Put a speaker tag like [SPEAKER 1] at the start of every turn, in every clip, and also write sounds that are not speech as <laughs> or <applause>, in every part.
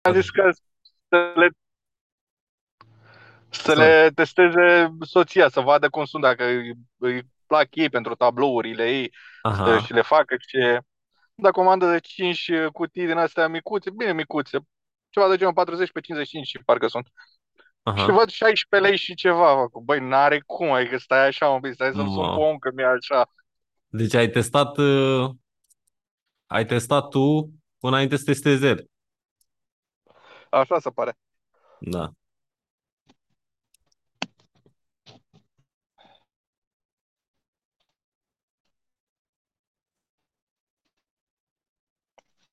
[SPEAKER 1] am zis că să le să le testeze soția, să vadă cum sunt, dacă îi, îi plac ei pentru tablourile ei
[SPEAKER 2] Aha.
[SPEAKER 1] și le facă ce. Da, comandă de 5 cutii din astea micuțe, bine micuțe, ceva de genul 40 pe 55 parcă sunt.
[SPEAKER 2] Aha.
[SPEAKER 1] Și văd 16 lei și ceva. Băi, n-are cum, adică stai așa un pic, stai să-mi sun
[SPEAKER 2] Ma.
[SPEAKER 1] pe om că mi-e așa.
[SPEAKER 2] Deci ai testat, uh, ai testat tu înainte să testezi el.
[SPEAKER 1] Așa se pare.
[SPEAKER 2] Da.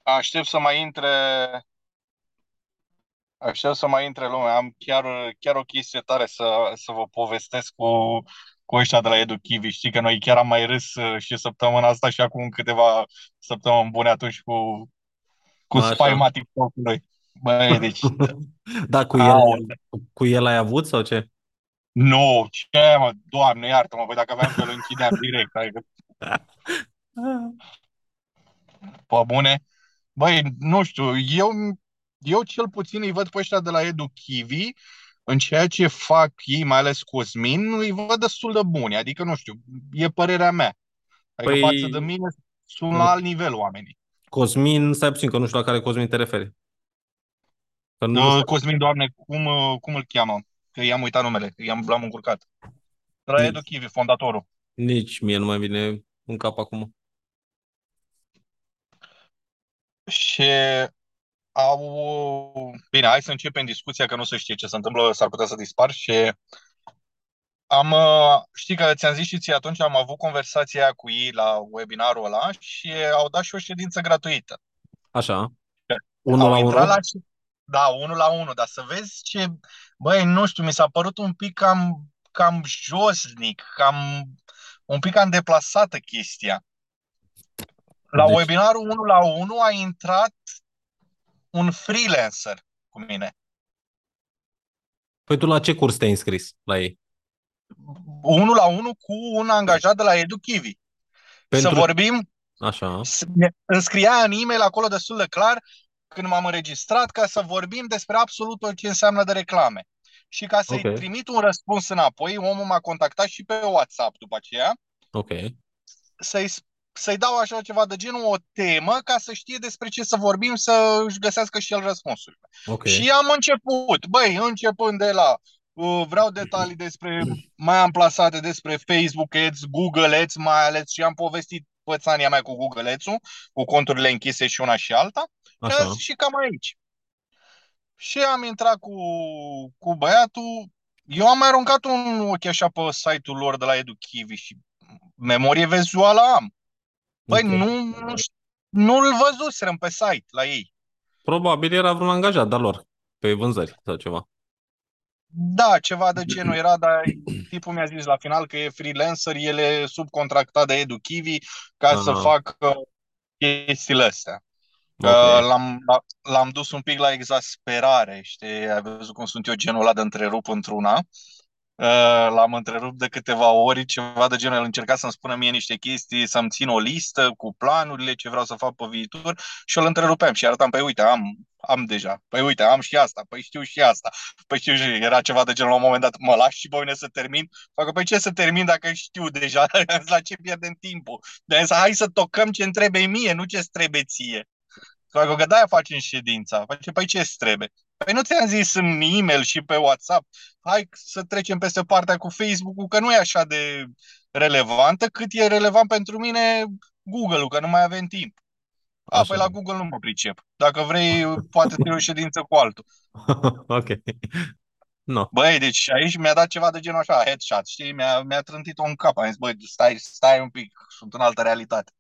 [SPEAKER 1] Aștept să mai intre Aștept să mai intre lumea. Am chiar, chiar o chestie tare să, să vă povestesc cu, cu ăștia de la Edu Kiwi. Știi că noi chiar am mai râs uh, și săptămâna asta și acum câteva săptămăni bune atunci cu, cu
[SPEAKER 2] Așa.
[SPEAKER 1] spaima TikTok-ului. Băi, <laughs> deci...
[SPEAKER 2] Da, cu el,
[SPEAKER 1] Aole.
[SPEAKER 2] cu el ai avut sau ce?
[SPEAKER 1] Nu, ce mă, doamne, iartă-mă, băi, dacă aveam că îl închideam direct. Adică, <laughs> pe bune. Băi, nu știu, eu, eu cel puțin îi văd pe ăștia de la Edu Kiwi în ceea ce fac ei, mai ales Cosmin, îi văd destul de buni. Adică, nu știu, e părerea mea. Adică
[SPEAKER 2] Păi-
[SPEAKER 1] față de mine sunt la alt nivel oamenii.
[SPEAKER 2] Cosmin, stai puțin, că nu știu la care Cosmin te referi. Că nu
[SPEAKER 1] Uh,
[SPEAKER 2] știu.
[SPEAKER 1] Cosmin, doamne, cum, uh, cum îl cheamă? Că i-am uitat numele, i-am, l-am încurcat. De la
[SPEAKER 2] Nici.
[SPEAKER 1] Edu Kiwi, fondatorul.
[SPEAKER 2] Nici mie nu mai vine în cap acum.
[SPEAKER 1] Și au... Bine, hai să începem discuția, că nu se știe ce se întâmplă, s-ar putea să dispar și am... uh, Știi că ți-am zis și ție atunci, am avut conversația aia cu ei la webinarul ăla și au dat și o ședință gratuită.
[SPEAKER 2] Așa. Unul
[SPEAKER 1] Au
[SPEAKER 2] la
[SPEAKER 1] intrat
[SPEAKER 2] unul?
[SPEAKER 1] la... Da, unul la unul, dar să vezi ce... Băi, nu știu, mi s-a părut un pic cam, cam josnic, cam... Un pic cam deplasată chestia. La
[SPEAKER 2] Deci-
[SPEAKER 1] webinarul 1 la 1 a intrat un freelancer cu mine.
[SPEAKER 2] Păi tu la ce curs te-ai înscris la ei?
[SPEAKER 1] Unul la unul cu un angajat de la Edu Kiwi.
[SPEAKER 2] Pentru-
[SPEAKER 1] Să vorbim,
[SPEAKER 2] Așa.
[SPEAKER 1] să- ne înscria în e-mail acolo destul de clar când m-am înregistrat ca să vorbim despre absolut tot ce înseamnă de reclame. Și ca să-i
[SPEAKER 2] Ok.
[SPEAKER 1] trimit un răspuns înapoi, omul m-a contactat și pe WhatsApp după aceea,
[SPEAKER 2] Ok.
[SPEAKER 1] să-i, să-i dau așa ceva de genul o temă ca să știe despre ce să vorbim, să își găsească și el răspunsul.
[SPEAKER 2] Ok.
[SPEAKER 1] Și am început, băi, începând de la uh, vreau detalii despre mai amplasate despre Facebook Ads, Google Ads mai ales și am povestit pățania mea cu Google Ads-ul, cu conturile închise și una și alta. Și,
[SPEAKER 2] Așa.
[SPEAKER 1] am zis și cam aici. Și am intrat cu, cu băiatul. Eu am mai aruncat un ochi așa pe site-ul lor de la EduKiwi și memorie vizuală am. Băi,
[SPEAKER 2] Ok.
[SPEAKER 1] nu, nu, ș- nu-l văzuserăm pe site la ei.
[SPEAKER 2] Probabil era vreun angajat de-al lor pe vânzări sau ceva.
[SPEAKER 1] Da, ceva de genul era, dar tipul mi-a zis la final că e freelancer, el e subcontractat de EduKiwi ca
[SPEAKER 2] Aha.
[SPEAKER 1] să facă chestiile astea. Că
[SPEAKER 2] Ok.
[SPEAKER 1] l-am, l-am dus un pic la exasperare, știi? Ai văzut cum sunt eu genul ăla de întrerup într-una. Uh, L-am întrerupt de câteva ori, ceva de genul, el încerca să-mi spună mie niște chestii, să-mi țin o listă cu planurile, ce vreau să fac pe viitor și îl întrerupeam și arătam, păi uite, am, am deja, păi uite, am și asta, păi știu și asta, păi știu și era ceva de genul la un moment dat, mă lași și pe mine să termin? Facă, păi ce să termin dacă știu deja, <laughs> la ce pierdem timpul? De să hai să tocăm ce-mi trebuie mie, nu ce-ți trebuie ție. Facă că de-aia facem ședința. Face, păi ce trebuie? Păi nu ți-am zis în e-mail și pe WhatsApp, hai să trecem peste partea cu Facebook-ul, că nu e așa de relevantă, cât e relevant pentru mine Google-ul, că nu mai avem timp. A,
[SPEAKER 2] Așa.
[SPEAKER 1] păi la Google nu mă pricep. Dacă vrei, <laughs> poate să o ședință cu altul. <laughs>
[SPEAKER 2] ok. No.
[SPEAKER 1] Băi, deci aici mi-a dat ceva de genul așa, headshot, știi? Mi-a, mi-a trântit-o în cap. Am zis, băi, stai, stai un pic, sunt în altă realitate.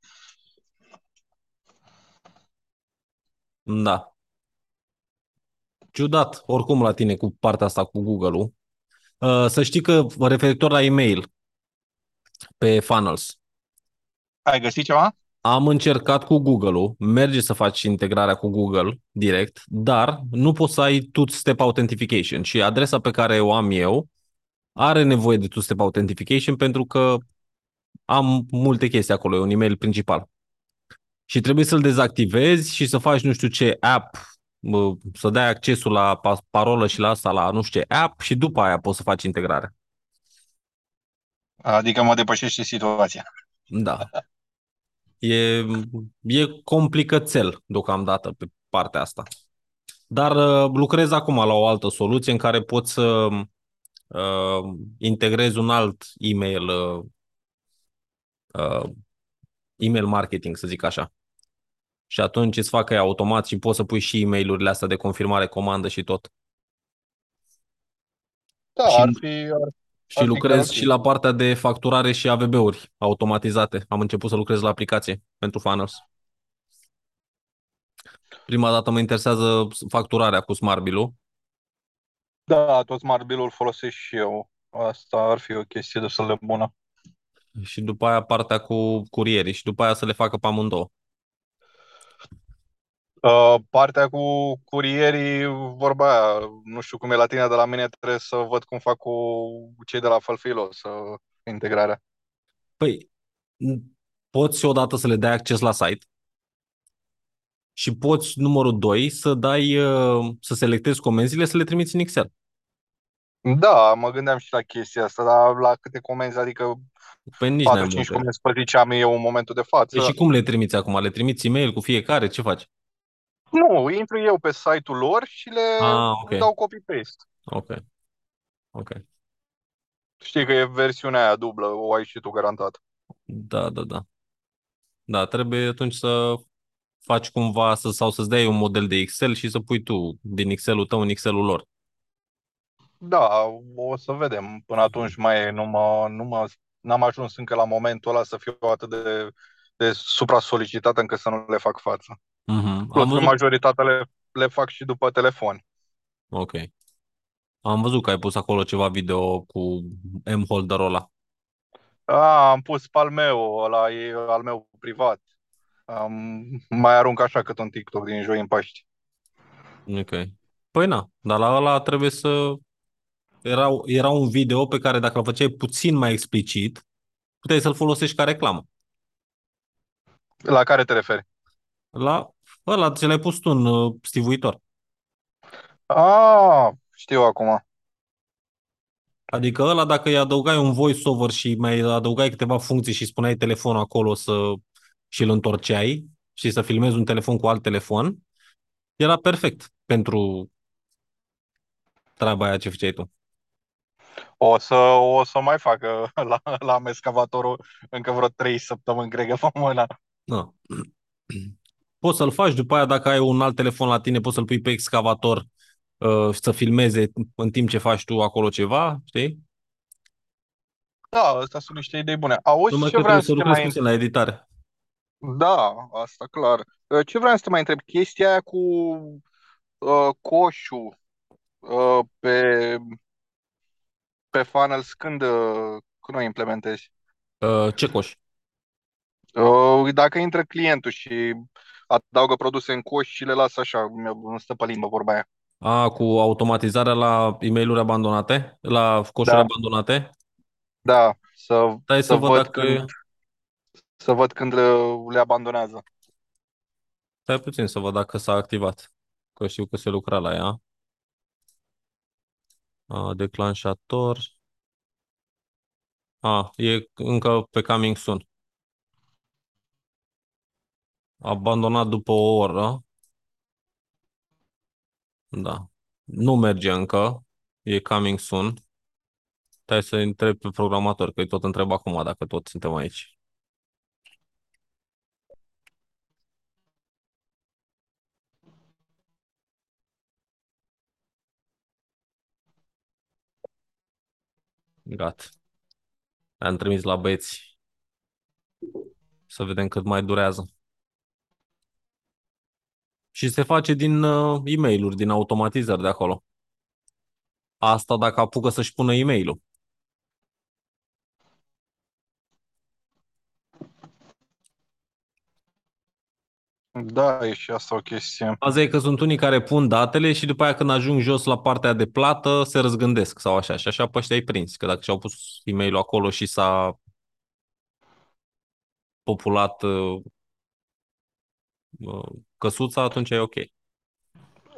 [SPEAKER 2] Da. Ciudat, oricum, la tine cu partea asta cu Google-ul. Uh, Să știi că referitor la e-mail pe funnels,
[SPEAKER 1] Ai găsit ceva?
[SPEAKER 2] am încercat cu Google-ul, merge să faci integrarea cu Google direct, dar nu poți să ai two-step authentication și adresa pe care o am eu are nevoie de two-step authentication pentru că am multe chestii acolo, e un e-mail principal. Și trebuie să-l dezactivezi și să faci nu știu ce app bă, să dai accesul la pa- parolă și la asta, la nu știu ce app și după aia poți să faci integrarea.
[SPEAKER 1] Adică mă depășește situația.
[SPEAKER 2] Da. E, e complicățel deocamdată pe partea asta. Dar uh, lucrez acum la o altă soluție în care poți să uh, integrezi un alt email uh, uh, email marketing, să zic așa. Și atunci îți facă automat și poți să pui și e mail astea de confirmare, comandă și tot.
[SPEAKER 1] Da,
[SPEAKER 2] și,
[SPEAKER 1] ar fi, ar,
[SPEAKER 2] și
[SPEAKER 1] ar
[SPEAKER 2] lucrez
[SPEAKER 1] fi
[SPEAKER 2] și la partea de facturare și AVB-uri automatizate. Am început să lucrez la aplicație pentru funnels. Prima dată mă interesează facturarea cu Smart Bill-ul.
[SPEAKER 1] Da, tot Smart Bill-ul folosesc și eu. Asta ar fi o chestie destul de bună.
[SPEAKER 2] Și după aia partea cu curierii și după aia să le facă pe amândouă.
[SPEAKER 1] Uh, partea cu curierii, vorba aia, nu știu cum e la tine, de la mine trebuie să văd cum fac cu cei de la Falfilo, să integrarea.
[SPEAKER 2] Păi, poți odată să le dai acces la site și poți, numărul 2, să dai, uh, să selectezi comenzile, să le trimiți în Excel.
[SPEAKER 1] Da, mă gândeam și la chestia asta, dar la câte comenzi, adică
[SPEAKER 2] Păi nici
[SPEAKER 1] 4-5 comenzi pe zi ce am eu în momentul de față.
[SPEAKER 2] Păi și cum le trimiți acum? Le trimiți e-mail cu fiecare? Ce faci?
[SPEAKER 1] Nu, intru eu pe site-ul lor și le
[SPEAKER 2] Ah, ok.
[SPEAKER 1] dau copy-paste.
[SPEAKER 2] Ok. Ok.
[SPEAKER 1] Știi că e versiunea aia dublă, o ai și tu garantat.
[SPEAKER 2] Da, da, da. Da, trebuie atunci să faci cumva să, sau să-ți dai un model de Excel și să pui tu din Excel-ul tău în Excel-ul lor.
[SPEAKER 1] Da, o să vedem. Până atunci mai nu mă, nu mă, n-am ajuns încă la momentul ăla să fiu atât de, de supra-solicitat încât să nu le fac față.
[SPEAKER 2] Mm-hmm.
[SPEAKER 1] Plus
[SPEAKER 2] Am
[SPEAKER 1] că
[SPEAKER 2] văzut...
[SPEAKER 1] majoritatea le, le fac și după telefon.
[SPEAKER 2] Ok. Am văzut că ai pus acolo ceva video cu M-holder-ul ăla.
[SPEAKER 1] A, am pus pe al meu, ăla e al meu privat. Am, mai arunc așa cât un TikTok din joi în Paști.
[SPEAKER 2] Ok. Păi na, dar la ăla trebuie să... Era, era un video pe care dacă îl făceai puțin mai explicit, puteai să-l folosești ca reclamă.
[SPEAKER 1] La care te referi?
[SPEAKER 2] La ăla ce l-ai pus tu în uh, stivuitor.
[SPEAKER 1] A, știu acum.
[SPEAKER 2] Adică ăla dacă îi adăugai un voice-over și mai adăugai câteva funcții și spuneai telefonul acolo să și îl întorceai și să filmezi un telefon cu alt telefon, era perfect pentru treaba aia ce făceai tu.
[SPEAKER 1] O să, o să mai fac <laughs> la, la escavatorul încă vreo 3 săptămâni, cred că pe mâna.
[SPEAKER 2] Da. <clears throat> Poți să-l faci, după aia dacă ai un alt telefon la tine, poți să-l pui pe excavator uh, să filmeze în timp ce faci tu acolo ceva, știi?
[SPEAKER 1] Da, astea sunt niște idei bune. Auzi
[SPEAKER 2] Numai
[SPEAKER 1] ce
[SPEAKER 2] că
[SPEAKER 1] vreau
[SPEAKER 2] trebuie să
[SPEAKER 1] să te
[SPEAKER 2] lucrezi
[SPEAKER 1] mai...
[SPEAKER 2] puțin la editare.
[SPEAKER 1] Da, asta clar. Uh, Ce vreau să te mai întreb? Chestia aia cu uh, coșul uh, pe, pe funnels, când, uh, când o implementezi?
[SPEAKER 2] Uh, ce coș?
[SPEAKER 1] Uh, dacă intră clientul și adaugă produse în coș și le lasă așa, îmi stă pe limbă vorba aia.
[SPEAKER 2] A, cu automatizarea la e mail abandonate, la coșuri
[SPEAKER 1] Da.
[SPEAKER 2] abandonate.
[SPEAKER 1] Da, să,
[SPEAKER 2] Stai
[SPEAKER 1] să,
[SPEAKER 2] să văd
[SPEAKER 1] văd
[SPEAKER 2] dacă...
[SPEAKER 1] când, să văd când le, le abandonează.
[SPEAKER 2] Stai puțin să văd dacă s-a activat. Că știu că se lucra la ea. A, declanșator. A, e încă pe coming soon. Abandonat după o oră. Da. Nu merge încă. E coming soon. Stai să întreb pe programator, că îi tot întreb acum dacă tot suntem aici. Gata. Le-am trimis la băieți. Să vedem cât mai durează. Și se face din uh, e mail din automatizări de acolo. Asta dacă apucă să-și pună e
[SPEAKER 1] Da, e și asta o chestie.
[SPEAKER 2] Azi e că sunt unii care pun datele și după aia când ajung jos la partea de plată se răzgândesc sau așa. Și așa pe ăștia ai prins. Că dacă și-au pus e mail acolo și s-a populat uh, uh, căsuța, atunci e ok.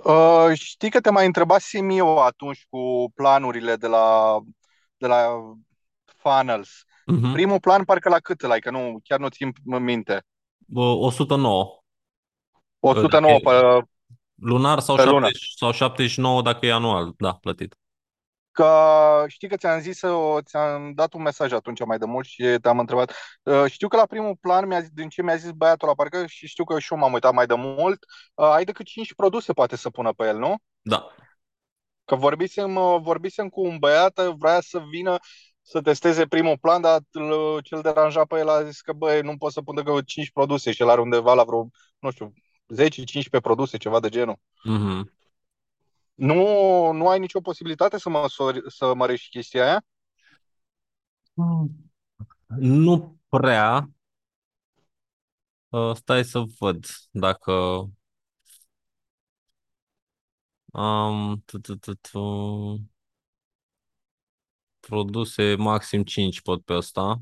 [SPEAKER 1] Uh, știi că te mai întrebasem eu atunci cu planurile de la, de la Funnels.
[SPEAKER 2] Mhm.
[SPEAKER 1] Primul plan parcă la cât like, că nu, chiar nu țin minte.
[SPEAKER 2] Bă, 109. Uh, Dacă
[SPEAKER 1] 109
[SPEAKER 2] e
[SPEAKER 1] pe,
[SPEAKER 2] lunar sau,
[SPEAKER 1] pe lună.
[SPEAKER 2] 70, sau 79 dacă e anual, da, plătit.
[SPEAKER 1] Că știi că ți-am zis, să- ți-am dat un mesaj atunci mai de mult și te-am întrebat. Uh, Știu că la primul plan, mi-a zis, din ce mi-a zis băiatul la parcă și știu că și eu m-am uitat mai de mult, uh, ai decât 5 produse poate să pună pe el, nu?
[SPEAKER 2] Da.
[SPEAKER 1] Că vorbisem, uh, vorbisem cu un băiat, uh, vrea să vină să testeze primul plan, dar îl- ce-l deranja pe el a zis că, băi, nu pot să pun decât 5 produse și el are undeva la vreo, nu știu, 10-15 produse, ceva de genul.
[SPEAKER 2] Mhm.
[SPEAKER 1] Nu, nu ai nicio posibilitate să măsori, să mărești chestia aia?
[SPEAKER 2] Nu prea. Uh, Stai să văd dacă am tu, tu, tu, tu, produse maxim 5 pot pe ăsta.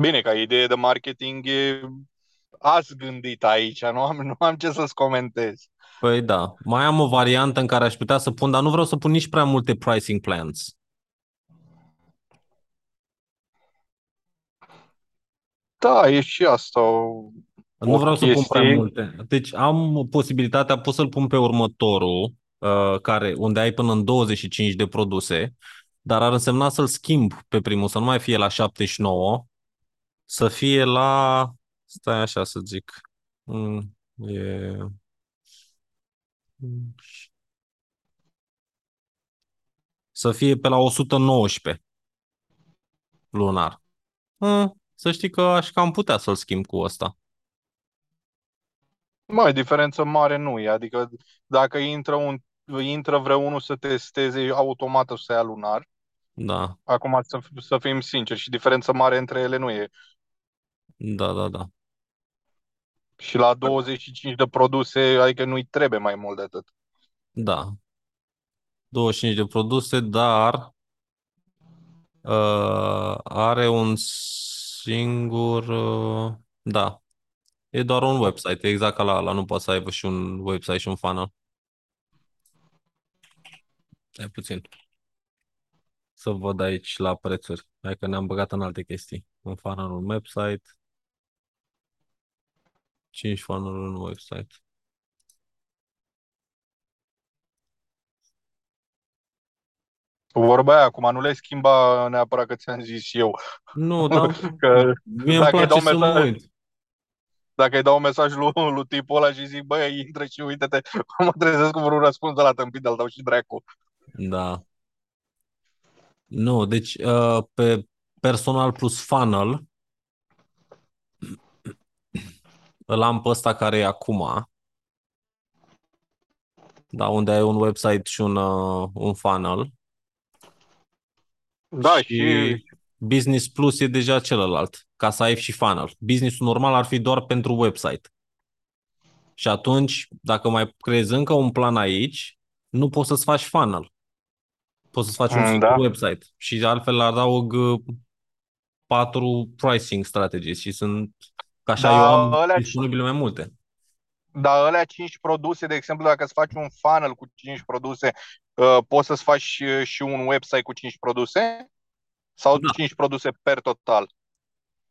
[SPEAKER 1] Bine, ca idee de marketing e azi gândit aici, nu am, nu am ce să-ți comentez.
[SPEAKER 2] Păi da, mai am o variantă în care aș putea să pun, dar nu vreau să pun nici prea multe pricing plans.
[SPEAKER 1] Da, e și asta o,
[SPEAKER 2] Nu
[SPEAKER 1] o
[SPEAKER 2] vreau să pun prea
[SPEAKER 1] chestie.
[SPEAKER 2] multe. Deci am posibilitatea, pot să-l pun pe următorul, uh, care, unde ai până în 25 de produse, dar ar însemna să-l schimb pe primul, să nu mai fie la 79, să fie la, stai așa să zic, Mm, e... să fie pe la 119 lunar. Mm, Să știi că aș cam putea să-l schimb cu ăsta.
[SPEAKER 1] Mai diferență mare nu e, adică dacă intră, un, intră vreunul să testeze, automat o să ia lunar.
[SPEAKER 2] Da,
[SPEAKER 1] Acum să, să fim sinceri și diferență mare între ele nu e.
[SPEAKER 2] da, da, da.
[SPEAKER 1] Și la 25 de produse, adică nu-i trebuie mai mult de atât.
[SPEAKER 2] Da, 25 de produse, dar uh, are un singur... Uh, da, e doar un website, e exact ca la ala, nu poți să aibă și un website și un funnel. Hai puțin. Să văd aici la prețuri. Hai că ne-am băgat în alte chestii. Un funnel, un website. 5 funnel, un website.
[SPEAKER 1] Vorba aia, acum nu le schimba neapărat că ți-am zis eu.
[SPEAKER 2] Nu, <laughs> dar
[SPEAKER 1] Că
[SPEAKER 2] mie îmi
[SPEAKER 1] dacă îi
[SPEAKER 2] place
[SPEAKER 1] dau
[SPEAKER 2] să mă
[SPEAKER 1] mesaj,
[SPEAKER 2] uit.
[SPEAKER 1] dacă îi dau un mesaj lui, lui tipul ăla și zic, băi, intră și uite-te, mă trezesc cu vreun răspuns de la tâmpit, dar dau și dracu.
[SPEAKER 2] Da. Nu, deci uh, pe personal plus funnel îl am pe ăsta care e acum. Da, unde ai un website și un, uh, un funnel.
[SPEAKER 1] Da,
[SPEAKER 2] și
[SPEAKER 1] și
[SPEAKER 2] Business Plus e deja celălalt, ca să ai și funnel. Businessul normal ar fi doar pentru website. Și atunci, dacă mai creezi încă un plan aici, nu poți să-ți faci funnel. Poți să-ți faci un
[SPEAKER 1] Mm,
[SPEAKER 2] singur
[SPEAKER 1] da.
[SPEAKER 2] website. Și altfel adaug uh, patru pricing strategies și sunt, ca așa eu
[SPEAKER 1] Dar
[SPEAKER 2] am
[SPEAKER 1] alea,
[SPEAKER 2] disponibile mai multe.
[SPEAKER 1] dar alea 5 produse, de exemplu, dacă îți faci un funnel cu 5 produse, uh, poți să-ți faci și, și un website cu 5 produse? Sau
[SPEAKER 2] Da.
[SPEAKER 1] 5 produse per total?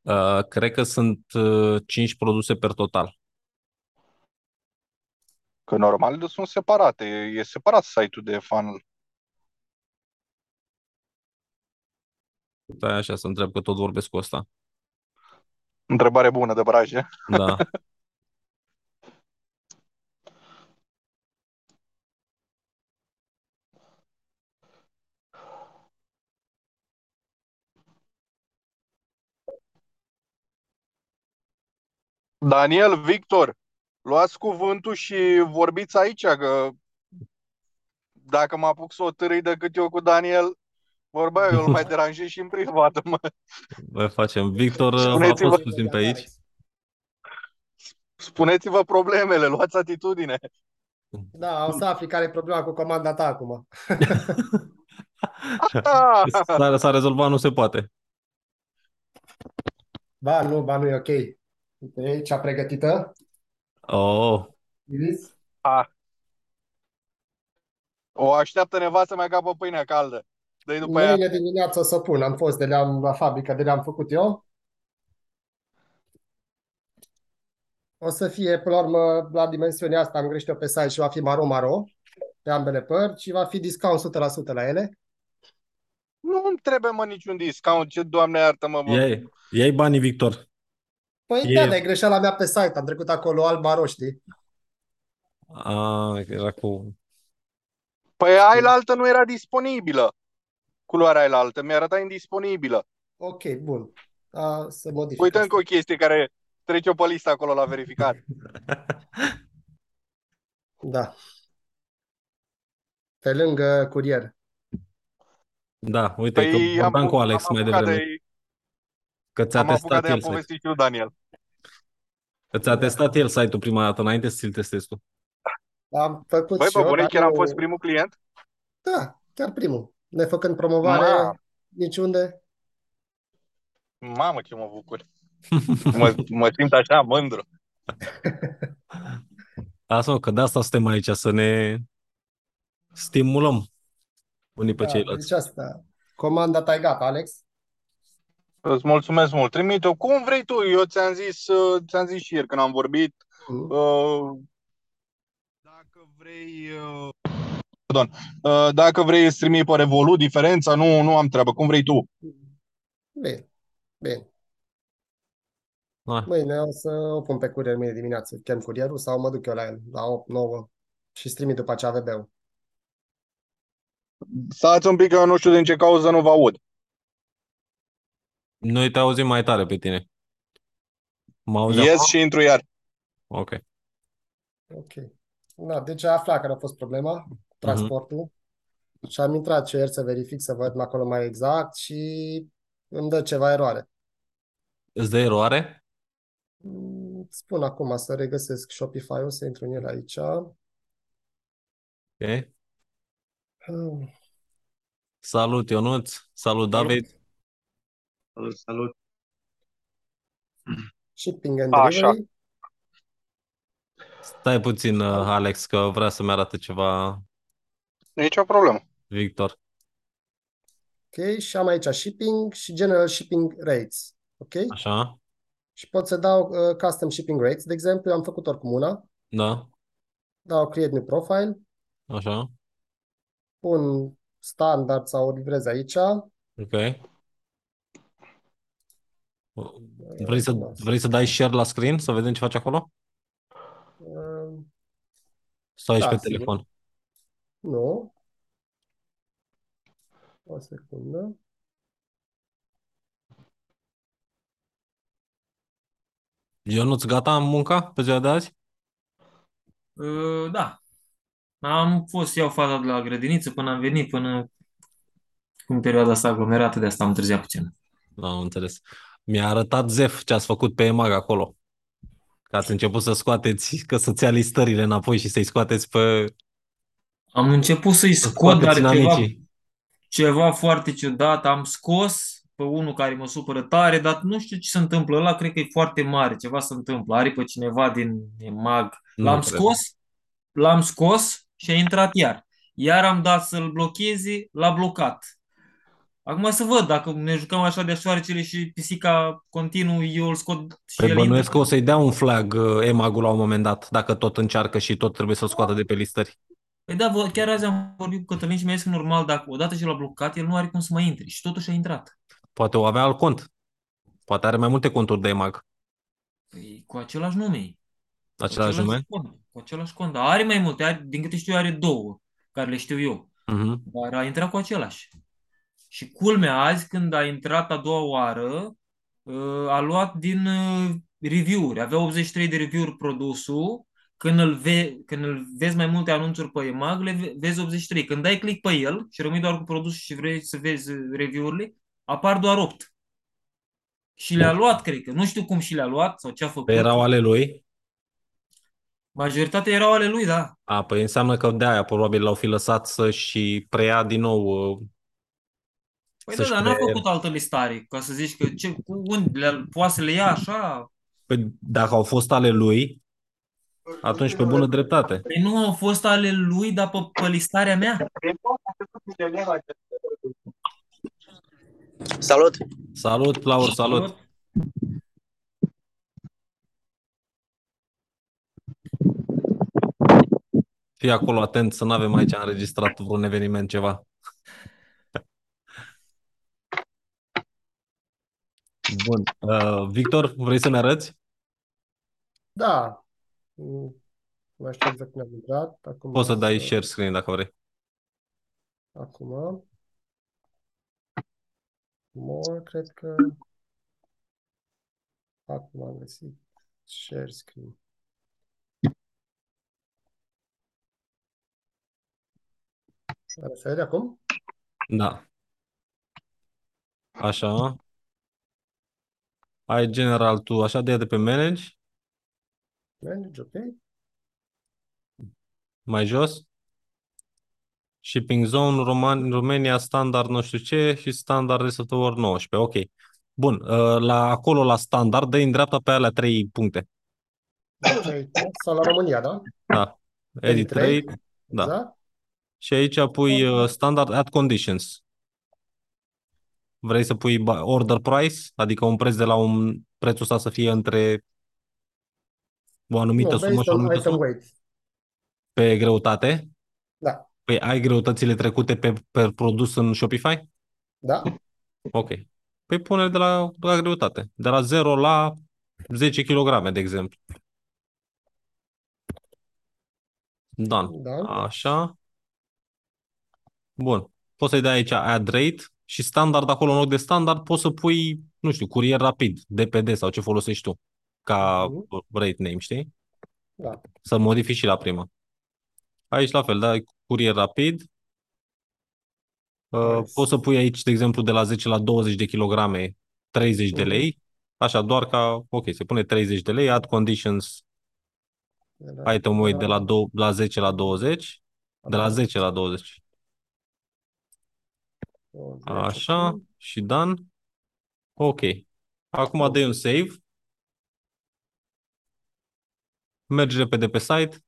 [SPEAKER 2] Uh, cred că sunt uh, 5 produse per total.
[SPEAKER 1] Că normal sunt separate, e separat site-ul de funnel.
[SPEAKER 2] Stai așa să întreb că tot vorbesc cu ăsta.
[SPEAKER 1] Întrebare bună de braje.
[SPEAKER 2] Da. <laughs>
[SPEAKER 1] Daniel, Victor, luați cuvântul și vorbiți aici, că dacă mă apuc să o târâi decât eu cu Daniel, vorba aia, eu îl mai deranjez și în privat. Mă.
[SPEAKER 2] Vă facem. Victor uh, a
[SPEAKER 1] Spuneți-vă,
[SPEAKER 2] fost puțin pe aici.
[SPEAKER 1] spuneți-vă problemele, luați atitudine.
[SPEAKER 3] Da, o să afli care e problema cu comanda ta acum.
[SPEAKER 1] Ah,
[SPEAKER 2] S-a, s-a rezolvat, nu se poate.
[SPEAKER 3] Ba, nu, ba, nu e ok. Uite, cea pregătită.
[SPEAKER 2] Oh,
[SPEAKER 3] Iris?
[SPEAKER 1] Ah. O așteaptă nevastă mai capă pâinea caldă. Dă după ea.
[SPEAKER 3] Mâine dimineață o să pun. Am fost de le-am la fabrică, de le-am făcut eu. O să fie, până la urmă, la dimensiunea asta, am greșit-o pe site și va fi maro-maro pe ambele părți și va fi discount 100% la ele.
[SPEAKER 1] Nu îmi trebuie, mă, niciun discount. Ce, doamne iartă-mă, mă.
[SPEAKER 2] iai, iai banii, Victor.
[SPEAKER 3] Păi
[SPEAKER 2] E-
[SPEAKER 3] da, dar e greșeala mea pe site. Am trecut acolo alb-maro, știi?
[SPEAKER 2] A, era cu...
[SPEAKER 1] Păi aia la altă nu era disponibilă. Culoarea aia la altă mi arăta indisponibilă.
[SPEAKER 3] Ok, bun. A, să modific
[SPEAKER 1] Uite
[SPEAKER 3] asta.
[SPEAKER 1] încă o chestie care trece pe listă acolo la verificat. <laughs>
[SPEAKER 3] Da. Pe lângă curier.
[SPEAKER 2] Da, uite,
[SPEAKER 1] Păi
[SPEAKER 2] că
[SPEAKER 1] am,
[SPEAKER 2] vorbeam cu Alex
[SPEAKER 1] am
[SPEAKER 2] mai
[SPEAKER 1] apucat
[SPEAKER 2] devreme,
[SPEAKER 1] de,
[SPEAKER 2] că ți-a
[SPEAKER 1] am apucat
[SPEAKER 2] testat
[SPEAKER 1] de a
[SPEAKER 2] el site.
[SPEAKER 1] povesti și lui Daniel.
[SPEAKER 2] Că ți-a testat el site-ul prima dată, înainte să ți-l testezi tu.
[SPEAKER 3] Am făcut
[SPEAKER 1] Băi,
[SPEAKER 3] și
[SPEAKER 1] pe
[SPEAKER 3] eu,
[SPEAKER 1] bune,
[SPEAKER 3] dar
[SPEAKER 1] chiar am
[SPEAKER 3] nu-
[SPEAKER 1] fost primul client?
[SPEAKER 3] Da, chiar primul. Nefăcând promovare
[SPEAKER 1] Ma.
[SPEAKER 3] niciunde.
[SPEAKER 1] Mamă, ce mă bucur. Mă, mă simt așa mândru. <laughs>
[SPEAKER 2] Lasă-mă, că de asta suntem aici, să ne stimulăm unii pe
[SPEAKER 3] Da,
[SPEAKER 2] ceilalți.
[SPEAKER 3] deci asta. Comanda ta e gata, Alex?
[SPEAKER 1] Îți mulțumesc mult. Trimite-o cum vrei tu. Eu ți-am zis, uh, ți-am zis și ieri când am vorbit.
[SPEAKER 3] Mhm.
[SPEAKER 1] uh, Dacă vrei... uh, Pardon. Uh, Dacă vrei să trimit pe Revolut diferența, nu, nu am treabă. Cum vrei tu.
[SPEAKER 3] Bine, bine.
[SPEAKER 2] Hai.
[SPEAKER 3] Mâine o să o pun pe curier mâine dimineață. Chem curierul sau mă duc eu la el, la 8, 9 și stream după aceea VB-ul.
[SPEAKER 1] Stați un pic că eu nu știu din ce cauză nu vă aud.
[SPEAKER 2] Noi te auzim mai tare pe tine. Mă auzi
[SPEAKER 1] Ies
[SPEAKER 2] acum?
[SPEAKER 1] și intru iar.
[SPEAKER 2] Ok.
[SPEAKER 3] Ok. Da, deci a aflat care a fost problema, transportul. Și am intrat și ieri să verific, să văd acolo mai exact și îmi dă ceva eroare.
[SPEAKER 2] Îți dă eroare?
[SPEAKER 3] Mm, Spun acum să regăsesc Shopify-ul, să intru în el aici.
[SPEAKER 2] Ok.
[SPEAKER 3] Hmm,
[SPEAKER 2] Salut, Ionuț. Salut, David.
[SPEAKER 4] Salut, salut.
[SPEAKER 3] Shipping and
[SPEAKER 1] Așa.
[SPEAKER 3] delivery.
[SPEAKER 2] Stai puțin, uh, Alex, că vrea să-mi arate ceva
[SPEAKER 1] Nici o problemă.
[SPEAKER 2] Victor.
[SPEAKER 3] Ok, și am aici shipping și general shipping rates. Ok?
[SPEAKER 2] Așa?
[SPEAKER 3] Și pot să dau uh, custom shipping rates. De exemplu, am făcut oricum una.
[SPEAKER 2] Da?
[SPEAKER 3] Dau create new profile,
[SPEAKER 2] Așa?
[SPEAKER 3] pun standard sau o livrez aici.
[SPEAKER 2] Ok. Vrei să, vrei să dai share la screen, să vedem ce faci acolo?
[SPEAKER 3] Uh,
[SPEAKER 2] Sau ești
[SPEAKER 3] Da,
[SPEAKER 2] pe
[SPEAKER 3] sigur.
[SPEAKER 2] telefon?
[SPEAKER 3] Nu. O secundă.
[SPEAKER 2] Ionuț, gata în munca pe ziua de azi?
[SPEAKER 4] Uh, da. Am fost să iau fata de la grădiniță până am venit, până în perioada asta aglomerată, de asta am întârziat puțin.
[SPEAKER 2] Da, am înțeles. Mi-a arătat Zef ce ați făcut pe EMAG acolo. Că ați început să scoateți, că să-ți ia listările înapoi și să-i scoateți pe...
[SPEAKER 4] Am început să-i
[SPEAKER 2] să
[SPEAKER 4] scot, dar
[SPEAKER 2] scoateți
[SPEAKER 4] ceva,
[SPEAKER 2] inamicii.
[SPEAKER 4] ceva foarte ciudat. Am scos pe unul care mă supără tare, dar nu știu ce se întâmplă. Ăla cred că e foarte mare, ceva se întâmplă. Are pe cineva din mag.
[SPEAKER 2] Nu
[SPEAKER 4] L-am
[SPEAKER 2] cred.
[SPEAKER 4] scos, l-am scos și a intrat iar. Iar am dat să-l blocheze, l-a blocat. Acum să văd, dacă ne jucăm așa de șoarecele și pisica continuu, eu îl scot și
[SPEAKER 2] Păi
[SPEAKER 4] el
[SPEAKER 2] bănuiesc
[SPEAKER 4] intră.
[SPEAKER 2] că o să-i dea un flag uh, EMAG-ul la un moment dat, dacă tot încearcă și tot trebuie să-l scoată de pe listări.
[SPEAKER 4] Păi da, vă- chiar azi am vorbit cu Cătălin și mi-a zis că normal, dacă odată ce l-a blocat, el nu are cum să mai intre. Și totuși a intrat.
[SPEAKER 2] Poate o avea alt cont. Poate are mai multe conturi de EMAG.
[SPEAKER 4] Păi, cu același nume. Cu
[SPEAKER 2] Același nume?
[SPEAKER 4] cont. Cu același cont. Dar are mai multe. Are, din câte știu, are două, care le știu eu.
[SPEAKER 2] Mhm.
[SPEAKER 4] Dar a intrat cu același. Și culmea azi, când a intrat a doua oară, uh, a luat din uh, review-uri. Avea 83 de review-uri produsul. Când îl, ve- când îl vezi mai multe anunțuri pe EMAG, le ve- vezi 83. Când dai click pe el și rămâi doar cu produsul și vrei să vezi uh, review-urile, apar doar 8. Și le-a luat, cred că. Nu știu cum și le-a luat sau ce a făcut.
[SPEAKER 2] Păi erau ale lui.
[SPEAKER 4] Majoritatea erau ale lui, da.
[SPEAKER 2] A, păi înseamnă că de aia probabil l-au fi lăsat să și preia din nou uh,
[SPEAKER 4] Păi da,
[SPEAKER 2] să-și
[SPEAKER 4] dar n-a
[SPEAKER 2] pre-
[SPEAKER 4] făcut altă listare, ca să zici că ce, cu unde, le, poate să le ia așa.
[SPEAKER 2] Păi, dacă au fost ale lui, atunci pe bună dreptate.
[SPEAKER 4] Păi nu au fost ale lui, dar pe, pe listarea mea.
[SPEAKER 5] Salut!
[SPEAKER 2] Salut, Laur, salut! Fii acolo atent să nu avem aici înregistrat vreun eveniment, ceva. Bun. Uh, Victor, vrei să ne arăți?
[SPEAKER 3] Da. Mm, Nu mai știu exact cum am intrat. Acum
[SPEAKER 2] Poți să dai
[SPEAKER 3] să-
[SPEAKER 2] share screen dacă vrei.
[SPEAKER 3] Acum. More, cred că. Acum am găsit share screen. Are să vede acum?
[SPEAKER 2] Da. Așa. Ai general tu, așa de de pe manage,
[SPEAKER 3] Manage, ok.
[SPEAKER 2] mai jos. Shipping zone, Roman, Romania, standard nu știu ce și standard rest of the world 19. Ok. Bun. Uh, La, acolo la standard, dă în dreapta pe alea trei puncte.
[SPEAKER 3] Deci aici, sau la România, da?
[SPEAKER 2] Da. Edit
[SPEAKER 3] Edit rate.
[SPEAKER 2] rate. Da.
[SPEAKER 3] Exact.
[SPEAKER 2] Și aici pui uh, standard at conditions. Vrei să pui ba- order price, adică un preț de la un prețul ăsta să fie între o anumită
[SPEAKER 3] Nu,
[SPEAKER 2] sumă
[SPEAKER 3] based
[SPEAKER 2] și o
[SPEAKER 3] on
[SPEAKER 2] anumită
[SPEAKER 3] item
[SPEAKER 2] sumă
[SPEAKER 3] weight.
[SPEAKER 2] pe greutate.
[SPEAKER 3] Da.
[SPEAKER 2] Păi ai greutățile trecute pe, pe produs în Shopify?
[SPEAKER 3] Da?
[SPEAKER 2] Ok. Păi pune de la, de la greutate. De la 0 la 10 kg, de exemplu. Done.
[SPEAKER 3] Da.
[SPEAKER 2] Așa. Bun. Poți să-i dai aici add rate și standard acolo în loc de standard poți să pui, nu știu, curier rapid, DPD sau ce folosești tu ca
[SPEAKER 3] Mhm.
[SPEAKER 2] rate name, știi?
[SPEAKER 3] Da.
[SPEAKER 2] Să modifici și la prima. Aici la fel, dai curier rapid. Uh,
[SPEAKER 3] Nice.
[SPEAKER 2] poți să pui aici, de exemplu, de la 10 la 20 de kilograme, 30 de
[SPEAKER 3] Mhm.
[SPEAKER 2] lei. Așa, doar ca, ok, se pune 30 de lei, add conditions,
[SPEAKER 3] De la-
[SPEAKER 2] item weight de la,
[SPEAKER 3] la-
[SPEAKER 2] dou- la 10 la 20, de la 10 la 20.
[SPEAKER 3] 20,
[SPEAKER 2] Așa,
[SPEAKER 3] ok.
[SPEAKER 2] și done. Ok. Acum dai un save. Mergi repede pe site.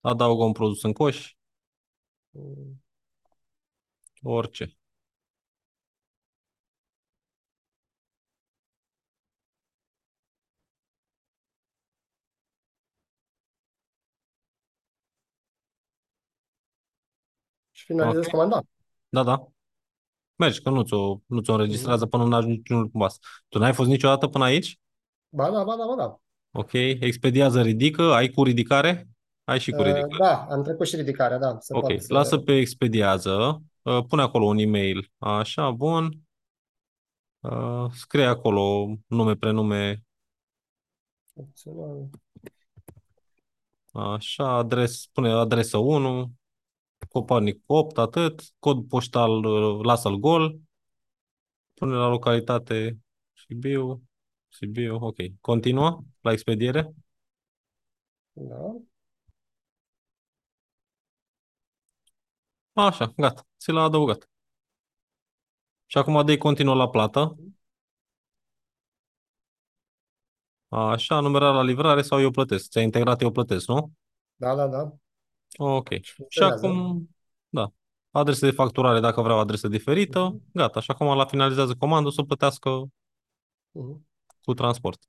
[SPEAKER 2] Adaugă un produs în coș,
[SPEAKER 3] Mm,
[SPEAKER 2] orice.
[SPEAKER 3] Și finalizez
[SPEAKER 2] Ok.
[SPEAKER 3] comanda.
[SPEAKER 2] Da, da. Mergi, că nu ți-o, nu ți-o înregistrează
[SPEAKER 3] Mhm.
[SPEAKER 2] până nu ajungi niciun pas. Tu n-ai fost niciodată până aici?
[SPEAKER 3] Ba da, ba da, ba da.
[SPEAKER 2] Ok. Expediază, ridică. Ai cu ridicare? Ai și cu
[SPEAKER 3] Uh,
[SPEAKER 2] ridicare.
[SPEAKER 3] Da, am trecut și ridicarea, da. Se
[SPEAKER 2] Ok.
[SPEAKER 3] poate să...
[SPEAKER 2] Lasă pe expediază. Uh, Pune acolo un e-mail. Așa, bun. Uh, Scrie acolo nume, prenume,
[SPEAKER 3] Opțional.
[SPEAKER 2] Așa, adres, pune adresă 1, Coparnic 8, atât, cod poștal, uh, lasă-l gol, pune la localitate Sibiu, Sibiu, ok. Continuă la expediere.
[SPEAKER 3] Da.
[SPEAKER 2] Așa, gata, ți l-a adăugat. Și acum dai continuă la plată. Așa, numerar la livrare sau eu plătesc. Ți-a integrat eu plătesc, nu?
[SPEAKER 3] Da, da, da.
[SPEAKER 2] Ok. Și
[SPEAKER 3] funcționează.
[SPEAKER 2] acum, da, adrese de facturare dacă vreau adresă diferită,
[SPEAKER 3] Mhm.
[SPEAKER 2] gata. Și acum la finalizează comandă să plătească
[SPEAKER 3] Mhm.
[SPEAKER 2] cu transport.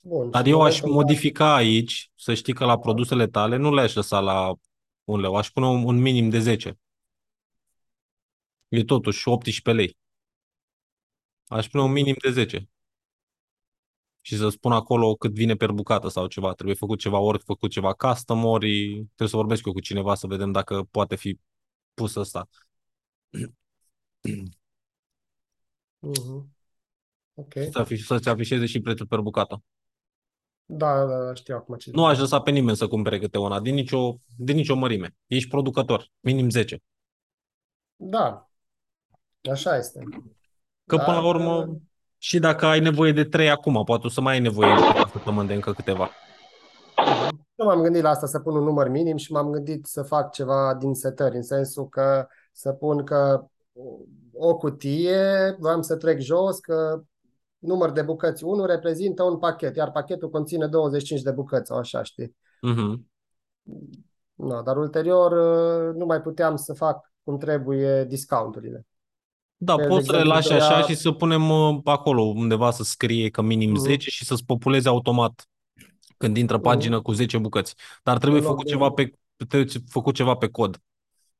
[SPEAKER 3] Bun.
[SPEAKER 2] Dar
[SPEAKER 3] și
[SPEAKER 2] eu
[SPEAKER 3] în
[SPEAKER 2] aș
[SPEAKER 3] momentul
[SPEAKER 2] modifica aici, să știi că la produsele tale nu le-aș lăsa la un leu, aș pune un, un minim de 10. E totuși 18 lei. Aș pune un minim de 10. Și să spun acolo cât vine per bucată sau ceva. Trebuie făcut ceva, ori făcut ceva custom, ori trebuie să vorbesc eu cu cineva să vedem dacă poate fi pus ăsta.
[SPEAKER 3] Mhm. Ok.
[SPEAKER 2] Să-ți afiș- Să-ți afișeze și prețul per bucată.
[SPEAKER 3] Da, da, da, știu acum ce
[SPEAKER 2] Nu aș lăsa pe nimeni să cumpere câte una, din nicio, din nicio mărime. Ești producător, minim 10.
[SPEAKER 3] Da. Așa este.
[SPEAKER 2] Că
[SPEAKER 3] Dar,
[SPEAKER 2] până la urmă,
[SPEAKER 3] uh,
[SPEAKER 2] Și dacă ai nevoie de trei acum, poate o să mai ai nevoie în câteva săptămâni de încă câteva.
[SPEAKER 3] Nu m-am gândit la asta, să pun un număr minim și m-am gândit să fac ceva din setări, în sensul că să pun că o cutie, vreau să trec jos, că număr de bucăți 1 reprezintă un pachet, iar pachetul conține 25 de bucăți sau așa, știi?
[SPEAKER 2] Mhm.
[SPEAKER 3] No, dar ulterior uh, nu mai puteam să fac cum trebuie discounturile.
[SPEAKER 2] Da,
[SPEAKER 3] De
[SPEAKER 2] poți să le
[SPEAKER 3] exemplu,
[SPEAKER 2] lași
[SPEAKER 3] trebuia-
[SPEAKER 2] așa și să punem uh, acolo undeva să scrie că minim
[SPEAKER 3] Mhm.
[SPEAKER 2] 10 și să-ți populeze automat când intră
[SPEAKER 3] Mhm.
[SPEAKER 2] pagină cu 10 bucăți. Dar trebuie
[SPEAKER 3] În loc
[SPEAKER 2] făcut
[SPEAKER 3] de-
[SPEAKER 2] ceva pe, trebuie făcut ceva pe cod.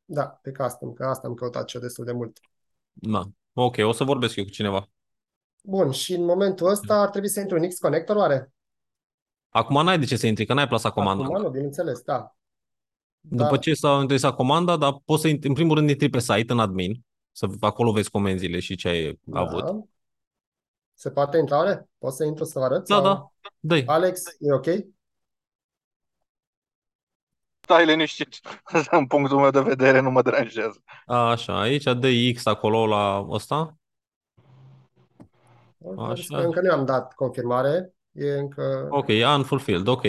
[SPEAKER 3] Da, pe custom, că asta am căutat și eu destul de mult.
[SPEAKER 2] Da. Ok, o să vorbesc eu cu cineva.
[SPEAKER 3] Bun, și în momentul ăsta ar trebui să intru în X-Connector, oare?
[SPEAKER 2] Acum n-ai de ce să intri, că n-ai plasat comanda.
[SPEAKER 3] Acum nu, bineînțeles, da.
[SPEAKER 2] După
[SPEAKER 3] Dar-
[SPEAKER 2] ce s-a interesat comanda, dar poți să, intri- în primul rând, intri pe site, în admin, să acolo vezi comenzile și ce ai avut.
[SPEAKER 3] Da. Se poate intra, oare? Pot să intru să vă arăt?
[SPEAKER 2] Da,
[SPEAKER 3] sau-
[SPEAKER 2] da, dă
[SPEAKER 3] Alex, e ok?
[SPEAKER 1] Stai liniștit. <laughs> În punctul meu de vedere nu mă deranjează.
[SPEAKER 2] Așa, aici dă X acolo la ăsta. Așa.
[SPEAKER 3] Încă nu am dat confirmare. E încă...
[SPEAKER 2] Ok, unfulfilled, ok.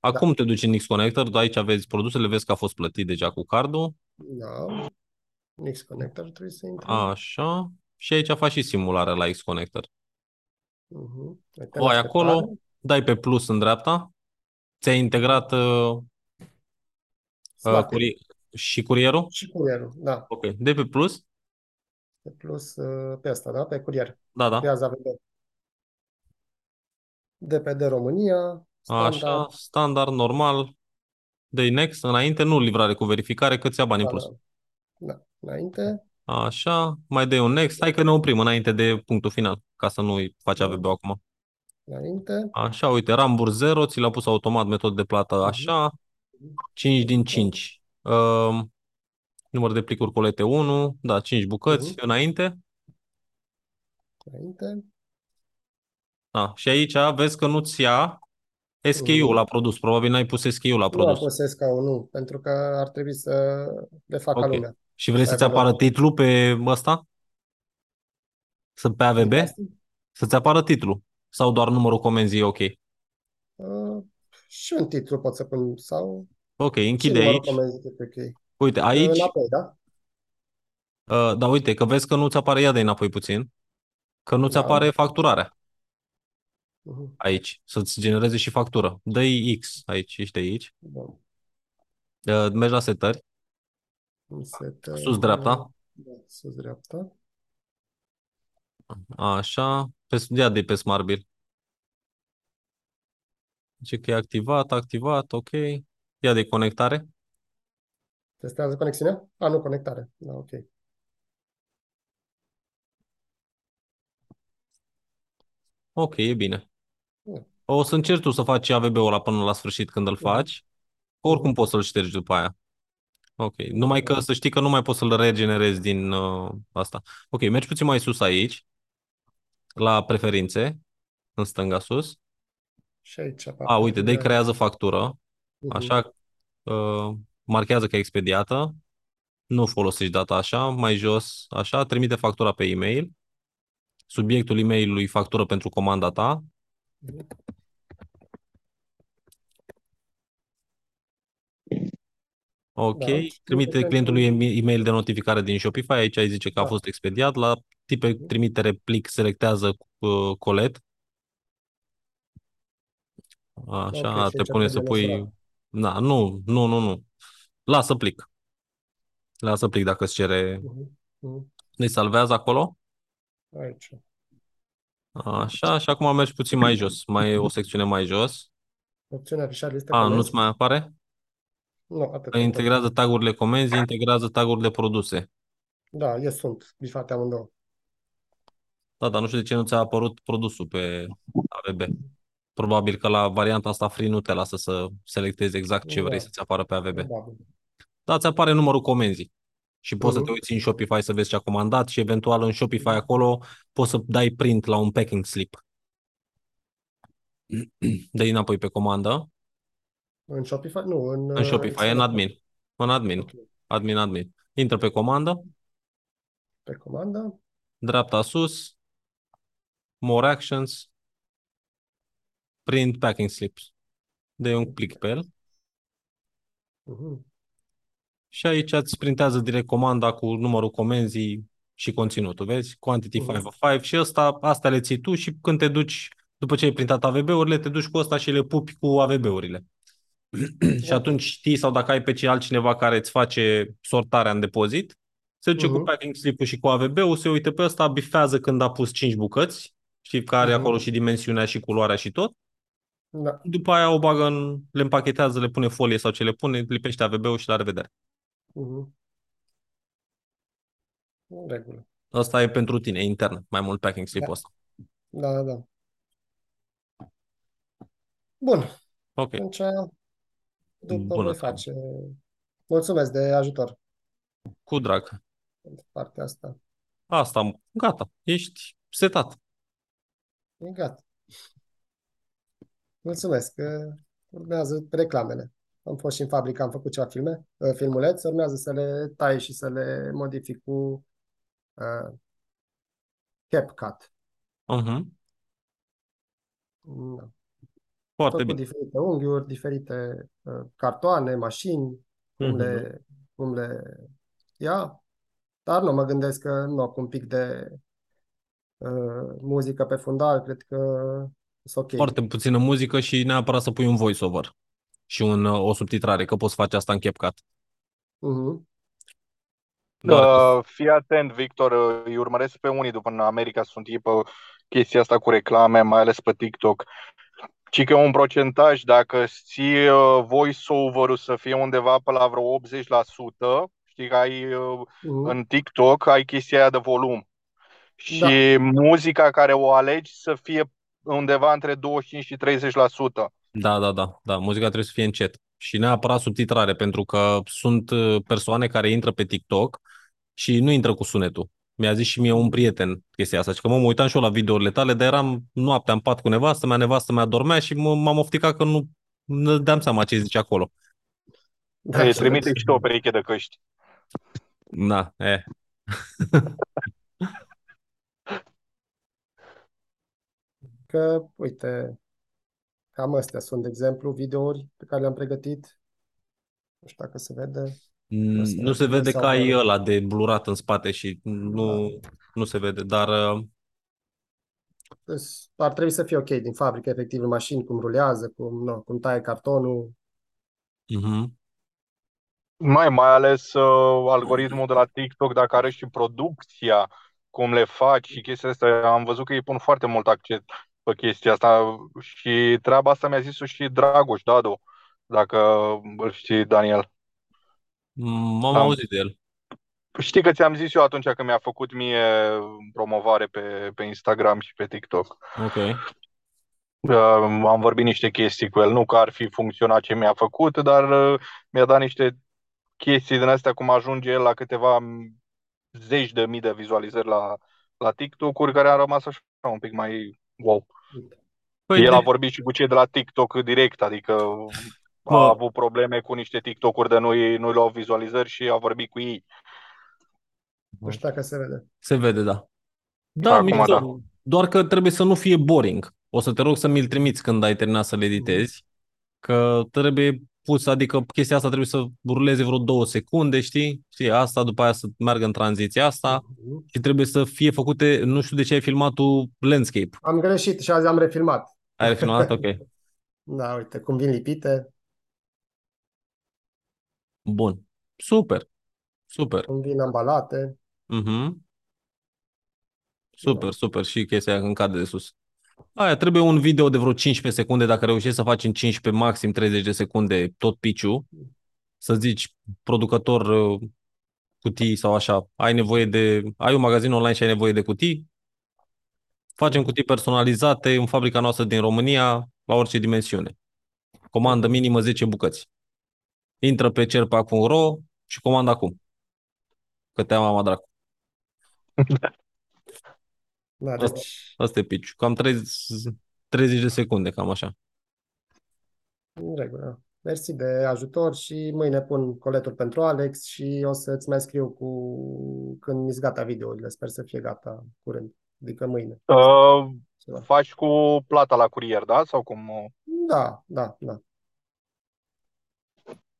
[SPEAKER 2] Acum te duci în X-Connector, da, aici vezi produsele, vezi că a fost plătit deja cu cardul.
[SPEAKER 3] Da. X-Connector trebuie să intru.
[SPEAKER 2] Așa. Și aici faci și simularea la X-Connector.
[SPEAKER 3] Mhm. Uite,
[SPEAKER 2] O ai
[SPEAKER 3] așteptare.
[SPEAKER 2] acolo, dai pe plus în dreapta, ți-ai integrat uh, uh,
[SPEAKER 3] Slate.
[SPEAKER 2] curie- și curierul?
[SPEAKER 3] Și curierul, da.
[SPEAKER 2] Ok, de pe plus?
[SPEAKER 3] Pe plus uh, pe asta, da? Pe curier.
[SPEAKER 2] Da, da.
[SPEAKER 3] Pe azi avem DPD România,
[SPEAKER 2] Așa,
[SPEAKER 3] standard.
[SPEAKER 2] standard, normal. Dai next, înainte, nu livrare cu verificare, că ți-a bani în
[SPEAKER 3] Da,
[SPEAKER 2] plus.
[SPEAKER 3] da. Da, înainte.
[SPEAKER 2] Așa, mai dai un next. Hai că ne oprim înainte de punctul final, ca să nu-i faci
[SPEAKER 3] Da.
[SPEAKER 2] AVB acum.
[SPEAKER 3] Înainte.
[SPEAKER 2] Așa, uite, rambur 0, ți l-a pus automat metod de plată
[SPEAKER 3] Mhm.
[SPEAKER 2] așa, 5 din 5. Uh, număr de plicuri colete 1, da, 5 bucăți
[SPEAKER 3] Mhm.
[SPEAKER 2] înainte.
[SPEAKER 3] Înainte.
[SPEAKER 2] Da, și aici vezi că nu-ți ia SKU
[SPEAKER 3] Mhm.
[SPEAKER 2] la produs. Probabil n-ai pus SKU la
[SPEAKER 3] Nu am
[SPEAKER 2] produs.
[SPEAKER 3] pus SKU, nu, pentru că ar trebui să le facă
[SPEAKER 2] Ok.
[SPEAKER 3] lumea.
[SPEAKER 2] Și vrei
[SPEAKER 3] Să
[SPEAKER 2] să-ți
[SPEAKER 3] aibă
[SPEAKER 2] apară
[SPEAKER 3] loc.
[SPEAKER 2] titlul pe ăsta? Să pe AVB? Să-ți apară titlul? Sau doar numărul comenzii e ok?
[SPEAKER 3] Uh, și un titlu pot să pun sau
[SPEAKER 2] Ok,
[SPEAKER 3] și
[SPEAKER 2] închide
[SPEAKER 3] numărul
[SPEAKER 2] aici.
[SPEAKER 3] comenzii e ok.
[SPEAKER 2] Uite, aici,
[SPEAKER 3] Înapoi, da?
[SPEAKER 2] uh, da, uite, că vezi că nu-ți apare, ia de înapoi puțin, că nu-ți
[SPEAKER 3] Da.
[SPEAKER 2] apare facturarea
[SPEAKER 3] Mhm.
[SPEAKER 2] aici, să-ți genereze și factură. Dă-i X aici, ești aici,
[SPEAKER 3] Bun.
[SPEAKER 2] uh, mergi la setări,
[SPEAKER 3] Setări,
[SPEAKER 2] sus dreapta,
[SPEAKER 3] Da, sus dreapta.
[SPEAKER 2] așa, pe, ia de pe Smart Bill. Zice că e activat, activat, ok. Ia de conectare.
[SPEAKER 3] Testează conexiunea? A, nu, conectare. Da, ok.
[SPEAKER 2] Ok, e bine.
[SPEAKER 3] Bun.
[SPEAKER 2] O să încerci tu să faci AVB-ul ăla până la sfârșit când îl
[SPEAKER 3] Mhm.
[SPEAKER 2] faci. Oricum
[SPEAKER 3] Mhm.
[SPEAKER 2] poți să-l ștergi după aia. Ok. Numai că să știi că nu mai poți să-l regenerezi din uh, asta. Ok, mergi puțin mai sus aici, la preferințe, în stânga sus.
[SPEAKER 3] Și aici.
[SPEAKER 2] A, uite, de creează factură.
[SPEAKER 3] Mhm.
[SPEAKER 2] Așa, uh, marchează că e expediată. Nu folosești data așa, mai jos, așa, trimite factura pe e-mail. Subiectul e-mailului factură pentru comanda ta.
[SPEAKER 3] Mhm.
[SPEAKER 2] Ok,
[SPEAKER 3] Da.
[SPEAKER 2] trimite
[SPEAKER 3] Pentru-
[SPEAKER 2] clientului e- e-mail de notificare din Shopify, aici ai zice că a
[SPEAKER 3] Da.
[SPEAKER 2] fost expediat, la tipe trimitere plic selectează uh, colet. Așa,
[SPEAKER 3] Ok, și
[SPEAKER 2] te
[SPEAKER 3] aici
[SPEAKER 2] pune să
[SPEAKER 3] trebuie
[SPEAKER 2] pui...
[SPEAKER 3] măsurat.
[SPEAKER 2] Da, nu, nu, nu, nu. Lasă plic. Lasă plic dacă îți cere...
[SPEAKER 3] Mhm. Mhm.
[SPEAKER 2] Ne salvează acolo.
[SPEAKER 3] Aici.
[SPEAKER 2] Așa, și acum mergi puțin mai jos. Mai e o secțiune mai jos.
[SPEAKER 3] Opțiunea afișat listă
[SPEAKER 2] A,
[SPEAKER 3] comenzi?
[SPEAKER 2] nu-ți mai apare?
[SPEAKER 3] Nu, atât.
[SPEAKER 2] Integrează tagurile comenzi, integrează tagurile produse.
[SPEAKER 3] Da, e sunt bifate amândouă.
[SPEAKER 2] Da, dar nu știu de ce nu ți-a apărut produsul pe AVB. Probabil că la varianta asta free nu te lasă să selectezi exact ce
[SPEAKER 3] Da.
[SPEAKER 2] vrei să-ți apară pe AVB.
[SPEAKER 3] Probabil.
[SPEAKER 2] Da, ți apare numărul comenzii. Și poți să te
[SPEAKER 3] Mhm.
[SPEAKER 2] uiți în Shopify să vezi ce a comandat și eventual în Shopify acolo poți să dai print la un packing slip. <clears throat> dă înapoi pe comandă.
[SPEAKER 3] În Shopify? Nu, în,
[SPEAKER 2] În
[SPEAKER 3] uh,
[SPEAKER 2] Shopify, în
[SPEAKER 3] Excel.
[SPEAKER 2] admin. În admin.
[SPEAKER 3] Ok.
[SPEAKER 2] Admin, admin. Intră pe comandă,
[SPEAKER 3] Pe comandă.
[SPEAKER 2] dreapta sus, more actions, print packing slips. Dă un click pe el
[SPEAKER 3] Mhm.
[SPEAKER 2] și aici îți printează direct comanda cu numărul comenzii și conținutul, vezi? Quantity
[SPEAKER 3] Mhm.
[SPEAKER 2] 5 of 5 și ăsta, astea le ții tu și când te duci, după ce ai printat AVB-urile, te duci cu ăsta și le pupi cu AVB-urile. <clears throat> și atunci știi sau dacă ai pe ce altcineva care îți face sortarea în depozit, se duce cu
[SPEAKER 3] Mhm.
[SPEAKER 2] packing slip-ul și cu AVB-ul, se uită pe ăsta, bifează când a pus 5 bucăți, știi, care are
[SPEAKER 3] Mhm.
[SPEAKER 2] acolo și dimensiunea și culoarea și tot.
[SPEAKER 3] Da.
[SPEAKER 2] După aia o bagă în, le împachetează, le pune folie sau ce le pune, lipește AVB-ul și la revedere.
[SPEAKER 3] Mhm. În regulă.
[SPEAKER 2] Asta e pentru tine, intern, mai mult packing slip-ul ăsta.
[SPEAKER 3] Da, da, da. Bun.
[SPEAKER 2] Ok.
[SPEAKER 3] Atunci, după
[SPEAKER 2] Bună
[SPEAKER 3] voi
[SPEAKER 2] treabă.
[SPEAKER 3] face. Mulțumesc de ajutor
[SPEAKER 2] Cu drag.
[SPEAKER 3] pentru partea asta.
[SPEAKER 2] Asta, am- gata, ești setat.
[SPEAKER 3] E gata. Mulțumesc. că Urmează reclamele. Am fost și în fabrică, am făcut ceva filme, uh, filmulețe, urmează să le tai și să le modific cu uh, CapCut.
[SPEAKER 2] Uh-huh.
[SPEAKER 3] Da.
[SPEAKER 2] Foarte
[SPEAKER 3] Tot cu
[SPEAKER 2] bine.
[SPEAKER 3] diferite unghiuri, diferite uh, cartoane, mașini, cum
[SPEAKER 2] Mhm.
[SPEAKER 3] le, cum le ia. Dar nu mă gândesc că nu, cu un pic de uh, muzică pe fundal, cred că sunt ok.
[SPEAKER 2] Foarte puțină muzică și neapărat să pui un voiceover și un, uh, o subtitrare, că poți face asta în CapCut.
[SPEAKER 3] Mhm.
[SPEAKER 2] Doar că-
[SPEAKER 1] Uh, fii atent, Victor, uh, îi urmăresc pe unii după în America, sunt ei pe chestia asta cu reclame, mai ales pe TikTok. Ci că un procentaj, dacă ții uh, voice-over-ul să fie undeva pe la vreo 80%, știi că ai uh,
[SPEAKER 3] Mhm.
[SPEAKER 1] în TikTok, ai chestia aia de volum. Și
[SPEAKER 3] Da.
[SPEAKER 1] muzica care o alegi să fie undeva între 25 și 30%.
[SPEAKER 2] Da, da, da, da. Muzica trebuie să fie încet. Și neapărat subtitrare, pentru că sunt uh, persoane care intră pe TikTok și nu intră cu sunetul. Mi-a zis și mie un prieten chestia asta. Și că mă, mă uitam și eu la videourile tale, dar eram noaptea în pat cu nevastă mea, nevastă mea dormea și mă, m-am ofticat că nu nu dădeam seama ce zice acolo.
[SPEAKER 3] Da,
[SPEAKER 1] Îi
[SPEAKER 3] așa
[SPEAKER 1] trimite
[SPEAKER 3] văd.
[SPEAKER 1] și tu o pereche de căști.
[SPEAKER 2] Da, e. <laughs>
[SPEAKER 3] Că, uite, cam astea sunt, de exemplu, videouri pe care le-am pregătit. Nu știu dacă se vede.
[SPEAKER 2] Mm,
[SPEAKER 3] Ăsta
[SPEAKER 2] Nu se vede
[SPEAKER 3] sau
[SPEAKER 2] că ai
[SPEAKER 3] doar-
[SPEAKER 2] ăla de blurat în spate și nu, nu se vede, dar uh,
[SPEAKER 3] Deci, ar trebui să fie ok din fabrică, efectiv, în mașini, cum rulează, cum, nu, cum taie cartonul.
[SPEAKER 2] mhm.
[SPEAKER 1] Mai, mai ales uh, algoritmul de la TikTok, dacă are și producția, cum le faci și chestia asta, am văzut că îi pun foarte mult accent pe chestia asta și treaba asta mi-a zis-o și Dragoș Dadu, dacă îl știi, Daniel.
[SPEAKER 2] M- am
[SPEAKER 1] Am-
[SPEAKER 2] auzit de el.
[SPEAKER 1] Știi că ți-am zis eu atunci când mi-a făcut mie promovare pe, pe Instagram și pe TikTok.
[SPEAKER 2] Ok.
[SPEAKER 1] Uh, am vorbit niște chestii cu el, nu că ar fi funcționat ce mi-a făcut, dar uh, mi-a dat niște chestii din astea cum ajunge el la câteva zeci de mii de vizualizări la, la TikTok-uri care a rămas așa un pic mai wow.
[SPEAKER 2] Păi
[SPEAKER 1] El
[SPEAKER 2] de-
[SPEAKER 1] a vorbit și cu cei de la TikTok direct, adică
[SPEAKER 2] Bă.
[SPEAKER 1] a avut probleme cu niște TikTok-uri de nu-i, nu-i luau vizualizări și a vorbit cu ei.
[SPEAKER 3] Nu știu dacă se vede.
[SPEAKER 2] Se vede, da. Da,
[SPEAKER 1] Acum,
[SPEAKER 2] mișto.
[SPEAKER 1] da.
[SPEAKER 2] Doar că trebuie să nu fie boring. O să te rog să mi-l trimiți când ai terminat să le editezi, că trebuie pus, adică chestia asta trebuie să ruleze vreo două secunde, știi? Știi, asta, după aia să meargă în tranziția asta
[SPEAKER 3] Mhm.
[SPEAKER 2] și trebuie să fie făcute, nu știu de ce ai filmat tu landscape.
[SPEAKER 3] Am greșit și azi am refilmat.
[SPEAKER 2] Ai refilmat? Ok. <laughs>
[SPEAKER 3] Da, uite, cum vin lipite,
[SPEAKER 2] Bun. Super. Super.
[SPEAKER 3] cum vin ambalate.
[SPEAKER 2] Mhm. Super, super. Și chestia aia când cade de sus. Aia trebuie un video de vreo 15 secunde, dacă reușești să faci în 15, maxim 30 de secunde tot piciu, să zici producător uh, cutii sau așa, ai nevoie de, ai un magazin online și ai nevoie de cutii, facem cutii personalizate în fabrica noastră din România, la orice dimensiune. Comandă minimă 10 bucăți. Intră pe cerpac.ro și comandă acum. Că te-am mama dracu. <laughs>
[SPEAKER 3] Da,
[SPEAKER 2] Asta-
[SPEAKER 3] deci,
[SPEAKER 2] Asta e piciu. Cam 30, 30 de secunde, cam așa.
[SPEAKER 3] în regulă. Mersi de ajutor și mâine pun coletul pentru Alex și o să-ți mai scriu cu când mi gata videourile. Sper să fie gata curând, adică mâine.
[SPEAKER 1] Uh,
[SPEAKER 3] ceva.
[SPEAKER 1] Faci cu plata la curier, da? Sau cum?
[SPEAKER 3] Da, da, da.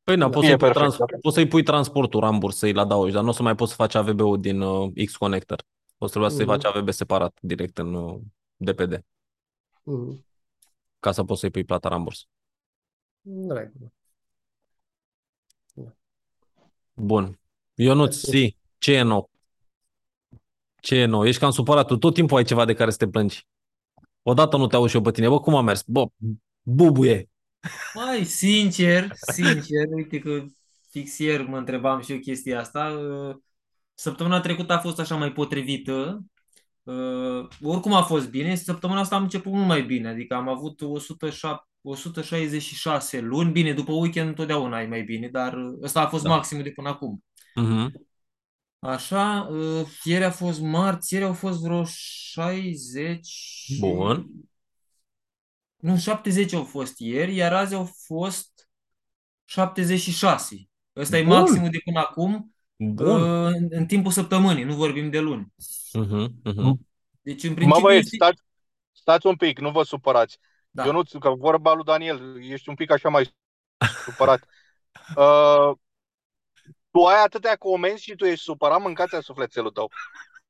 [SPEAKER 2] Păi na,
[SPEAKER 3] Da.
[SPEAKER 2] poți
[SPEAKER 1] E
[SPEAKER 2] să-i, pui
[SPEAKER 1] perfect,
[SPEAKER 2] trans-
[SPEAKER 1] da.
[SPEAKER 2] poți să-i pui transportul ramburs, să-i la adaugi, dar nu o să mai poți să faci AVB-ul din uh, X-Connector. O să trebuia să-i
[SPEAKER 3] Mhm.
[SPEAKER 2] faci AVB separat, direct în uh, DPD,
[SPEAKER 3] Mhm.
[SPEAKER 2] ca să poți să-i pui plata ramburs.
[SPEAKER 3] În regulă.
[SPEAKER 2] Bun. Ionuț,
[SPEAKER 3] Mersi.
[SPEAKER 2] zi, ce e nou? Ce e nou? Ești cam supărat, tu tot timpul ai ceva de care să te plângi. Odată nu te auzi și eu pe tine. Bă, cum a mers? Bă, bubuie.
[SPEAKER 4] Mai sincer, sincer, uite că fix ieri mă întrebam și eu chestia asta. uh, Săptămâna trecută a fost așa mai potrivită. Uh, Oricum a fost bine. Săptămâna asta am început mult mai bine. Adică am avut 107, 166 luni. Bine, după weekend întotdeauna e mai bine, dar uh, ăsta a fost
[SPEAKER 2] Da.
[SPEAKER 4] maximul de până acum.
[SPEAKER 2] Mhm.
[SPEAKER 4] Așa, uh, ieri a fost marți, ieri au fost vreo 60 și-
[SPEAKER 2] Bun.
[SPEAKER 4] Nu, 70 au fost ieri, iar azi au fost 76. Ăsta e
[SPEAKER 2] Bun.
[SPEAKER 4] maximul de până acum
[SPEAKER 2] Bun.
[SPEAKER 4] uh, în, în timpul săptămânii, nu vorbim de luni.
[SPEAKER 2] Mhm, mhm.
[SPEAKER 4] Deci, în
[SPEAKER 1] Mă
[SPEAKER 4] principiu,
[SPEAKER 1] băieți,
[SPEAKER 4] este...
[SPEAKER 1] stați, stați un pic, nu vă supărați.
[SPEAKER 4] Da.
[SPEAKER 1] Eu nu, că vorba lui Daniel, ești un pic așa mai supărat. <laughs> Uh, tu ai atâtea comenzi și tu ești supărat, mâncați-a sufletelul tău.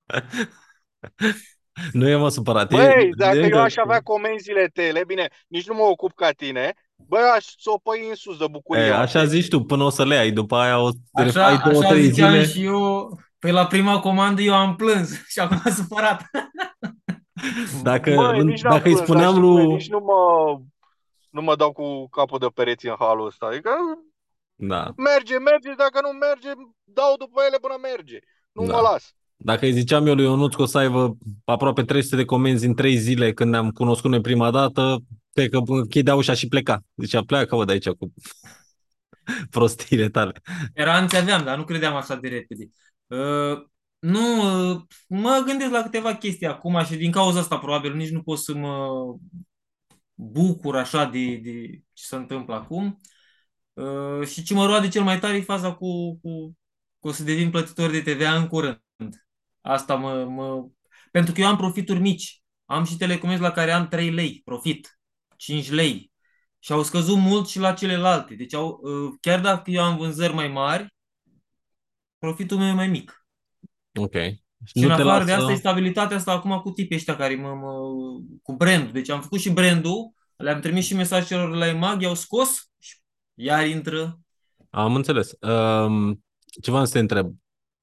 [SPEAKER 1] <laughs>
[SPEAKER 2] Nu e mă supărat. e-
[SPEAKER 1] Băi, dacă
[SPEAKER 2] e
[SPEAKER 1] eu
[SPEAKER 2] încă-
[SPEAKER 1] aș avea comenzile tale, bine, nici nu mă ocup ca tine, băi, aș țopăi în sus de bucurie.
[SPEAKER 2] E, așa zici tu, până o să le ai, după aia o să
[SPEAKER 4] Așa,
[SPEAKER 2] ai două,
[SPEAKER 4] așa
[SPEAKER 2] trei
[SPEAKER 4] ziceam
[SPEAKER 2] zile.
[SPEAKER 4] și eu. Pe la prima comandă eu am plâns <laughs> și acum am supărat.
[SPEAKER 2] Dacă,
[SPEAKER 1] Băi, nici n-am
[SPEAKER 2] dacă îi
[SPEAKER 1] plâns,
[SPEAKER 2] spuneam
[SPEAKER 1] dar și, băi,
[SPEAKER 2] lui...
[SPEAKER 1] Nici nu mă, nu mă dau cu capul de pereți în halul ăsta. Adică
[SPEAKER 2] Da.
[SPEAKER 1] merge, merge, dacă nu merge, dau după ele până merge. Nu
[SPEAKER 2] Da.
[SPEAKER 1] mă las.
[SPEAKER 2] Dacă îi ziceam eu lui Ionuț că o să aibă aproape 300 de comenzi în 3 zile când ne-am cunoscut noi prima dată, cred că închidea ușa și pleca. Zicea, pleacă, vă de aici cu <laughs> prostiile tale.
[SPEAKER 4] Speranțe aveam, dar nu credeam așa de repede. Uh, nu, uh, mă gândesc la câteva chestii acum și din cauza asta probabil nici nu pot să mă bucur așa de, de ce se întâmplă acum. Uh, și ce mă roade cel mai tare e faza cu, cu că o să devin plătitor de TVA în curând. Asta mă, mă... Pentru că eu am profituri mici. Am și telecomenzi la care am 3 lei profit, 5 lei. Și au scăzut mult și la celelalte. Deci au, uh, chiar dacă eu am vânzări mai mari, profitul meu e mai mic.
[SPEAKER 2] Ok.
[SPEAKER 4] Și în afară de asta e stabilitatea asta acum cu tipii ăștia care mă, mă, cu brandul. Deci am făcut și brandul, le-am trimis și mesaj celor de la EMAG, i-au scos și iar intră.
[SPEAKER 2] Am înțeles. Um, ce vreau să te întreb?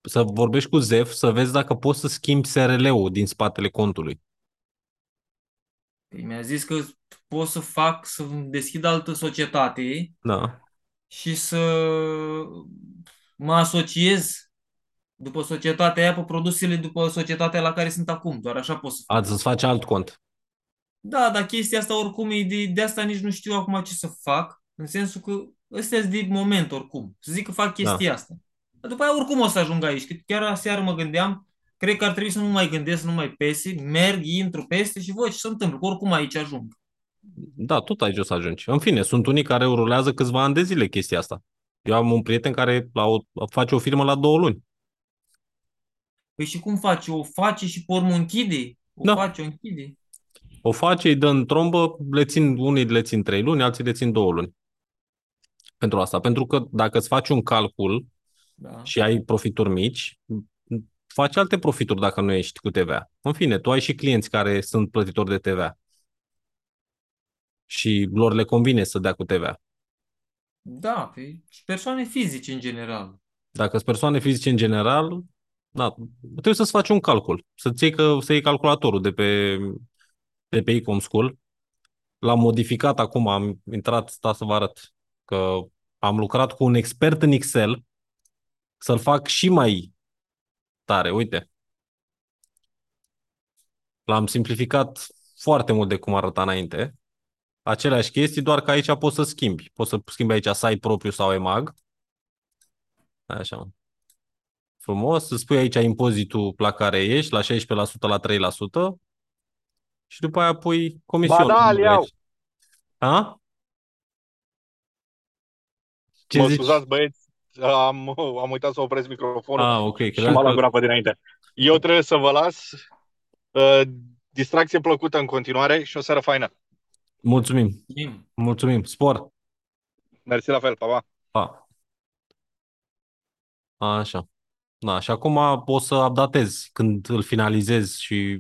[SPEAKER 2] Să vorbești cu Zef, să vezi dacă poți să schimbi SRL-ul din spatele contului.
[SPEAKER 4] Păi mi-a zis că pot să fac, să deschid altă societate
[SPEAKER 2] Da.
[SPEAKER 4] și să mă asociez după societatea aia pe produsele după societatea la care sunt acum. Doar așa pot să fac.
[SPEAKER 2] Ați să-ți faci alt cont.
[SPEAKER 4] Da, dar chestia asta oricum e de, de asta nici nu știu acum ce să fac, în sensul că ăstea de moment oricum. Să zic că fac chestia
[SPEAKER 2] Da.
[SPEAKER 4] asta. Dar după aia oricum o să ajung aici. Că chiar aseară mă gândeam, cred că ar trebui să nu mai gândesc, să nu mai pese, merg, intru peste și văd ce se întâmplă. Că oricum aici ajung.
[SPEAKER 2] Da, tot aici o să ajungi. În fine, sunt unii care rulează câțiva ani de zile chestia asta. Eu am un prieten care la o, face o firmă la două luni.
[SPEAKER 4] Păi și cum face? O face și pe urmă o închide? O
[SPEAKER 2] Da.
[SPEAKER 4] face, o închide?
[SPEAKER 2] O face, îi dă în trombă, le țin, unii le țin trei luni, alții le țin două luni. Pentru asta. Pentru că dacă îți faci un calcul
[SPEAKER 4] Da.
[SPEAKER 2] și ai profituri mici, faci alte profituri dacă nu ești cu TVA. În fine, tu ai și clienți care sunt plătitori de TVA. Și lor le convine să dea cu TVA.
[SPEAKER 4] Da, pe și persoane fizice în general.
[SPEAKER 2] Dacă sunt persoane fizice în general, da, trebuie să-ți faci un calcul. Să-ți iei, că, să iei calculatorul de pe, de pe Ecom School. L-am modificat acum, am intrat, sta să vă arăt, că am lucrat cu un expert în Excel să-l fac și mai tare. Uite. L-am simplificat foarte mult de cum arăta înainte. Aceleași chestii, doar că aici poți să schimbi. Poți să schimbi aici site propriu sau EMAG. Așa. Frumos. Îți spui aici impozitul la care ești, la 16%, la 3%. Și după aia pui comisionul.
[SPEAKER 1] Ba da, îl iau.
[SPEAKER 2] A? Ce
[SPEAKER 1] mă
[SPEAKER 2] zici?
[SPEAKER 1] scuzați, băieți, am, am uitat să opresc microfonul
[SPEAKER 2] Ah, ok.
[SPEAKER 1] și
[SPEAKER 2] Credeam
[SPEAKER 1] m-a
[SPEAKER 2] că...
[SPEAKER 1] langurat pe dinainte. Eu trebuie să vă las. Uh, distracție plăcută în continuare și o seară faină.
[SPEAKER 2] Mulțumim.
[SPEAKER 4] Mulțumim.
[SPEAKER 2] Mulțumim. Spor.
[SPEAKER 1] Mersi la fel, pa, pa.
[SPEAKER 2] Pa. Așa. Da, și acum poți să updatezi când îl finalizezi și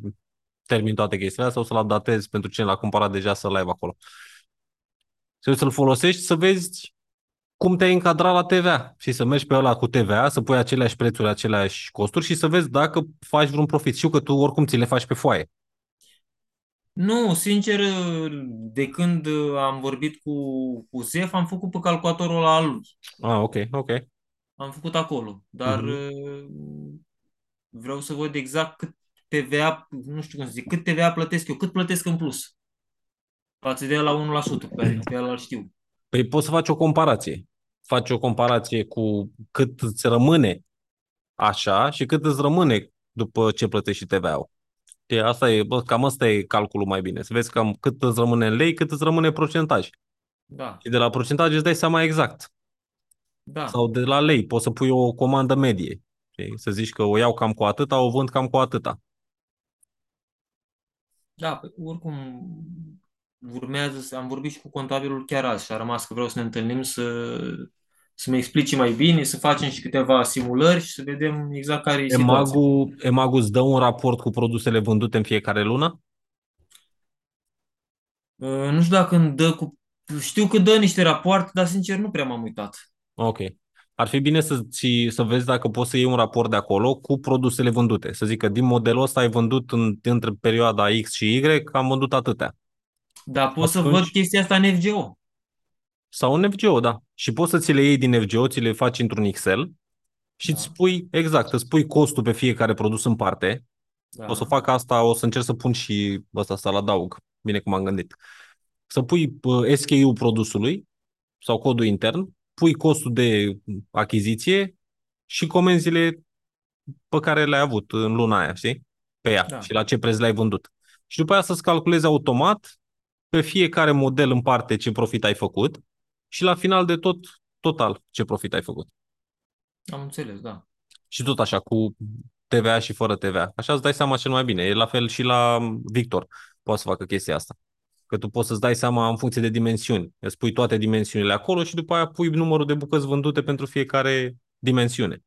[SPEAKER 2] termin toate chestiile astea, o să-l updatezi pentru cine l-a cumpărat deja să-l ai acolo. Și să-l folosești să vezi cum te-ai încadrat la TVA și să mergi pe ăla cu TVA, să pui aceleași prețuri, aceleași costuri și să vezi dacă faci vreun profit. Știu că tu oricum ți le faci pe foaie.
[SPEAKER 4] Nu, sincer, de când am vorbit cu, cu Zef, am făcut pe calculatorul ăla al lui.
[SPEAKER 2] Ah, ok, ok.
[SPEAKER 4] Am făcut acolo, dar
[SPEAKER 2] Mhm.
[SPEAKER 4] vreau să văd exact cât TVA, nu știu cum să zic, cât TVA plătesc eu, cât plătesc în plus. Față de la 1%, pe care pe ăla îl știu.
[SPEAKER 2] Păi poți să faci o comparație. Faci o comparație cu cât îți rămâne așa și cât îți rămâne după ce plătești și TVA-ul. E, asta e, bă, cam asta e calculul mai bine. Să vezi cam cât îți rămâne în lei, cât îți rămâne procentaj.
[SPEAKER 4] Da,
[SPEAKER 2] Și de la procentaj îți dai seama exact.
[SPEAKER 4] da,
[SPEAKER 2] Sau de la lei, poți să pui o comandă medie. Știi? Să zici că o iau cam cu atâta, o vând cam cu atâta.
[SPEAKER 4] da, păi, oricum urmează să am vorbit și cu contabilul chiar azi și a rămas că vreau să ne întâlnim să, să-mi explice mai bine, să facem și câteva simulări și să vedem exact care e situația.
[SPEAKER 2] Emagu, Emagu îți dă un raport cu produsele vândute în fiecare lună?
[SPEAKER 4] Uh, Nu știu dacă îmi dă cu... Știu că dă niște rapoarte, dar sincer nu prea m-am uitat.
[SPEAKER 2] Ok. Ar fi bine să, ți, să vezi dacă poți să iei un raport de acolo cu produsele vândute. Să zic că din modelul ăsta ai vândut în, între perioada X și Y, am vândut atâtea.
[SPEAKER 4] Dar pot să
[SPEAKER 2] Atunci-
[SPEAKER 4] văd chestia asta în FGO.
[SPEAKER 2] Sau în FGO, da. Și poți să ți le iei din FGO, ți le faci într-un Excel și
[SPEAKER 4] Da.
[SPEAKER 2] îți spui, exact, îți pui costul pe fiecare produs în parte.
[SPEAKER 4] Da.
[SPEAKER 2] O să fac asta, o să încerc să pun și ăsta să-l adaug. Bine cum am gândit. Să pui uh, SKU produsului sau codul intern, pui costul de achiziție și comenzile pe care le-ai avut în luna aia, știi? Pe ea
[SPEAKER 4] Da.
[SPEAKER 2] și la ce preț le-ai vândut. Și după aia să-ți calculezi automat pe fiecare model în parte ce profit ai făcut și la final de tot, total, ce profit ai făcut.
[SPEAKER 4] Am înțeles, da.
[SPEAKER 2] Și tot așa, cu TVA și fără TVA. Așa îți dai seama cel mai bine. E la fel și la Victor. Poate să facă chestia asta. Că tu poți să-ți dai seama în funcție de dimensiuni. Îți pui toate dimensiunile acolo și după aia pui numărul de bucăți vândute pentru fiecare dimensiune.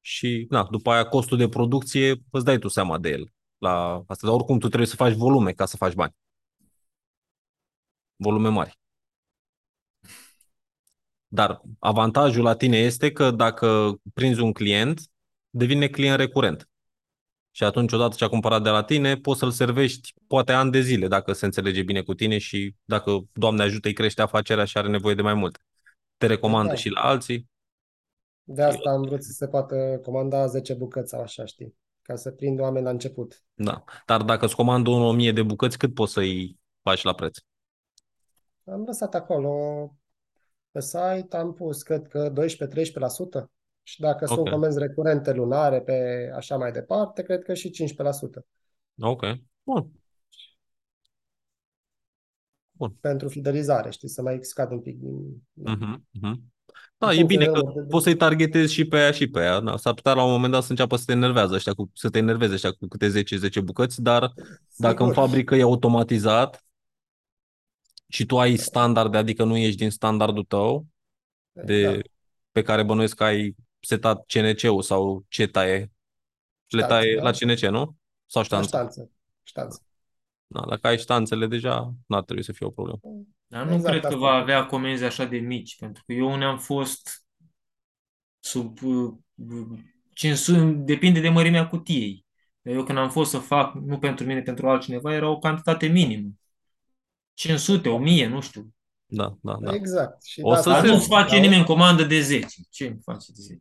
[SPEAKER 2] Și, na, după aia costul de producție îți dai tu seama de el. La asta, dar oricum tu trebuie să faci volume ca să faci bani. Volume mari. Dar avantajul la tine este că dacă prinzi un client, devine client recurent. Și atunci, odată ce a cumpărat de la tine, poți să-l servești poate ani de zile, dacă se înțelege bine cu tine și dacă, Doamne ajută, îi crește afacerea și are nevoie de mai mult. Te recomandă
[SPEAKER 3] Da.
[SPEAKER 2] și la alții.
[SPEAKER 3] De asta am vrut să se poată comanda 10 bucăți sau așa, știi? Ca să prind oameni la început.
[SPEAKER 2] Da. Dar dacă îți comandă unul 1000 de bucăți, cât poți să-i faci la preț?
[SPEAKER 3] Am lăsat acolo pe site, am pus, cred că 12-13%. Și dacă sunt
[SPEAKER 2] Ok.
[SPEAKER 3] comenzi recurente lunare pe așa mai departe, cred că și 15%
[SPEAKER 2] Ok. Bun.
[SPEAKER 3] pentru fidelizare, știi, să mai scad un pic din...
[SPEAKER 2] Mhm, mhm. Da,
[SPEAKER 3] În
[SPEAKER 2] e
[SPEAKER 3] funcție
[SPEAKER 2] bine
[SPEAKER 3] de
[SPEAKER 2] că
[SPEAKER 3] număr de-
[SPEAKER 2] poți să-i targetezi și pe aia și pe aia. Da, s-ar putea la un moment dat să înceapă să te enervează ăștia cu, să te enerveze ăștia cu câte 10-10 bucăți, dar dacă în
[SPEAKER 3] Sigur.
[SPEAKER 2] fabrică e automatizat și tu ai standarde, adică nu ești din standardul tău, de,
[SPEAKER 3] Da.
[SPEAKER 2] pe care bănuiesc că ai setat CNC-ul sau ce taie? Le
[SPEAKER 3] Ștanțe,
[SPEAKER 2] taie
[SPEAKER 3] da.
[SPEAKER 2] la CNC, nu? Sau
[SPEAKER 3] La
[SPEAKER 2] ștanță?
[SPEAKER 3] ștanță. Ștanță.
[SPEAKER 2] Da, dacă ai ștanțele deja, n-ar trebui să fie o problemă.
[SPEAKER 4] Dar nu
[SPEAKER 3] Exact
[SPEAKER 4] cred că
[SPEAKER 3] asta.
[SPEAKER 4] va avea comenzi așa de mici, pentru că eu unde am fost sub uh, uh, 500, depinde de mărimea cutiei. Dar Eu când am fost să fac, nu pentru mine, pentru altcineva, era o cantitate minimă. 500, 1000, nu știu.
[SPEAKER 2] Da, da, da.
[SPEAKER 3] Exact. Și
[SPEAKER 2] O
[SPEAKER 3] de
[SPEAKER 2] să
[SPEAKER 3] asta
[SPEAKER 4] Dar
[SPEAKER 2] se-
[SPEAKER 3] încerc
[SPEAKER 4] nu-ți face
[SPEAKER 3] caut.
[SPEAKER 4] nimeni comandă de 10. Ce îmi face de 10?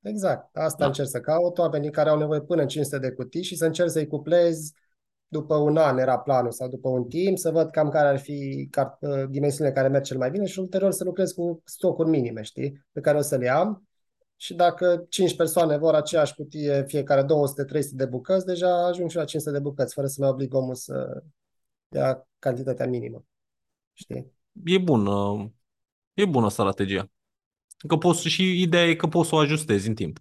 [SPEAKER 3] Exact. Asta
[SPEAKER 2] Da.
[SPEAKER 3] încerc să caut, oamenii care au nevoie până în 500 de cutii și să încerc să-i cuplez după un an era planul sau după un timp, să văd cam care ar fi car- uh, dimensiunile care merg cel mai bine și ulterior să lucrez cu stocuri minime, știi, pe care o să le am. Și dacă 5 persoane vor aceeași cutie, fiecare 200-300 de bucăți, deja ajung și la 500 de bucăți, fără să mai oblig omul să ia cantitatea minimă. Știi?
[SPEAKER 2] E bună, e bună strategia. Că poți, și ideea e că poți să o ajustezi în timp.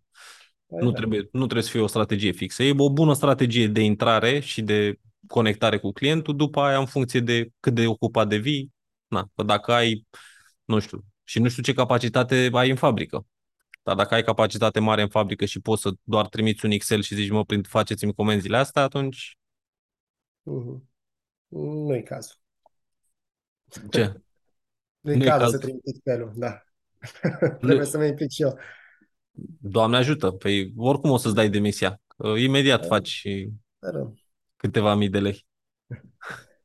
[SPEAKER 3] Păi
[SPEAKER 2] Nu
[SPEAKER 3] da.
[SPEAKER 2] trebuie, nu trebuie să fie o strategie fixă. E o bună strategie de intrare și de conectare cu clientul, după aia în funcție de cât de ocupat devii, na, că dacă ai, nu știu, și nu știu ce capacitate ai în fabrică. Dar dacă ai capacitate mare în fabrică și poți să doar trimiți un Excel și zici, mă, prin, faceți-mi comenzile astea, atunci
[SPEAKER 3] Mhm. Nu-i cazul.
[SPEAKER 2] ce?
[SPEAKER 3] Nu-i
[SPEAKER 2] Nu-i
[SPEAKER 3] cazul
[SPEAKER 2] caz.
[SPEAKER 3] să trimit felul, da. Trebuie să mă implic și eu.
[SPEAKER 2] Doamne ajută, păi oricum o să-ți dai demisia. Că Imediat
[SPEAKER 3] Da.
[SPEAKER 2] faci
[SPEAKER 3] Dar,
[SPEAKER 2] câteva mii de lei.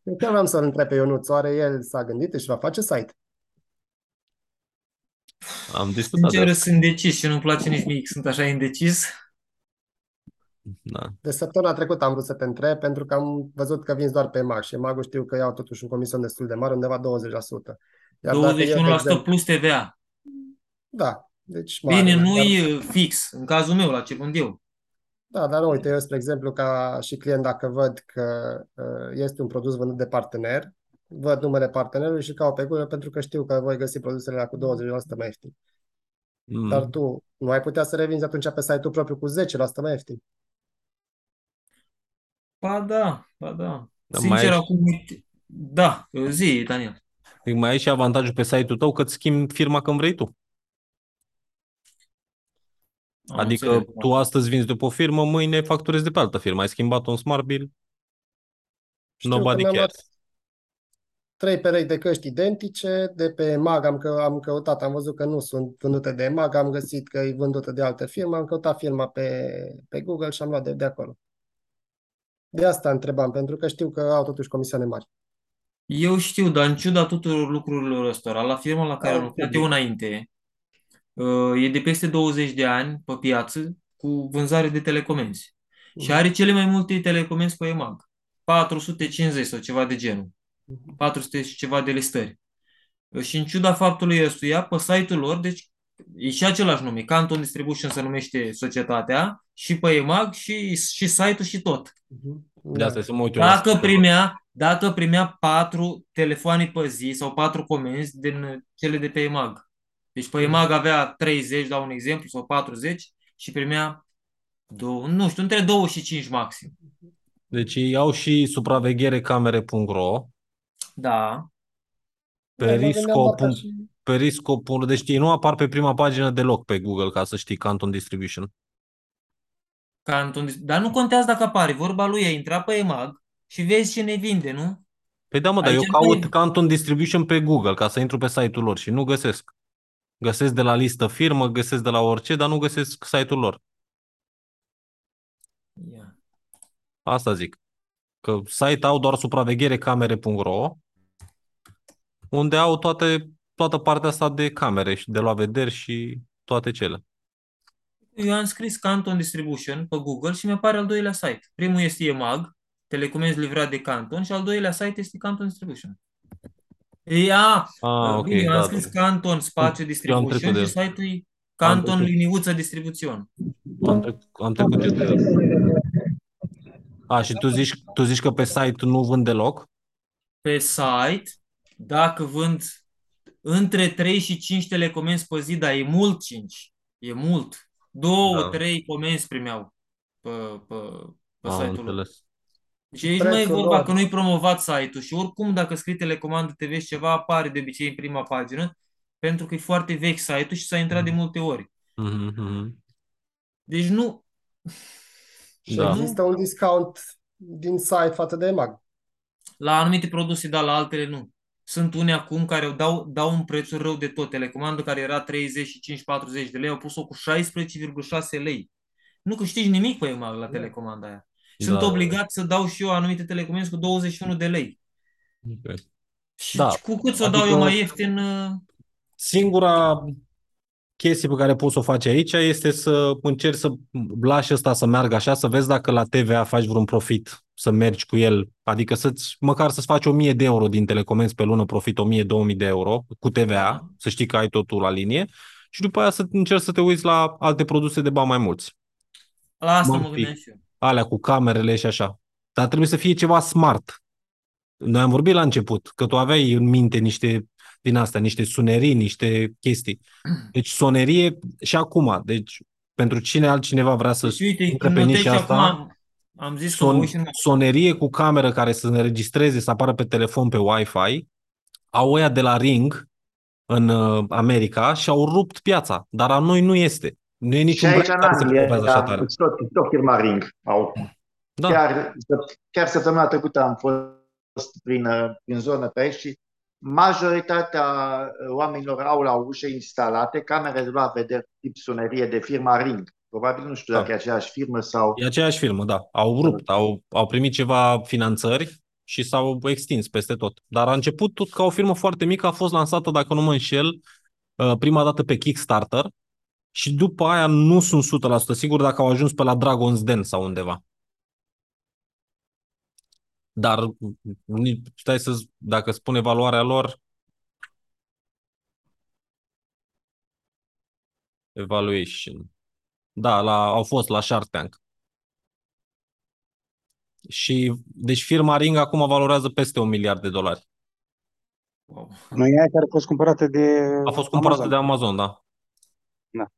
[SPEAKER 3] Eu chiar vreau să-l întreb pe Ionuț, oare el s-a gândit și va face site?
[SPEAKER 2] Am discutat de
[SPEAKER 4] Sincer,
[SPEAKER 2] asta.
[SPEAKER 4] sunt decis și nu-mi place nici mie, sunt așa indecis.
[SPEAKER 2] Da.
[SPEAKER 3] De săptămâna trecută am vrut să te întreb pentru că am văzut că vinzi doar pe EMAG și EMAG-ul știu că iau totuși un comision destul de mare, undeva 20%. Iar dacă eu, de
[SPEAKER 4] 21%
[SPEAKER 3] exemplu,
[SPEAKER 4] plus TVA.
[SPEAKER 3] da, deci mare,
[SPEAKER 4] Bine,
[SPEAKER 3] dar-
[SPEAKER 4] nu-i uh, fix, în cazul meu, la ce vând eu.
[SPEAKER 3] Da, dar uite, eu, spre exemplu, ca și client, dacă văd că uh, este un produs vândut de partener, văd numele partenerului și caut pe Google pentru că știu că voi găsi produsele alea cu 20% mai ieftin. Dar
[SPEAKER 2] Mm.
[SPEAKER 3] tu nu ai putea să revinzi atunci pe site-ul propriu cu 10% mai ieftin.
[SPEAKER 4] Ba da, ba da.
[SPEAKER 2] Dar
[SPEAKER 4] Sincer,
[SPEAKER 2] mai ai-
[SPEAKER 4] acum, uite- da, zi, Daniel.
[SPEAKER 2] Păi mai ai și avantajul pe site-ul tău că îți schimbi firma când vrei tu.
[SPEAKER 4] Am
[SPEAKER 2] Adică
[SPEAKER 4] înțeles.
[SPEAKER 2] tu astăzi vinzi de pe o firmă, mâine facturezi de pe altă firmă. Ai schimbat un smart bill,
[SPEAKER 3] Știu că
[SPEAKER 2] nobody
[SPEAKER 3] mi-am luat
[SPEAKER 2] cares.
[SPEAKER 3] trei perechi de căști identice, de pe EMAG am, că, am căutat, am văzut că nu sunt vândute de EMAG, am găsit că e vândută de altă firmă, am căutat firma pe, pe Google și am luat de, de acolo. De asta întrebam, pentru că știu că au totuși comisioane mari.
[SPEAKER 4] Eu știu, dar în ciuda tuturor lucrurilor ăstora, la firma la care
[SPEAKER 3] Au
[SPEAKER 4] am lucrat
[SPEAKER 3] public.
[SPEAKER 4] eu înainte, uh, e de peste 20 de ani pe piață cu vânzare de telecomenzi. Și are cele mai multe telecomenzi pe EMAG. 450 sau ceva de genul. 400 și ceva de listări. Și în ciuda faptului ăstuia, pe site-ul lor, deci e și același nume, Canton Distribution se numește societatea, și pe EMAG, și, și site-ul și tot.
[SPEAKER 2] De
[SPEAKER 3] Da.
[SPEAKER 2] asta să mă uit eu la
[SPEAKER 4] Dacă
[SPEAKER 2] asta.
[SPEAKER 4] primea, dacă primea patru telefoane pe zi sau patru comenzi din cele de pe EMAG. Deci pe EMAG avea 30, dau un exemplu, sau 40 și primea, două, nu știu, între 2 și 5 maxim.
[SPEAKER 2] Deci ei au și supraveghere camere.ro,
[SPEAKER 3] Da,
[SPEAKER 2] pe
[SPEAKER 4] Da.
[SPEAKER 3] Mă gândeam
[SPEAKER 2] risco.
[SPEAKER 3] la asta și-
[SPEAKER 2] Pe risco. Deci ei nu apar pe prima pagină deloc pe Google, ca să știi, Canton Distribution.
[SPEAKER 4] Canton, dar nu contează dacă apare. Vorba lui e intra pe EMAG și vezi ce ne vinde, nu?
[SPEAKER 2] Păi da, mă, dar eu
[SPEAKER 4] Aici
[SPEAKER 2] caut
[SPEAKER 4] nu e-
[SPEAKER 2] Canton Distribution pe Google ca să intru pe site-ul lor și nu găsesc. Găsesc de la listă firmă, găsesc de la orice, dar nu găsesc site-ul lor.
[SPEAKER 4] Ia.
[SPEAKER 2] Asta zic. Că site au doar supraveghere camere.ro unde au toate, toată partea asta de camere și de la vederi și toate cele.
[SPEAKER 4] Eu am scris Canton Distribution pe Google și mi-apare al doilea site. Primul este EMAG, telecomenzi livrat de Canton și al doilea site este Canton Distribution. Ia,
[SPEAKER 2] Ah, ok,
[SPEAKER 4] bine, eu am
[SPEAKER 2] da,
[SPEAKER 4] scris
[SPEAKER 2] da.
[SPEAKER 4] Canton Spațiu
[SPEAKER 2] Eu am
[SPEAKER 4] Distribution
[SPEAKER 2] trecut de
[SPEAKER 4] și
[SPEAKER 2] el.
[SPEAKER 4] site-ul e
[SPEAKER 2] Am
[SPEAKER 4] Canton
[SPEAKER 2] trecut.
[SPEAKER 4] Liniuță Distribution.
[SPEAKER 2] Am, trec, am trecut eu de el. A, și tu zici, tu zici că pe site nu vând deloc?
[SPEAKER 4] Pe site, dacă vând între 3 și 5 telecomenzi pe zi, dar e mult 5, e mult. Două,
[SPEAKER 2] Da.
[SPEAKER 4] trei comenzi primeau pe, pe, pe
[SPEAKER 2] Am
[SPEAKER 4] site-ul lor.
[SPEAKER 2] înțeles.
[SPEAKER 4] Deci aici nu mai e
[SPEAKER 3] Prețul
[SPEAKER 4] vorba
[SPEAKER 3] lor.
[SPEAKER 4] că nu-i promovat site-ul și oricum dacă scrii telecomandă TV și ceva apare de obicei în prima pagină pentru că e foarte vechi site-ul și s-a intrat de multe ori.
[SPEAKER 2] Mhm, mhm.
[SPEAKER 4] Deci nu...
[SPEAKER 3] Și <laughs>
[SPEAKER 2] Da.
[SPEAKER 3] există un discount din site față de EMAG.
[SPEAKER 4] La anumite produse, dar la altele nu. Sunt unii acum care dau, dau un preț rău de tot. Telecomandă care era 35-40 de lei, au pus-o cu 16,6 lei. Nu câștigi nimic pe EMAG la telecomanda aia. Sunt
[SPEAKER 2] Da.
[SPEAKER 4] obligat să dau și eu anumite telecomenzi cu 21 de lei.
[SPEAKER 2] Ok.
[SPEAKER 4] Și
[SPEAKER 2] Da.
[SPEAKER 4] cu cât să o
[SPEAKER 2] Adică-
[SPEAKER 4] dau eu mai ieftin, uh,
[SPEAKER 2] Singura chestie pe care poți să o faci aici este să încerci să lași ăsta să meargă așa, să vezi dacă la TVA faci vreun profit, să mergi cu el, adică să-ți, măcar să-ți faci 1000 de euro din telecomenzi pe lună, profit 1000-2000 de euro cu TVA,
[SPEAKER 4] Da.
[SPEAKER 2] să știi că ai totul la linie și după aia să încerci să te uiți la alte produse de bani mai mulți.
[SPEAKER 4] la asta
[SPEAKER 2] M-am
[SPEAKER 4] mă
[SPEAKER 2] fi-
[SPEAKER 4] gândeam și eu.
[SPEAKER 2] alea cu camerele și așa. Dar trebuie să fie ceva smart. Noi am vorbit la început că tu aveai în minte niște din astea, niște sunerii, niște chestii. Deci sonerie și acum. Deci pentru cine altcineva vrea să
[SPEAKER 4] Deci, uite,
[SPEAKER 2] intre
[SPEAKER 4] când
[SPEAKER 2] pe
[SPEAKER 4] notezi
[SPEAKER 2] nișa
[SPEAKER 4] și
[SPEAKER 2] asta,
[SPEAKER 4] acum am, am zis că mă
[SPEAKER 2] son,
[SPEAKER 4] uit și în-
[SPEAKER 2] sonerie cu cameră care să ne registreze, să apară pe telefon pe Wi-Fi, au ăia de la Ring în uh, America și au rupt piața, dar a noi nu este. Nu e
[SPEAKER 6] Și
[SPEAKER 2] niciun
[SPEAKER 6] aici
[SPEAKER 2] brand
[SPEAKER 6] în
[SPEAKER 2] care se promovează așa
[SPEAKER 6] Anglia,
[SPEAKER 2] tare.
[SPEAKER 6] tot, tot firma Ring au.
[SPEAKER 2] Da.
[SPEAKER 6] Chiar, chiar săptămâna trecută am fost prin, uh, prin zonă pe aici și majoritatea uh, oamenilor au la ușă instalate camere de luat vedere tip sunerie de firma Ring. Probabil nu știu
[SPEAKER 2] Da.
[SPEAKER 6] dacă e aceeași firmă sau...
[SPEAKER 2] E aceeași firmă, da. Au rupt, au, au primit ceva finanțări și s-au extins peste tot. Dar a început tot ca o firmă foarte mică, a fost lansată, dacă nu mă înșel, uh, prima dată pe Kickstarter și după aia nu sunt 100% sigur dacă au ajuns pe la Dragon's Den sau undeva. Dar ni- stai să dacă spune valoarea lor evaluation. Da, la, au fost la Shark Tank. Și deci firma Ring acum valorează peste un miliard de dolari.
[SPEAKER 4] Wow.
[SPEAKER 7] Nu e aia care a fost cumpărată de
[SPEAKER 2] A fost cumpărată
[SPEAKER 7] Amazon.
[SPEAKER 2] de Amazon, da.
[SPEAKER 4] Dar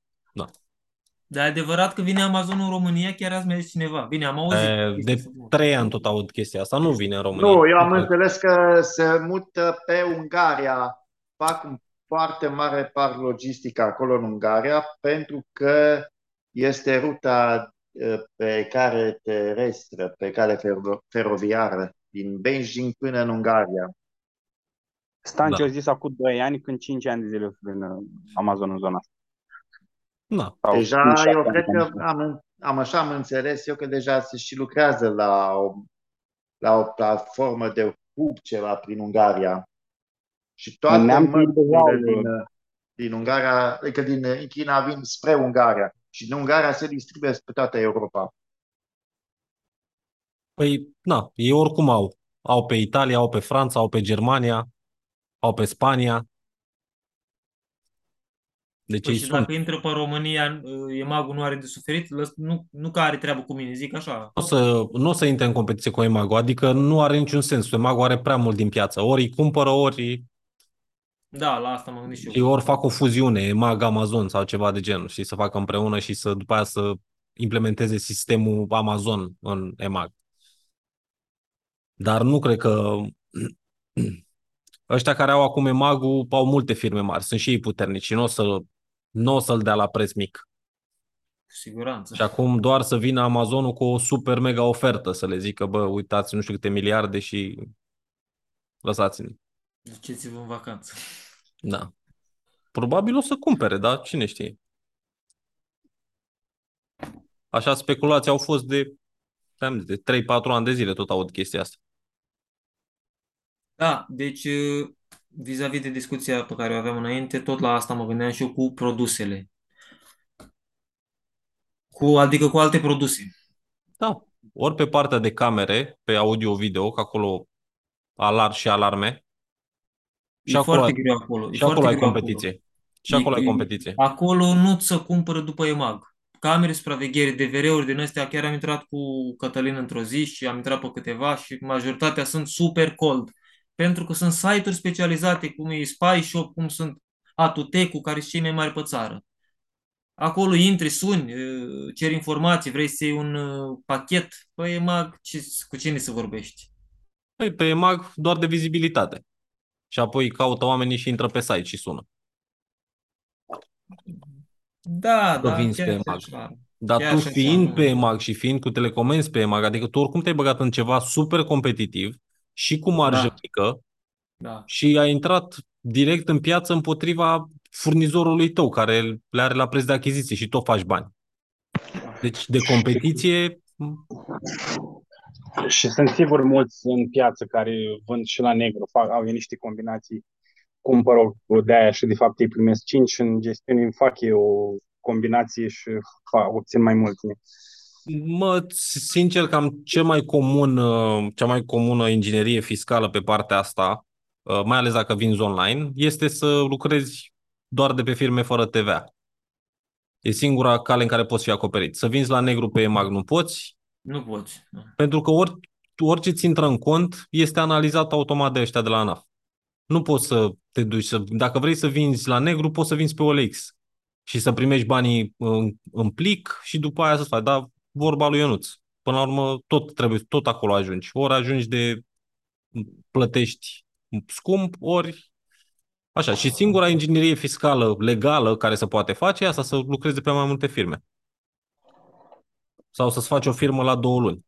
[SPEAKER 4] e adevărat că vine Amazon în România, chiar azi mi-a zis cineva. Bine, am auzit.
[SPEAKER 2] E,
[SPEAKER 4] chestia
[SPEAKER 2] De
[SPEAKER 4] asta.
[SPEAKER 2] trei ani tot aud chestia asta. Nu vine în România.
[SPEAKER 6] Nu, eu am înțeles că se mută pe Ungaria. Fac un foarte mare par logistic acolo în Ungaria pentru că este ruta uh, pe care terestră, pe cale fero- feroviară din Beijing până în Ungaria.
[SPEAKER 7] Stanci
[SPEAKER 2] Da.
[SPEAKER 7] au zis acum 2 ani, când 5 ani de zile în uh, Amazon în zona asta.
[SPEAKER 2] Da.
[SPEAKER 7] Sau
[SPEAKER 6] Deja
[SPEAKER 7] cinci, șapte
[SPEAKER 6] eu
[SPEAKER 7] ani,
[SPEAKER 6] cred
[SPEAKER 7] nu
[SPEAKER 6] că
[SPEAKER 7] știu.
[SPEAKER 6] am, am așa am înțeles eu că deja se și lucrează la o, la o platformă de hub ceva prin Ungaria. Și toate
[SPEAKER 7] În neamț
[SPEAKER 6] mărfurile
[SPEAKER 7] deja,
[SPEAKER 6] din, din Ungaria, adică din China vin spre Ungaria și din Ungaria se distribuie pe toată Europa.
[SPEAKER 2] Păi, na, ei oricum au. Au pe Italia, au pe Franța, au pe Germania, au pe Spania. Deci
[SPEAKER 4] Păi
[SPEAKER 2] ei
[SPEAKER 4] și
[SPEAKER 2] sunt.
[SPEAKER 4] dacă intră pe România, uh, EMAG-ul nu are de suferit? Lăs- Nu, nu că are treabă cu mine, zic așa.
[SPEAKER 2] Nu o să, nu o să intre în competiție cu Emago, adică nu are niciun sens. Emago are prea mult din piață. Ori îi cumpără, ori,
[SPEAKER 4] Da, la asta m-am gândit și eu.
[SPEAKER 2] ori fac o fuziune, Emag Amazon sau ceva de genul și să facă împreună și să după aia să implementeze sistemul Amazon în Emag. Dar nu cred că <clears throat> ăștia care au acum Emagul au multe firme mari, sunt și ei puternici și nu o să nu o să-l dea la preț mic.
[SPEAKER 4] Cu siguranță.
[SPEAKER 2] Și acum doar să vină Amazonul cu o super mega ofertă, să le zică, bă, uitați, nu știu câte miliarde și lăsați-ne.
[SPEAKER 4] Duceți-vă în vacanță.
[SPEAKER 2] Da. Probabil o să cumpere, da? Cine știe? Așa speculații au fost de, am zis, de 3-4 ani de zile tot aud chestia asta.
[SPEAKER 4] Da, deci uh, vis-a-vis de discuția pe care o aveam înainte, tot la asta mă gândeam și eu cu produsele. Cu, adică cu alte produse.
[SPEAKER 2] Da. Ori pe partea de camere, pe audio-video, că acolo alar și alarme. Și
[SPEAKER 4] e
[SPEAKER 2] acolo,
[SPEAKER 4] foarte
[SPEAKER 2] ai,
[SPEAKER 4] greu acolo. E
[SPEAKER 2] și acolo
[SPEAKER 4] foarte
[SPEAKER 2] ai
[SPEAKER 4] greu
[SPEAKER 2] competiție. Și
[SPEAKER 4] E-
[SPEAKER 2] acolo ai
[SPEAKER 4] e-
[SPEAKER 2] competiție.
[SPEAKER 4] Acolo nu ți se cumpără după EMAG. Camere, supraveghere, DVR-uri din astea, chiar am intrat cu Cătălin într-o zi și am intrat pe câteva și majoritatea sunt super cold. Pentru că sunt site-uri specializate, cum e Spy Shop, cum sunt Atutecu, care sunt cei mai mari pe țară. Acolo intri, suni, uh, ceri informații, vrei să iei un uh, pachet, păi EMAG, ce, cu cine să vorbești?
[SPEAKER 2] Păi, pe EMAG doar de vizibilitate. Și apoi caută oamenii și intră pe site și sună.
[SPEAKER 4] Da,
[SPEAKER 2] Că
[SPEAKER 4] da,
[SPEAKER 2] vinzi
[SPEAKER 4] chiar
[SPEAKER 2] pe
[SPEAKER 4] și
[SPEAKER 2] EMAG.
[SPEAKER 4] așa.
[SPEAKER 2] Dar
[SPEAKER 4] Chiar
[SPEAKER 2] tu
[SPEAKER 4] și așa,
[SPEAKER 2] fiind
[SPEAKER 4] nu.
[SPEAKER 2] pe EMAG și fiind cu telecomenzi pe EMAG, adică tu oricum te-ai băgat în ceva super competitiv și cu marjă
[SPEAKER 4] Da.
[SPEAKER 2] mică
[SPEAKER 4] Da.
[SPEAKER 2] și ai intrat direct în piață împotriva furnizorului tău, care le are la preț de achiziție și tot faci bani. Deci de competiție,
[SPEAKER 7] Și sunt sigur mulți în piață care vând și la negru, fac, au niște combinații, cumpără o de aia și de fapt îi primesc 5 în gestiune, îmi fac eu o combinație și fac, obțin mai mult.
[SPEAKER 2] Mă, sincer, cam cel mai comun, uh, cea mai comună inginerie fiscală pe partea asta, uh, mai ales dacă vinzi online, este să lucrezi doar de pe firme fără TVA. E singura cale în care poți fi acoperit. Să vinzi la negru pe EMAG nu poți,
[SPEAKER 4] Nu poți. Da.
[SPEAKER 2] pentru că ori, orice ți intră în cont este analizat automat de ăștia de la ANAF. Nu poți să te duci să... Dacă vrei să vinzi la negru, poți să vinzi pe OLX. și să primești banii în, în plic și după aia să faci. Dar vorba lui Ionuț. Până la urmă, tot trebuie, tot acolo ajungi. Ori ajungi de plătești scump, ori Așa, și singura inginerie fiscală legală care se poate face e asta, să lucrezi pe mai multe firme. Sau să-ți faci o firmă la două luni.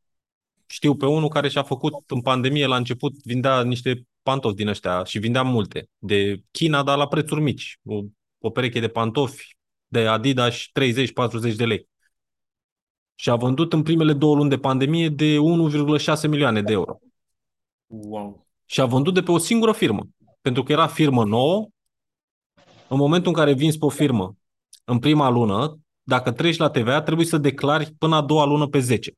[SPEAKER 2] Știu pe unul care și-a făcut în pandemie, la început, vindea niște pantofi din ăștia și vindea multe. De China, dar la prețuri mici. O, o pereche de pantofi de Adidas 30-40 de lei. Și a vândut în primele două luni de pandemie de 1,6 milioane de euro.
[SPEAKER 4] Wow.
[SPEAKER 2] Și a vândut de pe o singură firmă pentru că era firmă nouă, în momentul în care vinzi pe o firmă în prima lună, dacă treci la TVA, trebuie să declari până a doua lună pe 10.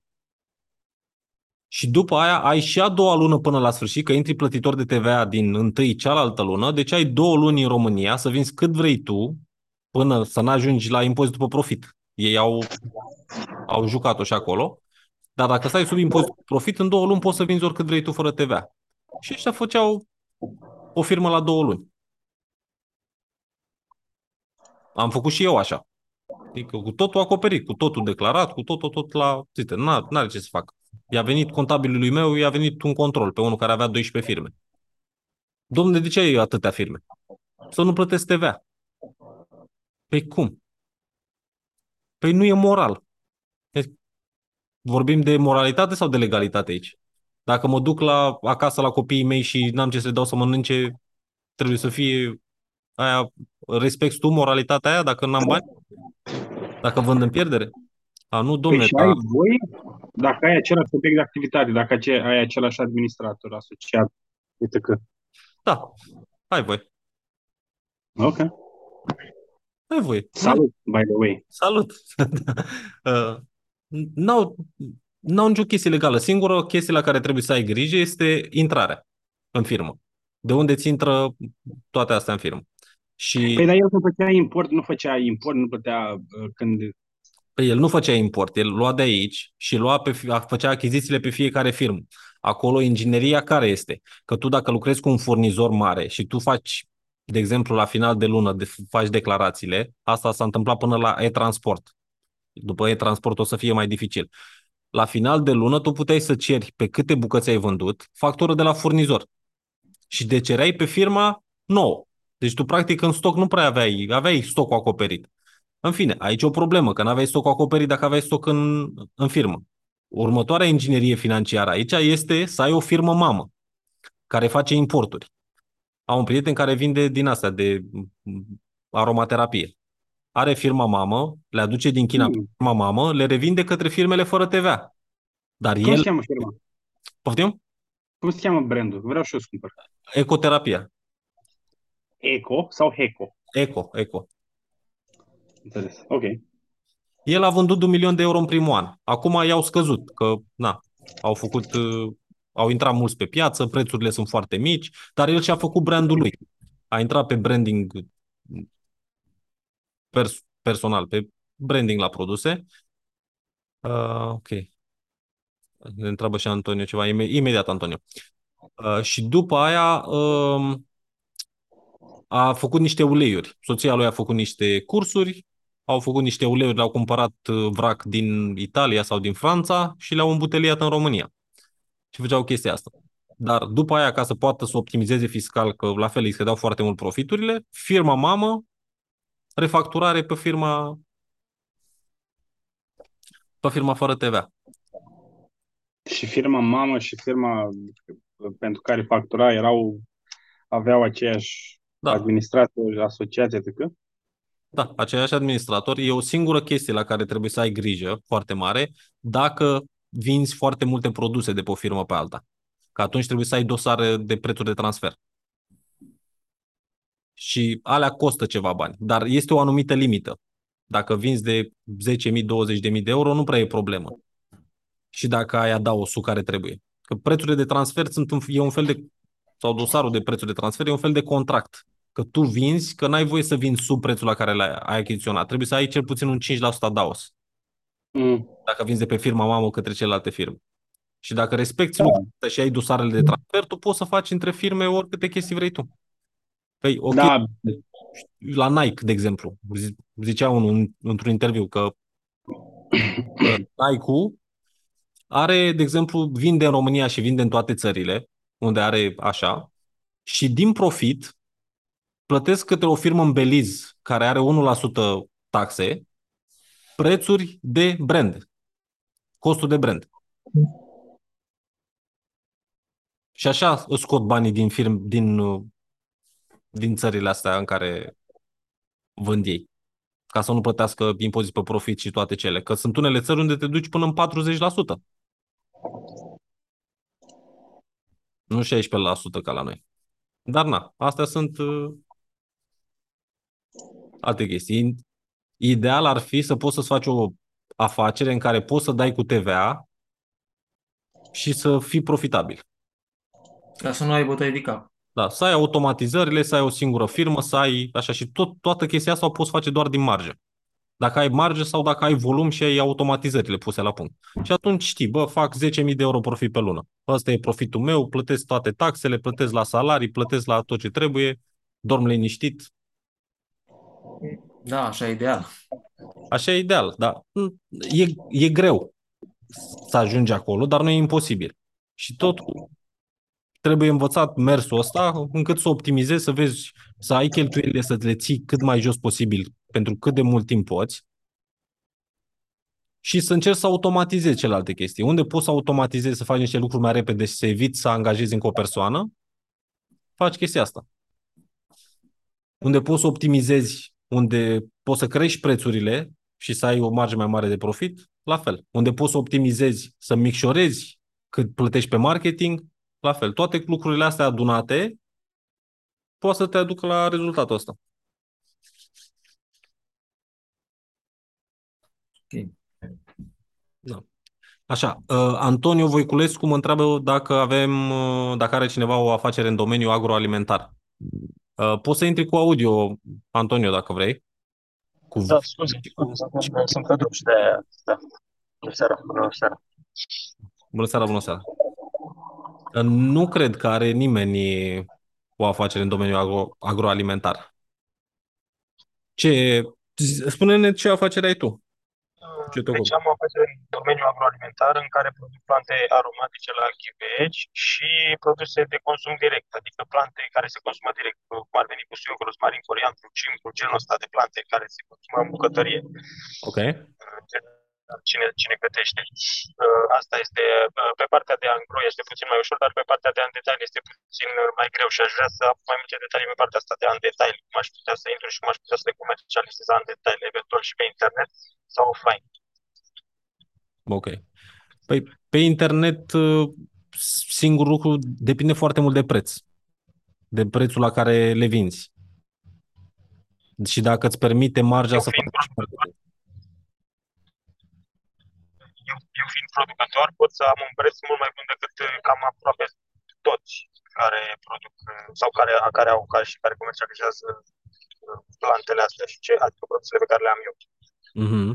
[SPEAKER 2] Și după aia ai și a doua lună până la sfârșit, că intri plătitor de TVA din întâi cealaltă lună, deci ai două luni în România să vinzi cât vrei tu până să n-ajungi la impozit pe profit. Ei au, au jucat-o și acolo. Dar dacă stai sub impozit pe profit, în două luni poți să vinzi oricât vrei tu fără TVA. Și ăștia făceau o firmă la două luni. Am făcut și eu așa. Adică cu totul acoperit, cu totul declarat, cu totul tot la... Uite, nu are ce să fac. I-a venit contabilului meu, i-a venit un control pe unul care avea 12 firme. Domnule, de ce ai atâtea firme? Să nu plătesc TVA. Păi cum? Păi nu e moral. Vorbim de moralitate sau de legalitate aici? Dacă mă duc la acasă la copiii mei și n-am ce să le dau să mănânce, trebuie să fie aia, respecti tu moralitatea aia dacă n-am bani? Dacă vând în pierdere? A, nu, domnule.
[SPEAKER 7] Păi și ai voi, dacă ai același subiect de activitate, dacă ai același administrator asociat, uite că.
[SPEAKER 2] Da, ai voi.
[SPEAKER 7] Ok.
[SPEAKER 2] Ai voi.
[SPEAKER 7] Salut, by the way.
[SPEAKER 2] Salut. <laughs> uh, n-au, n-au nicio chestie legală. Singura chestie la care trebuie să ai grijă este intrarea în firmă. De unde ți intră toate astea în firmă. Și...
[SPEAKER 7] Păi, dar el nu făcea import, nu făcea import, nu plătea uh, când...
[SPEAKER 2] Păi el nu făcea import, el lua de aici și lua pe, făcea achizițiile pe fiecare firmă. Acolo ingineria care este? Că tu dacă lucrezi cu un furnizor mare și tu faci, de exemplu, la final de lună, de, faci declarațiile, asta s-a întâmplat până la e-transport. După e-transport o să fie mai dificil la final de lună tu puteai să ceri pe câte bucăți ai vândut factură de la furnizor. Și de cereai pe firma nouă. Deci tu practic în stoc nu prea aveai, aveai stocul acoperit. În fine, aici o problemă, că nu aveai stocul acoperit dacă aveai stoc în, în firmă. Următoarea inginerie financiară aici este să ai o firmă mamă care face importuri. Am un prieten care vinde din asta, de aromaterapie are firma mamă, le aduce din China mm. firma mamă, le revinde către firmele fără TVA. Dar
[SPEAKER 7] Cum
[SPEAKER 2] el...
[SPEAKER 7] se cheamă firma?
[SPEAKER 2] Poftim?
[SPEAKER 7] Cum se cheamă brandul? Vreau și eu să cumpăr.
[SPEAKER 2] Ecoterapia.
[SPEAKER 7] Eco sau Heco?
[SPEAKER 2] Eco, Eco.
[SPEAKER 7] Înțeles. Ok.
[SPEAKER 2] El a vândut un milion de euro în primul an. Acum i-au scăzut, că na, au făcut, uh, au intrat mulți pe piață, prețurile sunt foarte mici, dar el și-a făcut brandul lui. A intrat pe branding pers- personal, pe branding la produse. Uh, ok. Ne întreabă și Antonio ceva, imediat Antonio. Uh, și după aia uh, a făcut niște uleiuri. Soția lui a făcut niște cursuri, au făcut niște uleiuri, le-au cumpărat uh, vrac din Italia sau din Franța și le-au îmbuteliat în România. Și făceau chestia asta. Dar după aia, ca să poată să optimizeze fiscal, că la fel îi scădeau foarte mult profiturile, firma mamă refacturare pe firma pe firma fără TVA.
[SPEAKER 7] Și firma mamă și firma pentru care factura erau aveau aceeași da. administrator, asociație, etc.
[SPEAKER 2] Da, aceiași administrator. E o singură chestie la care trebuie să ai grijă foarte mare dacă vinzi foarte multe produse de pe o firmă pe alta. Că atunci trebuie să ai dosare de prețuri de transfer și alea costă ceva bani, dar este o anumită limită. Dacă vinzi de 10.000, 20.000 de euro, nu prea e problemă. Și dacă ai adaosul care trebuie. Că prețurile de transfer sunt un, e un fel de, sau dosarul de prețuri de transfer e un fel de contract. Că tu vinzi, că n-ai voie să vinzi sub prețul la care l-ai achiziționat. Trebuie să ai cel puțin un 5% adaos. Mm. Dacă vinzi de pe firma mamă către celelalte firme. Și dacă respecti da. și ai dosarele de transfer, tu poți să faci între firme oricâte chestii vrei tu.
[SPEAKER 7] Păi, okay. Da,
[SPEAKER 2] la Nike, de exemplu, zicea unul într-un interviu că Nike-ul are, de exemplu, vinde în România și vinde în toate țările, unde are așa, și din profit plătesc către o firmă în Belize care are 1% taxe, prețuri de brand, costul de brand. Și așa îți scot banii din firm, din, din țările astea în care vând ei. Ca să nu plătească impozit pe profit și toate cele. Că sunt unele țări unde te duci până în 40%. Nu 16% ca la noi. Dar na, astea sunt uh, alte chestii. Ideal ar fi să poți să-ți faci o afacere în care poți să dai cu TVA și să fii profitabil.
[SPEAKER 4] Ca să nu ai bătăi de cap.
[SPEAKER 2] Da, să ai automatizările, să ai o singură firmă, să ai așa și tot, toată chestia asta o poți face doar din marge. Dacă ai marge sau dacă ai volum și ai automatizările puse la punct. Și atunci știi, bă, fac 10.000 de euro profit pe lună. Ăsta e profitul meu, plătesc toate taxele, plătesc la salarii, plătesc la tot ce trebuie, dorm liniștit.
[SPEAKER 4] Da, așa e ideal.
[SPEAKER 2] Așa e ideal, dar e, e greu să ajungi acolo, dar nu e imposibil. Și tot trebuie învățat mersul ăsta încât să optimizezi, să vezi, să ai cheltuielile, să le ții cât mai jos posibil pentru cât de mult timp poți și să încerci să automatizezi celelalte chestii. Unde poți să automatizezi, să faci niște lucruri mai repede și să eviți să angajezi încă o persoană, faci chestia asta. Unde poți să optimizezi, unde poți să crești prețurile și să ai o marge mai mare de profit, la fel. Unde poți să optimizezi, să micșorezi cât plătești pe marketing, la fel. Toate lucrurile astea adunate poate să te aducă la rezultatul ăsta.
[SPEAKER 4] Okay.
[SPEAKER 2] Da. Așa, uh, Antonio Voiculescu mă întreabă dacă avem, uh, dacă are cineva o afacere în domeniul agroalimentar. Uh, poți să intri cu audio, Antonio, dacă vrei.
[SPEAKER 8] Cu... Da, scuze, sunt, sunt pe drum și de da. Bună seara, bună seara.
[SPEAKER 2] Bună seara, bună seara. Nu cred că are nimeni o afacere în domeniul agro- agroalimentar. Ce, spune-ne ce afacere ai tu.
[SPEAKER 8] Ce deci am o afacere în domeniul agroalimentar în care produc plante aromatice la ghiveci și produse de consum direct, adică plante care se consumă direct, cum ar veni busuioc, rozmarin, coriandru, cimbru, genul ăsta de plante care se consumă în bucătărie.
[SPEAKER 2] Ok
[SPEAKER 8] cine, cine gătește. Uh, asta este, uh, pe partea de angro este puțin mai ușor, dar pe partea de detail este puțin mai greu și aș vrea să am mai multe detalii pe partea asta de detail, cum aș putea să intru și cum aș putea să le comercializez în detail, eventual și pe internet sau offline.
[SPEAKER 2] Ok. Păi pe internet uh, singurul lucru depinde foarte mult de preț. De prețul la care le vinzi. Și dacă îți permite marja Eu să faci
[SPEAKER 8] eu, eu fiind producător, pot să am un preț mult mai bun decât uh, cam aproape toți care produc uh, sau care, care au care și care comercializează uh, plantele astea și ce, adică produsele pe care le am eu.
[SPEAKER 2] Mm-hmm.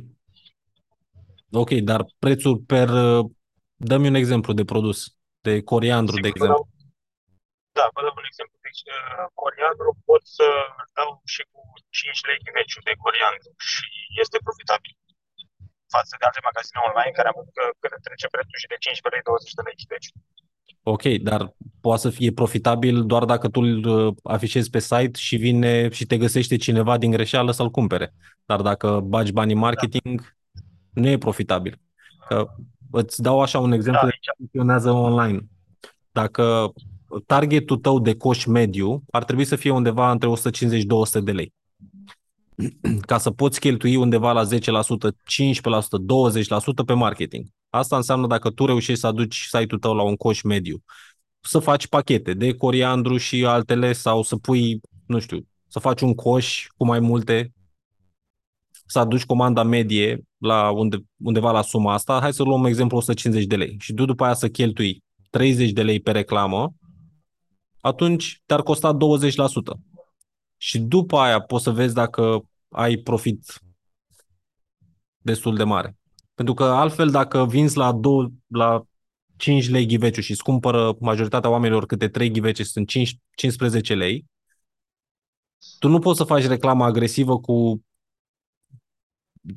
[SPEAKER 2] Ok, dar prețul per... Dă-mi un exemplu de produs, de coriandru, Sigur, de exemplu.
[SPEAKER 8] Da, vă dau un exemplu. Deci, coriandru pot să dau și cu 5 lei meciul de coriandru și este profitabil față de alte magazine online care am văzut că, că trece prețul și de 15 lei 20 de lei. Deci.
[SPEAKER 2] Ok, dar poate să fie profitabil doar dacă tu îl uh, afișezi pe site și vine și te găsește cineva din greșeală să-l cumpere. Dar dacă bagi bani în marketing, da. Nu e profitabil. Că îți dau așa un exemplu da, de funcționează online. Dacă targetul tău de coș mediu ar trebui să fie undeva între 150-200 de lei. <clears throat> ca să poți cheltui undeva la 10%, 15%, 20% pe marketing. Asta înseamnă dacă tu reușești să aduci site-ul tău la un coș mediu, să faci pachete de coriandru și altele sau să pui, nu știu, să faci un coș cu mai multe, să aduci comanda medie la unde, undeva la suma asta, hai să luăm exemplu 150 de lei și tu după aia să cheltui 30 de lei pe reclamă, atunci te-ar costa 20%. Și după aia poți să vezi dacă ai profit destul de mare. Pentru că altfel dacă vinzi la, 2, la 5 lei ghiveciu și îți cumpără majoritatea oamenilor câte 3 ghivece sunt 5, 15 lei, Tu nu poți să faci reclamă agresivă cu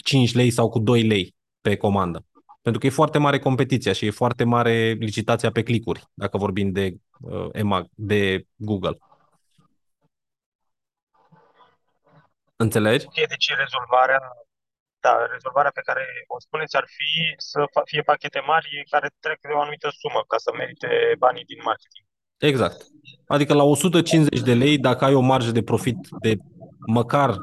[SPEAKER 2] 5 lei sau cu 2 lei pe comandă. Pentru că e foarte mare competiția și e foarte mare licitația pe clicuri, dacă vorbim de, uh, EMAG, de Google. Înțelegi?
[SPEAKER 8] Ok, deci rezolvarea, da, rezolvarea pe care o spuneți ar fi să fa- fie pachete mari care trec de o anumită sumă ca să merite banii din marketing.
[SPEAKER 2] Exact. Adică la 150 de lei, dacă ai o marjă de profit de măcar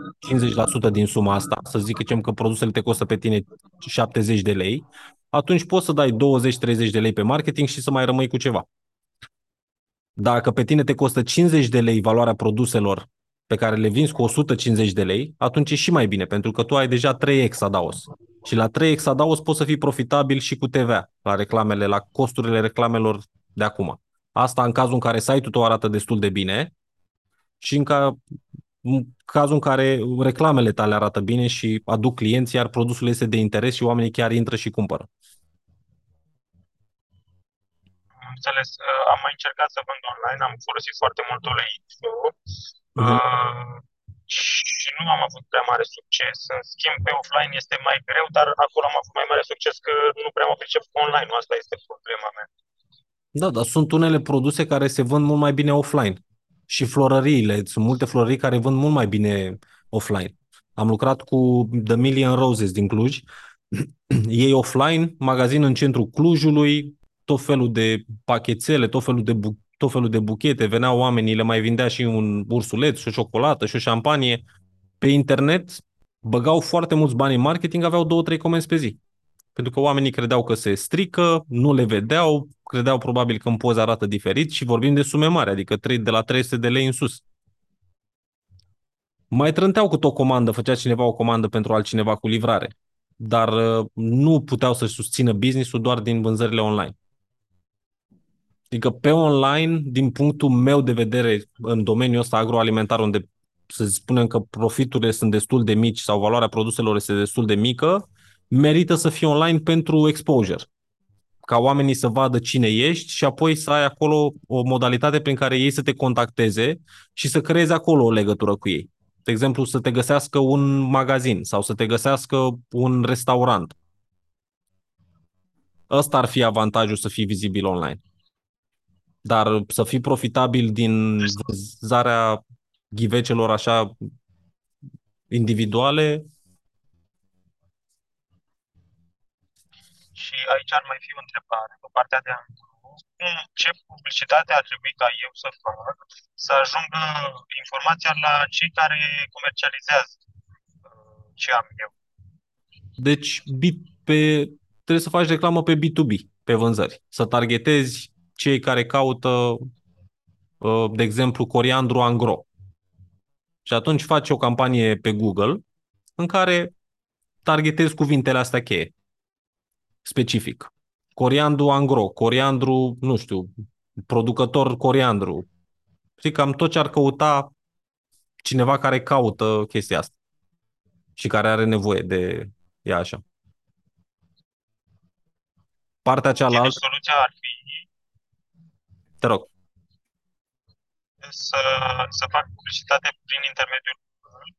[SPEAKER 2] 50% din suma asta, să zicem că produsele te costă pe tine 70 de lei, atunci poți să dai 20-30 de lei pe marketing și să mai rămâi cu ceva. Dacă pe tine te costă 50 de lei valoarea produselor pe care le vinzi cu 150 de lei, atunci e și mai bine, pentru că tu ai deja 3x adaos. Și la 3x adaos poți să fii profitabil și cu TVA, la reclamele, la costurile reclamelor de acum. Asta în cazul în care site-ul tău arată destul de bine și în, ca, în cazul în care reclamele tale arată bine și aduc clienți, iar produsul este de interes și oamenii chiar intră și cumpără.
[SPEAKER 8] Am înțeles. Uh, Am mai încercat să vând online, am folosit foarte mult OLX
[SPEAKER 2] Mhm.
[SPEAKER 8] uh, și nu am avut prea mare succes. În schimb, pe offline este mai greu, dar acolo am avut mai mare succes că nu prea mă pricep cu online. Asta este problema mea.
[SPEAKER 2] Da, dar sunt unele produse care se vând mult mai bine offline. Și florăriile, sunt multe florării care vând mult mai bine offline. Am lucrat cu The Million Roses din Cluj. <clears throat> Ei offline, magazin în centrul Clujului, tot felul de pachețele, tot felul de, bu- tot felul de buchete, veneau oamenii, le mai vindea și un ursuleț, și o ciocolată, și o șampanie. Pe internet băgau foarte mulți bani în marketing, aveau două, trei comenzi pe zi. Pentru că oamenii credeau că se strică, nu le vedeau, credeau probabil că în poze arată diferit și vorbim de sume mari, adică trei- de la 300 de lei în sus. Mai trânteau cu o comandă, făcea cineva o comandă pentru altcineva cu livrare, dar uh, nu puteau să-și susțină business-ul doar din vânzările online. Adică pe online, din punctul meu de vedere, în domeniul ăsta agroalimentar, unde să spunem că profiturile sunt destul de mici sau valoarea produselor este destul de mică, merită să fie online pentru exposure. Ca oamenii să vadă cine ești și apoi să ai acolo o modalitate prin care ei să te contacteze și să creezi acolo o legătură cu ei. De exemplu, să te găsească un magazin sau să te găsească un restaurant. Ăsta ar fi avantajul să fii vizibil online. Dar să fii profitabil din vânzarea ghivecelor așa individuale,
[SPEAKER 8] Și aici ar mai fi o întrebare pe partea de angro. Cum, ce publicitate ar trebui ca eu să fac să ajungă informația la cei care comercializează uh, ce am eu?
[SPEAKER 2] Deci, bi- pe, trebuie să faci reclamă pe B2B, pe vânzări. Să targetezi cei care caută, uh, de exemplu, coriandru angro. Și atunci faci o campanie pe Google în care targetezi cuvintele astea cheie, specific. Coriandru angro, coriandru, nu știu, producător coriandru. Și cam tot ce ar căuta cineva care caută chestia asta și care are nevoie de ea așa. Partea
[SPEAKER 8] Ok,
[SPEAKER 2] cealaltă,
[SPEAKER 8] deci soluția ar fi
[SPEAKER 2] te rog,
[SPEAKER 8] să, să fac publicitate prin intermediul Google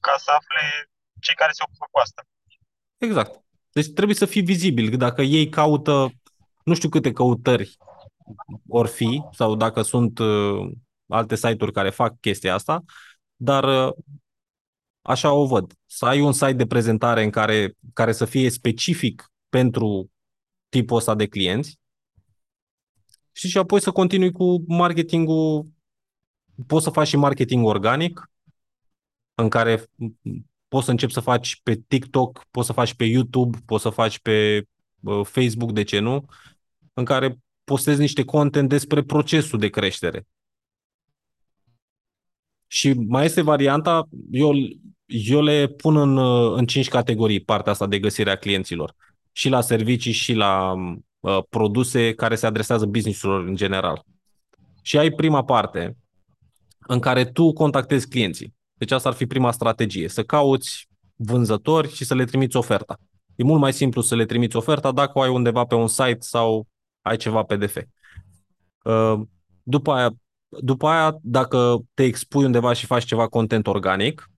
[SPEAKER 8] ca să afle cei care se ocupă cu asta.
[SPEAKER 2] exact. Deci trebuie să fii vizibil. Dacă ei caută, nu știu câte căutări or fi, sau dacă sunt uh, alte site-uri care fac chestia asta, dar uh, așa o văd. Să ai un site de prezentare în care, care să fie specific pentru tipul ăsta de clienți și, și apoi să continui cu marketingul. Poți să faci și marketing organic, în care poți să începi să faci pe TikTok, poți să faci pe YouTube, poți să faci pe uh, Facebook, de ce nu, în care postezi niște content despre procesul de creștere. Și mai este varianta, eu, eu le pun în, uh, în cinci categorii partea asta de găsirea clienților. Și la servicii și la uh, produse care se adresează business-urilor în general. Și ai prima parte în care tu contactezi clienții. Deci asta ar fi prima strategie, să cauți vânzători și să le trimiți oferta. E mult mai simplu să le trimiți oferta dacă o ai undeva pe un site sau ai ceva PDF. Uh, După aia după aia, dacă te expui undeva și faci ceva content organic,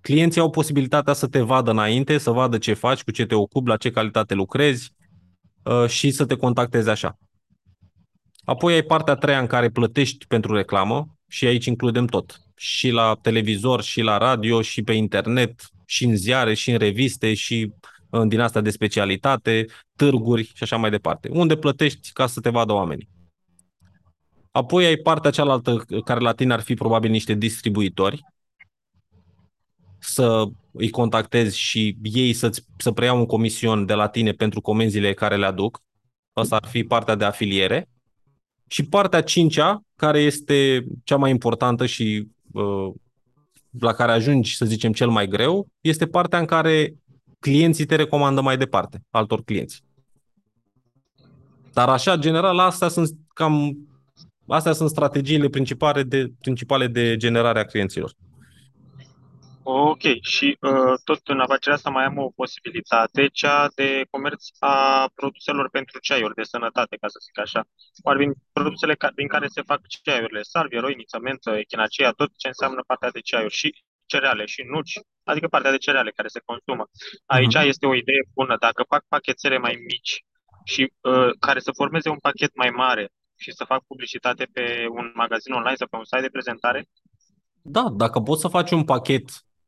[SPEAKER 2] clienții au posibilitatea să te vadă înainte, să vadă ce faci, cu ce te ocupi, la ce calitate lucrezi uh, și să te contacteze așa. Apoi ai partea a treia în care plătești pentru reclamă și aici includem tot. Și la televizor, și la radio, și pe internet, și în ziare, și în reviste, și în din asta de specialitate, târguri și așa mai departe. Unde plătești ca să te vadă oamenii. Apoi ai partea cealaltă care la tine ar fi probabil niște distribuitori, să îi contactezi și ei să-ți, să preia un comision de la tine pentru comenzile care le aduc. Asta ar fi partea de afiliere. Și partea cincea, care este cea mai importantă și uh, la care ajungi, să zicem, cel mai greu, este partea în care clienții te recomandă mai departe, altor clienți. Dar așa, general, astea sunt cam astea sunt strategiile principale de, principale de generare a clienților.
[SPEAKER 8] Ok, și uh, tot în afacerea asta mai am o posibilitate, cea de comerț a produselor pentru ceaiuri de sănătate, ca să zic așa. Oare din produsele ca, din care se fac ceaiurile, salvie, roiniță, mentă, echinacea, tot ce înseamnă partea de ceaiuri și cereale și nuci, adică partea de cereale care se consumă. Aici uh-huh. este o idee bună. Dacă fac pachetele mai mici și uh, care să formeze un pachet mai mare și să fac publicitate pe un magazin online sau pe un site de prezentare,
[SPEAKER 2] da, dacă poți să faci un pachet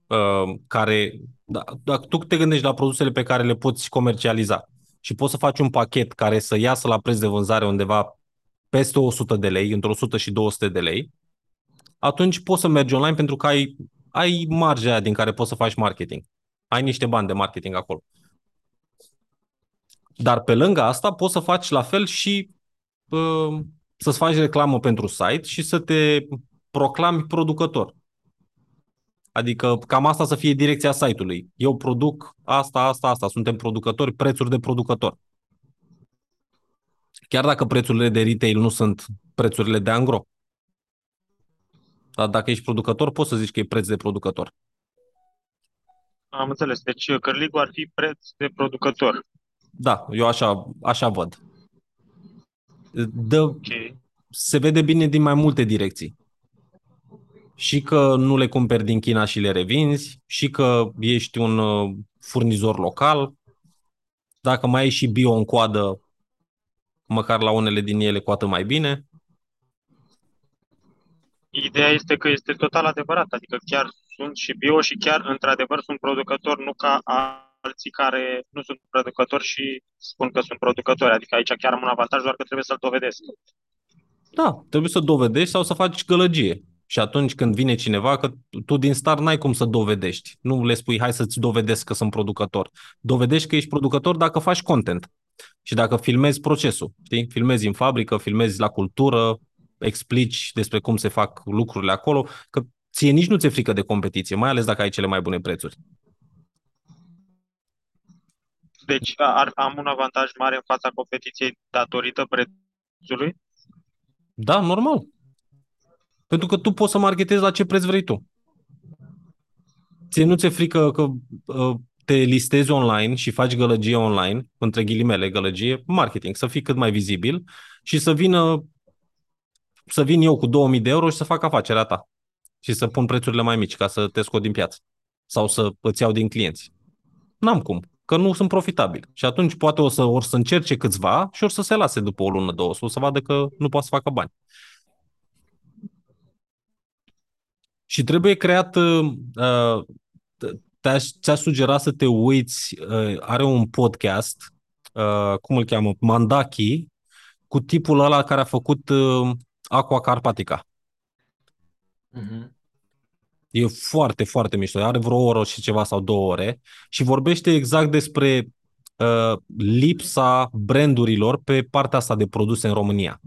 [SPEAKER 2] uh, care, da, dacă tu te gândești la produsele pe care le poți comercializa și poți să faci un pachet care să iasă la preț de vânzare undeva peste 100 de lei, între 100 și 200 de lei, atunci poți să mergi online pentru că ai, ai marja din care poți să faci marketing. Ai niște bani de marketing acolo. Dar pe lângă asta poți să faci la fel și uh, să-ți faci reclamă pentru site și să te proclami producător. Adică cam asta să fie direcția site-ului. Eu produc asta, asta, asta. Suntem producători, prețuri de producător. Chiar dacă prețurile de retail nu sunt prețurile de angro. Dar dacă ești producător, poți să zici că e preț de producător.
[SPEAKER 8] Am înțeles. Deci cărligul ar fi preț de producător.
[SPEAKER 2] Da, eu așa, așa văd. Dă, okay. Se vede bine din mai multe direcții și că nu le cumperi din China și le revinzi, și că ești un uh, furnizor local. Dacă mai ai și bio în coadă, măcar la unele din ele cu atât mai bine.
[SPEAKER 8] Ideea este că este total adevărat, adică chiar sunt și bio și chiar într-adevăr sunt producători, nu ca alții care nu sunt producători și spun că sunt producători. Adică aici chiar am un avantaj, doar că trebuie să-l dovedesc.
[SPEAKER 2] Da, trebuie să dovedești sau să faci gălăgie. Și atunci când vine cineva, că tu din start n-ai cum să dovedești. Nu le spui, hai să-ți dovedesc că sunt producător. Dovedești că ești producător dacă faci content și dacă filmezi procesul. Știi? Filmezi în fabrică, filmezi la cultură, explici despre cum se fac lucrurile acolo, că ție nici nu ți-e frică de competiție, mai ales dacă ai cele mai bune prețuri.
[SPEAKER 8] Deci ar, am un avantaj mare în fața competiției datorită prețului?
[SPEAKER 2] Da, normal. Pentru că tu poți să marketezi la ce preț vrei tu. Ție nu ți-e frică că uh, te listezi online și faci gălăgie online, între ghilimele gălăgie, marketing, să fii cât mai vizibil și să vină să vin eu cu 2000 de euro și să fac afacerea ta și să pun prețurile mai mici ca să te scot din piață sau să îți iau din clienți. N-am cum, că nu sunt profitabil. Și atunci poate o să, or să încerce câțiva și or să se lase după o lună, două, o să vadă că nu poate să facă bani. Și trebuie creat, uh, ți-a sugerat să te uiți, uh, are un podcast, uh, cum îl cheamă, Mandaki, cu tipul ăla care a făcut Aqua Carpatica. Uh-huh. E foarte, foarte mișto. Are vreo oră și ceva sau două ore și vorbește exact despre uh, lipsa brandurilor pe partea asta de produse în România.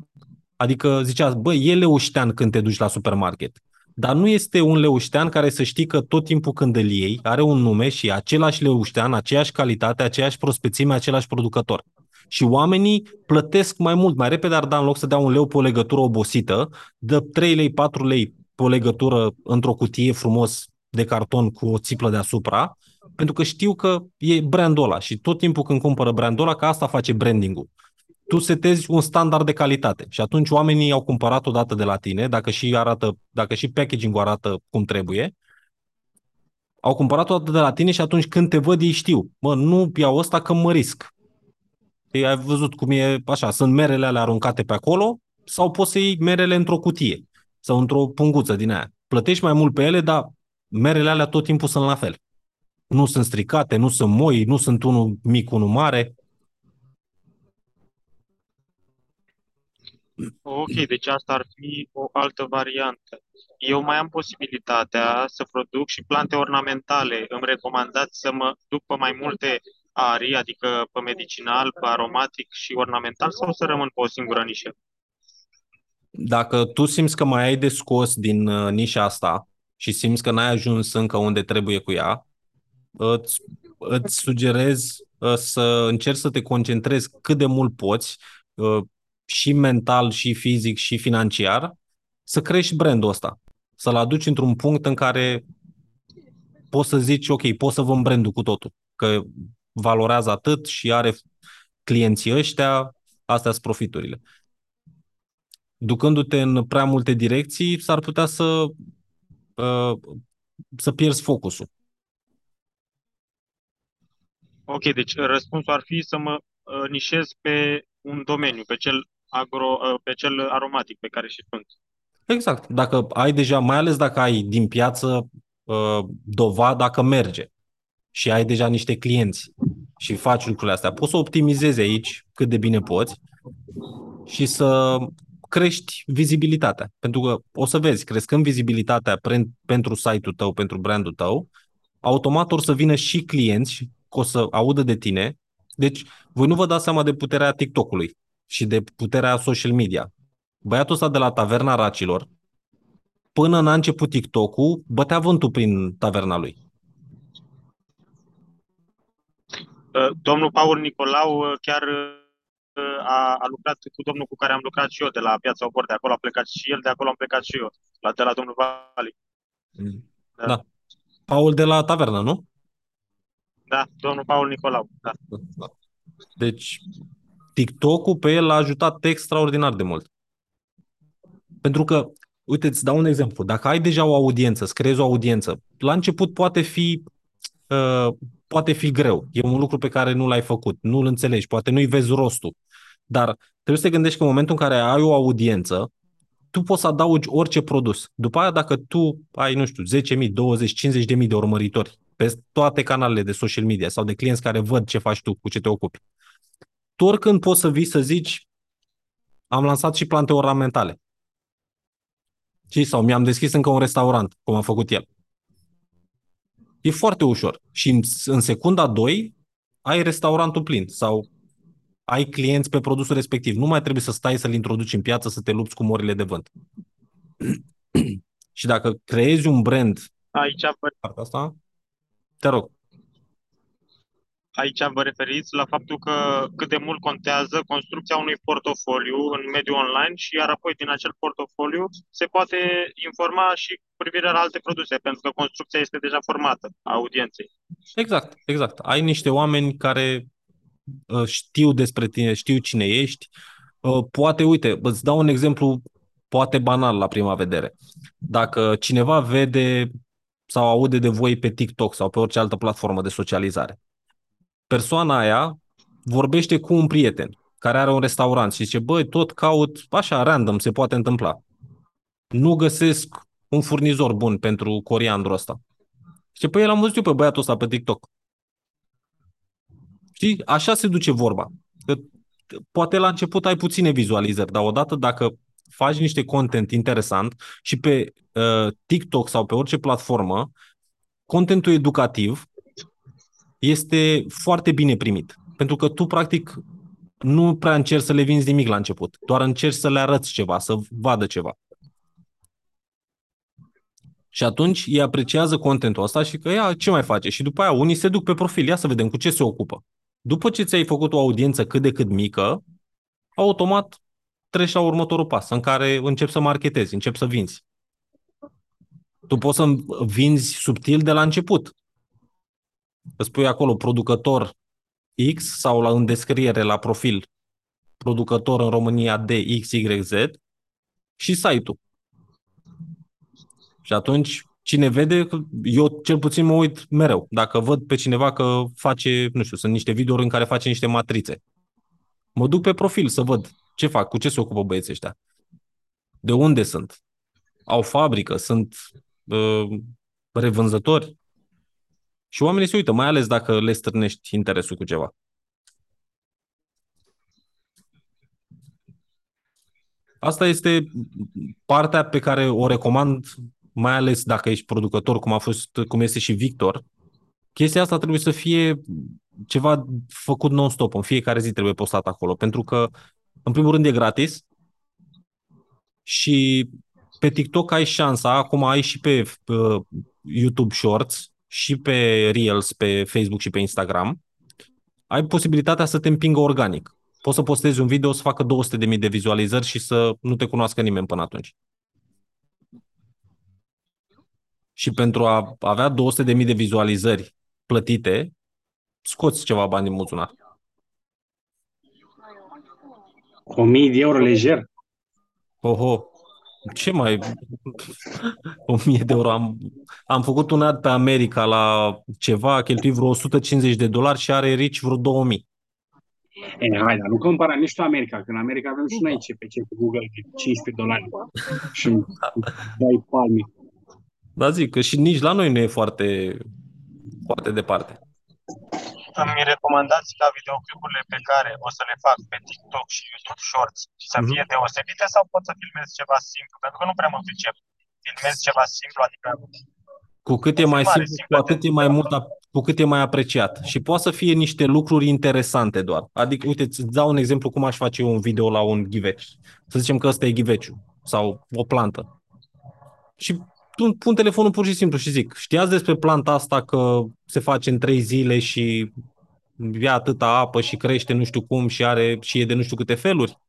[SPEAKER 2] Adică zicea, bă, e leuștean când te duci la supermarket dar nu este un leuștean care să știi că tot timpul când îl iei are un nume și același leuștean, aceeași calitate, aceeași prospețime, același producător. Și oamenii plătesc mai mult, mai repede ar da în loc să dea un leu pe o legătură obosită, dă 3 lei, 4 lei pe o legătură într-o cutie frumos de carton cu o țiplă deasupra, pentru că știu că e brandul ăla și tot timpul când cumpără brandul ăla, că asta face branding-ul. Tu setezi un standard de calitate și atunci oamenii au cumpărat o dată de la tine, dacă și arată, dacă și packaging-ul arată cum trebuie, au cumpărat o dată de la tine și atunci când te văd ei știu, mă, nu iau ăsta că mă risc. Ei, ai văzut cum e așa, sunt merele alea aruncate pe acolo sau poți să iei merele într-o cutie sau într-o punguță din aia. Plătești mai mult pe ele, dar merele alea tot timpul sunt la fel. Nu sunt stricate, nu sunt moi, nu sunt unul mic, unul mare.
[SPEAKER 8] Ok, deci asta ar fi o altă variantă. Eu mai am posibilitatea să produc și plante ornamentale. Îmi recomandați să mă duc pe mai multe arii, adică pe medicinal, pe aromatic și ornamental, sau să rămân pe o singură nișă?
[SPEAKER 2] Dacă tu simți că mai ai de scos din uh, nișa asta și simți că n-ai ajuns încă unde trebuie cu ea, îți, îți sugerez uh, să încerci să te concentrezi cât de mult poți, uh, și mental, și fizic, și financiar, să crești brandul ăsta. Să-l aduci într-un punct în care poți să zici, ok, poți să vând brandul cu totul, că valorează atât și are clienții ăștia, astea sunt profiturile. Ducându-te în prea multe direcții, s-ar putea să, uh, să pierzi focusul.
[SPEAKER 8] Ok, deci răspunsul ar fi să mă uh, nișez pe un domeniu, pe cel, agro, uh, pe cel aromatic pe care și sunt.
[SPEAKER 2] Exact. Dacă ai deja, mai ales dacă ai din piață uh, dovada că merge și ai deja niște clienți și faci lucrurile astea, poți să optimizezi aici cât de bine poți și să crești vizibilitatea. Pentru că o să vezi, crescând vizibilitatea pentru site-ul tău, pentru brandul tău, automat o să vină și clienți că o să audă de tine. Deci, voi nu vă dați seama de puterea TikTok-ului și de puterea social media. Băiatul ăsta de la Taverna Racilor, până n-a început TikTok-ul, bătea vântul prin taverna lui.
[SPEAKER 8] Uh, domnul Paul Nicolau uh, chiar uh, a, a lucrat cu domnul cu care am lucrat și eu de la Piața Obor, de acolo a plecat și el, de acolo am plecat și eu, la, de la domnul Vali.
[SPEAKER 2] Mm. Da. da. Paul de la tavernă, nu?
[SPEAKER 8] Da, domnul Paul Nicolau. Da. da.
[SPEAKER 2] Deci, TikTok-ul pe el a ajutat extraordinar de mult. Pentru că, uite, îți dau un exemplu. Dacă ai deja o audiență, îți creezi o audiență, la început poate fi, uh, poate fi greu. E un lucru pe care nu l-ai făcut, nu-l înțelegi, poate nu-i vezi rostul. Dar trebuie să te gândești că în momentul în care ai o audiență, tu poți să adaugi orice produs. După aia, dacă tu ai, nu știu, 10.000, 20, 50.000 de urmăritori pe toate canalele de social media sau de clienți care văd ce faci tu, cu ce te ocupi, tu oricând poți să vii să zici am lansat și plante ornamentale. Și sau mi-am deschis încă un restaurant, cum a făcut el. E foarte ușor. Și în, în secunda 2 ai restaurantul plin sau ai clienți pe produsul respectiv. Nu mai trebuie să stai să-l introduci în piață, să te lupți cu morile de vânt. <clears throat> și dacă creezi un brand
[SPEAKER 8] Aici
[SPEAKER 2] partea asta, te rog
[SPEAKER 8] aici vă referiți la faptul că cât de mult contează construcția unui portofoliu în mediul online și iar apoi din acel portofoliu se poate informa și cu privire la alte produse, pentru că construcția este deja formată a audienței.
[SPEAKER 2] Exact, exact. Ai niște oameni care uh, știu despre tine, știu cine ești. Uh, poate, uite, îți dau un exemplu poate banal la prima vedere. Dacă cineva vede sau aude de voi pe TikTok sau pe orice altă platformă de socializare persoana aia vorbește cu un prieten care are un restaurant și zice, băi, tot caut, așa, random, se poate întâmpla. Nu găsesc un furnizor bun pentru coriandru ăsta. Și păi el am văzut eu pe băiatul ăsta pe TikTok. Știi? Așa se duce vorba. Că poate la început ai puține vizualizări, dar odată dacă faci niște content interesant și pe uh, TikTok sau pe orice platformă, contentul educativ este foarte bine primit. Pentru că tu, practic, nu prea încerci să le vinzi nimic la început, doar încerci să le arăți ceva, să vadă ceva. Și atunci ei apreciază contentul ăsta și că ia, ce mai face? Și după aia unii se duc pe profil, ia să vedem cu ce se ocupă. După ce ți-ai făcut o audiență cât de cât mică, automat treci la următorul pas, în care începi să marketezi, începi să vinzi. Tu poți să vinzi subtil de la început îți pui acolo producător X sau la în descriere la profil producător în România de XYZ și site-ul. Și atunci, cine vede, eu cel puțin mă uit mereu. Dacă văd pe cineva că face, nu știu, sunt niște videouri în care face niște matrițe. Mă duc pe profil să văd ce fac, cu ce se ocupă băieții ăștia. De unde sunt? Au fabrică, sunt uh, revânzători. Și oamenii se uită, mai ales dacă le strânești interesul cu ceva. Asta este partea pe care o recomand, mai ales dacă ești producător, cum a fost, cum este și Victor. Chestia asta trebuie să fie ceva făcut non-stop, în fiecare zi trebuie postat acolo, pentru că, în primul rând, e gratis și pe TikTok ai șansa, acum ai și pe uh, YouTube Shorts și pe Reels, pe Facebook și pe Instagram, ai posibilitatea să te împingă organic. Poți să postezi un video să facă 200.000 de vizualizări și să nu te cunoască nimeni până atunci. Și pentru a avea 200.000 de vizualizări plătite, scoți ceva bani din buzunar.
[SPEAKER 7] 1000 de euro lejer.
[SPEAKER 2] Oho, ce mai... 1000 de euro. Am, am făcut un ad pe America la ceva, a cheltuit vreo 150 de dolari și are Rich vreo 2000.
[SPEAKER 7] E, hai, dar nu compara nici tu America, că în America avem și noi CPC cu Google de 15 dolari și dai palmi.
[SPEAKER 2] Da, zic că și nici la noi nu e foarte, foarte departe.
[SPEAKER 8] Îmi recomandați ca videoclipurile pe care o să le fac pe TikTok și YouTube Shorts să
[SPEAKER 2] Mhm.
[SPEAKER 8] fie deosebite sau pot să filmez ceva simplu? Pentru că nu prea mă pricep. Filmez ceva simplu, adică
[SPEAKER 2] Cu cât e mai
[SPEAKER 8] filmare
[SPEAKER 2] simplu, cu
[SPEAKER 8] simplă
[SPEAKER 2] atât
[SPEAKER 8] de-
[SPEAKER 2] e mai mult, ap- cu cât e mai apreciat. Și poate să fie niște lucruri interesante doar. Adică, uite, îți dau un exemplu cum aș face eu un video la un ghiveci. Să zicem că ăsta e ghiveciu sau o plantă. Și pun, pun telefonul pur și simplu și zic, știați despre planta asta că se face în trei zile și ia atâta apă și crește nu știu cum și are și e de nu știu câte feluri?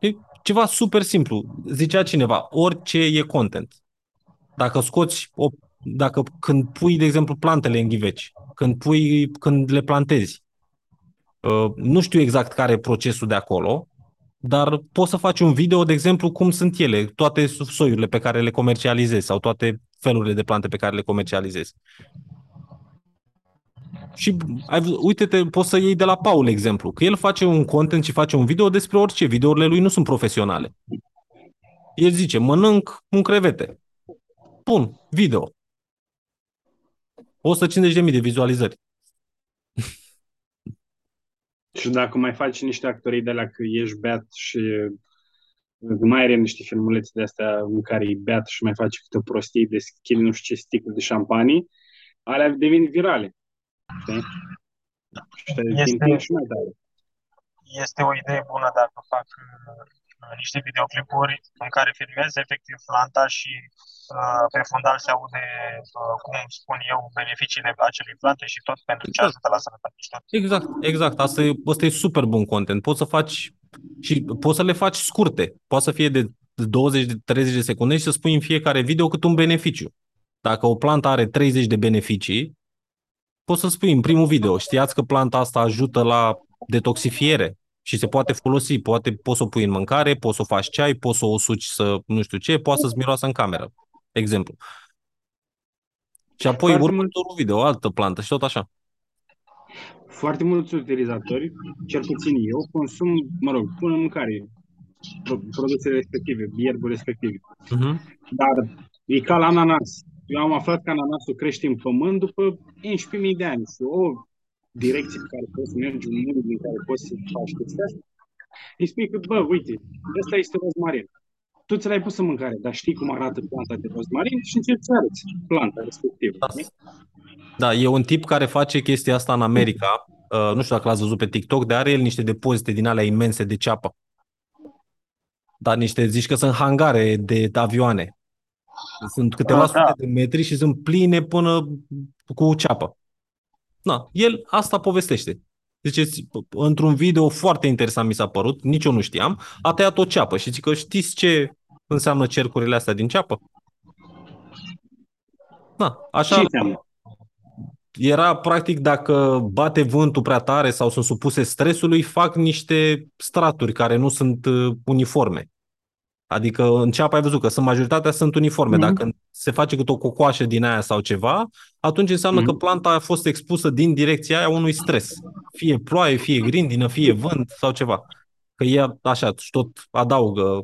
[SPEAKER 2] E ceva super simplu. Zicea cineva, orice e content. Dacă scoți o, dacă când pui, de exemplu, plantele în ghiveci, când pui, când le plantezi, uh, nu știu exact care e procesul de acolo, dar poți să faci un video, de exemplu, cum sunt ele, toate soiurile pe care le comercializezi sau toate felurile de plante pe care le comercializezi. Și ai, văzut- uite-te, poți să iei de la Paul exemplu, că el face un content și face un video despre orice. Videourile lui nu sunt profesionale. El zice, mănânc un crevete. Pun, video. 150.000 de vizualizări.
[SPEAKER 7] Și dacă mai faci niște actorii de la că ești beat și mai are niște filmulețe de astea în care e beat și mai face câte o prostie, deschide nu știu ce sticlă de șampanie, alea devin virale. Știi? Și te
[SPEAKER 8] Este-
[SPEAKER 7] este... și mai tare.
[SPEAKER 8] este o idee bună dacă fac uh, niște videoclipuri în care filmez efectiv planta și uh, pe fundal se aude, uh, cum spun eu, beneficiile acelei plante și tot pentru ce
[SPEAKER 2] Exact.
[SPEAKER 8] ajută la sănătate și tot.
[SPEAKER 2] Exact, exact. Asta e, asta e super bun content. Poți să faci și poți să le faci scurte. Poate să fie de 20-30 de secunde și să spui în fiecare video cât un beneficiu. Dacă o plantă are 30 de beneficii, poți să spui în primul video, știați că planta asta ajută la detoxifiere și se poate folosi, poate poți să o pui în mâncare, poți să o faci ceai, poți să o suci să nu știu ce, poate să-ți miroasă în cameră. Exemplu. Și apoi
[SPEAKER 7] Foarte
[SPEAKER 2] următorul video, o altă plantă și tot așa.
[SPEAKER 7] Foarte mulți utilizatori, cel puțin eu, consum, mă rog, pun în mâncare pro- produsele respective, ierburi respective.
[SPEAKER 2] Uh-huh.
[SPEAKER 7] Dar e ca la ananas. Eu am aflat că ananasul crește în pământ după 11.000 de ani și o direcție pe care poți să mergi, un mundo în care poți să faci chestia asta, îi spui că, bă, uite, ăsta este rozmarin. Tu ți l-ai pus în mâncare, dar știi cum arată planta de rozmarin și încerci să arăți planta respectivă.
[SPEAKER 2] Da.
[SPEAKER 7] știi?
[SPEAKER 2] Da, e un tip care face chestia asta în America. Uh, nu știu dacă l-ați văzut pe TikTok, dar are el niște depozite din alea imense de ceapă. Dar niște, zici că sunt hangare de avioane. Sunt câteva
[SPEAKER 8] Ah,
[SPEAKER 2] sute
[SPEAKER 8] da.
[SPEAKER 2] de metri și sunt pline până cu ceapă. Na, el asta povestește. Ziceți, într-un video foarte interesant mi s-a părut, nici eu nu știam, a tăiat o ceapă și zic că știți ce înseamnă cercurile astea din ceapă? Na, așa
[SPEAKER 7] Ce înseamnă?
[SPEAKER 2] era practic dacă bate vântul prea tare sau sunt supuse stresului, fac niște straturi care nu sunt uh, uniforme. Adică în ceapă ai văzut că sunt majoritatea sunt uniforme.
[SPEAKER 7] Mhm.
[SPEAKER 2] Dacă se face câte o cocoașă din aia sau ceva, atunci înseamnă
[SPEAKER 7] Mhm.
[SPEAKER 2] că planta a fost expusă din direcția aia unui stres. Fie ploaie, fie grindină, fie vânt sau ceva. Că ea așa și tot adaugă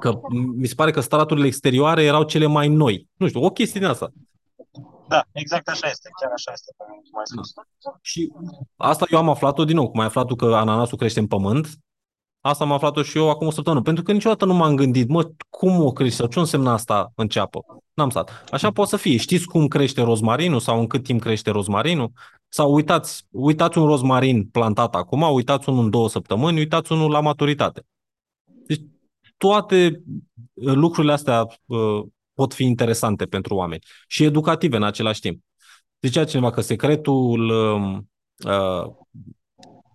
[SPEAKER 2] că mi se pare că straturile exterioare erau cele mai noi. Nu știu, o chestie din asta.
[SPEAKER 8] Da, exact așa este, chiar așa este, cum ai spus.
[SPEAKER 2] Și asta eu am aflat-o din nou, cum ai aflat tu că ananasul crește în pământ, asta am aflat-o și eu acum o săptămână, pentru că niciodată nu m-am gândit, mă, cum o crește sau ce înseamnă asta în ceapă? N-am stat. Așa poate să fie. Știți cum crește rozmarinul sau în cât timp crește rozmarinul? Sau uitați, uitați un rozmarin plantat acum, uitați unul în două săptămâni, uitați unul la maturitate. Deci toate uh, lucrurile astea uh, pot fi interesante pentru oameni și educative în același timp. Zicea cineva că secretul um, uh,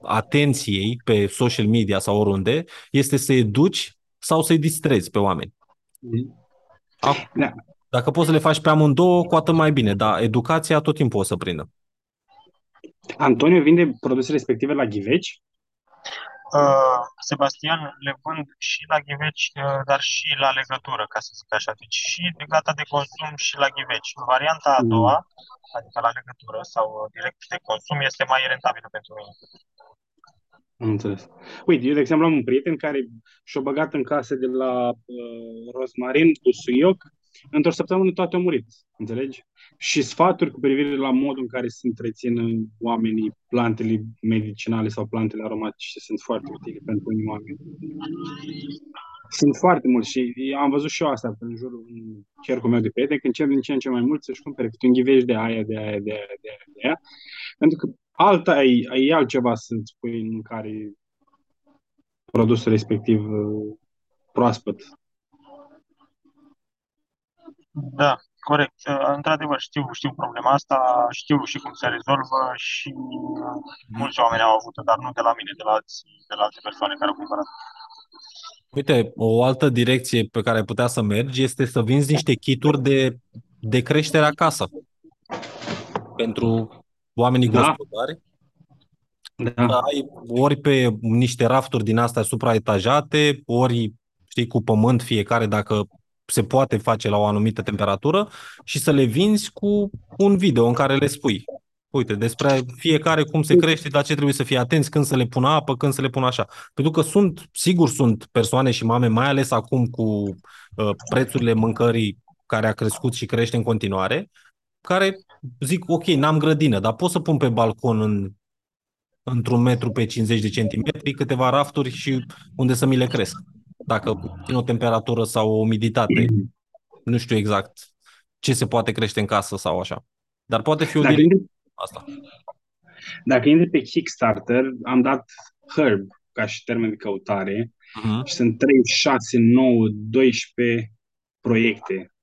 [SPEAKER 2] atenției pe social media sau oriunde este să educi sau să-i distrezi pe oameni. Acum,
[SPEAKER 7] Da.
[SPEAKER 2] Dacă poți să le faci pe amândouă, cu atât mai bine, dar educația tot timpul o să prindă.
[SPEAKER 7] Antonio vinde produsele respective la ghiveci?
[SPEAKER 8] Uh, Sebastian le vând și la ghiveci, uh, dar și la legătură, ca să zic așa. Deci și de gata de consum și la ghiveci. Varianta a
[SPEAKER 7] Mm.
[SPEAKER 8] doua, adică la legătură sau uh, direct de consum, este mai rentabilă pentru mine.
[SPEAKER 7] Am înțeles. Uite, eu, de exemplu, am un prieten care și-a băgat în casă de la uh, rozmarin cu suioc, într-o săptămână toate au murit, înțelegi? Și sfaturi cu privire la modul în care se întrețin oamenii plantele medicinale sau plantele aromatice sunt foarte utile pentru unii oameni. Sunt foarte mulți și am văzut și eu asta în jurul cercul meu de prieteni, că încep din ce în ce mai mult să-și cumpere câte un ghiveș de aia, de aia, de aia, de aia, de aia. Pentru că alta e, e altceva să-ți pui în care produsul respectiv uh, proaspăt.
[SPEAKER 8] Da, corect. Uh, Într-adevăr, știu, știu problema asta, știu și cum se rezolvă și uh, mulți oameni au avut-o, dar nu de la mine, de la, alți, de la alte persoane care au cumpărat.
[SPEAKER 2] Uite, o altă direcție pe care ai putea să mergi este să vinzi niște kituri de, de creștere acasă pentru oamenii
[SPEAKER 7] Da.
[SPEAKER 2] gospodari.
[SPEAKER 7] Da.
[SPEAKER 2] Ai ori pe niște rafturi din astea supraetajate, ori știi, cu pământ fiecare dacă se poate face la o anumită temperatură și să le vinzi cu un video în care le spui. Uite, despre fiecare cum se crește, la ce trebuie să fie atenți, când să le pună apă, când să le pună așa. Pentru că sunt, sigur sunt persoane și mame, mai ales acum cu uh, prețurile mâncării care a crescut și crește în continuare, care zic, ok, n-am grădină, dar pot să pun pe balcon în, într-un metru pe 50 de centimetri câteva rafturi și unde să mi le cresc. Dacă țin o temperatură sau o umiditate, nu știu exact ce se poate crește în casă sau așa. Dar poate fi o
[SPEAKER 7] Dacă
[SPEAKER 2] direcție
[SPEAKER 7] intri,
[SPEAKER 2] asta.
[SPEAKER 7] dacă intri pe Kickstarter, am dat Herb ca și termen de căutare
[SPEAKER 2] Uh-huh.
[SPEAKER 7] și sunt 3, 6, 9, 12 proiecte.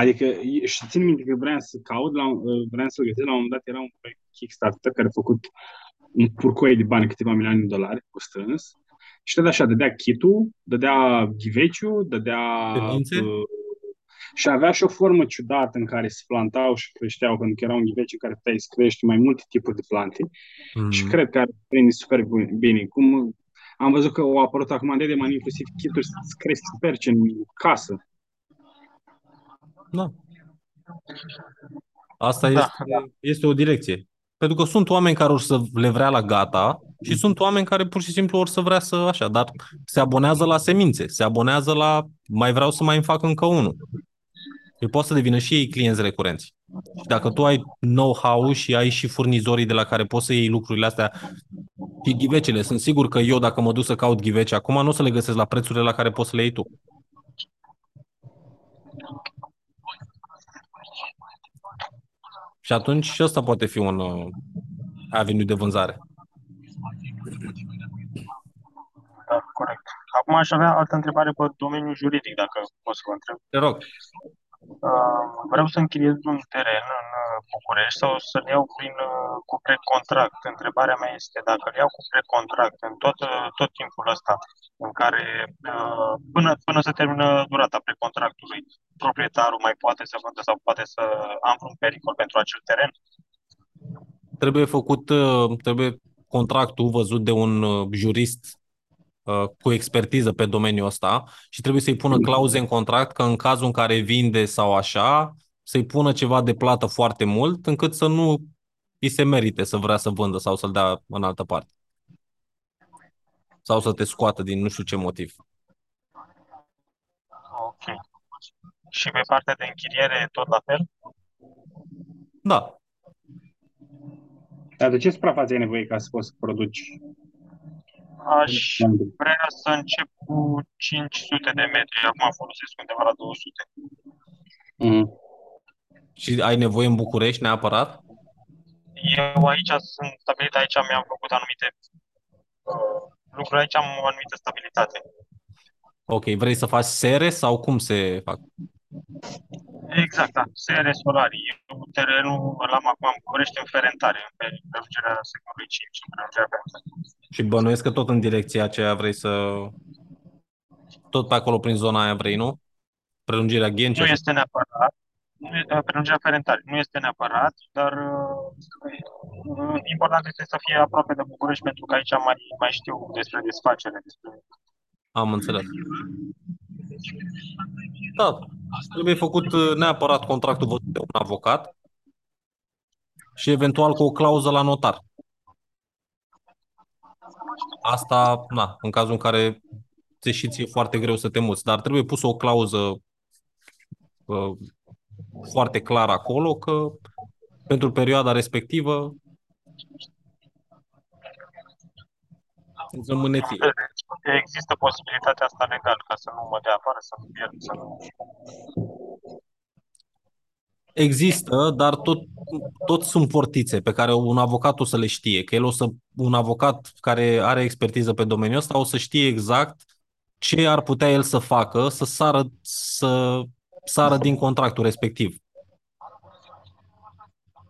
[SPEAKER 7] Adică, și țin minte că vreau să caut, la, vreau să-l găsesc, la un moment dat era un proiect Kickstarter care a făcut un purcoie de bani, câteva milioane de dolari, cu strâns, și dădea așa, dădea kitul, dădea ghiveciu, dădea...
[SPEAKER 2] Semințe?
[SPEAKER 7] Uh, și avea și o formă ciudată în care se plantau și creșteau, pentru că era un ghiveciu care puteai să crești mai multe tipuri de plante.
[SPEAKER 2] Mm.
[SPEAKER 7] Și cred că ar prinde super bu- bine. Cum am văzut că au apărut acum în Dedeman inclusiv kituri să crești sperci în casă.
[SPEAKER 2] Da. Asta
[SPEAKER 8] Da,
[SPEAKER 2] este, este o direcție. Pentru că sunt oameni care or să le vrea la gata și sunt oameni care pur și simplu or să vrea să așa, dar se abonează la semințe, se abonează la mai vreau să mai îmi fac încă unul. Ei pot să devină și ei clienți recurenți. Și dacă tu ai know-how și ai și furnizorii de la care poți să iei lucrurile astea și ghivecele, sunt sigur că eu dacă mă duc să caut ghivece acum nu o să le găsesc la prețurile la care poți să le iei tu. Și atunci și ăsta poate fi un uh, avenue de vânzare.
[SPEAKER 8] Da, corect. Acum aș avea altă întrebare pe domeniul juridic, dacă pot să vă întreb.
[SPEAKER 2] Te rog.
[SPEAKER 8] Uh, vreau să închiriez un teren în uh, București sau să-l iau prin, uh, cu precontract. Întrebarea mea este dacă îl iau cu precontract în tot, tot timpul ăsta în care până, până se termină durata precontractului, proprietarul mai poate să vândă sau poate să am un pericol pentru acel teren?
[SPEAKER 2] Trebuie făcut, trebuie contractul văzut de un jurist Uh, cu expertiză pe domeniul ăsta și trebuie să-i pună clauze în contract că în cazul în care vinde sau așa, să-i pună ceva de plată foarte mult încât să nu îi se merite să vrea să vândă sau să-l dea în altă parte. Sau să te scoată din nu știu ce motiv.
[SPEAKER 8] Ok. Și pe partea de închiriere tot la fel?
[SPEAKER 2] Da.
[SPEAKER 7] Dar de ce suprafață ai nevoie ca să poți să produci
[SPEAKER 8] Aș vrea să încep cu 500 de metri. Acum folosesc undeva la 200.
[SPEAKER 2] Mm. Și ai nevoie în București neapărat?
[SPEAKER 8] Eu aici sunt stabilit, aici mi-am făcut anumite uh, lucruri, aici am o anumită stabilitate.
[SPEAKER 2] Ok, vrei să faci sere sau cum se fac?
[SPEAKER 8] Exact, da. Sere solarii. Terenul l-am acum în București în Ferentare, în prelungirea sectorului 5, în prelungirea
[SPEAKER 2] Și bănuiesc că tot în direcția aceea vrei să... Tot pe acolo, prin zona aia vrei, nu? Prelungirea Ghencea?
[SPEAKER 8] Nu este neapărat. Nu e, prelungirea Ferentare. Nu este neapărat, dar uh, important este să fie aproape de București, pentru că aici mai, mai știu despre desfacere. Despre...
[SPEAKER 2] Am înțeles. Da, trebuie făcut uh, neapărat contractul văzut de un avocat și eventual cu o clauză la notar. Asta, na, în cazul în care ți și ție foarte greu să te muți, dar trebuie pusă o clauză uh, foarte clară acolo că pentru perioada respectivă îți rămâne ție.
[SPEAKER 8] Există posibilitatea asta legal ca să nu mă dea afară, să nu pierd, să nu...
[SPEAKER 2] Există, dar tot, tot sunt portițe pe care un avocat o să le știe, că el o să, un avocat care are expertiză pe domeniul ăsta o să știe exact ce ar putea el să facă să sară, să sară din contractul respectiv.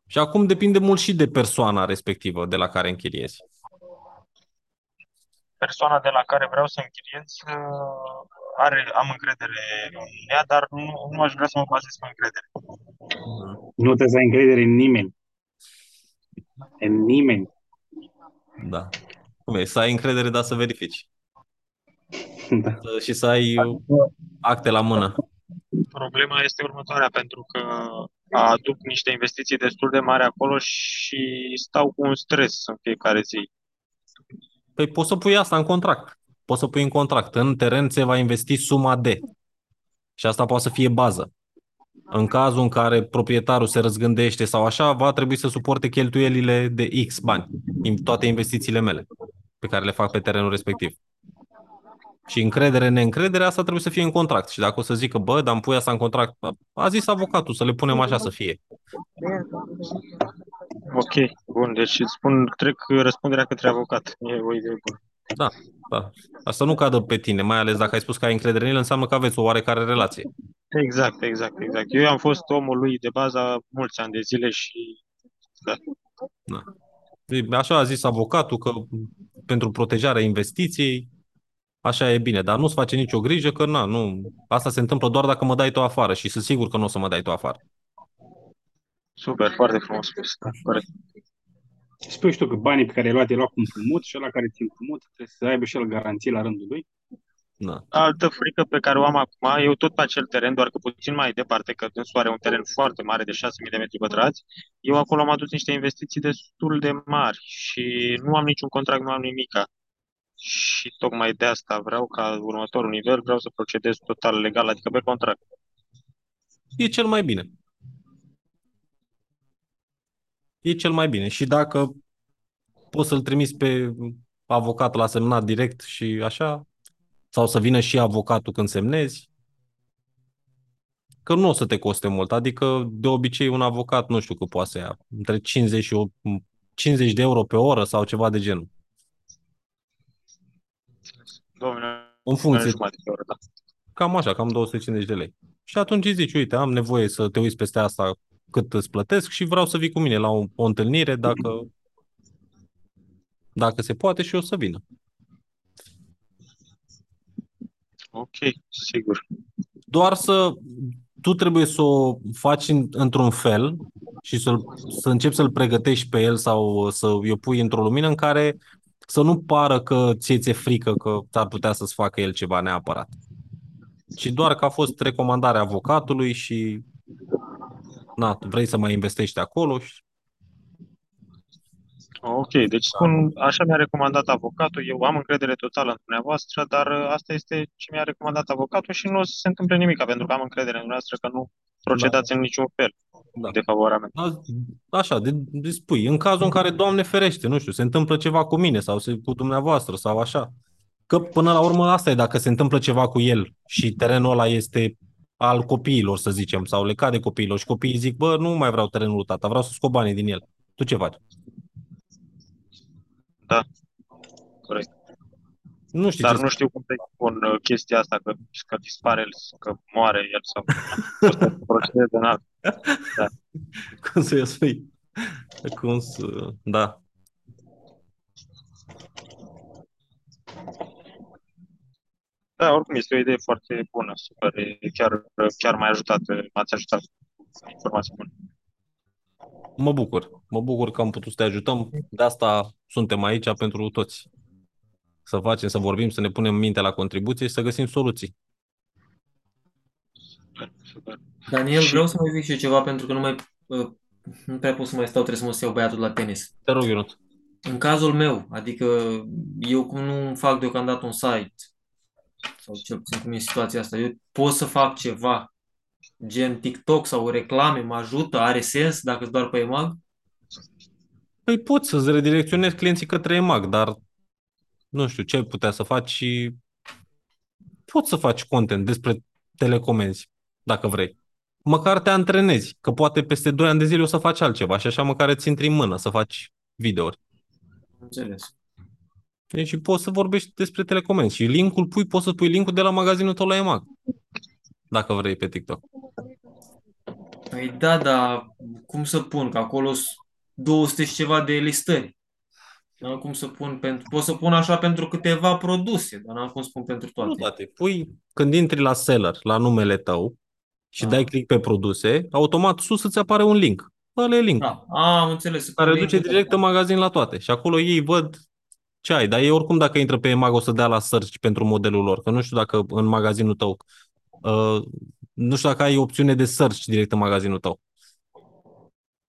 [SPEAKER 2] Și acum depinde mult și de persoana respectivă de la care închiriezi
[SPEAKER 8] persoana de la care vreau să închiriez uh, are, am încredere în ea, dar nu, nu aș vrea să mă bazez pe încredere.
[SPEAKER 7] Nu trebuie să ai încredere în nimeni. În nimeni.
[SPEAKER 2] Da. Cum e? Să ai încredere, dar să verifici. Da. Și să ai acte la mână.
[SPEAKER 8] Problema este următoarea, pentru că aduc niște investiții destul de mari acolo și stau cu un stres în fiecare zi.
[SPEAKER 2] Păi poți să pui asta în contract. Poți să pui în contract. În teren se va investi suma de. Și asta poate să fie bază. În cazul în care proprietarul se răzgândește sau așa, va trebui să suporte cheltuielile de X bani, toate investițiile mele pe care le fac pe terenul respectiv. Și încredere, neîncredere, asta trebuie să fie în contract. Și dacă o să zică, bă, dar îmi pui asta în contract, a zis avocatul să le punem așa să fie.
[SPEAKER 8] Ok, bun, deci îți spun, trec răspunderea către avocat. E o idee bună.
[SPEAKER 2] Da, da. Asta nu cadă pe tine, mai ales dacă ai spus că ai încredere în el, înseamnă că aveți o oarecare relație.
[SPEAKER 8] Exact, exact, exact. Eu am fost omul lui de bază mulți ani de zile și da.
[SPEAKER 2] da. Așa a zis avocatul că pentru protejarea investiției, așa e bine, dar nu-ți face nicio grijă că na, nu, asta se întâmplă doar dacă mă dai tu afară și sunt sigur că nu o să mă dai tu afară.
[SPEAKER 8] Super, foarte frumos spus. Da, corect.
[SPEAKER 7] Spui tu că banii pe care ai luat, i luat cu împrumut și ăla care ți împrumut trebuie să aibă și el garanție la rândul lui?
[SPEAKER 2] Da.
[SPEAKER 8] Altă frică pe care o am acum, eu tot pe acel teren, doar că puțin mai departe, că dânsul are un teren foarte mare de 6.000 de metri pătrați, eu acolo am adus niște investiții destul de mari și nu am niciun contract, nu am nimica. Și tocmai de asta vreau ca următorul nivel, vreau să procedez total legal, adică pe contract.
[SPEAKER 2] E cel mai bine e cel mai bine. Și dacă poți să-l trimiți pe avocatul la semnat direct și așa, sau să vină și avocatul când semnezi, că nu o să te coste mult. Adică, de obicei, un avocat, nu știu cât poate să ia, între 50 și 50 de euro pe oră sau ceva de genul.
[SPEAKER 8] Domnule,
[SPEAKER 2] în funcție.
[SPEAKER 8] Oră, da.
[SPEAKER 2] cam așa, cam 250 de lei. Și atunci îi zici, uite, am nevoie să te uiți peste asta cât îți plătesc și vreau să vii cu mine la o, o întâlnire dacă, dacă se poate și o să vină.
[SPEAKER 8] Ok, sigur.
[SPEAKER 2] Doar să tu trebuie să o faci în, într-un fel și să, să începi să-l pregătești pe el sau să o pui într-o lumină în care să nu pară că ție ți-e frică că ar putea să-ți facă el ceva neapărat. Ci doar că a fost recomandarea avocatului și na, vrei să mai investești acolo și
[SPEAKER 8] Ok, deci spun, așa mi-a recomandat avocatul, eu am încredere totală în dumneavoastră, dar uh, asta este ce mi-a recomandat avocatul și nu o să se întâmple nimic, pentru că am încredere în dumneavoastră că nu procedați în niciun fel
[SPEAKER 2] Da.
[SPEAKER 8] de favorament.
[SPEAKER 2] Da, Așa, de, de spui, în cazul în care, Doamne ferește, nu știu, se întâmplă ceva cu mine sau se, cu dumneavoastră sau așa. Că până la urmă asta e, dacă se întâmplă ceva cu el și terenul ăla este al copiilor, să zicem, sau le cade copiilor și copiii zic, bă, nu mai vreau terenul lui tata, vreau să scot banii din el. Tu ce faci?
[SPEAKER 8] Da, corect.
[SPEAKER 2] Nu știu
[SPEAKER 8] Dar
[SPEAKER 2] ce
[SPEAKER 8] nu știu cum să spun uh, chestia asta, că, că dispare el, că moare el sau o să procedeze în alt. <laughs>
[SPEAKER 2] cum să-i spui. Cum să... Da.
[SPEAKER 8] Da, oricum este o idee foarte bună, super, e chiar, chiar m-a ajutat, m-ați ajutat cu informații bune.
[SPEAKER 2] Mă bucur. Mă bucur că am putut să te ajutăm. De asta suntem aici pentru toți. Să facem, să vorbim, să ne punem minte la contribuție și să găsim soluții.
[SPEAKER 8] Super, super.
[SPEAKER 4] Daniel,
[SPEAKER 8] Și-
[SPEAKER 4] vreau să mai zic și eu ceva pentru că nu mai uh, nu prea pot să mai stau, trebuie să mă iau băiatul la tenis.
[SPEAKER 2] Te rog, Ionut.
[SPEAKER 4] În cazul meu, adică eu cum nu fac deocamdată un site, sau cel puțin cum e situația asta, eu pot să fac ceva gen TikTok sau reclame, mă ajută, are sens dacă îți doar pe EMAG?
[SPEAKER 2] Păi poți să-ți redirecționezi clienții către EMAG, dar nu știu ce ai putea să faci și poți să faci content despre telecomenzi, dacă vrei. Măcar te antrenezi, că poate peste 2 ani de zile o să faci altceva și așa măcar îți intri în mână să faci videouri.
[SPEAKER 4] Înțeles.
[SPEAKER 2] Deci poți să vorbești despre telecomenzi și linkul pui, poți să pui linkul de la magazinul tău la EMAG, dacă vrei pe TikTok.
[SPEAKER 4] Păi da, dar cum să pun? Că acolo sunt 200 și ceva de listări. N-am cum să pun pentru... Pot să pun așa pentru câteva produse, dar n-am cum să pun pentru
[SPEAKER 2] Nu
[SPEAKER 4] toate.
[SPEAKER 2] toate. Pui, când intri la seller, la numele tău și
[SPEAKER 4] Da.
[SPEAKER 2] dai click pe produse, automat sus îți apare un link. Ăla e link.
[SPEAKER 4] Da, a, am înțeles. Să pun
[SPEAKER 2] care duce
[SPEAKER 4] link-ul.
[SPEAKER 2] direct în magazin la toate. Și acolo ei văd ce ai, dar ei oricum dacă intră pe EMAG o să dea la search pentru modelul lor, că nu știu dacă în magazinul tău, uh, nu știu dacă ai opțiune de search direct în magazinul tău.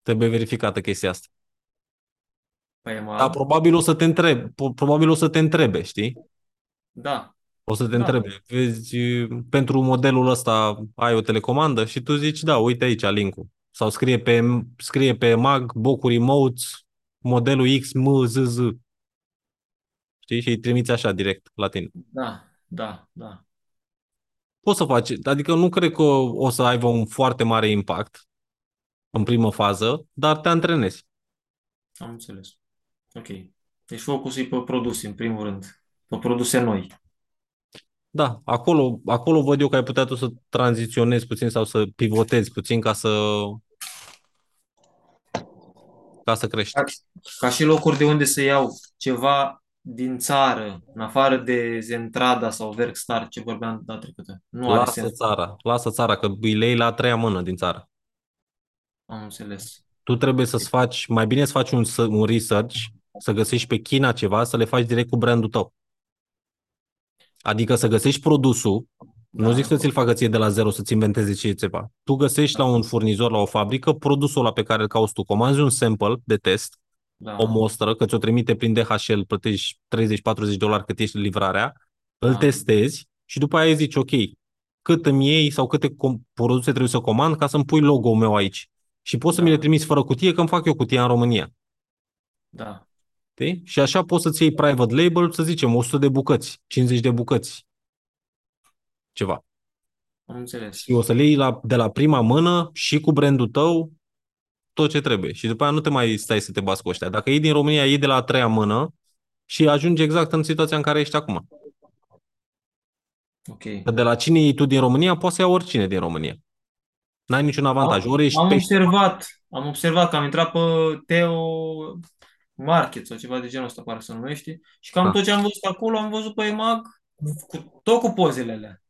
[SPEAKER 2] Trebuie verificată chestia asta.
[SPEAKER 4] Pe EMAG.
[SPEAKER 2] Dar probabil o să te întrebe, probabil o să te întrebe, știi?
[SPEAKER 4] Da.
[SPEAKER 2] O să te
[SPEAKER 4] Da.
[SPEAKER 2] întrebe, vezi, pentru modelul ăsta ai o telecomandă și tu zici, da, uite aici linkul. Sau scrie pe, scrie pe mag, Bocu Remotes, modelul X, M, Z, Z. Știi? Și îi trimiți așa direct la tine.
[SPEAKER 4] Da, da, da.
[SPEAKER 2] Poți să faci, adică nu cred că o să aibă un foarte mare impact în primă fază, dar te antrenezi.
[SPEAKER 4] Am înțeles. Ok. Deci focusul e pe produse, în primul rând. Pe produse noi.
[SPEAKER 2] Da, acolo, acolo văd eu că ai putea tu să tranziționezi puțin sau să pivotezi puțin ca să ca să crești.
[SPEAKER 4] Ca, ca și locuri de unde să iau ceva din țară, în afară de Zentrada sau Verkstar, ce vorbeam data trecută. Nu are
[SPEAKER 2] Lasă
[SPEAKER 4] sens.
[SPEAKER 2] țara, lasă țara, că îi lei la a treia mână din țară.
[SPEAKER 4] Am înțeles.
[SPEAKER 2] Tu trebuie să-ți faci, mai bine să faci un, s- un research, să găsești pe China ceva, să le faci direct cu brandul tău. Adică să găsești produsul, nu
[SPEAKER 4] Da.
[SPEAKER 2] zic să ți-l facă ție de la zero, să-ți inventeze ce e ceva. Tu găsești la un furnizor, la o fabrică, produsul ăla pe care îl cauți tu, comanzi un sample de test,
[SPEAKER 4] Da.
[SPEAKER 2] o mostră, că ți-o trimite prin DHL, plătești 30-40 dolari cât ești livrarea, îl
[SPEAKER 4] Da.
[SPEAKER 2] testezi și după aia zici, ok, cât îmi iei sau câte com- produse trebuie să comand ca să-mi pui logo-ul meu aici. Și poți să
[SPEAKER 4] Da.
[SPEAKER 2] mi le trimiți fără cutie, că îmi fac eu cutia în România.
[SPEAKER 4] Da.
[SPEAKER 2] Știi? Și așa poți să-ți iei private label, să zicem, 100 de bucăți, 50 de bucăți, ceva.
[SPEAKER 4] Am înțeles.
[SPEAKER 2] Și o să le iei la, de la prima mână și cu brandul tău tot ce trebuie. Și după aia nu te mai stai să te bați cu ăștia. Dacă iei din România, iei de la a treia mână și ajungi exact în situația în care ești acum.
[SPEAKER 4] Ok.
[SPEAKER 2] Că de la cine iei tu din România, poți să ia oricine din România. N-ai niciun avantaj. Ori ești
[SPEAKER 4] Am
[SPEAKER 2] pește.
[SPEAKER 4] observat, am observat că am intrat pe Teo Market sau ceva de genul ăsta, pare să se numește, și cam
[SPEAKER 2] Da.
[SPEAKER 4] tot ce am văzut acolo, am văzut pe EMAG cu, tot cu pozele alea.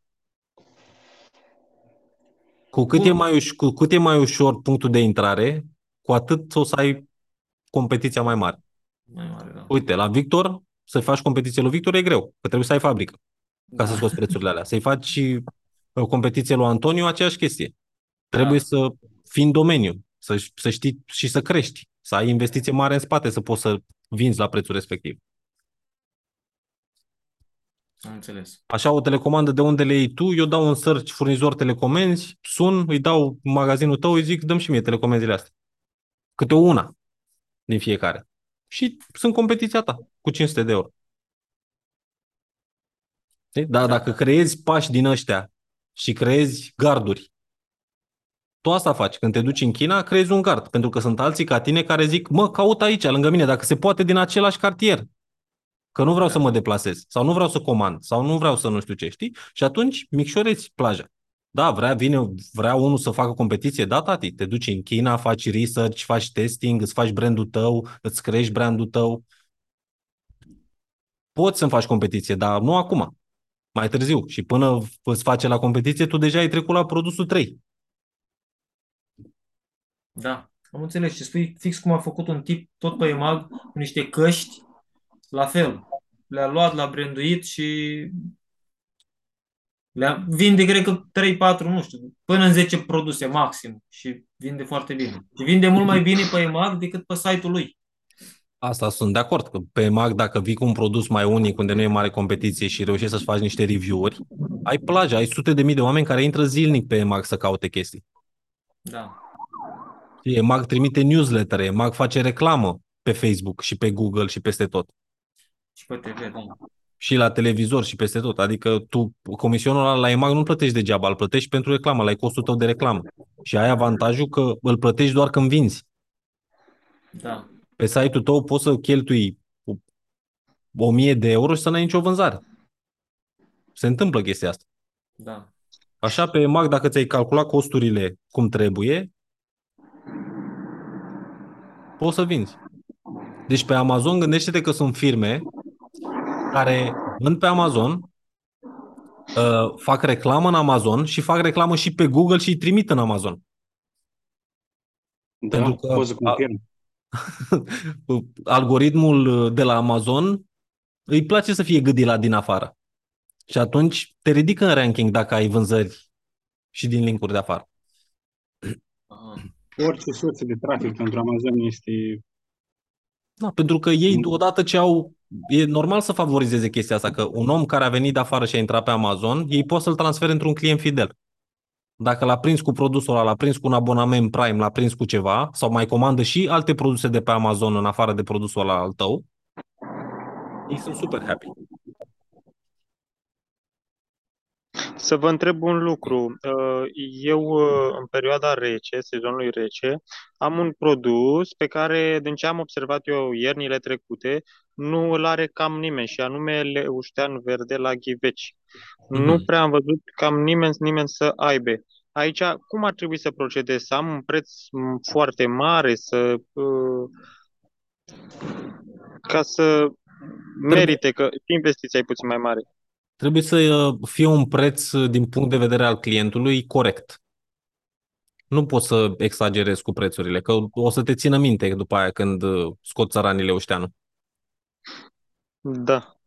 [SPEAKER 2] Cu cât,
[SPEAKER 4] Bun.
[SPEAKER 2] e mai uș- cu cât e mai ușor punctul de intrare, cu atât o să ai competiția mai mare.
[SPEAKER 4] Mai mare, da.
[SPEAKER 2] Uite, la Victor, să faci competiție lui Victor e greu, că trebuie să ai fabrică ca
[SPEAKER 4] Da.
[SPEAKER 2] să scoți prețurile alea. Să-i faci și o competiție lui Antonio, aceeași chestie. Trebuie
[SPEAKER 4] Da.
[SPEAKER 2] să fii în domeniu, să, să știi și să crești, să ai investiție mare în spate, să poți să vinzi la prețul respectiv.
[SPEAKER 4] Am înțeles.
[SPEAKER 2] Așa, o telecomandă de unde le iei tu, eu dau un search furnizor telecomenzi, sun, îi dau magazinul tău, îi zic, dăm și mie telecomenzile astea. Câte o una din fiecare. Și sunt competiția ta, cu 500 de euro. Știi? Dar dacă creezi pași din ăștia și creezi garduri, tu asta faci. Când te duci în China, creezi un gard. Pentru că sunt alții ca tine care zic, mă, caut aici, lângă mine, dacă se poate din același cartier. Că nu vreau să mă deplasez, sau nu vreau să comand, sau nu vreau să nu știu ce, știi? Și atunci micșorezi plaja. Da, vrea, vine, vrea unul să facă competiție, da, tati, te duci în China, faci research, faci testing, îți faci brandul tău, îți crești brandul tău. Poți să-mi faci competiție, dar nu acum, mai târziu. Și până îți face la competiție, tu deja ai trecut la produsul 3.
[SPEAKER 4] Da, am înțeles. Și spui fix cum a făcut un tip tot pe EMAG cu niște căști, la fel. Le-a luat, le-a branduit și le-a, vinde, cred că 3-4, nu știu, până în 10 produse maxim și vinde foarte bine. Și vinde mult mai bine pe EMAG decât pe site-ul lui.
[SPEAKER 2] Asta sunt de acord, că pe Mag, dacă vii cu un produs mai unic, unde nu e mare competiție și reușești să-ți faci niște review-uri, ai plajă, ai sute de mii de oameni care intră zilnic pe Mag să caute chestii.
[SPEAKER 4] Da.
[SPEAKER 2] E Mag trimite newsletter, Mag face reclamă pe Facebook și pe Google și peste tot.
[SPEAKER 4] Și pe TV, da.
[SPEAKER 2] Și la televizor și peste tot. Adică tu, comisionul ăla la EMAG nu plătești degeaba, îl plătești pentru reclamă, la costul tău de reclamă. Și ai avantajul că îl plătești doar când vinzi.
[SPEAKER 4] Da.
[SPEAKER 2] Pe site-ul tău poți să cheltui 1000 de euro și să n-ai nicio vânzare. Se întâmplă chestia asta.
[SPEAKER 4] Da.
[SPEAKER 2] Așa, pe EMAG, dacă ți-ai calculat costurile cum trebuie, poți să vinzi. Deci pe Amazon, gândește-te că sunt firme care vând pe Amazon, uh, fac reclamă în Amazon și fac reclamă și pe Google și îi trimit în Amazon.
[SPEAKER 7] Da,
[SPEAKER 2] Pentru că-
[SPEAKER 7] pot să confirm.
[SPEAKER 2] Algoritmul de la Amazon îi place să fie gândit la din afară. Și atunci te ridică în ranking dacă ai vânzări și din linkuri de afară.
[SPEAKER 4] Aha.
[SPEAKER 7] Orice sursă de trafic pentru Amazon este
[SPEAKER 2] Da, pentru că ei,
[SPEAKER 7] Mm.
[SPEAKER 2] odată ce au... E normal să favorizeze chestia asta, că un om care a venit de afară și a intrat pe Amazon, ei pot să-l transfere într-un client fidel. Dacă l-a prins cu produsul ăla, l-a prins cu un abonament Prime, l-a prins cu ceva, sau mai comandă și alte produse de pe Amazon în afară de produsul ăla al tău, ei sunt super happy.
[SPEAKER 8] Să vă întreb un lucru. Uh, Eu, uh, în perioada rece, sezonului rece, am un produs pe care, din ce am observat eu iernile trecute, nu îl are cam nimeni, și anume leuștean verde la ghiveci. Nu
[SPEAKER 2] Mhm.
[SPEAKER 8] prea am văzut cam nimeni, nimeni să aibă. Aici, cum ar trebui să procedez? Să am un preț m, foarte mare, să uh, ca să merite, că și investiția e puțin mai mare.
[SPEAKER 2] Trebuie să uh, fie un preț uh, din punct de vedere al clientului corect. Nu poți să exagerezi cu prețurile, că o să te țină minte după aia când uh, scot țăranile Leușteanu.
[SPEAKER 8] Da.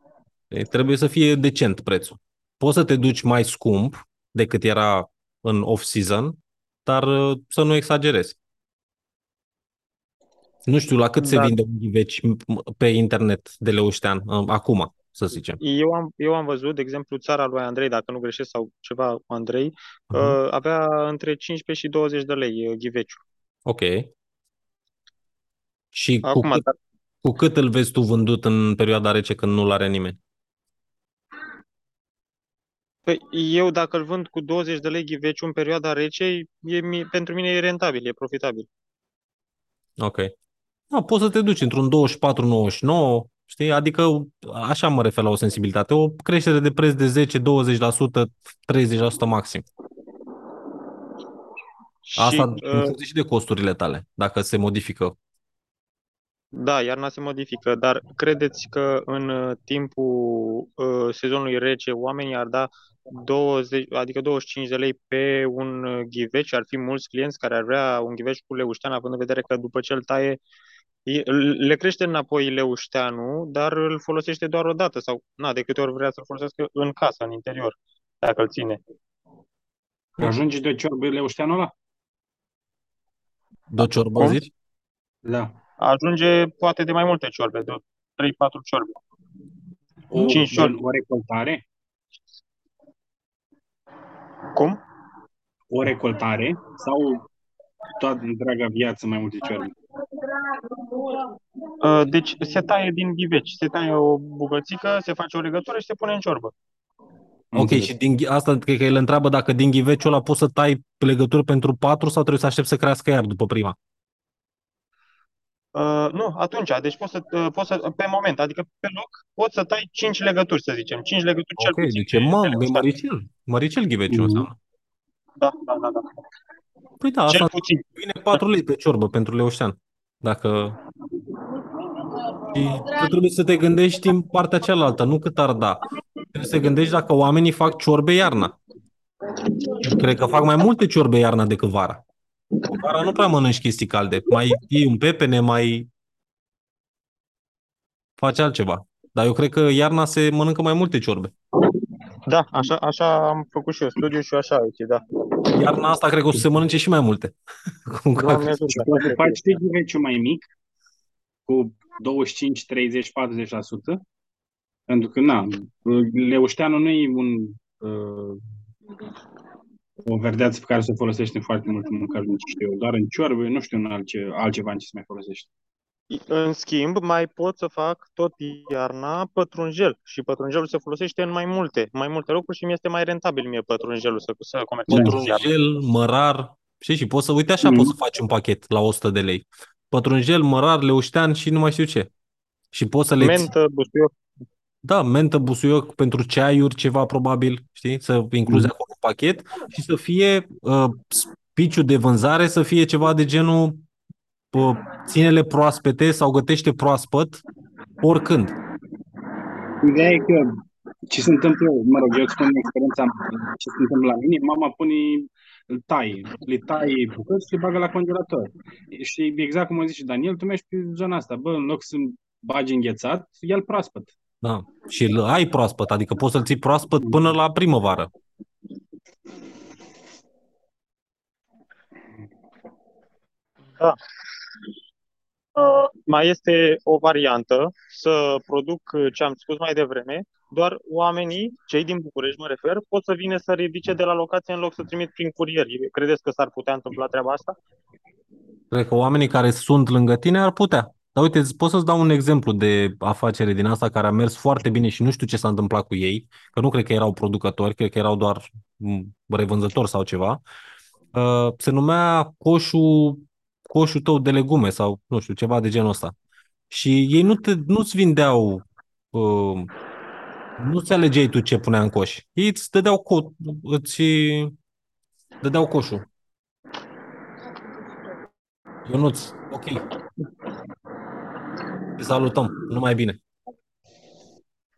[SPEAKER 2] Deci Trebuie să fie decent prețul. Poți să te duci mai scump decât era în off-season, dar uh, să nu exagerezi. Nu știu la cât se
[SPEAKER 8] Da.
[SPEAKER 2] vinde un ghiveci pe internet de Leuștean uh, acum, să zicem.
[SPEAKER 8] Eu am, eu am văzut, de exemplu, țara lui Andrei, dacă nu greșesc, sau ceva cu Andrei,
[SPEAKER 2] Mhm.
[SPEAKER 8] uh, avea între 15 și 20 de lei uh, ghiveciu.
[SPEAKER 2] Ok. Și cu
[SPEAKER 8] Acum,
[SPEAKER 2] cât,
[SPEAKER 8] dar,
[SPEAKER 2] cu cât îl vezi tu vândut în perioada rece când nu-l are nimeni?
[SPEAKER 8] păi, eu dacă îl vând cu 20 de lei ghiveciu în perioada rece, e, mi- pentru mine e rentabil, e profitabil.
[SPEAKER 2] Ok. Da, poți să te duci într-un 24-99, Știi? Adică așa mă refer la o sensibilitate. O creștere de preț de 10, 20%, 30% maxim. Asta
[SPEAKER 8] Și,
[SPEAKER 2] în
[SPEAKER 8] uh,
[SPEAKER 2] funcție și de costurile tale, dacă se modifică.
[SPEAKER 8] Da, iarna se modifică, dar credeți că în uh, timpul uh, sezonului rece oamenii ar da 20, adică 25 de lei pe un uh, ghiveci? Ar fi mulți clienți care ar vrea un ghiveci cu leuștean, având în vedere că după ce îl taie, e- le crește înapoi leușteanul, dar îl folosește doar o dată sau, na, de câte ori vrea să-l folosească în casă, în interior, dacă îl ține.
[SPEAKER 7] Ajunge de ciorbă leușteanul ăla?
[SPEAKER 2] De o ciorbă,
[SPEAKER 8] Cum?
[SPEAKER 2] zici?
[SPEAKER 7] Da.
[SPEAKER 8] Ajunge poate de mai multe ciorbe, de 3-4 ciorbe.
[SPEAKER 7] O,
[SPEAKER 8] Cinci
[SPEAKER 7] gen,
[SPEAKER 8] ciorbe.
[SPEAKER 7] o recoltare?
[SPEAKER 8] Cum?
[SPEAKER 7] O recoltare? Sau toată întreaga viață mai multe ciorbe?
[SPEAKER 8] Uh, Deci se taie din ghiveci, se taie o bucățică, se face o legătură și se pune în ciorbă.
[SPEAKER 7] Am
[SPEAKER 2] Ok,
[SPEAKER 7] înțeles.
[SPEAKER 2] și din, ghi- asta cred că el întreabă dacă din ghiveciul ăla poți să tai legături pentru patru sau trebuie să aștepți să crească iar după prima.
[SPEAKER 8] Uh, nu, atunci, deci poți să, uh, poți să, pe moment, adică pe loc, poți să tai 5 legături, să zicem, 5 legături cel
[SPEAKER 2] Ok,
[SPEAKER 8] puțin
[SPEAKER 2] deci e,
[SPEAKER 8] de, de
[SPEAKER 2] mă, e
[SPEAKER 8] leuștean.
[SPEAKER 2] măricel. Măricel ghiveciul
[SPEAKER 7] Mhm.
[SPEAKER 2] înseamnă.
[SPEAKER 8] Da, da, da, da.
[SPEAKER 2] Păi da,
[SPEAKER 8] Cel
[SPEAKER 2] asta
[SPEAKER 8] puțin.
[SPEAKER 2] vine 4 lei pe ciorbă pentru leuștean. Dacă... Și tu trebuie să te gândești în partea cealaltă, nu cât ar da. Trebuie să te gândești dacă oamenii fac ciorbe iarna. Cred că fac mai multe ciorbe iarna decât vara. Vara nu prea mănânci chestii calde. Mai iei un pepene, mai faci altceva. Dar eu cred că iarna se mănâncă mai multe ciorbe.
[SPEAKER 8] Da, așa, așa am făcut și eu studiu și așa, uite, da.
[SPEAKER 2] Iarna asta cred că o să se mănânce și mai multe. <laughs> Cum că-
[SPEAKER 8] Doamne ajută,
[SPEAKER 7] Și
[SPEAKER 8] așa
[SPEAKER 7] poți să
[SPEAKER 8] cred.
[SPEAKER 7] faci și ghiveciul mai mic, cu 25, 30, 40%, pentru că, na, leușteanul nu e un, uh, o verdeață pe care se folosește în foarte multe mâncăruri, nici știu eu, doar în ciorbe, nu știu în altce, altceva în ce se mai folosește.
[SPEAKER 8] În schimb, mai pot să fac tot iarna pătrunjel și pătrunjelul se folosește în mai multe, mai multe locuri și mi este mai rentabil mie pătrunjelul să, să comercializez iarna.
[SPEAKER 2] Pătrunjel, mărar, știi, și poți să, uite așa,
[SPEAKER 7] Mhm.
[SPEAKER 2] poți să faci un pachet la 100 de lei. Pătrunjel, mărar, leuștean și nu mai știu ce. Și poți să le ții-
[SPEAKER 8] Mentă, busuioc,
[SPEAKER 2] Da, mentă, busuioc pentru ceaiuri, ceva probabil, știi? Să incluzi
[SPEAKER 7] Mhm.
[SPEAKER 2] acolo un pachet și să fie uh, spiciul de vânzare, să fie ceva de genul uh, ținele proaspete sau gătește proaspăt oricând.
[SPEAKER 7] Ideea e că ce se întâmplă, mă rog, eu îți spun din experiența mea, ce se întâmplă la mine, mama pune, îl taie, le taie bucăți și le bagă la congelator. Și exact cum a zis și Daniel, tu mergi pe zona asta, bă, în loc să bagi înghețat, ia-l proaspăt.
[SPEAKER 2] Da. Și îl ai proaspăt, adică poți să-l ții proaspăt până la primăvară.
[SPEAKER 8] Da. Uh, mai este o variantă să produc uh, ce am spus mai devreme, doar oamenii, cei din București mă refer, pot să vină să ridice de la locație în loc să trimit prin curier. Credeți că s-ar putea întâmpla treaba asta?
[SPEAKER 2] Cred că oamenii care sunt lângă tine ar putea. Dar uite, îți pot să-ți dau un exemplu de afacere din asta care a mers foarte bine și nu știu ce s-a întâmplat cu ei, că nu cred că erau producători, cred că erau doar m, revânzători sau ceva. Uh, Se numea coșul, coșul tău de legume sau nu știu, ceva de genul ăsta. Și ei nu te, nu-ți vindeau, uh, nu-ți alegeai tu ce punea în coș. Ei îți dădeau, co- îți dădeau coșul. Ionuț, ok. Te salutăm, numai bine.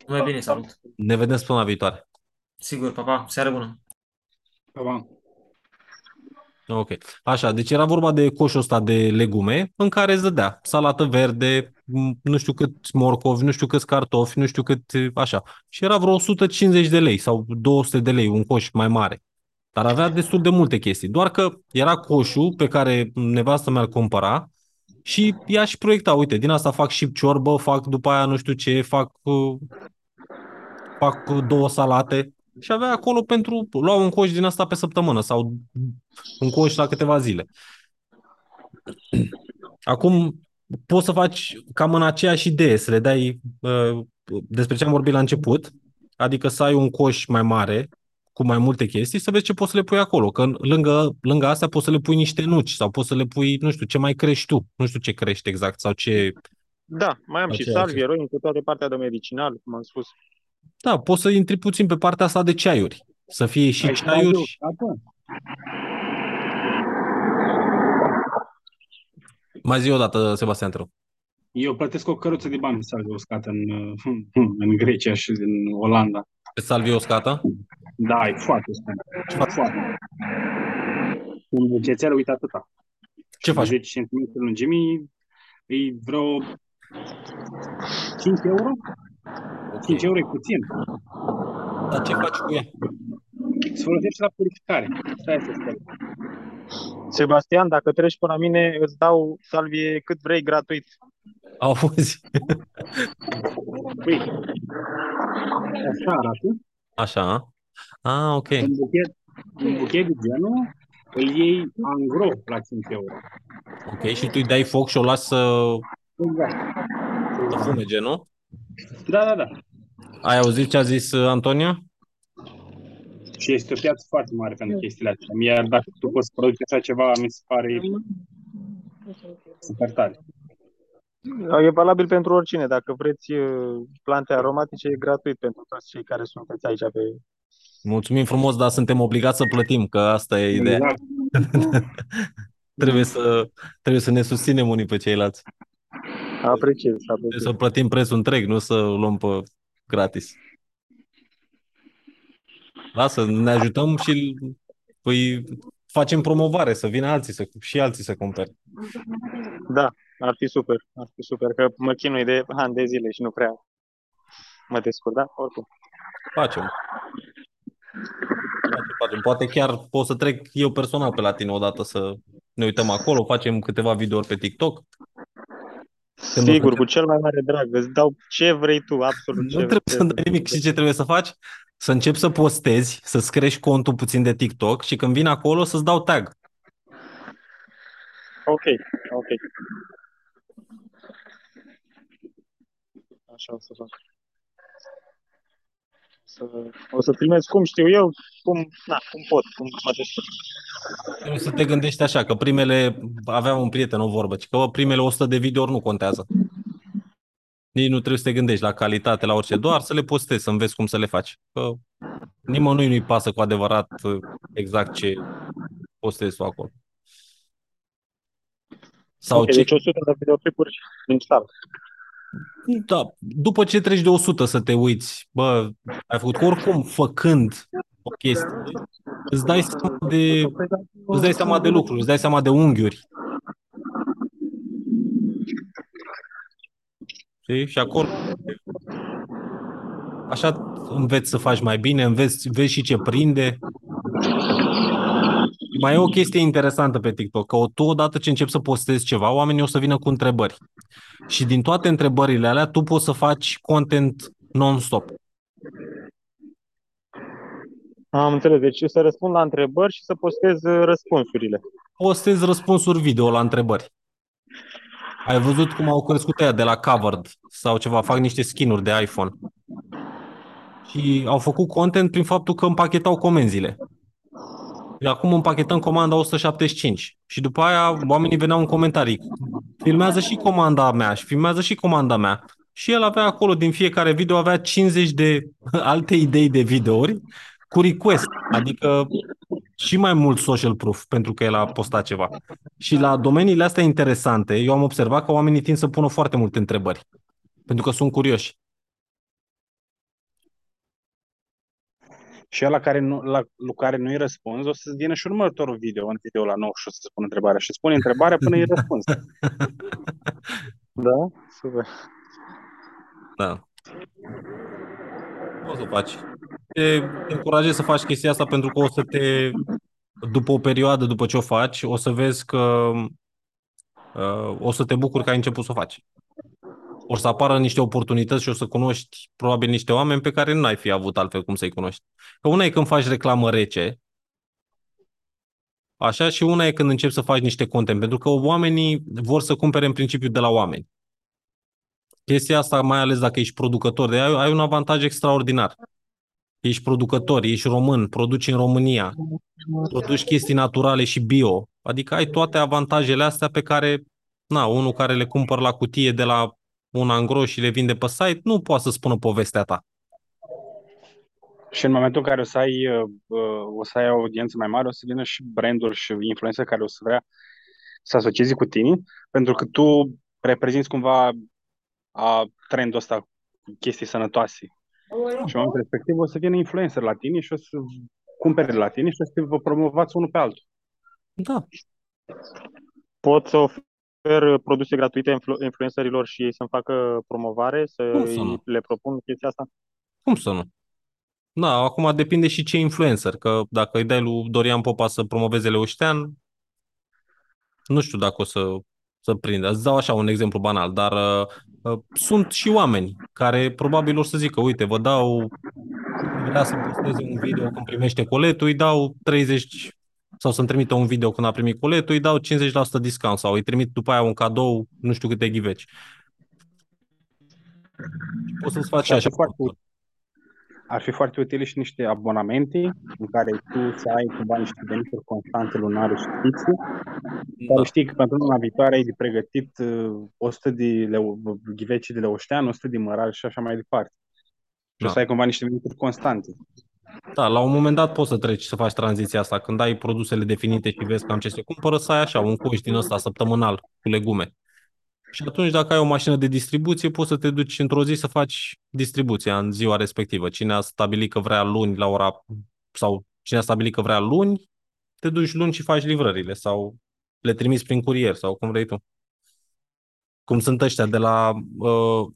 [SPEAKER 4] Mai bine, salut.
[SPEAKER 2] Ne vedem săptămâna viitoare.
[SPEAKER 4] Sigur, papa, seară bună.
[SPEAKER 7] Pa, pa.
[SPEAKER 2] Ok. Așa, deci era vorba de coșul ăsta de legume în care îți dădea salată verde, m, nu știu cât morcovi, nu știu câți cartofi, nu știu cât așa. Și era vreo 150 de lei sau 200 de lei, un coș mai mare. Dar avea destul de multe chestii. Doar că era coșul pe care nevastă mea îl cumpăra și ea și proiecta, uite, din asta fac și ciorbă, fac după aia nu știu ce, fac, uh, fac uh, două salate și avea acolo pentru, lua un coș din asta pe săptămână sau un coș la câteva zile. Acum poți să faci cam în aceeași idee, să le dai uh, despre ce am vorbit la început, adică să ai un coș mai mare cu mai multe chestii, să vezi ce poți să le pui acolo, că lângă, lângă astea poți să le pui niște nuci sau poți să le pui, nu știu, ce mai crești tu, nu știu ce crești exact sau ce
[SPEAKER 8] Da, mai am și
[SPEAKER 2] Aceea
[SPEAKER 8] salvie, eroin, cu toate partea de medicinal, cum am spus.
[SPEAKER 2] Da, poți să intri puțin pe partea asta de ceaiuri. Să fie și
[SPEAKER 7] Ai
[SPEAKER 2] ceaiuri.
[SPEAKER 7] salvie
[SPEAKER 2] și-
[SPEAKER 7] uscată?
[SPEAKER 2] Mai zi o dată, Sebastian, te rog.
[SPEAKER 7] Eu plătesc o căruță de bani pe salvie uscată în, <laughs> în Grecia și în Olanda.
[SPEAKER 2] Pe salvie uscată?
[SPEAKER 7] Da, e foarte scump.
[SPEAKER 2] Ce faci?
[SPEAKER 7] Foarte. Un buchețel, uite atâta.
[SPEAKER 2] Ce faci?
[SPEAKER 7] 10 cm lungimi, e vreo 5 euro? 5 euro e puțin.
[SPEAKER 2] Dar ce faci cu ea?
[SPEAKER 7] Se folosește la purificare. Stai să stai.
[SPEAKER 8] Sebastian, dacă treci până la mine, îți dau salvie cât vrei gratuit.
[SPEAKER 2] Auzi?
[SPEAKER 7] Păi, așa arată.
[SPEAKER 2] Așa. Ah, ok.
[SPEAKER 7] Un buchet, un buchet de genul îl iei angro la 5 euro.
[SPEAKER 2] Ok, și tu îi dai foc și o lași să,
[SPEAKER 7] Exact.
[SPEAKER 2] să fumege, nu?
[SPEAKER 7] Da, da, da.
[SPEAKER 2] Ai auzit ce a zis uh, Antonia?
[SPEAKER 7] Și este o piață foarte mare pentru chestiile astea. Iar dacă tu poți să produci așa ceva, mi se pare super tare.
[SPEAKER 8] E valabil pentru oricine. Dacă vreți uh, plante aromatice, e gratuit pentru toți cei care sunteți aici pe...
[SPEAKER 2] Mulțumim frumos, dar suntem obligați să plătim, că asta e ideea.
[SPEAKER 7] Exact. <laughs>
[SPEAKER 2] Trebuie să, trebuie să ne susținem unii pe ceilalți.
[SPEAKER 8] Apreciez,
[SPEAKER 2] Trebuie
[SPEAKER 8] apreciez.
[SPEAKER 2] să plătim prețul întreg, nu să luăm pe gratis. Lasă, ne ajutăm și păi, facem promovare, să vină alții să, și alții să cumpere.
[SPEAKER 8] Da, ar fi super. Ar fi super, că mă chinui de ani de zile și nu prea mă descurc, da? Oricum.
[SPEAKER 2] Facem. Facem, facem. Poate chiar pot să trec eu personal pe la tine odată să ne uităm acolo, facem câteva videouri pe TikTok. Când o
[SPEAKER 8] Sigur,
[SPEAKER 2] facem-
[SPEAKER 8] cu cel mai mare drag. Îți dau ce vrei tu, absolut
[SPEAKER 2] Nu
[SPEAKER 8] ce
[SPEAKER 2] trebuie
[SPEAKER 8] ce
[SPEAKER 2] să dai
[SPEAKER 8] vrei.
[SPEAKER 2] nimic. Și ce trebuie să faci? Să începi să postezi, să-ți crești contul puțin de TikTok și când vin acolo să-ți dau tag.
[SPEAKER 8] Ok, ok. Așa o să fac. Să, o să filmez cum știu eu, cum, na, cum pot, cum mă descurc.
[SPEAKER 2] Trebuie să te gândești așa, că primele, aveam un prieten o vorbă, ci că bă, primele 100 de videouri nu contează. Nici nu trebuie să te gândești la calitate, la orice, doar să le postezi, să înveți cum să le faci. Că nimănui nu-i pasă cu adevărat uh, exact ce postezi tu acolo. Sau
[SPEAKER 8] ok,
[SPEAKER 2] ce,
[SPEAKER 8] deci 100 de videoclipuri din start.
[SPEAKER 2] Da, după ce treci de 100 să te uiți, bă, ai făcut că oricum făcând o chestie, îți dai seama de, îți dai seama de lucruri, îți dai seama de unghiuri. Știi? Și acolo așa înveți să faci mai bine, înveți, vezi și ce prinde. Mai e o chestie interesantă pe TikTok, că tu odată ce începi să postezi ceva, oamenii o să vină cu întrebări. Și din toate întrebările alea, tu poți să faci content non-stop.
[SPEAKER 8] Am înțeles, deci să răspund la întrebări și să postez uh, răspunsurile.
[SPEAKER 2] Postezi răspunsuri video la întrebări. Ai văzut cum au crescut aia de la Covered sau ceva, fac niște skin-uri de iPhone. Și au făcut content prin faptul că împachetau comenzile. Și acum împachetăm comanda 175. Și după aia oamenii veneau în comentarii. Filmează și comanda mea și filmează și comanda mea. Și el avea acolo, din fiecare video, avea 50 de <laughs> alte idei de videouri cu request. Adică și mai mult social proof pentru că el a postat ceva. Și la domeniile astea interesante, eu am observat că oamenii tind să pună foarte multe întrebări. Pentru că sunt curioși.
[SPEAKER 7] Și ăla care nu, la, la care nu-i răspunzi, o să vină și următorul video, în video la nou și o să spun întrebarea. Și spune întrebarea până îi răspunzi. <laughs>
[SPEAKER 8] Da? Super.
[SPEAKER 2] Da. O să faci. Te încurajez să faci chestia asta pentru că o să te, după o perioadă, după ce o faci, o să vezi că uh, o să te bucuri că ai început să o faci. O să apară niște oportunități și o să cunoști probabil niște oameni pe care nu ai fi avut altfel cum să-i cunoști. Că una e când faci reclamă rece, așa, și una e când începi să faci niște content, pentru că oamenii vor să cumpere în principiu de la oameni. Chestia asta, mai ales dacă ești producător, de ai, ai un avantaj extraordinar. Ești producător, ești român, produci în România, produci chestii naturale și bio. Adică ai toate avantajele astea pe care, na, unul care le cumpăr la cutie de la un angro și le vinde pe site, nu poate să spună povestea ta.
[SPEAKER 7] Și în momentul în care o să ai, uh, uh, o să ai o audiență mai mare, o să vină și branduri și influencer care o să vrea să asocieze cu tine, pentru că tu reprezinți cumva a trendul ăsta cu chestii sănătoase. Și în momentul respectiv o să vină influencer la tine și o să cumpere de la tine și o să vă promovați unul pe altul.
[SPEAKER 2] Da.
[SPEAKER 8] Pot să ofer produse gratuite influ- influencerilor și ei să-mi facă promovare, să
[SPEAKER 2] Cum să nu?
[SPEAKER 8] le propun chestia asta?
[SPEAKER 2] Cum să nu? Da, acum depinde și ce influencer, că dacă îi dai lui Dorian Popa să promoveze Leuștean, nu știu dacă o să, să prindă. Îți dau așa un exemplu banal, dar uh, uh, sunt și oameni care probabil o să zică, uite, vă dau, vrea să posteze un video când primește coletul, îi dau 30 sau să-mi trimită un video când a primit coletul, îi dau 50% discount sau îi trimit după aia un cadou, nu știu câte ghiveci. Poți să-ți faci și
[SPEAKER 7] Și ar
[SPEAKER 2] așa.
[SPEAKER 7] fi foarte, ar fi foarte utile și niște abonamente în care tu să ai cumva niște venituri constante lunare și fixe,
[SPEAKER 2] Da.
[SPEAKER 7] care știi că pentru luna viitoare ai de pregătit uh, 100 de leu, ghiveci de leuștean, 100 de mărar și așa mai departe. Și o
[SPEAKER 2] Da.
[SPEAKER 7] să ai cumva niște venituri constante.
[SPEAKER 2] Da, la un moment dat poți să treci să faci tranziția asta. Când ai produsele definite și vezi cam ce se cumpără, să ai așa un coș din ăsta săptămânal cu legume. Și atunci, dacă ai o mașină de distribuție, poți să te duci într-o zi să faci distribuția în ziua respectivă. Cine a stabilit că vrea luni la ora sau cine a stabilit că vrea luni, te duci luni și faci livrările sau le trimiți prin curier sau cum vrei tu. Cum sunt ăștia de la uh,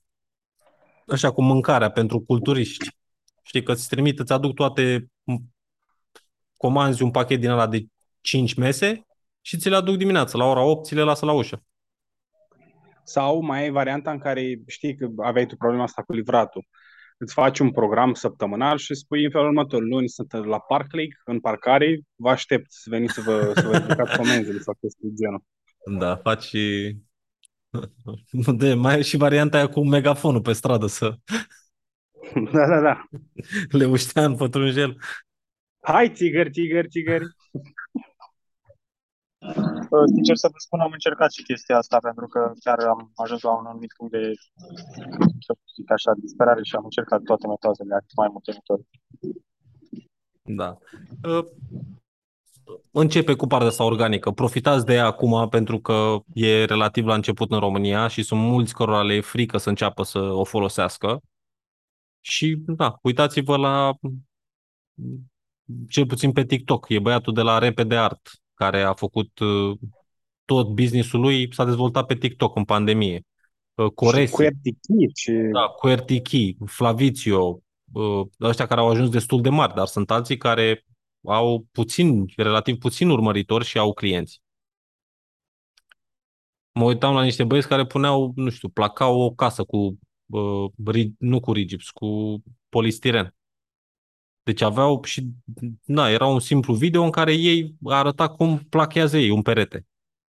[SPEAKER 2] așa cu mâncarea pentru culturiști. Știi că îți trimit, îți aduc toate, comanzi un pachet din ăla de 5 mese și ți le aduc dimineața, la ora 8 ți le lasă la ușă.
[SPEAKER 7] Sau mai ai varianta în care știi că aveai tu problema asta cu livratul. Îți faci un program săptămânal și spui în felul următor, luni sunt la Park Lake, în parcare, vă aștept să veniți să vă, să vă ridicați <laughs> comenzile sau chestii de genul.
[SPEAKER 2] Da, faci și... <laughs> De, mai e și varianta aia cu megafonul pe stradă să <laughs>
[SPEAKER 7] Da, da, da.
[SPEAKER 2] le uștea în pătrunjel.
[SPEAKER 7] Hai, țigări, țigări, țigări.
[SPEAKER 8] Uh, Sincer să vă spun, am încercat și chestia asta pentru că chiar am ajuns la un anumit punct de, să zic așa, disperare și am încercat toate metodele, mai multe metode.
[SPEAKER 2] Da. Uh, Începe cu partea asta organică. Profitați de ea acum pentru că e relativ la început în România și sunt mulți cărora le e frică să înceapă să o folosească. Și da, uitați-vă la cel puțin pe TikTok. E băiatul de la Repede Art care a făcut uh, tot businessul lui s-a dezvoltat pe TikTok în pandemie. Uh, Coresi,
[SPEAKER 7] Și cu RTK și...
[SPEAKER 2] da, Quertichi, Flavizio, uh, ăștia care au ajuns destul de mari, dar sunt alții care au puțin, relativ puțin urmăritori și au clienți. Mă uitam la niște băieți care puneau, nu știu, placau o casă cu, uh, ri- nu cu rigips, cu polistiren. Deci aveau și, na, era un simplu video în care ei arăta cum plachează ei un perete.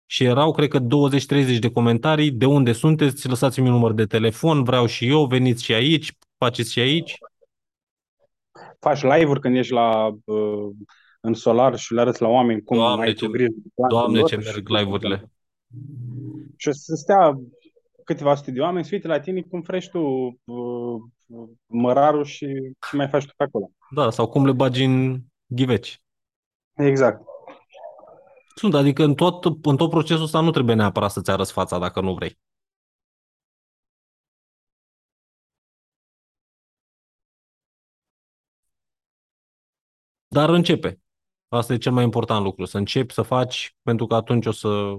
[SPEAKER 2] Și erau, cred că, 20-30 de comentarii, de unde sunteți, lăsați-mi un număr de telefon, vreau și eu, veniți și aici, faceți și aici.
[SPEAKER 7] Faci live-uri când ești la, uh, în solar și le arăți la oameni cum
[SPEAKER 2] Doamne,
[SPEAKER 7] ai
[SPEAKER 2] ce-
[SPEAKER 7] tu grijă. de plantul
[SPEAKER 2] Doamne,
[SPEAKER 7] lor
[SPEAKER 2] ce
[SPEAKER 7] și-
[SPEAKER 2] merg live-urile.
[SPEAKER 7] Și o să stea câteva sute de oameni să uite la tine cum frești tu uh, mărarul și ce mai faci tu pe acolo.
[SPEAKER 2] Da, sau cum le bagi în ghiveci.
[SPEAKER 7] Exact.
[SPEAKER 2] Sunt, adică în tot, în tot procesul ăsta nu trebuie neapărat să-ți arăți fața dacă nu vrei. Dar începe. Asta e cel mai important lucru, să începi să faci, pentru că atunci o să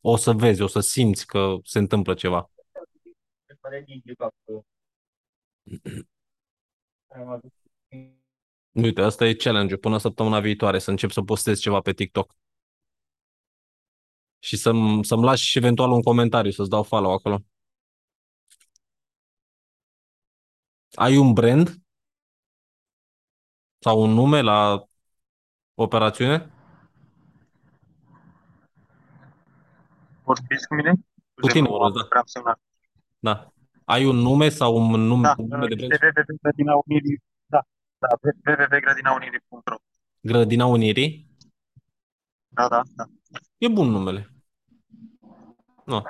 [SPEAKER 2] o să vezi, o să simți că se întâmplă ceva. <clears throat> Uite, asta e challenge până săptămâna viitoare, să încep să postez ceva pe TikTok. Și să-mi, să-mi lași eventual un comentariu, să-ți dau follow acolo. Ai un brand? Sau un nume la operațiune?
[SPEAKER 8] Vorbiți cu mine?
[SPEAKER 2] Cu tine vorbesc, da.
[SPEAKER 8] Prea semnat.
[SPEAKER 2] Da. Ai un nume sau un nume,
[SPEAKER 8] da,
[SPEAKER 2] un nume de brand?
[SPEAKER 8] www.grădinaunirii. Da, da, www.grădinaunirii.ro
[SPEAKER 2] Grădina Unirii?
[SPEAKER 8] Da, da, da.
[SPEAKER 2] E bun numele. Nu.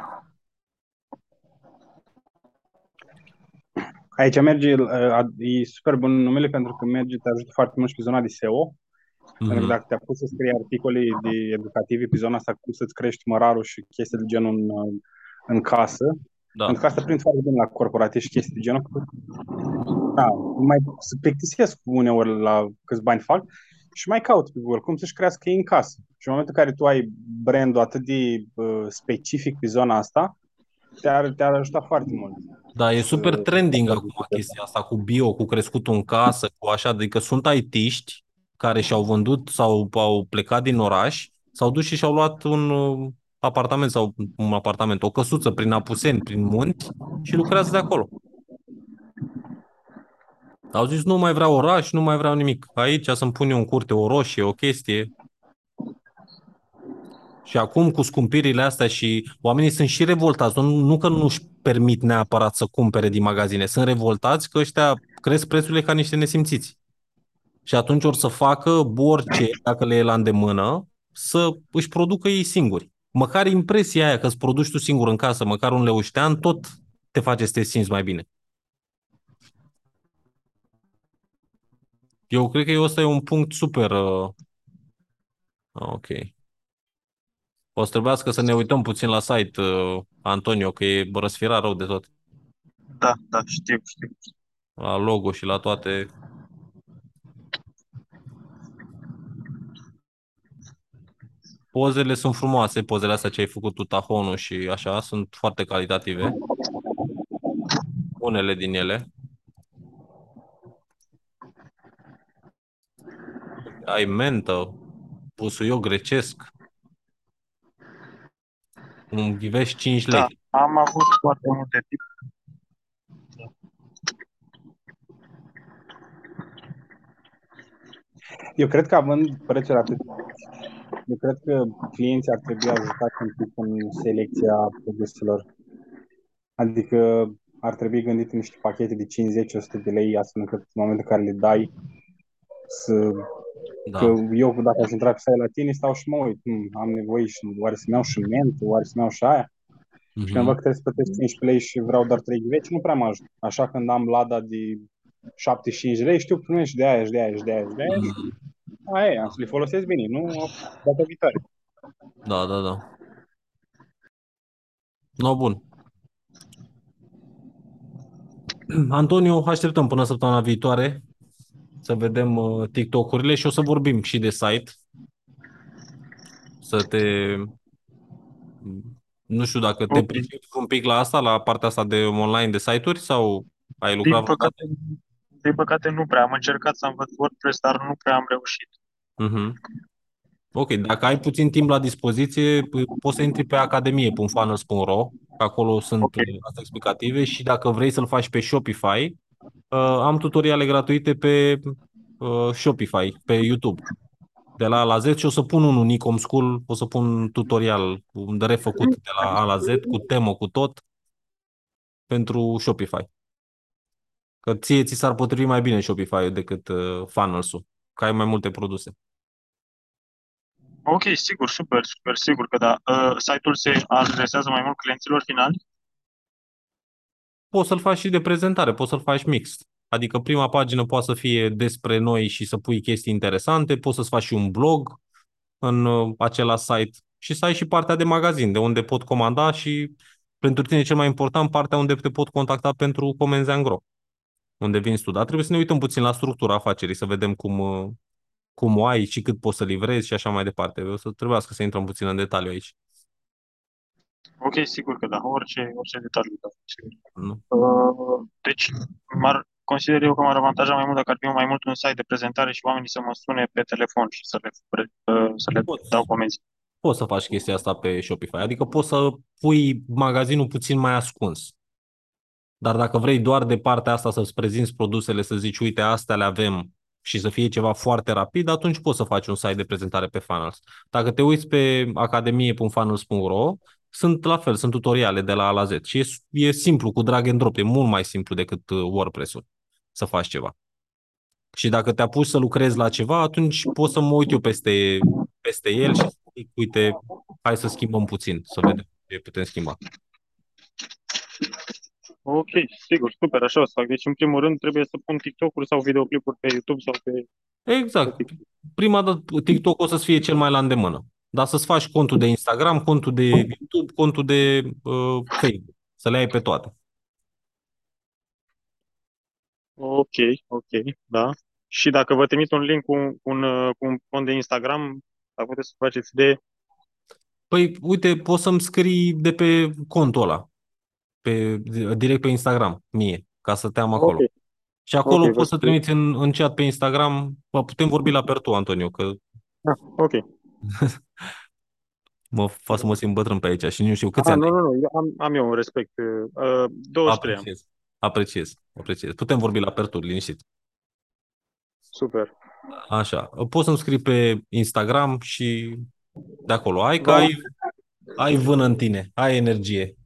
[SPEAKER 7] Aici merge, uh, e super bun numele pentru că merge, te ajută foarte mult și pe zona de SEO Mm-hmm. Pentru că
[SPEAKER 2] Mhm.
[SPEAKER 7] dacă te apuci să scrii articole de educative pe zona asta, cum să-ți crești mărarul și chestii de genul în, uh, în casă,
[SPEAKER 2] Da.
[SPEAKER 7] pentru că asta prind foarte bine la corporativ și chestii de genul. Da, mai se plictisesc uneori la câți bani fac și mai caut pe Google cum să-și crească ei în casă. Și în momentul în care tu ai brandul atât de uh, specific pe zona asta, te-ar, te-ar ajuta foarte mult.
[SPEAKER 2] Da, e super
[SPEAKER 7] Să-
[SPEAKER 2] trending
[SPEAKER 7] să-
[SPEAKER 2] acum chestia asta cu bio, cu crescutul în casă, cu așa, adică sunt IT-ști care și-au vândut sau au plecat din oraș, s-au dus și și-au luat un uh, apartament sau un apartament, o căsuță prin Apuseni, prin munți și lucrează de acolo. Au zis, nu mai vreau oraș, nu mai vreau nimic. Aici să-mi pun eu în curte o roșie, o chestie. Și acum cu scumpirile astea și oamenii sunt și revoltați, nu, nu că nu-și permit neapărat să cumpere din magazine, sunt revoltați că ăștia cresc prețurile ca niște nesimțiți. Și atunci or să facă orice, dacă le e la îndemână, să își producă ei singuri. Măcar impresia aia că îți produci tu singur în casă, măcar un leuștean, tot te face să te simți mai bine. Eu cred că ăsta e un punct super... Uh... Ok. O să trebuiască să ne uităm puțin la site, uh, Antonio, că e răsfirat rău de tot.
[SPEAKER 8] Da, da, știu, știu.
[SPEAKER 2] La logo și la toate. Pozele sunt frumoase, pozele astea ce ai făcut tu, Tahonu și așa, sunt foarte calitative. Unele din ele. Ai mentă, busuioc grecesc. Un ghiveș 5 lei.
[SPEAKER 8] Da, am avut foarte multe tip.
[SPEAKER 7] Eu cred că având prețuri atât, eu cred că clienții ar trebui ajutați un pic în selecția produselor. Adică ar trebui gândite niște pachete de 50-100 de lei, astfel încât în momentul în care le dai să...
[SPEAKER 2] Da.
[SPEAKER 7] Că eu dacă aș intra pe site la tine, stau și mă uit, "Hmm, am nevoie și oare să-mi iau și mentă, oare să-mi iau și aia? Și când văd că trebuie să plătesc 15 lei și vreau doar 3 ghiveci, nu prea mă ajută. Așa când am lada de 75 lei, știu că primești de aia și de aia și de aia și de aia. și Aia e, am să le folosesc bine, nu data viitoare.
[SPEAKER 2] Da, da, da. No, bun. Antonio, așteptăm până săptămâna viitoare să vedem uh, TikTok-urile și o să vorbim și de site. Să te... Nu știu dacă te
[SPEAKER 8] Ok.
[SPEAKER 2] pricepi un pic la asta, la partea asta de online de site-uri sau ai
[SPEAKER 8] Din
[SPEAKER 2] lucrat vreodată?
[SPEAKER 8] păcate, din păcate nu prea. Am încercat să învăț WordPress, dar nu prea am reușit.
[SPEAKER 2] Mhm. Ok, dacă ai puțin timp la dispoziție, p- poți să intri pe academie.funnels.ro, că acolo sunt
[SPEAKER 8] Ok.
[SPEAKER 2] uh, astea explicative și dacă vrei să-l faci pe Shopify, uh, am tutoriale gratuite pe uh, Shopify, pe YouTube. De la A la Z și o să pun unul Nicom School, o să pun un tutorial un de refăcut de la A la Z, cu temă, cu tot, pentru Shopify. Că ție ți s-ar potrivi mai bine Shopify decât uh, Funnels-ul, că ai mai multe produse.
[SPEAKER 8] Ok, sigur, super, super, sigur că da. Uh, site-ul se adresează mai mult clienților finali?
[SPEAKER 2] Poți să-l faci și de prezentare, poți să-l faci mixt. Adică prima pagină poate să fie despre noi și să pui chestii interesante, poți să-ți faci și un blog în uh, același site și să ai și partea de magazin, de unde pot comanda și pentru tine cel mai important, partea unde te pot contacta pentru comenzi angro, unde vinzi tu. Dar trebuie să ne uităm puțin la structura afacerii, să vedem cum, uh, cum o ai și cât poți să livrezi și așa mai departe. O să trebuiască să intrăm puțin în detaliu aici.
[SPEAKER 8] Ok, sigur că da. Orice, orice detaliu, da. Sigur.
[SPEAKER 2] Nu?
[SPEAKER 8] Uh, deci, m-ar, consider eu că m-ar avantaja mai mult dacă ar fi mai mult un site de prezentare și oamenii să mă sune pe telefon și să le, pre- uh, să le
[SPEAKER 2] Poți.
[SPEAKER 8] dau comenzi.
[SPEAKER 2] Poți să faci chestia asta pe Shopify, adică poți să pui magazinul puțin mai ascuns. Dar dacă vrei doar de partea asta să-ți prezinți produsele, să zici, uite, astea le avem și să fie ceva foarte rapid, atunci poți să faci un site de prezentare pe Funnels. Dacă te uiți pe academie.funnels.ro, sunt la fel, sunt tutoriale de la A la Z și e, e simplu, cu drag and drop, e mult mai simplu decât uh, WordPress-ul să faci ceva. Și dacă te apuci să lucrezi la ceva, atunci poți să mă uit eu peste, peste el și să zic, uite, hai să schimbăm puțin, să vedem ce putem schimba.
[SPEAKER 7] Ok, sigur, super, așa o să fac. Deci, în primul rând, trebuie să pun TikTok-uri sau videoclipuri pe YouTube sau pe...
[SPEAKER 2] Exact. Prima dată TikTok o să-ți fie cel mai la îndemână. Dar să-ți faci contul de Instagram, contul de YouTube, contul de uh, Facebook. Să le ai pe toate.
[SPEAKER 7] Ok, ok, da. Și dacă vă trimit un link cu un, cu un, uh, cu un cont de Instagram, dacă puteți să faceți de...
[SPEAKER 2] Păi, uite, poți să-mi scrii de pe contul ăla, pe, direct pe Instagram, mie, ca să te am acolo.
[SPEAKER 7] Ok,
[SPEAKER 2] Și acolo
[SPEAKER 7] Ok, vă
[SPEAKER 2] poți să
[SPEAKER 7] scriu.
[SPEAKER 2] trimiți în, în chat pe Instagram, Bă, putem vorbi la per tu, Antonio, că
[SPEAKER 7] da, ok. <laughs>
[SPEAKER 2] mă fac să mă simt bătrân pe aici și nu știu câți
[SPEAKER 7] Ah,
[SPEAKER 2] ani
[SPEAKER 7] nu, nu, nu, eu am, am eu un respect. Uh, 23 am.
[SPEAKER 2] Apreciez. Apreciez. Apreciez. Putem vorbi la perturi, liniștit.
[SPEAKER 7] Super.
[SPEAKER 2] Așa. Poți să-mi scrii pe Instagram și de acolo. Ai că
[SPEAKER 7] Da.
[SPEAKER 2] ai, ai vână în tine, ai energie.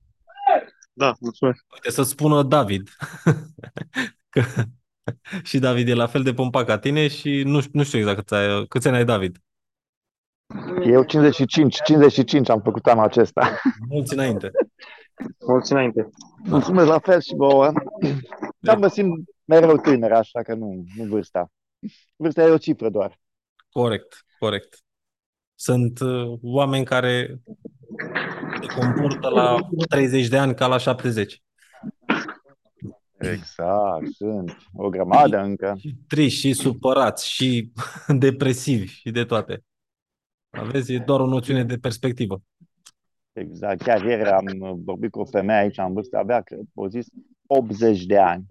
[SPEAKER 7] Da, mulțumesc.
[SPEAKER 2] Uite, să spună David. <laughs> că și David e la fel de pompat ca tine și nu, nu știu exact câți, ai, câți ani ai, David.
[SPEAKER 6] Eu 55, 55 am făcut anul acesta.
[SPEAKER 2] Mulți înainte.
[SPEAKER 7] Mulți înainte.
[SPEAKER 6] Mulțumesc la fel și vouă. Dar mă simt mereu tânăr, așa că nu, nu vârsta. Vârsta e o cifră doar.
[SPEAKER 2] Corect, corect. Sunt uh, oameni care se comportă la 30 de ani ca la 70.
[SPEAKER 6] Exact, sunt o grămadă încă.
[SPEAKER 2] Și triști, și supărați, și <laughs> depresivi, și de toate. Aveți, e doar o noțiune de perspectivă.
[SPEAKER 6] Exact. Chiar ieri am vorbit cu o femeie aici, am văzut, avea, cred, o zis, 80 de ani.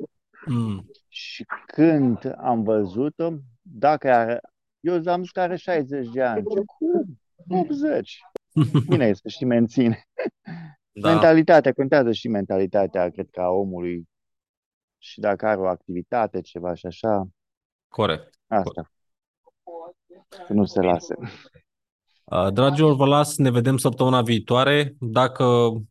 [SPEAKER 2] Mm.
[SPEAKER 6] Și când am văzut-o, dacă are, eu am zis că are 60 de ani. Ce, cum? 80. Bine este și menține.
[SPEAKER 2] Da,
[SPEAKER 6] Mentalitatea contează și mentalitatea, cred că, a omului. Și dacă are o activitate, ceva și așa,
[SPEAKER 2] corect.
[SPEAKER 6] asta. Să nu se lase.
[SPEAKER 2] Uh, Dragilor, vă las, ne vedem săptămâna viitoare. Dacă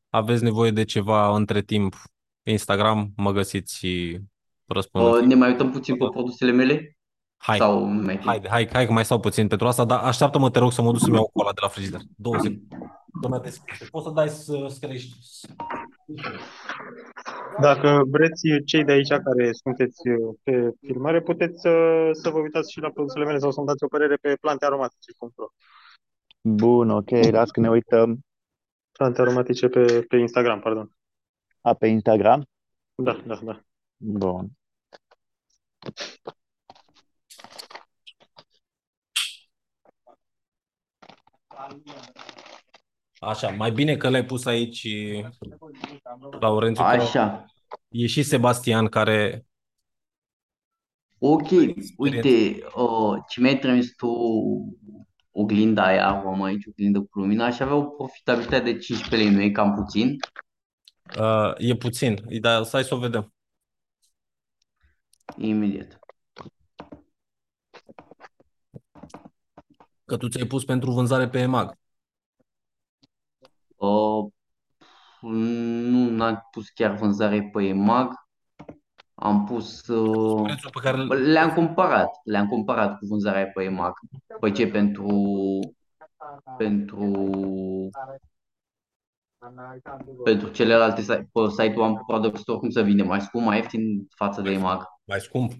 [SPEAKER 2] aveți nevoie de ceva între timp, pe Instagram, mă găsiți și răspund.
[SPEAKER 9] Uh, ne mai uităm puțin pe produsele mele?
[SPEAKER 2] Hai,
[SPEAKER 9] Sau nu mai
[SPEAKER 2] hai, hai, hai că mai stau puțin pentru asta, dar așteaptă-mă, te rog, să mă duc să-mi iau cola de la frigider. Două secunde. Doamna, deschide. Poți să dai să screști.
[SPEAKER 7] Dacă vreți, cei de aici care sunteți uh, pe filmare, puteți să, să vă uitați și la produsele mele sau să-mi dați o părere pe plantearomatice.ro
[SPEAKER 6] Bun, ok, las că ne uităm.
[SPEAKER 7] Plante aromatice pe, pe Instagram, pardon.
[SPEAKER 6] A, pe Instagram?
[SPEAKER 7] Da, da, da.
[SPEAKER 6] Bun.
[SPEAKER 2] Așa, mai bine că l-ai pus aici, Laurențiu, că
[SPEAKER 9] Așa.
[SPEAKER 2] e și Sebastian care...
[SPEAKER 9] Ok, uite, uh, ce mi-ai trimis tu oglinda aia, o am aici, oglindă cu lumină, aș avea o profitabilitate de 15 lei, nu e cam puțin?
[SPEAKER 2] Uh, e puțin, dar stai să o vedem.
[SPEAKER 9] Imediat.
[SPEAKER 2] Că tu ți-ai pus pentru vânzare pe EMAG.
[SPEAKER 9] Uh, nu n-am pus chiar vânzare pe EMAG, am pus... Uh,
[SPEAKER 2] Prețul pe care îl-
[SPEAKER 9] le-am cumpărat, le-am cumpărat cu vânzarea pe EMAG. Păi ce, pentru... Pentru... Pentru celelalte site, pe site-ul am Product Store, cum să vinde? Mai scump, mai ieftin față de EMAG.
[SPEAKER 2] mai scump.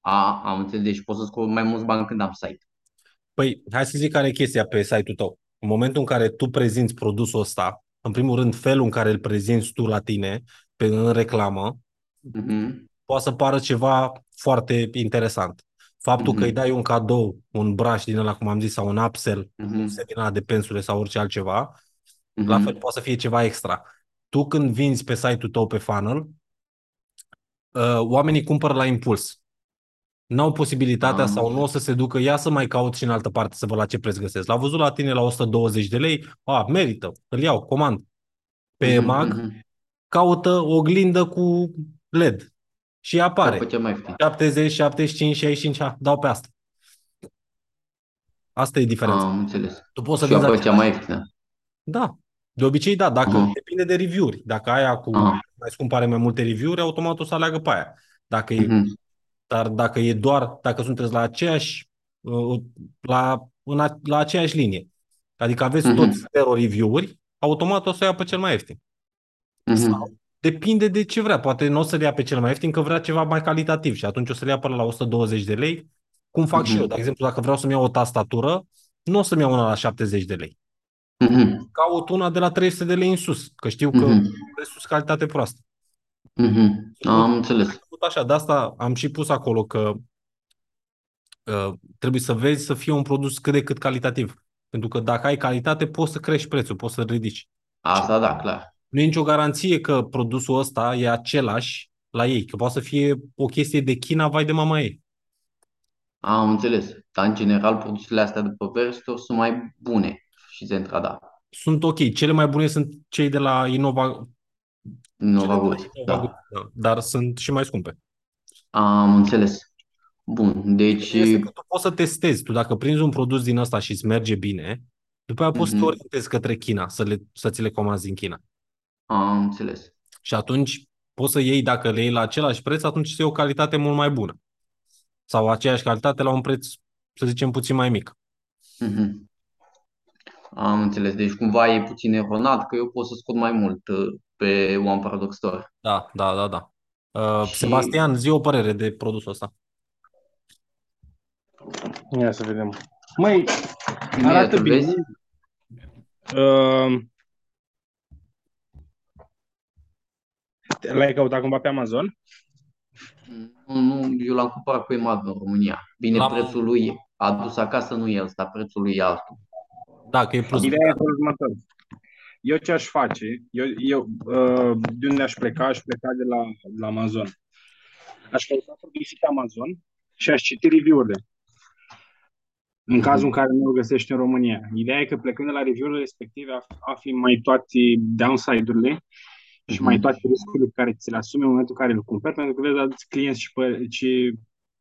[SPEAKER 9] A, am înțeles, deci pot să scot mai mulți bani când am site.
[SPEAKER 2] Păi, hai să zic care e chestia pe site-ul tău. În momentul în care tu prezinți produsul ăsta, în primul rând, felul în care îl prezinți tu la tine, pe, în reclamă,
[SPEAKER 9] Mhm,
[SPEAKER 2] poate să pară ceva foarte interesant. Faptul
[SPEAKER 9] Mhm.
[SPEAKER 2] că îi dai un cadou, un brush din ăla, cum am zis, sau un upsell,
[SPEAKER 9] mhm,
[SPEAKER 2] un set din ăla de pensule sau orice altceva,
[SPEAKER 9] mhm.
[SPEAKER 2] la fel poate să fie ceva extra. Tu când vinzi pe site-ul tău pe funnel, uh, oamenii cumpără la impuls. N-au posibilitatea
[SPEAKER 9] Am
[SPEAKER 2] sau nu o să se ducă, ia să mai caut și în altă parte să văd la ce preț găsesc. L-a văzut la tine la 120 de lei, a, merită, îl iau, comand. Pe
[SPEAKER 9] Mhm,
[SPEAKER 2] mag,
[SPEAKER 9] mhm.
[SPEAKER 2] caută o oglindă cu LED și apare.
[SPEAKER 9] Sau pe cel mai ieftin.
[SPEAKER 2] 70, 75, 65, ha, dau pe asta. Asta e diferența.
[SPEAKER 9] Am înțeles.
[SPEAKER 2] Tu poți să
[SPEAKER 9] Și eu
[SPEAKER 2] vinzi
[SPEAKER 9] pe cea
[SPEAKER 2] același-
[SPEAKER 9] mai ieftină.
[SPEAKER 2] Da. De obicei, da, dacă
[SPEAKER 9] Aha.
[SPEAKER 2] depinde de review-uri. Dacă aia cu
[SPEAKER 9] Aha.
[SPEAKER 2] mai scump are mai multe review-uri, automat o să aleagă pe aia. Dacă e,
[SPEAKER 9] Mhm,
[SPEAKER 2] dar dacă e doar, dacă sunteți la aceeași, uh, la, în a, la aceeași linie, adică aveți
[SPEAKER 9] Mhm.
[SPEAKER 2] toți zero review-uri, automat o să ia pe cel mai ieftin.
[SPEAKER 9] mhm.
[SPEAKER 2] Sau Depinde de ce vrea. Poate nu o să le ia pe cel mai ieftin, că vrea ceva mai calitativ și atunci o să le ia până la 120 de lei, cum fac și eu.
[SPEAKER 9] Mhm.
[SPEAKER 2] De exemplu, dacă vreau să-mi iau o tastatură, nu o să-mi iau una la 70 de lei.
[SPEAKER 9] Mhm.
[SPEAKER 2] Caut una de la 300 de lei în sus, că știu că
[SPEAKER 9] Mhm.
[SPEAKER 2] prețul sunt calitate proastă.
[SPEAKER 9] Mhm. Am înțeles.
[SPEAKER 2] Tot așa, de asta am și pus acolo că uh, trebuie să vezi să fie un produs cât de cât calitativ. Pentru că dacă ai calitate, poți să crești prețul, poți să ridici.
[SPEAKER 9] Asta da, clar.
[SPEAKER 2] Nu e nicio garanție că produsul ăsta e același la ei, că poate să fie o chestie de China, vai de mama ei.
[SPEAKER 9] Am înțeles. Dar în general produsele astea de pe Verstore sunt mai bune și Zentrada.
[SPEAKER 2] Sunt ok. Cele mai bune sunt cei de la Innova,
[SPEAKER 9] Nova
[SPEAKER 2] cele de
[SPEAKER 9] Goods,
[SPEAKER 2] la Innova
[SPEAKER 9] da.
[SPEAKER 2] Goods, da. dar sunt și mai scumpe.
[SPEAKER 9] Am înțeles. Bun, deci
[SPEAKER 2] Este că tu poți să testezi. Tu dacă prinzi un produs din ăsta și îți merge bine, după aia poți să te
[SPEAKER 9] Mhm.
[SPEAKER 2] orientezi către China, să, le, să ți le comanzi din China.
[SPEAKER 9] am înțeles.
[SPEAKER 2] Și atunci poți să iei, dacă le iei la același preț, atunci să iei o calitate mult mai bună. Sau aceeași calitate la un preț, să zicem, puțin mai mic.
[SPEAKER 9] Mhm. Am înțeles. Deci cumva e puțin eronat că eu pot să scot mai mult uh, pe One Paradox Store.
[SPEAKER 2] Da, da, da, da. Uh,
[SPEAKER 9] Și-
[SPEAKER 2] Sebastian, zi o părere de produsul ăsta.
[SPEAKER 7] Ia să vedem. Măi,
[SPEAKER 9] Bine,
[SPEAKER 7] arată
[SPEAKER 9] tu
[SPEAKER 7] bine.
[SPEAKER 9] vezi?
[SPEAKER 7] Uh, l-ai căutat cumva pe Amazon?
[SPEAKER 9] Nu, nu, eu l-am cumpărat cu EMAG în România. Bine,
[SPEAKER 2] L-am-
[SPEAKER 9] prețul lui adus acasă nu e ăsta, prețul lui e altul.
[SPEAKER 2] Da, că e plus.
[SPEAKER 7] Ideea e următor. Eu ce aș face? Eu, eu uh, de unde aș pleca? Aș pleca de la, la Amazon. Aș căuta produse pe Amazon și aș citi review-urile. În cazul în care nu îl găsești în România. Ideea e că plecând de la review-urile respective af- afli mai toate downside-urile și mai
[SPEAKER 9] Mhm.
[SPEAKER 7] toate riscurile pe care ți le asumi în momentul în care îl cumperi, pentru că vezi alți clienți și pă- ce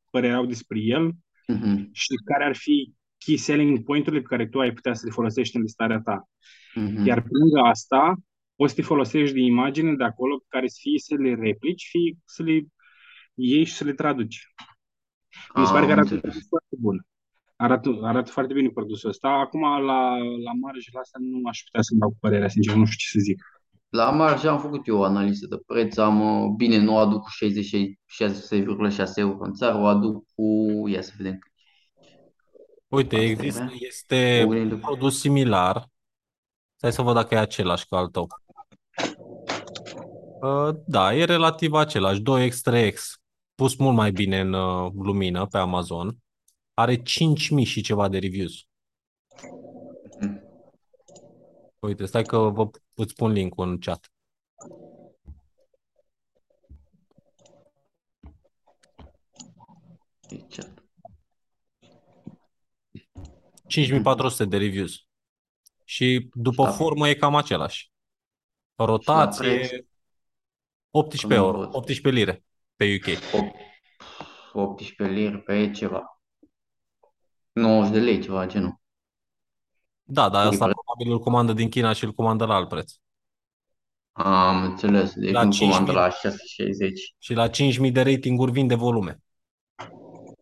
[SPEAKER 7] părere au despre el
[SPEAKER 9] Mhm,
[SPEAKER 7] și care ar fi key selling point-urile pe care tu ai putea să le folosești în listarea ta.
[SPEAKER 9] Mhm.
[SPEAKER 7] Iar pe lângă asta, poți să te folosești de imagine de acolo pe care fie să le replici, fie să le iei și să le traduci. Mi se pare că
[SPEAKER 9] Am
[SPEAKER 7] arată
[SPEAKER 9] înțeles.
[SPEAKER 7] foarte bun. Arată, arată foarte bine produsul ăsta. Acum, la, la marjele astea, nu aș putea să-mi dau cu părerea, sincer, nu știu ce să zic.
[SPEAKER 9] La marge am făcut eu o analiză de preț, am, uh, bine, nu o aduc cu 66,6 euro în țară, o aduc cu, ia să vedem,
[SPEAKER 2] Uite,
[SPEAKER 9] Asta
[SPEAKER 2] există,
[SPEAKER 9] era?
[SPEAKER 2] este
[SPEAKER 9] O
[SPEAKER 2] un
[SPEAKER 9] gândire.
[SPEAKER 2] produs similar. Stai să văd dacă e același ca al tău. Uh, da, e relativ același. 2x, 3x. Pus mult mai bine în uh, lumină pe Amazon. Are 5.000 și ceva de reviews.
[SPEAKER 9] Mhm.
[SPEAKER 2] Uite, stai că vă îți pun link-ul în chat.
[SPEAKER 9] Deci,
[SPEAKER 2] 5400 de reviews. Și după
[SPEAKER 9] Da.
[SPEAKER 2] formă e cam același.
[SPEAKER 9] preț?
[SPEAKER 2] Rotație 18
[SPEAKER 9] Că nu
[SPEAKER 2] euro,
[SPEAKER 9] văd.
[SPEAKER 2] 18 lire pe UK.
[SPEAKER 9] 18 lire pe ceva. 90 de lei, ceva genul.
[SPEAKER 2] Da, dar
[SPEAKER 9] Ui,
[SPEAKER 2] asta
[SPEAKER 9] pre-
[SPEAKER 2] probabil îl comandă din China și îl comandă la alt preț.
[SPEAKER 9] Am înțeles, deci
[SPEAKER 2] La
[SPEAKER 9] nu
[SPEAKER 2] 5.000.
[SPEAKER 9] comandă la 660.
[SPEAKER 2] Și la 5.000 de ratinguri vinde volume.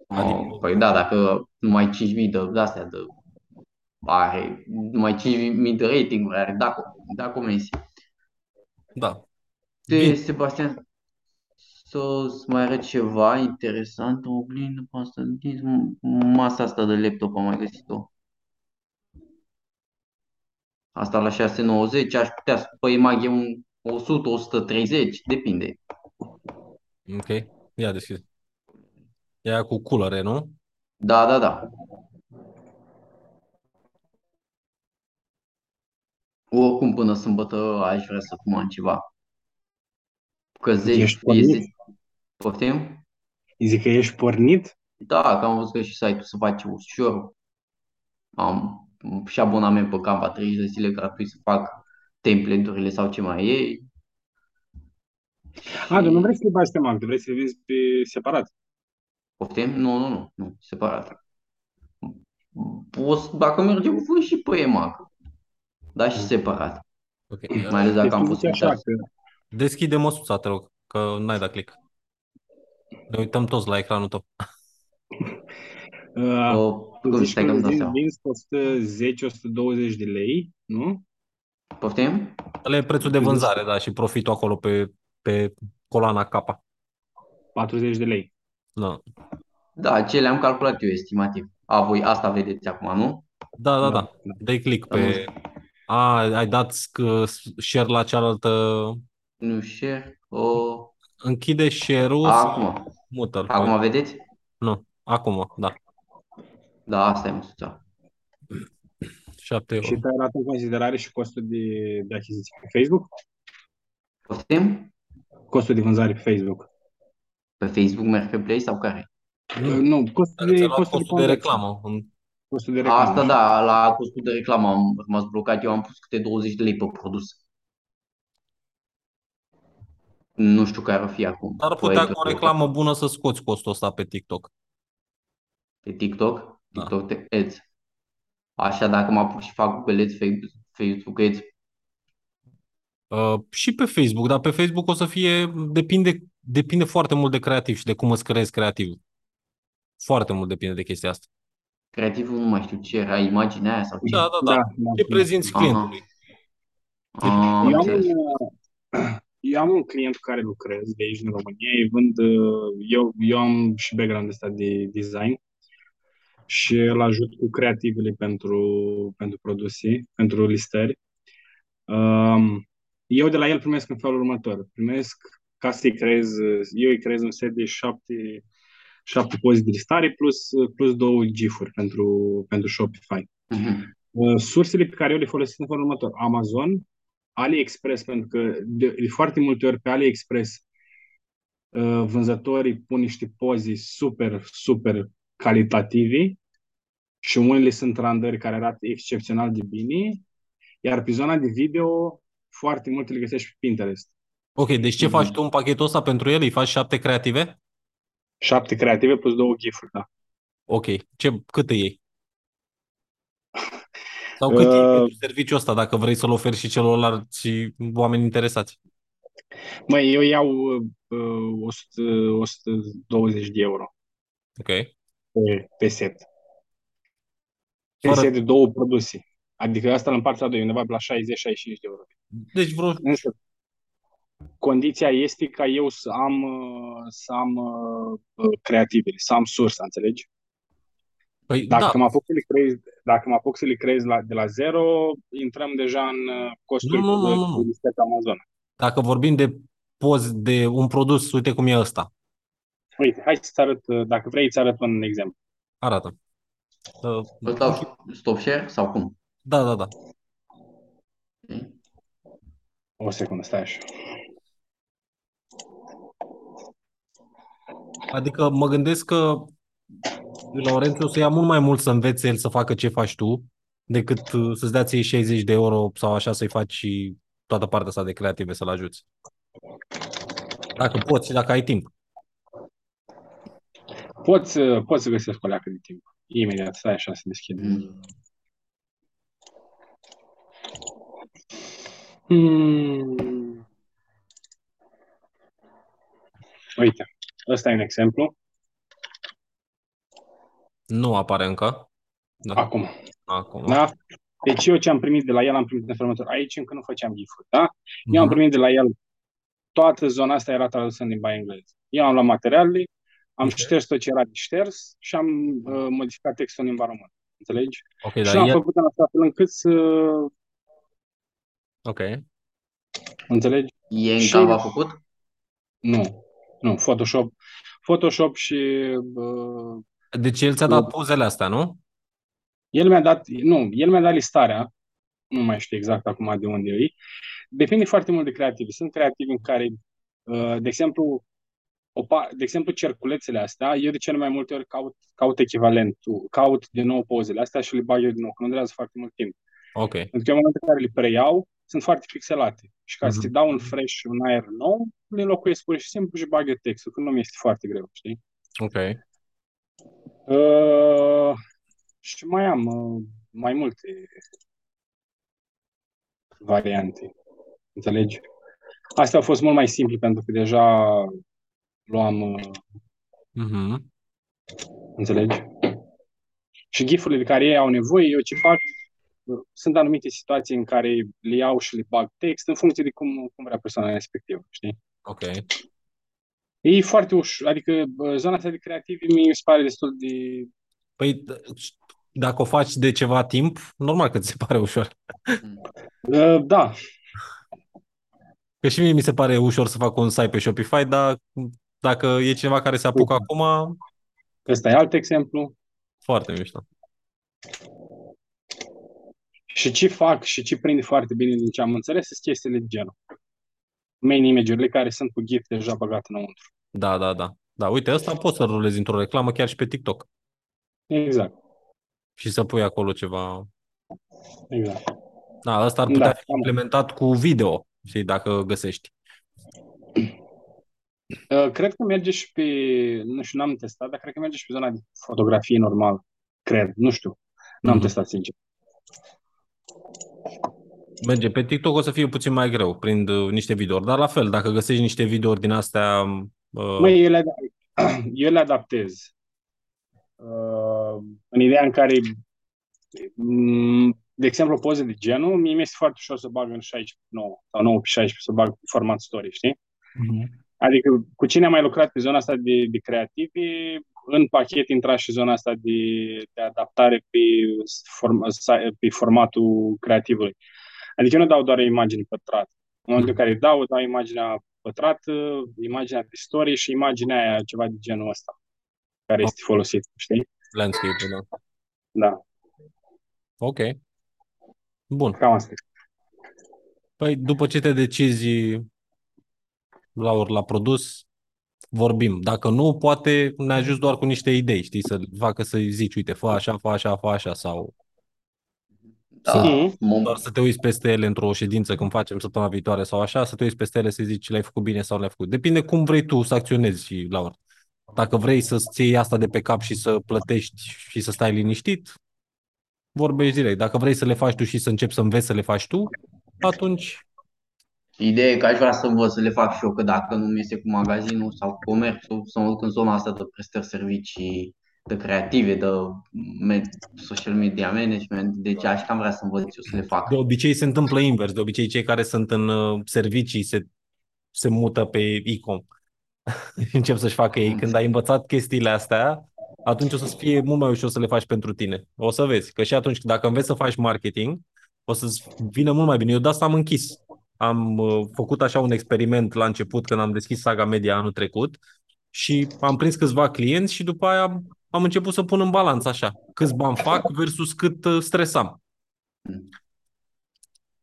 [SPEAKER 2] Adică-
[SPEAKER 9] Oh, păi da, dacă numai 5.000 de de astea de are numai 5.000 de ratinguri are, da, da comenzi.
[SPEAKER 2] Da.
[SPEAKER 9] De
[SPEAKER 2] Bine.
[SPEAKER 9] Sebastian, să-ți mai arăt ceva interesant, o oglindă pe asta, din masa asta de laptop am mai găsit-o. Asta la 690, aș putea să pe imag e un 100, 130, depinde.
[SPEAKER 2] Ok. Ia deschide. E aia cu culere, nu?
[SPEAKER 9] Da, da, da. Oricum, până sâmbătă aș vrea să comand ceva. Că 10
[SPEAKER 7] Ești pornit?
[SPEAKER 9] este... Poftim?
[SPEAKER 7] Zic că ești pornit?
[SPEAKER 9] Da, că am văzut că și site-ul se face ușor. Am și abonament pe Canva 30 de zile gratuit să fac template-urile sau ce mai e.
[SPEAKER 7] A, dar nu vrei să le bagi pe Mac, tu vrei să le vezi pe separat.
[SPEAKER 9] Poftim? Nu, nu, nu, nu, separat. Poți, dacă merge, voi și pe EMAG. Dar și separat.
[SPEAKER 2] Ok.
[SPEAKER 9] Mai ales dacă am
[SPEAKER 7] Deci, zice așa
[SPEAKER 9] posibilitatea.
[SPEAKER 7] că
[SPEAKER 2] Deschide măsuța, te rog, că n-ai dat click. Ne uităm toți la ecranul tău.
[SPEAKER 7] uh, <laughs>
[SPEAKER 9] O, cum
[SPEAKER 7] zici
[SPEAKER 9] stai că
[SPEAKER 7] că
[SPEAKER 9] îmi dau
[SPEAKER 7] vinzi,
[SPEAKER 9] seama.
[SPEAKER 7] vinzi 110-120 de lei, nu?
[SPEAKER 9] Poftim?
[SPEAKER 2] Ăla e prețul de
[SPEAKER 7] Deci-
[SPEAKER 2] vânzare, da, și profitul acolo pe pe coloana capa.
[SPEAKER 7] 40 de lei.
[SPEAKER 2] Da,
[SPEAKER 9] Da, ce le-am calculat eu estimativ. A, voi asta vedeți acum, nu?
[SPEAKER 2] da, da.
[SPEAKER 7] Da,
[SPEAKER 2] da. Dai click pe... A, ai dat sc- share la cealaltă...
[SPEAKER 9] Nu share. O...
[SPEAKER 2] Închide share-ul,
[SPEAKER 9] A,
[SPEAKER 2] sau
[SPEAKER 9] acum.
[SPEAKER 2] mută-l.
[SPEAKER 9] Acum vedeți?
[SPEAKER 2] Nu, acum, da.
[SPEAKER 9] Da, asta e măsuța.
[SPEAKER 2] 7 euro.
[SPEAKER 7] Și te-ai luat în considerare și costul de, de achiziție pe Facebook?
[SPEAKER 9] Poftim?
[SPEAKER 7] Costul de vânzare pe Facebook.
[SPEAKER 9] Pe Facebook Marketplace sau care?
[SPEAKER 2] Nu,
[SPEAKER 7] Nu, costul
[SPEAKER 2] Dacă
[SPEAKER 7] de,
[SPEAKER 2] ți-a luat
[SPEAKER 7] costul de
[SPEAKER 2] costul de
[SPEAKER 7] conversie.
[SPEAKER 2] reclamă. în-
[SPEAKER 7] Costul de reclamă.
[SPEAKER 9] Asta da, la costul de reclamă am rămas blocat. Eu am pus câte 20 de lei pe produs. Nu știu care o fi acum.
[SPEAKER 2] Ar
[SPEAKER 9] Tu ai
[SPEAKER 2] putea cu o
[SPEAKER 9] blocat
[SPEAKER 2] reclamă bună să scoți costul ăsta pe TikTok.
[SPEAKER 9] Pe TikTok?
[SPEAKER 2] Da.
[SPEAKER 9] TikTok te- Ads. Așa dacă mă apuc și fac Google Ads, Fe- Facebook Ads,
[SPEAKER 2] Uh, și pe Facebook, dar pe Facebook o să fie, depinde, depinde foarte mult de creativ și de cum îți creezi creativ. Foarte mult depinde de chestia asta.
[SPEAKER 9] Creativul nu mai știu ce era, imaginea aia sau ce.
[SPEAKER 2] Da, da, da.
[SPEAKER 7] Da, da.
[SPEAKER 2] Ce prezinți
[SPEAKER 9] Aha.
[SPEAKER 2] clientului?
[SPEAKER 9] Ah,
[SPEAKER 7] Eu am,
[SPEAKER 9] înțeles.
[SPEAKER 7] un, eu am un client cu care lucrez de aici în România. Ei vând, uh, eu, eu am și background ăsta de design și îl ajut cu creativele pentru, pentru produse, pentru listări. Um, eu de la el primesc în felul următor. Primesc ca să-i creez, eu îi creez un set de șapte, șapte poze de listare plus, plus două GIF-uri pentru, pentru Shopify.
[SPEAKER 9] Mhm.
[SPEAKER 7] Uh, Sursele pe care eu le folosesc în felul următor. Amazon, AliExpress, pentru că de, de foarte multe ori pe AliExpress uh, vânzătorii pun niște poze super, super calitative și unele sunt randări care arată excepțional de bine, iar pe zona de video foarte multe le găsești pe Pinterest.
[SPEAKER 2] Ok, deci ce faci tu în pachetul ăsta pentru el? Îi faci șapte creative?
[SPEAKER 7] Șapte creative plus două GIF-uri, da.
[SPEAKER 2] Ok. Ce, cât îi iei? Sau cât
[SPEAKER 7] Uh,
[SPEAKER 2] iei pentru serviciul ăsta, dacă vrei să-l oferi și celorlalți și oameni interesați?
[SPEAKER 7] Măi, eu iau uh, 100, 120 de euro
[SPEAKER 2] Ok.
[SPEAKER 7] pe, pe set. Pe
[SPEAKER 2] Fără-
[SPEAKER 7] set de două produse. Adică asta îl împart la doi, undeva pe la 60-65 de euro.
[SPEAKER 2] Deci vreo...
[SPEAKER 7] Însă, condiția este ca eu să am, uh, să am uh, uh, creativele, să am sursa, înțelegi?
[SPEAKER 2] Păi,
[SPEAKER 7] Dacă
[SPEAKER 2] da.
[SPEAKER 7] mă apuc să le creez, dacă mă apuc să le creez la, de la zero, intrăm deja în uh, costuri
[SPEAKER 2] Nu, nu, nu,
[SPEAKER 7] de-
[SPEAKER 2] nu, nu.
[SPEAKER 7] de listă pe Amazon.
[SPEAKER 2] Dacă vorbim de poz de un produs, uite cum e ăsta.
[SPEAKER 7] Uite, hai să-ți arăt, uh, dacă vrei, îți arăt un exemplu.
[SPEAKER 2] Arată. Uh,
[SPEAKER 9] Îl dau stop share sau cum?
[SPEAKER 2] Da, da, da.
[SPEAKER 7] O secundă, stai așa.
[SPEAKER 2] Adică mă gândesc că Laurențiu o să ia mult mai mult să învețe el să facă ce faci tu, decât uh, să-ți dea ție 60 de euro sau așa să-i faci și toată partea asta de creative să-l ajuți. Dacă poți și dacă ai timp.
[SPEAKER 7] Poți, uh, poți să găsesc o leacă de timp. Imediat, stai așa să deschid.
[SPEAKER 9] Mm.
[SPEAKER 7] Hmm. Uite, ăsta e un exemplu.
[SPEAKER 2] Nu apare încă. Da.
[SPEAKER 7] Acum.
[SPEAKER 2] Acum.
[SPEAKER 7] Da? Deci eu ce am primit de la el, am primit în felul următor. Aici încă nu făceam gif da? Eu am
[SPEAKER 2] Mhm.
[SPEAKER 7] primit de la el, toată zona asta era tradusă în limba engleză. Eu am luat materialele, am
[SPEAKER 2] Ok.
[SPEAKER 7] șters tot ce era de șters și am uh, modificat textul în limba română. Înțelegi?
[SPEAKER 2] Ok,
[SPEAKER 7] și
[SPEAKER 2] dar
[SPEAKER 7] l-am
[SPEAKER 2] el...
[SPEAKER 7] făcut în așa fel încât să...
[SPEAKER 2] Ok.
[SPEAKER 7] Înțelegi?
[SPEAKER 9] E în
[SPEAKER 7] Și-
[SPEAKER 9] Canva făcut?
[SPEAKER 7] Nu. Nu, Photoshop. Photoshop și... Uh,
[SPEAKER 2] Deci el ți-a dat pozele astea, nu?
[SPEAKER 7] el mi-a dat... Nu, el mi-a dat listarea. Nu mai știu exact acum de unde e. Depinde foarte mult de creativi. Sunt creativi în care, uh, de exemplu, o pa- de exemplu, cerculețele astea, eu de cele mai multe ori caut, caut echivalentul, caut din nou pozele astea și le bag eu din nou, că nu durează foarte mult timp.
[SPEAKER 2] Ok.
[SPEAKER 7] Pentru că în momentul în care le preiau, sunt foarte pixelate. Și ca să
[SPEAKER 2] Mhm.
[SPEAKER 7] le dau un fresh, un aer nou, le înlocuiesc pur și simplu și bag eu textul, că nu mi este foarte greu, știi?
[SPEAKER 2] Ok.
[SPEAKER 7] Uh, și mai am uh, mai multe variante. Înțelegi? Astea au fost mult mai simple pentru că deja luam, uh,
[SPEAKER 2] Mhm.
[SPEAKER 7] înțelegi? Și gifurile de care ei au nevoie, eu ce fac, uh, sunt anumite situații în care le iau și le bag text în funcție de cum, cum vrea persoana respectivă, știi?
[SPEAKER 2] Ok.
[SPEAKER 7] E foarte ușor, adică bă, zona asta de creativ mi se pare destul de...
[SPEAKER 2] Păi, d- dacă o faci de ceva timp, normal că ți se pare ușor. <laughs>
[SPEAKER 7] Uh, Da,
[SPEAKER 2] Că și mie mi se pare ușor să fac un site pe Shopify, dar dacă e cineva care se apucă acum,
[SPEAKER 7] ăsta e alt exemplu.
[SPEAKER 2] foarte mișto.
[SPEAKER 7] Și ce fac și ce prinde foarte bine din ce am înțeles sunt chestiile de genul. Main image-urile care sunt cu GIF deja băgate înăuntru.
[SPEAKER 2] Da, da, da. Da, uite, ăsta poți să rulezi într-o reclamă chiar și pe TikTok
[SPEAKER 7] Exact,
[SPEAKER 2] și să pui acolo ceva.
[SPEAKER 7] exact.
[SPEAKER 2] Da, ăsta ar putea
[SPEAKER 7] Da,
[SPEAKER 2] fi implementat cu video, știi, dacă găsești. <clears throat>
[SPEAKER 7] Uh, Cred că merge și pe, nu știu, n-am testat, dar cred că merge și pe zona de fotografie normal. Cred, nu știu. N-am
[SPEAKER 2] Mhm.
[SPEAKER 7] testat, sincer.
[SPEAKER 2] Merge pe TikTok o să fie puțin mai greu, prind uh, niște videouri, dar la fel, dacă găsești niște videouri din astea, uh,
[SPEAKER 7] Măi, eu le, <clears throat> eu le adaptez. Uh, în ideea în care, m, de exemplu, poze de genul, mie mi este foarte ușor să bag în 16 9 sau 9 pe 16 să bag format story, știi? Adică cu cine am mai lucrat pe zona asta de, de creative, în pachet intra și zona asta de, de adaptare pe, form, pe formatul creativului. Adică eu nu dau doar o imagine pătrată. În momentul în care dau, dau imaginea pătrată, imaginea de story și imaginea aia, ceva de genul ăsta, care este folosit, știi?
[SPEAKER 2] landscape da.
[SPEAKER 7] Da,
[SPEAKER 2] Ok. Bun.
[SPEAKER 7] cam asta.
[SPEAKER 2] Păi după ce te decizi la ori la produs, vorbim. Dacă nu, poate ne ajuns doar cu niște idei, știi, să facă să zici, uite, fă așa, fă așa, fă așa, sau
[SPEAKER 9] Da,
[SPEAKER 7] Mhm.
[SPEAKER 9] mom-
[SPEAKER 2] doar să te uiți peste ele într-o ședință când facem săptămâna viitoare sau așa, să te uiți peste ele să zici le-ai făcut bine sau nu le-ai făcut. Depinde cum vrei tu să acționezi și la ori. Dacă vrei să-ți iei asta de pe cap și să plătești și să stai liniștit, vorbești direct. Dacă vrei să le faci tu și să începi să înveți să le faci tu, atunci
[SPEAKER 9] Ideea e că aș vrea să învăț să le fac și eu, că dacă nu mi este cu magazinul sau cu comerțul, să mă duc în zona asta de prestări servicii, de creative, de me- social media management, deci aș cam vrea să învăț eu să le fac.
[SPEAKER 2] De obicei se întâmplă invers. De obicei cei care sunt în uh, servicii se, se mută pe e-com. <laughs> Încep să-și facă ei. Când ai învățat chestiile astea, atunci o să fie mult mai ușor să le faci pentru tine. O să vezi. Că și atunci, dacă înveți să faci marketing, o să-ți vină mult mai bine. Eu de asta am închis. Am uh, făcut așa un experiment la început, când am deschis Saga Media anul trecut și am prins câțiva clienți și după aia am, am început să pun în balanță așa. Câți bani fac versus cât uh, stresam.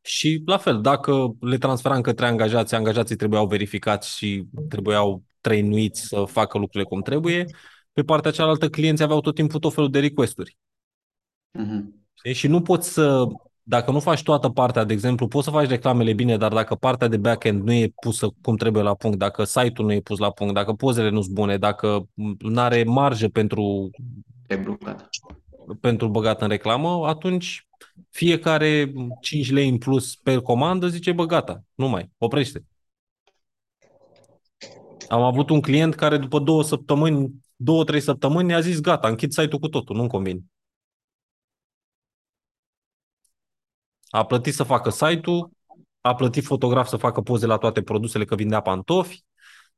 [SPEAKER 2] Și la fel, dacă le transferam către angajați, angajații trebuiau verificați și trebuiau trainuiți să facă lucrurile cum trebuie, pe partea cealaltă clienții aveau tot timpul tot felul de requesturi.
[SPEAKER 9] Mhm.
[SPEAKER 2] Știi? Și nu poți să, dacă nu faci toată partea, de exemplu, poți să faci reclamele bine, dar dacă partea de backend nu e pusă cum trebuie la punct, dacă site-ul nu e pus la punct, dacă pozele nu sunt bune, dacă nu are marjă pentru,
[SPEAKER 9] E blocat.
[SPEAKER 2] pentru băgat în reclamă, atunci fiecare 5 lei în plus pe comandă zice, bă, gata, nu mai, oprește. Am avut un client care după două săptămâni, două, trei săptămâni a zis, gata, închid site-ul cu totul, nu-mi convine. A plătit să facă site-ul, a plătit fotograf să facă poze la toate produsele că vindea pantofi,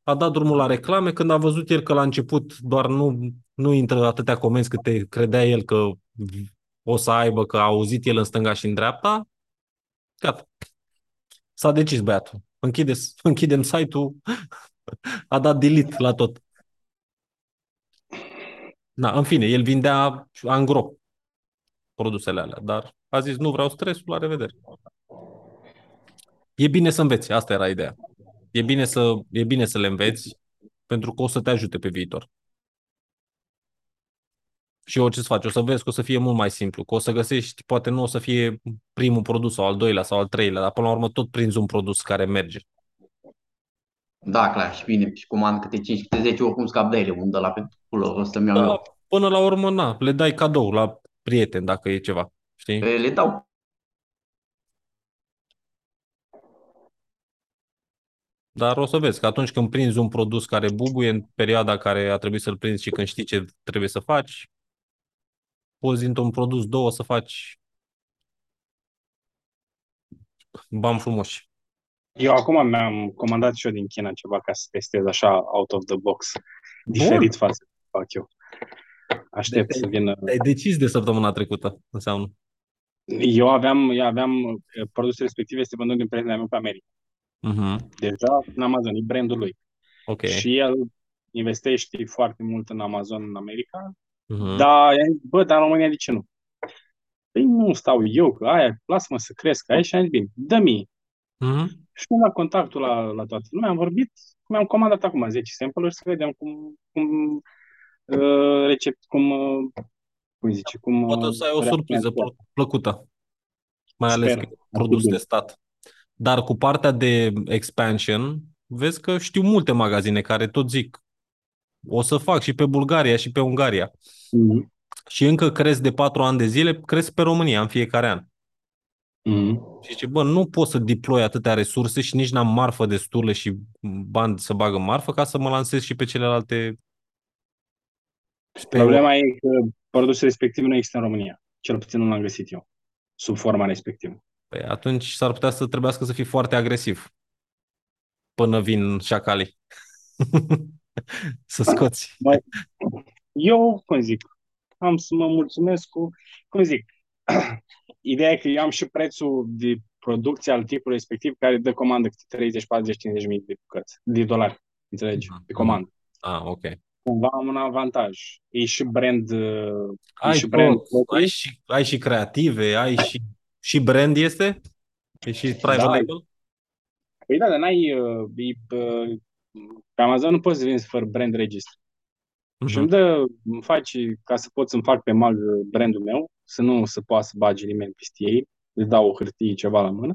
[SPEAKER 2] a dat drumul la reclame, când a văzut el că la început doar nu, nu intră atâtea comenzi câte credea el că o să aibă, că a auzit el în stânga și în dreapta, gata. S-a decis băiatul. Închide, închidem site-ul, a dat delete la tot. Na, în fine, el vindea angro produsele alea, dar a zis nu vreau stresul, la revedere. E bine să înveți, asta era ideea. E bine să, e bine să le înveți pentru că o să te ajute pe viitor. Și orice să faci, o să vezi că o să fie mult mai simplu, că o să găsești, poate nu o să fie primul produs sau al doilea sau al treilea, dar până la urmă tot prinzi un produs care merge.
[SPEAKER 9] Da, clar, și bine, și comand câte 5, câte 10, oricum scap de ele, unde la pentru lor, o să-mi iau
[SPEAKER 2] Până la,
[SPEAKER 9] eu.
[SPEAKER 2] până la urmă, na, le dai cadou la prieten dacă e ceva, știi?
[SPEAKER 9] E, Le dau
[SPEAKER 2] Dar o să vezi că atunci când prinzi un produs care bubuie în perioada care a trebuit să-l prinzi și când știi ce trebuie să faci, poți dintr-un produs două să faci bani frumoși.
[SPEAKER 7] Eu acum mi-am comandat și eu din China ceva ca să testez așa out of the box, diferit față de ce fac eu. Aștept
[SPEAKER 2] Deci
[SPEAKER 7] să vină.
[SPEAKER 2] Ai decis de săptămâna trecută, înseamnă.
[SPEAKER 7] Eu aveam, eu aveam eh, produsul respectiv este vândut din prietenul meu pe America.
[SPEAKER 2] Mhm.
[SPEAKER 7] Deja în Amazon, e brandul lui.
[SPEAKER 2] Ok.
[SPEAKER 7] Și el investește foarte mult în Amazon în America,
[SPEAKER 2] Mhm.
[SPEAKER 7] dar i-am zis, bă, dar în România de ce nu? Păi nu stau eu, că aia, lasă-mă să cresc aici și am zis, bine, dă-mi.
[SPEAKER 2] Mhm.
[SPEAKER 7] Și mi-am dat contactul la, la toată lumea, am vorbit, mi-am comandat acum 10 sample-uri să vedem cum, cum uh, recept, cum, uh, cum zice, cum
[SPEAKER 2] Poate o
[SPEAKER 7] uh,
[SPEAKER 2] să ai o
[SPEAKER 7] reacționează
[SPEAKER 2] surpriză
[SPEAKER 7] piața.
[SPEAKER 2] plă- plăcută. Mai ales
[SPEAKER 7] Sper.
[SPEAKER 2] că e produs
[SPEAKER 7] bine.
[SPEAKER 2] testat. Dar cu partea de expansion, vezi că știu multe magazine care tot zic o să fac și pe Bulgaria și pe Ungaria.
[SPEAKER 7] Mhm.
[SPEAKER 2] Și încă cresc de patru ani de zile, cresc pe România în fiecare an.
[SPEAKER 7] Mhm.
[SPEAKER 2] Și zice, bă, nu pot să deploy atâtea resurse și nici n-am marfă destulă și bani să bag în marfă ca să mă lansez și pe celelalte. Și pe
[SPEAKER 7] Problema e că produsul respectiv nu există în România. Cel puțin nu l-am găsit eu, sub forma respectivă.
[SPEAKER 2] Păi atunci s-ar putea să trebuiască să fii foarte agresiv până vin șacalii. <laughs> să scoți.
[SPEAKER 7] Mai, eu, cum zic, am să mă mulțumesc cu, cum zic, <clears throat> ideea e că eu am și prețul de producție al tipului respectiv care dă comandă câte 30, 40, 50 mii de bucăți, de dolari, înțelegi,
[SPEAKER 2] Mhm.
[SPEAKER 7] pe comandă.
[SPEAKER 2] Ah, ok.
[SPEAKER 7] Cumva am un avantaj. E și brand, uh, e
[SPEAKER 2] Ai
[SPEAKER 7] și brand
[SPEAKER 2] tot, ai și, ai și creative, ai și, și brand este? E și private
[SPEAKER 7] Da.
[SPEAKER 2] label?
[SPEAKER 7] Păi da, dar n-ai, uh, e, uh, pe Amazon nu poți să vinzi fără brand registru. Și
[SPEAKER 2] Mhm.
[SPEAKER 7] îmi dă, îmi faci, ca să pot să-mi fac pe mag brandul meu, să nu se poată să bage nimeni peste ei, îți dau o hârtie, ceva la mână.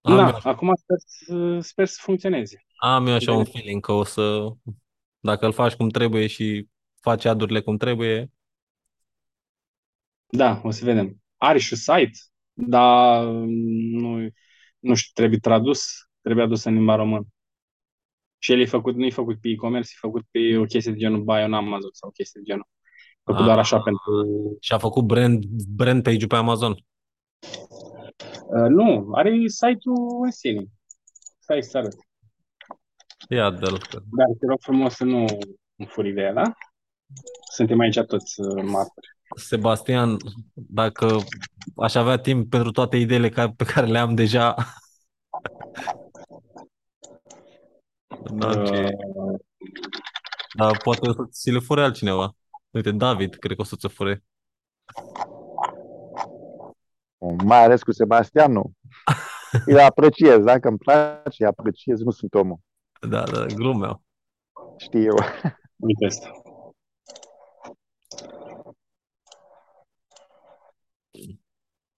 [SPEAKER 2] Am,
[SPEAKER 7] Da,
[SPEAKER 2] eu,
[SPEAKER 7] acum sper să, sper să funcționeze.
[SPEAKER 2] am eu așa un
[SPEAKER 7] Vedem.
[SPEAKER 2] feeling că o să, dacă îl faci cum trebuie și faci adurile cum trebuie,
[SPEAKER 7] Da, o să vedem. Are și site, dar nu, nu știu, trebuie tradus, trebuie adus în limba română. Și el e făcut, nu e făcut pe e-commerce, e făcut pe o chestie de genul buy on Amazon sau o chestie de genul. Făcut doar așa
[SPEAKER 2] Ah.
[SPEAKER 7] pentru...
[SPEAKER 2] și a făcut brand, brand page-ul pe Amazon.
[SPEAKER 7] Uh, nu, are site-ul în sine. Stai să arăt.
[SPEAKER 2] Ia de
[SPEAKER 7] Dar te rog frumos să nu îmi furi ideea, da? Suntem aici toți uh, martori.
[SPEAKER 2] Sebastian, dacă aș avea timp pentru toate ideile ca- pe care le am deja, <laughs> da, ce,
[SPEAKER 7] Uh,
[SPEAKER 2] dar poate o să ți le fure altcineva. Uite, David, cred că o să ți fure.
[SPEAKER 6] Mai ales cu Sebastian, nu. <laughs> Îl apreciez, dacă îmi place, îl apreciez, nu sunt omul.
[SPEAKER 2] Da, da, glumeau.
[SPEAKER 6] Știu.
[SPEAKER 7] uite asta.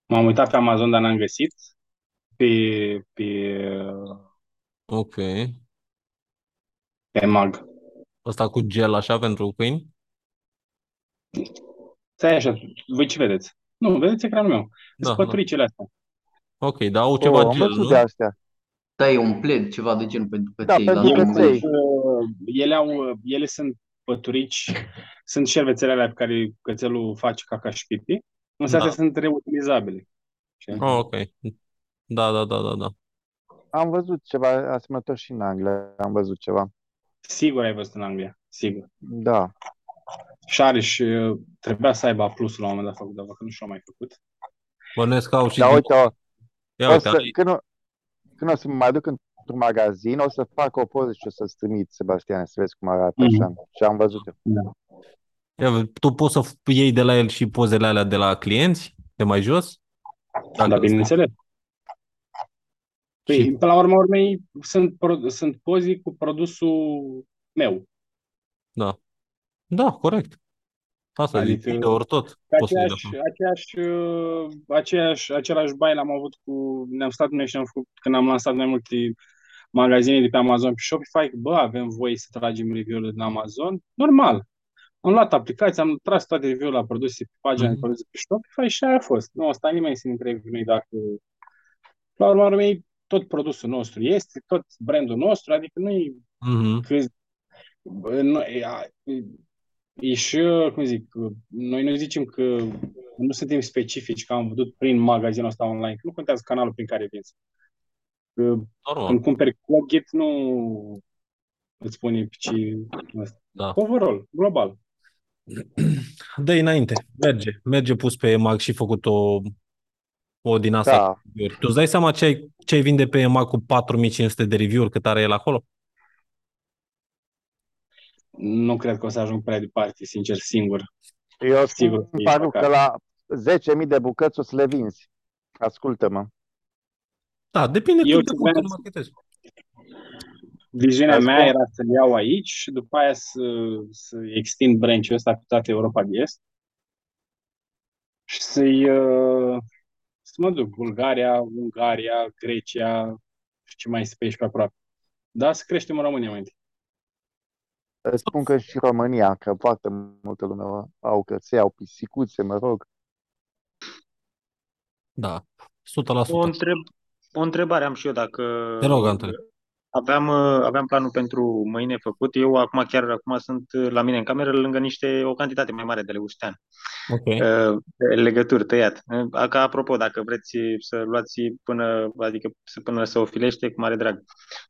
[SPEAKER 7] M-am uitat pe Amazon, dar n-am găsit. Pe, pe,
[SPEAKER 2] Ok.
[SPEAKER 7] pe mag.
[SPEAKER 2] Ăsta cu gel așa pentru câini?
[SPEAKER 7] Stai așa, voi ce vedeți? Nu, vedeți ecranul meu.
[SPEAKER 2] Da,
[SPEAKER 7] Sunt
[SPEAKER 2] da.
[SPEAKER 7] păturicele astea.
[SPEAKER 2] Ok, dar au
[SPEAKER 6] Oh,
[SPEAKER 2] ceva
[SPEAKER 6] am
[SPEAKER 2] gel,
[SPEAKER 6] văzut
[SPEAKER 2] nu?
[SPEAKER 6] de astea.
[SPEAKER 9] Da, e un pled, ceva de genul pentru
[SPEAKER 6] Da,
[SPEAKER 9] căței, dar
[SPEAKER 6] pentru
[SPEAKER 9] nu am
[SPEAKER 6] căței.
[SPEAKER 9] văzut.
[SPEAKER 7] Uh, Ele, au, ele sunt păturici, sunt șervețele alea pe care cățelul face caca și pipi, însă
[SPEAKER 2] Da.
[SPEAKER 7] astea sunt reutilizabile. Știi?
[SPEAKER 2] Oh, ok. Da, da, da, da, da.
[SPEAKER 6] Am văzut ceva asemănător și în Anglia. Am văzut ceva.
[SPEAKER 7] Sigur ai văzut în Anglia, sigur.
[SPEAKER 6] Da.
[SPEAKER 7] Și are și uh, trebuia să aibă A plusul la un moment dat făcut, dar că nu și-l mai făcut.
[SPEAKER 2] Bănuiesc că au și...
[SPEAKER 6] Dar uite, o,
[SPEAKER 2] Ia
[SPEAKER 6] o
[SPEAKER 2] uite,
[SPEAKER 6] să,
[SPEAKER 2] ai-
[SPEAKER 6] când, o, când o să mă mai duc într-un magazin, o să fac o poză și o să-ți trimit, Sebastian, să vezi cum arată
[SPEAKER 7] Mhm.
[SPEAKER 6] așa. Și am văzut eu.
[SPEAKER 2] ia, vezi, tu poți să f- iei de la el și pozele alea de la clienți, de mai jos? Dacă
[SPEAKER 7] Dar bineînțeles. Păi,
[SPEAKER 2] Și-
[SPEAKER 7] până la urmă urmei, sunt, pro- sunt pozii cu produsul meu.
[SPEAKER 2] Da. Da, corect. Asta adică...
[SPEAKER 7] Adică-
[SPEAKER 2] zic, videouri tot. Poți să iei de
[SPEAKER 7] Aceeași,
[SPEAKER 2] acolo.
[SPEAKER 7] aceeași, uh, aceeași, același bai l-am avut cu, ne-am stat noi și am făcut, când am lansat mai multe magazine de pe Amazon pe Shopify, bă, avem voie să tragem review-urile din Amazon, normal. Am luat aplicația, am tras toate review-urile la produse pe pagina
[SPEAKER 2] Mhm.
[SPEAKER 7] de produse pe Shopify și aia a fost. Nu a stat nimeni să ne întrebe pe noi dacă... La urma urmei, tot produsul nostru este, tot brandul nostru, adică nu e
[SPEAKER 2] Mhm.
[SPEAKER 7] că bă, nu, e, a- e- e și, cum zic, noi nu zicem că nu suntem specifici, că am văzut prin magazinul ăsta online, că nu contează canalul prin care vinzi.
[SPEAKER 2] Normal.
[SPEAKER 7] când cumperi plugin, nu îți spune ce ăsta.
[SPEAKER 2] Da.
[SPEAKER 7] Overall, global. <clears throat>
[SPEAKER 2] dă înainte. Merge. Merge pus pe EMAG și făcut o, o din asta.
[SPEAKER 6] Da.
[SPEAKER 2] review-uri. Tu îți dai seama ce ai, ce ai vinde pe EMAG cu 4500 de review-uri cât are el acolo?
[SPEAKER 7] Nu cred că o să ajung prea departe, sincer, singur.
[SPEAKER 6] Eu
[SPEAKER 7] Sigur
[SPEAKER 6] spun,
[SPEAKER 7] că e
[SPEAKER 6] Paru,
[SPEAKER 7] păcat.
[SPEAKER 6] că la 10.000 de bucăți o să le vinzi. Ascultă-mă.
[SPEAKER 2] Da, depinde
[SPEAKER 7] Eu
[SPEAKER 2] cât de
[SPEAKER 7] ce
[SPEAKER 2] mult
[SPEAKER 7] vreau
[SPEAKER 2] îl
[SPEAKER 7] să-
[SPEAKER 2] marketezi.
[SPEAKER 7] Viziunea
[SPEAKER 6] Îți
[SPEAKER 7] mea
[SPEAKER 6] spun-
[SPEAKER 7] era să-l iau aici și după aia să, să extind branch-ul ăsta pe toată Europa de Est și să-i uh, să mă duc Bulgaria, Ungaria, Grecia și ce mai este pe aici pe aproape. Da, să creștem în România mai întâi.
[SPEAKER 6] Îți spun că și România, că foarte multă lume au căței, au pisicuțe, mă rog.
[SPEAKER 2] Da, 100%.
[SPEAKER 8] O, întreb, o întrebare am și eu dacă
[SPEAKER 2] Te rog, Antoni.
[SPEAKER 8] Aveam, uh, aveam planul pentru mâine făcut. Eu acum chiar acum sunt uh, la mine în cameră lângă niște o cantitate mai mare de leuștean.
[SPEAKER 2] Ok.
[SPEAKER 8] Uh, legături tăiat. Uh, Ca apropo, dacă vreți să luați până, adică să- până să o filește, cu mare drag.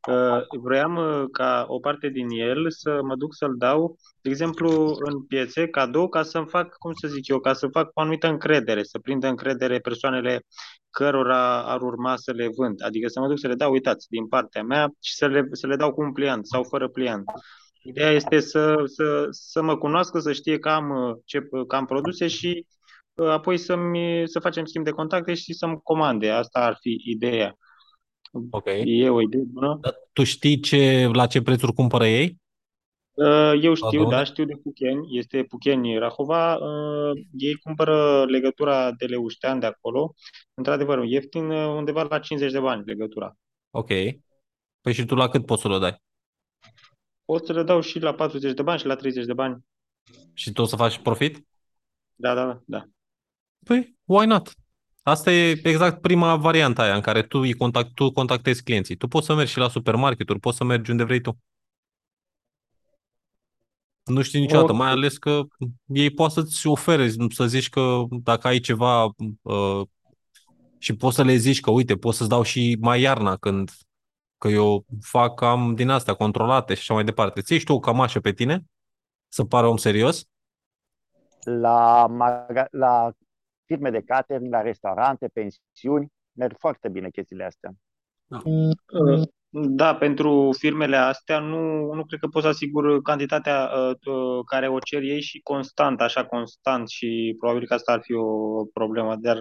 [SPEAKER 8] Uh, Vroiam uh, ca o parte din el să mă duc să-l dau, de exemplu, în piețe, cadou, ca să-mi fac, cum să zic eu, ca să fac o anumită încredere, să prindă încredere persoanele cărora ar urma să le vând. Adică să mă duc să le dau, uitați, din partea mea și să le, să le dau cu un pliant sau fără pliant. Ideea este să, să, să mă cunoască, să știe că am, uh, ce, că am produse și uh, apoi să-mi, să facem schimb de contacte și să-mi comande. Asta ar fi ideea.
[SPEAKER 2] Ok.
[SPEAKER 8] E o idee bună?
[SPEAKER 2] Dar tu știi ce, la ce prețuri cumpără ei?
[SPEAKER 8] Uh, Eu
[SPEAKER 2] La
[SPEAKER 8] știu,
[SPEAKER 2] unde?
[SPEAKER 8] da, știu de Pucheni, este Pucheni Rahova. Uh, Ei cumpără legătura de Leuștean de acolo. Într-adevăr, ieftin, uh, undeva la 50 de bani legătura.
[SPEAKER 2] Ok. Păi și tu la cât poți să o dai?
[SPEAKER 8] Pot să le dau și la 40 de bani și la 30 de bani.
[SPEAKER 2] Și tu o să faci profit?
[SPEAKER 8] Da, da, da.
[SPEAKER 2] Păi, why not? Asta e exact prima variantă aia în care tu, îi contact, tu contactezi clienții. Tu poți să mergi și la supermarketuri, poți să mergi unde vrei tu. Nu știi niciodată,
[SPEAKER 8] Ok.
[SPEAKER 2] mai ales că ei poate să-ți ofere, să zici că dacă ai ceva uh, și poți să le zici că uite, pot să-ți dau și mai iarna când că eu fac cam din astea controlate și așa mai departe. Ți tu o cămașă pe tine? Să pară om serios?
[SPEAKER 6] La, maga- la firme de catering, la restaurante, pensiuni, merg foarte bine chestiile astea.
[SPEAKER 8] Uh, Da, pentru firmele astea nu, nu cred că pot să asigur cantitatea uh, uh, care o cer ei și constant, așa constant și probabil că asta ar fi o problemă, dar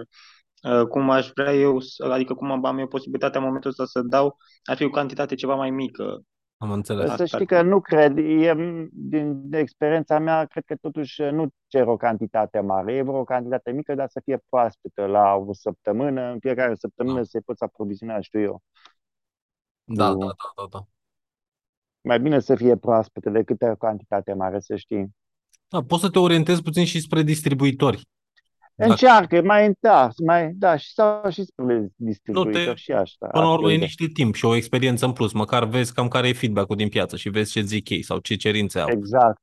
[SPEAKER 8] uh, cum aș vrea eu, să- adică cum am eu posibilitatea în momentul ăsta să dau, ar fi o cantitate ceva mai mică.
[SPEAKER 2] Am înțeles.
[SPEAKER 6] Să
[SPEAKER 8] Asta
[SPEAKER 6] știi
[SPEAKER 8] ar
[SPEAKER 6] că nu cred, e, din experiența mea, cred că totuși nu cer o cantitate mare, e vreo o cantitate mică, dar să fie proaspătă la o săptămână, în fiecare săptămână
[SPEAKER 2] Da.
[SPEAKER 6] să-i poți aproviziona, știu eu.
[SPEAKER 2] Da,
[SPEAKER 6] cu-
[SPEAKER 2] da, da, da, da.
[SPEAKER 6] Mai bine să fie proaspătă decât o cantitate mare, să știi.
[SPEAKER 2] Da, poți să te orientezi puțin și spre distribuitori. Dacă,
[SPEAKER 6] Încearcă, mai da, mai, da, și sau și spre distribuitori și așa.
[SPEAKER 2] până la
[SPEAKER 6] ar fi o
[SPEAKER 2] urmă e
[SPEAKER 6] idee.
[SPEAKER 2] niște timp și o experiență în plus. Măcar vezi cam care e feedback-ul din piață și vezi ce zic ei sau ce cerințe au.
[SPEAKER 6] Exact.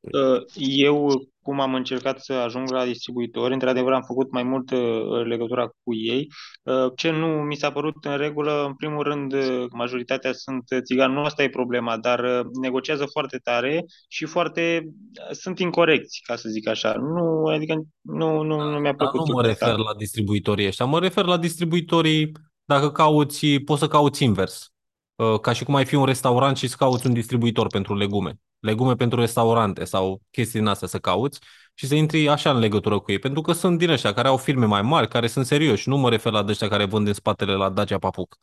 [SPEAKER 8] Uh, Eu, cum am încercat să ajung la distribuitori, într-adevăr am făcut mai mult uh, legătura cu ei. Uh, Ce nu mi s-a părut în regulă, în primul rând, uh, majoritatea sunt țigani, nu asta e problema, dar uh, negociază foarte tare și foarte sunt incorecți, ca să zic așa. Nu, adică nu, nu, nu mi-a
[SPEAKER 2] Dar
[SPEAKER 8] plăcut
[SPEAKER 2] nu mă
[SPEAKER 8] chestia asta.
[SPEAKER 2] refer la distribuitorii ăștia, mă refer la distribuitorii, dacă cauți, poți să cauți invers. Uh, Ca și cum ai fi un restaurant și să cauți un distribuitor pentru legume. Legume pentru restaurante sau chestii din astea să cauți și să intri așa în legătură cu ei. Pentru că sunt din ăștia care au firme mai mari, care sunt serioși. Nu mă refer la ăștia care vând în spatele la Dacia Papuc.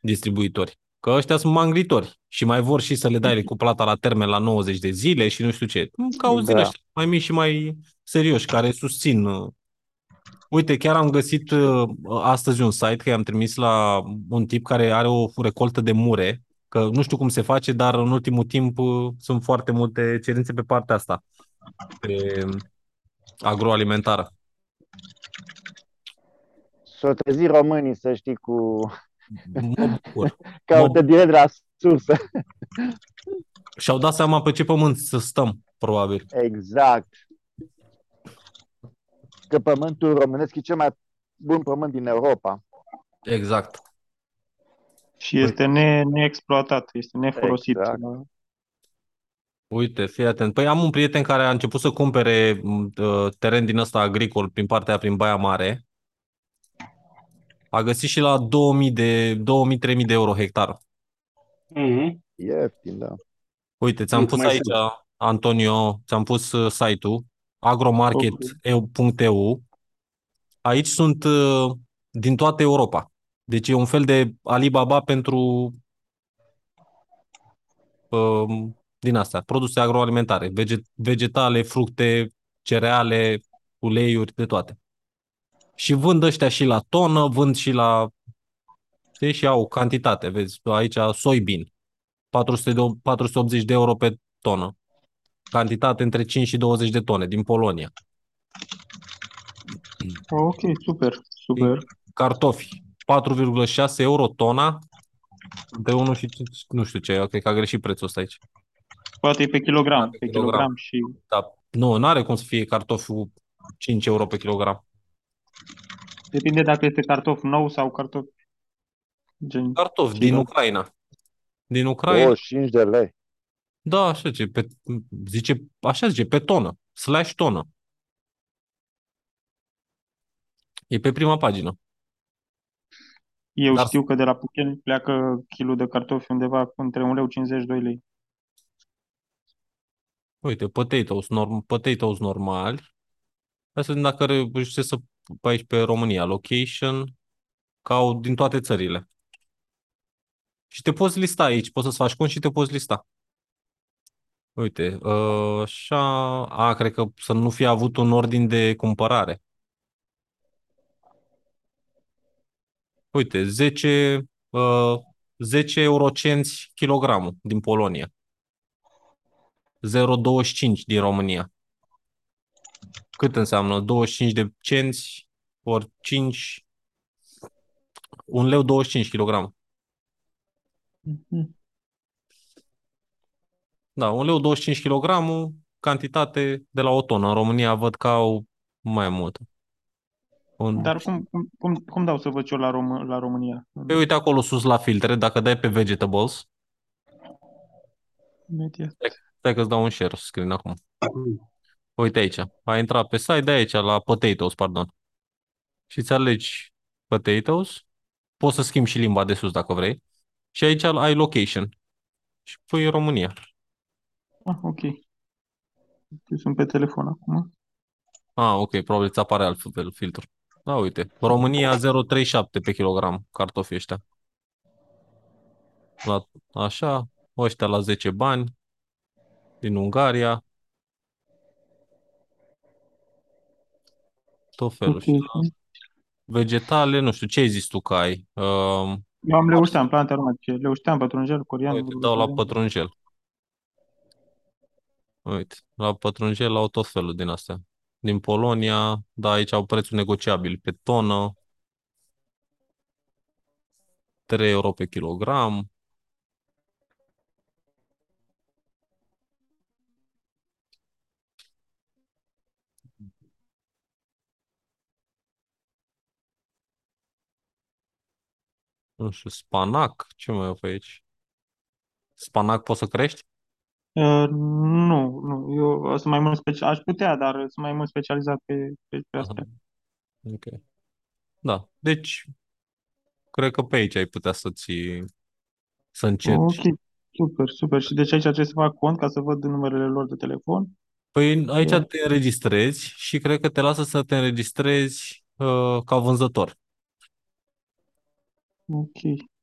[SPEAKER 2] Distribuitori. Că ăștia sunt manglitori și mai vor și să le dai cu plata la termen la 90 de zile și nu știu ce. Cauți din
[SPEAKER 6] Da.
[SPEAKER 2] ăștia mai mici și mai serioși, care susțin uh, Uite, chiar am găsit uh, astăzi un site că i-am trimis la un tip care are o recoltă de mure, că nu știu cum se face, dar în ultimul timp uh, sunt foarte multe cerințe pe partea asta, pe agroalimentară.
[SPEAKER 6] S-o trezi românii, să știi, cu
[SPEAKER 2] Mă bucur. <laughs>
[SPEAKER 6] caută direct la sursă. <laughs>
[SPEAKER 2] Și-au dat seama pe ce pământ să stăm, probabil.
[SPEAKER 6] Exact. Că pământul românesc e cel mai bun pământ din Europa.
[SPEAKER 2] Exact.
[SPEAKER 8] Și este ne, neexploatat, este nefolosit.
[SPEAKER 6] Exact.
[SPEAKER 2] Uite, fii atent. Păi am un prieten care a început să cumpere uh, teren din ăsta agricol prin partea aia, prin Baia Mare. A găsit și la 2000 de 2000-3000 de euro hectar.
[SPEAKER 8] Mhm.
[SPEAKER 6] Ieftin, da.
[SPEAKER 2] Uite, ți-am
[SPEAKER 8] Mult
[SPEAKER 2] pus
[SPEAKER 8] mai
[SPEAKER 2] aici, Antonio, ți-am pus uh, site-ul agromarket.eu. Aici sunt uh, din toată Europa. Deci e un fel de Alibaba pentru uh, din astea, produse agroalimentare, vege- vegetale, fructe, cereale, uleiuri, de toate. Și vând ăștia și la tonă, vând și la... Știi? Și au cantitate, vezi, aici soybean, 400 de, 480 de euro pe tonă. Cantitate între 5 și 20 de tone din Polonia.
[SPEAKER 8] Ok, super, super.
[SPEAKER 2] Cartofi, 4,6 euro tona, de 1 și 5, nu știu ce, eu cred că a greșit prețul ăsta aici.
[SPEAKER 8] Poate e pe kilogram,
[SPEAKER 2] Pe
[SPEAKER 8] pe
[SPEAKER 2] kilogram.
[SPEAKER 8] kilogram și
[SPEAKER 2] Da, nu, nu are cum să fie cartoful 5 euro pe kilogram.
[SPEAKER 8] depinde dacă este cartof nou sau cartof gen
[SPEAKER 2] Cartofi
[SPEAKER 8] ce
[SPEAKER 2] din
[SPEAKER 8] da.
[SPEAKER 2] Ucraina. Din Ucraina,
[SPEAKER 6] 25 de lei.
[SPEAKER 2] da, așa ce, pe, zice, așa zice, pe tonă, slash tonă. E pe prima pagină.
[SPEAKER 8] Eu
[SPEAKER 2] Dar-
[SPEAKER 8] știu că de la Pucheni pleacă kilul de cartofi undeva între 1 leu 50 2 lei.
[SPEAKER 2] Uite, potatoes, norm, potatoes normali. Hai să vedem dacă reușește să pe aici pe România. Location, ca au din toate țările. Și te poți lista aici, poți să-ți faci cont și te poți lista. Uite, ă, așa, a, cred că să nu fie avut un ordin de cumpărare. Uite, 10, uh, 10 eurocenți kilogramul din Polonia. 0,25 din România. Cât înseamnă? 25 de cenți ori 5, 1 leu 25 kg.
[SPEAKER 8] Mhm.
[SPEAKER 2] Da, 1 leu 25 kg, cantitate de la o tonă. În România văd că au mai mult. Un...
[SPEAKER 8] Dar cum, cum, cum, cum dau să văd eu la, Rom- la România?
[SPEAKER 2] Pe uite acolo sus la filtre, dacă dai pe vegetables,
[SPEAKER 8] Imediat.
[SPEAKER 2] stai că îți dau un share screen acum. Uite aici, ai intrat pe site de aici, la potatoes, pardon. Și îți alegi potatoes, poți să schimbi și limba de sus dacă vrei. Și aici ai location. Și pui România.
[SPEAKER 8] Ah, ok. Eu sunt pe telefon acum.
[SPEAKER 2] Ah, ok, probabil îți apare altfel filtru. Da, uite. România 0,37 pe kilogram cartofii ăștia. La, așa, ăștia la 10 bani din Ungaria. Tot felul.
[SPEAKER 8] Ok.
[SPEAKER 2] Și la vegetale, nu știu, ce ai zis tu că ai? Uh,
[SPEAKER 8] Eu am leuștean, plante aromatice. Leuștean, pătrunjel, coriandru.
[SPEAKER 2] uite, dau la
[SPEAKER 8] roșu.
[SPEAKER 2] pătrunjel. Uite, la pătrunjel au tot felul din astea. Din Polonia, da, aici au prețul negociabil pe tonă. 3 euro pe kilogram. Nu știu, spanac, ce mai au pe aici? Spanac poți să crești?
[SPEAKER 8] Uh, nu, nu. Eu sunt mai mult special. Aș putea, dar sunt mai mult specializat pe, pe, pe astea.
[SPEAKER 2] Aha. Ok. Da, deci cred că pe aici ai putea să ți să încerci.
[SPEAKER 8] Ok, super, super. Și deci aici trebuie să fac cont ca să văd numerele lor de telefon.
[SPEAKER 2] Păi aici
[SPEAKER 8] E-
[SPEAKER 2] te înregistrezi și cred că te lasă să te înregistrezi uh, ca vânzător.
[SPEAKER 8] Ok,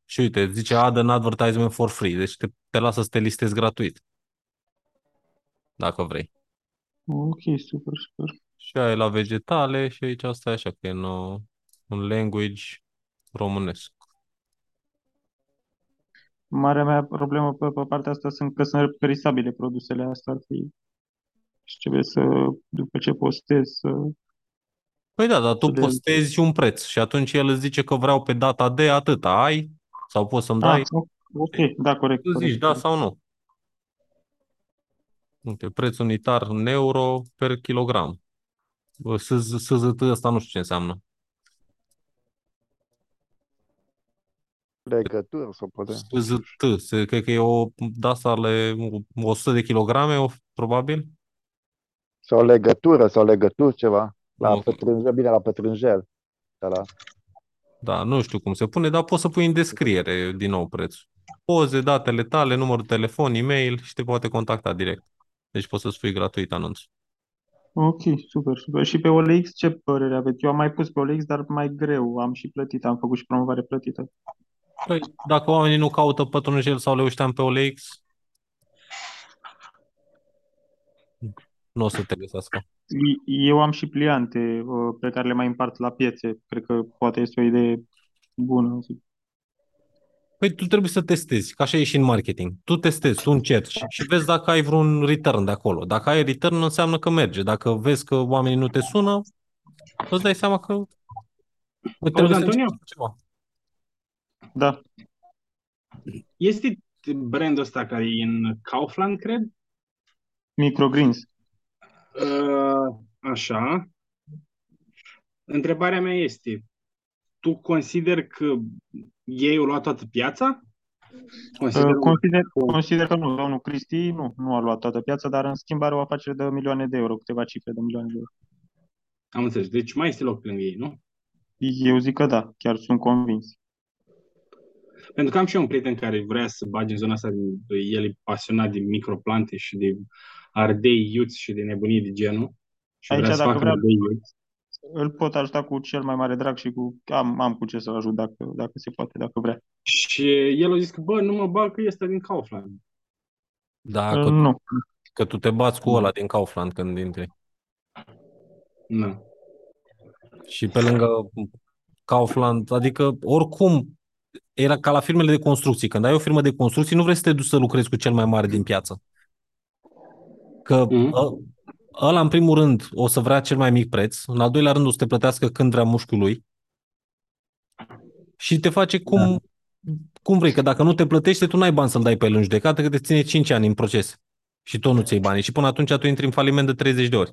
[SPEAKER 2] Și uite, zice add an advertisement for free, deci te, te lasă să te listezi gratuit, dacă vrei.
[SPEAKER 8] ok, super, super.
[SPEAKER 2] Și ai la vegetale și aici asta e așa, că e în, uh, în language românesc.
[SPEAKER 8] Marea mea problemă pe, pe partea asta sunt că sunt perisabile produsele astea ar fi și trebuie să, după ce postez, să...
[SPEAKER 2] Păi da, dar tu
[SPEAKER 8] Să le-
[SPEAKER 2] postezi un preț și atunci el îți zice că vreau pe data de atâta, ai? Sau poți să-mi
[SPEAKER 8] Ah,
[SPEAKER 2] dai?
[SPEAKER 8] ok, da, corect,
[SPEAKER 2] Tu
[SPEAKER 8] corect.
[SPEAKER 2] zici da sau nu. Uite, preț unitar în euro per kilogram. Bă, SZ SZT ăsta nu știu ce înseamnă.
[SPEAKER 6] Legătură sau poate.
[SPEAKER 2] ZT, se- cred că e o de asta ale 100 de kilograme, o- probabil.
[SPEAKER 6] Sau legătură, sau legături ceva. La
[SPEAKER 2] Nu.
[SPEAKER 6] pătrânjel, bine, la pătrânjel. Da, la...
[SPEAKER 2] Da, nu știu cum se pune, dar poți să pui în descriere din nou prețul. Poze, datele tale, numărul de telefon, e-mail și te poate contacta direct. Deci poți să spui gratuit anunț.
[SPEAKER 8] Ok, super, super. Și pe OLX ce părere aveți? Eu am mai pus pe OLX, dar mai greu. Am și plătit, am făcut și promovare plătită.
[SPEAKER 2] Păi, dacă oamenii nu caută pătrunjel sau le ușteam pe OLX, nu o să te găsească.
[SPEAKER 8] Eu am și pliante uh, pe care le mai împart la piețe. Cred că poate este o idee bună. zic.
[SPEAKER 2] Păi tu trebuie să testezi, că așa e și în marketing. Tu testezi, tu încerci și vezi dacă ai vreun return de acolo. Dacă ai return, înseamnă că merge. Dacă vezi că oamenii nu te sună, îți dai seama că trebuie să
[SPEAKER 8] Antonio?
[SPEAKER 2] încerci ceva.
[SPEAKER 8] Da. Este brandul ăsta care e în Kaufland, cred? Microgreens.
[SPEAKER 7] Uh, așa. Întrebarea mea este, tu consider că ei au luat toată piața? Consider...
[SPEAKER 8] Uh, Consider, consider că nu, domnul Cristi nu, nu a luat toată piața, dar în schimb are o afacere de milioane de euro, câteva cifre de milioane de euro.
[SPEAKER 7] Am înțeles. Deci mai este loc lângă ei, nu?
[SPEAKER 8] Eu zic că da, chiar sunt convins.
[SPEAKER 7] Pentru că am și eu un prieten care vrea să bage în zona asta, el e pasionat de microplante și de ardei iuți și de nebunii de genul. Și
[SPEAKER 8] Aici,
[SPEAKER 7] vrea să
[SPEAKER 8] dacă
[SPEAKER 7] facă
[SPEAKER 8] vrea-
[SPEAKER 7] ardei iuți.
[SPEAKER 8] Îl pot ajuta cu cel mai mare drag și cu am, am cu ce să-l ajut dacă, dacă se poate, dacă vrea.
[SPEAKER 7] Și el a zis că, bă, nu mă bag că este din Kaufland.
[SPEAKER 2] Da,
[SPEAKER 8] Uh,
[SPEAKER 2] că,
[SPEAKER 8] Nu.
[SPEAKER 2] că tu te bați cu ăla din Kaufland când intri.
[SPEAKER 7] Nu.
[SPEAKER 2] Și pe lângă Kaufland, adică oricum era ca la firmele de construcții. Când ai o firmă de construcții, nu vrei să te duci să lucrezi cu cel mai mare din piață. Că
[SPEAKER 7] Mhm.
[SPEAKER 2] Ă- ăla, în primul rând, o să vrea cel mai mic preț, în al doilea rând o să te plătească când vrea mușchiul lui și te face cum, cum vrei, că dacă nu te plătește, tu n-ai bani să-l dai pe el în judecată, că te ține 5 ani în proces și tot nu ți banii și până atunci tu intri în faliment de 30 de ori.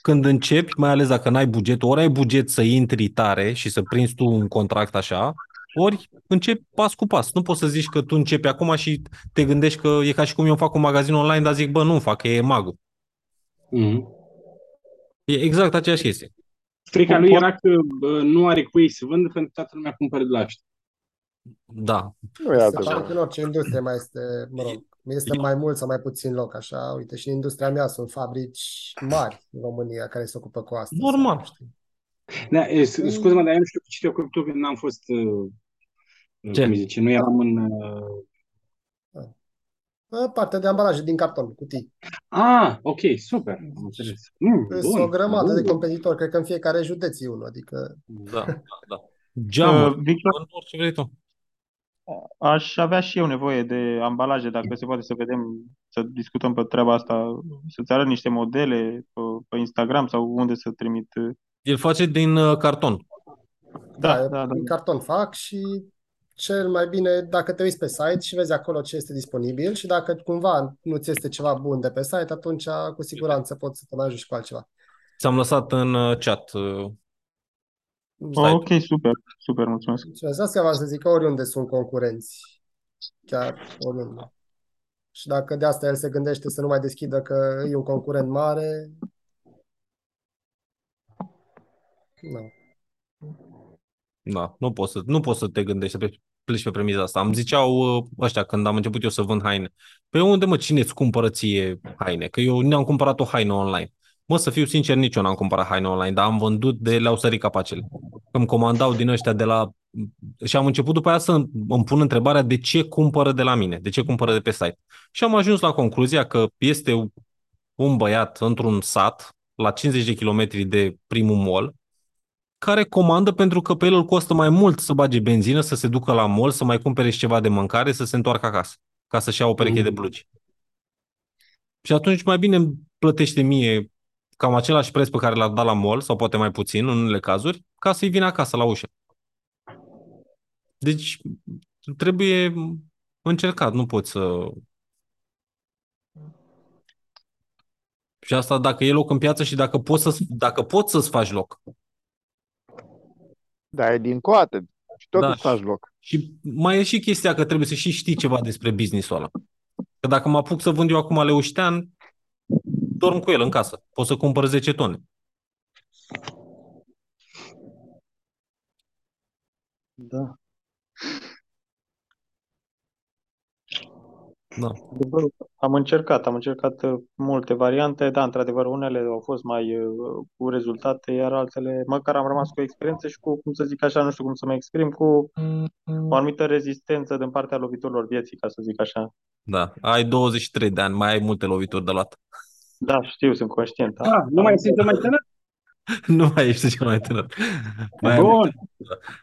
[SPEAKER 2] Când începi, mai ales dacă n-ai buget, ori ai buget să intri tare și să prinzi tu un contract așa, ori începi pas cu pas. Nu poți să zici că tu începi acum și te gândești că e ca și cum eu fac un magazin online, dar zic, bă, nu fac, că e magul.
[SPEAKER 7] Mhm.
[SPEAKER 2] E exact aceeași chestie.
[SPEAKER 7] Frica lui era că bă, nu are cu ei să vândă pentru că toată lumea cumpără de la ăștia.
[SPEAKER 2] Da.
[SPEAKER 6] Nu e
[SPEAKER 3] Se
[SPEAKER 6] altă
[SPEAKER 3] pare că în orice industrie mai este, mă rog, este mai mult sau mai puțin loc, așa. Uite, și în industria mea sunt fabrici mari în România care se ocupă cu asta.
[SPEAKER 2] Normal.
[SPEAKER 3] sau, știi.
[SPEAKER 7] Da, e, s- scuze-mă, dar eu nu știu cu cine te ocupi tu, că n-am fost, uh,
[SPEAKER 2] Ce?
[SPEAKER 7] cum îi zice, nu eram în... Uh...
[SPEAKER 3] Bă, Partea de ambalaje din carton, cutii.
[SPEAKER 7] Ah, ok, super, am înțeles. Mm,
[SPEAKER 3] Sunt
[SPEAKER 7] bun,
[SPEAKER 3] o grămadă de
[SPEAKER 7] bun.
[SPEAKER 3] competitori, cred că în fiecare județ e unul, adică
[SPEAKER 2] Da, da, da. Geamuri,
[SPEAKER 8] Uh, Victor,
[SPEAKER 2] în orice vrei tu.
[SPEAKER 8] aș avea și eu nevoie de ambalaje, dacă se poate să vedem, să discutăm pe treaba asta, să-ți arăt niște modele pe, pe Instagram sau unde să trimit.
[SPEAKER 2] El face din uh, carton.
[SPEAKER 8] Da,
[SPEAKER 3] da,
[SPEAKER 8] da, da.
[SPEAKER 3] din carton fac și cel mai bine dacă te uiți pe site și vezi acolo ce este disponibil și dacă cumva nu ți este ceva bun de pe site, atunci cu siguranță poți să te mai ajungi cu altceva.
[SPEAKER 2] Ți-am lăsat în uh, chat. uh,
[SPEAKER 8] Oh, ok, super, super, mulțumesc.
[SPEAKER 3] Mulțumesc. Asta vreau să zic că oriunde sunt concurenți. Chiar oriunde. Și dacă de asta el se gândește să nu mai deschidă că e un concurent mare, nu.
[SPEAKER 2] Da, nu poți să, nu poți să te gândești să pleci, pleci pe premiza asta. Îmi ziceau uh, ăștia când am început eu să vând haine. Pe unde mă, cine îți cumpără ție haine? Că eu ne-am cumpărat o haină online. Mă, să fiu sincer, nici eu n-am cumpărat haine online, dar am vândut de le-au sărit capacele. Îmi comandau din ăștia de la... Și am început după aia să îmi pun întrebarea de ce cumpără de la mine, de ce cumpără de pe site. Și am ajuns la concluzia că este un băiat într-un sat, la 50 de kilometri de primul mall, care comandă pentru că pe el îl costă mai mult să bage benzină, să se ducă la mall, să mai cumpere și ceva de mâncare, să se întoarcă acasă, ca să-și ia o pereche de blugi. Și atunci mai bine îmi plătește mie cam același preț pe care l-a dat la mall, sau poate mai puțin în unele cazuri, ca să-i vină acasă la ușă. Deci trebuie încercat, nu poți să... Și asta dacă e loc în piață și dacă poți, să, dacă poți să-ți faci loc.
[SPEAKER 6] Da, e din coate. Și tot
[SPEAKER 2] Da,
[SPEAKER 6] îți faci loc.
[SPEAKER 2] Și mai e și chestia că trebuie să și știi ceva despre business-ul ăla. Că dacă mă apuc să vând eu acum leuștean, dorm cu el în casă. Pot să cumpăr 10 tone.
[SPEAKER 8] Da.
[SPEAKER 2] Da.
[SPEAKER 8] Adevărul, am încercat, am încercat uh, multe variante, da, într-adevăr, unele au fost mai uh, cu rezultate, iar altele, măcar am rămas cu experiență și cu, cum să zic așa, nu știu cum să mă exprim, cu o anumită rezistență din partea loviturilor vieții, ca să zic așa.
[SPEAKER 2] Da. Ai 23 de ani, mai ai multe lovituri de luat.
[SPEAKER 8] Da, știu, sunt conștient. Da.
[SPEAKER 7] Ah, nu mai simți mai tânăr? <laughs>
[SPEAKER 2] Nu mai ești cel mai tânăr. Mai ai
[SPEAKER 7] Bun.
[SPEAKER 2] multe.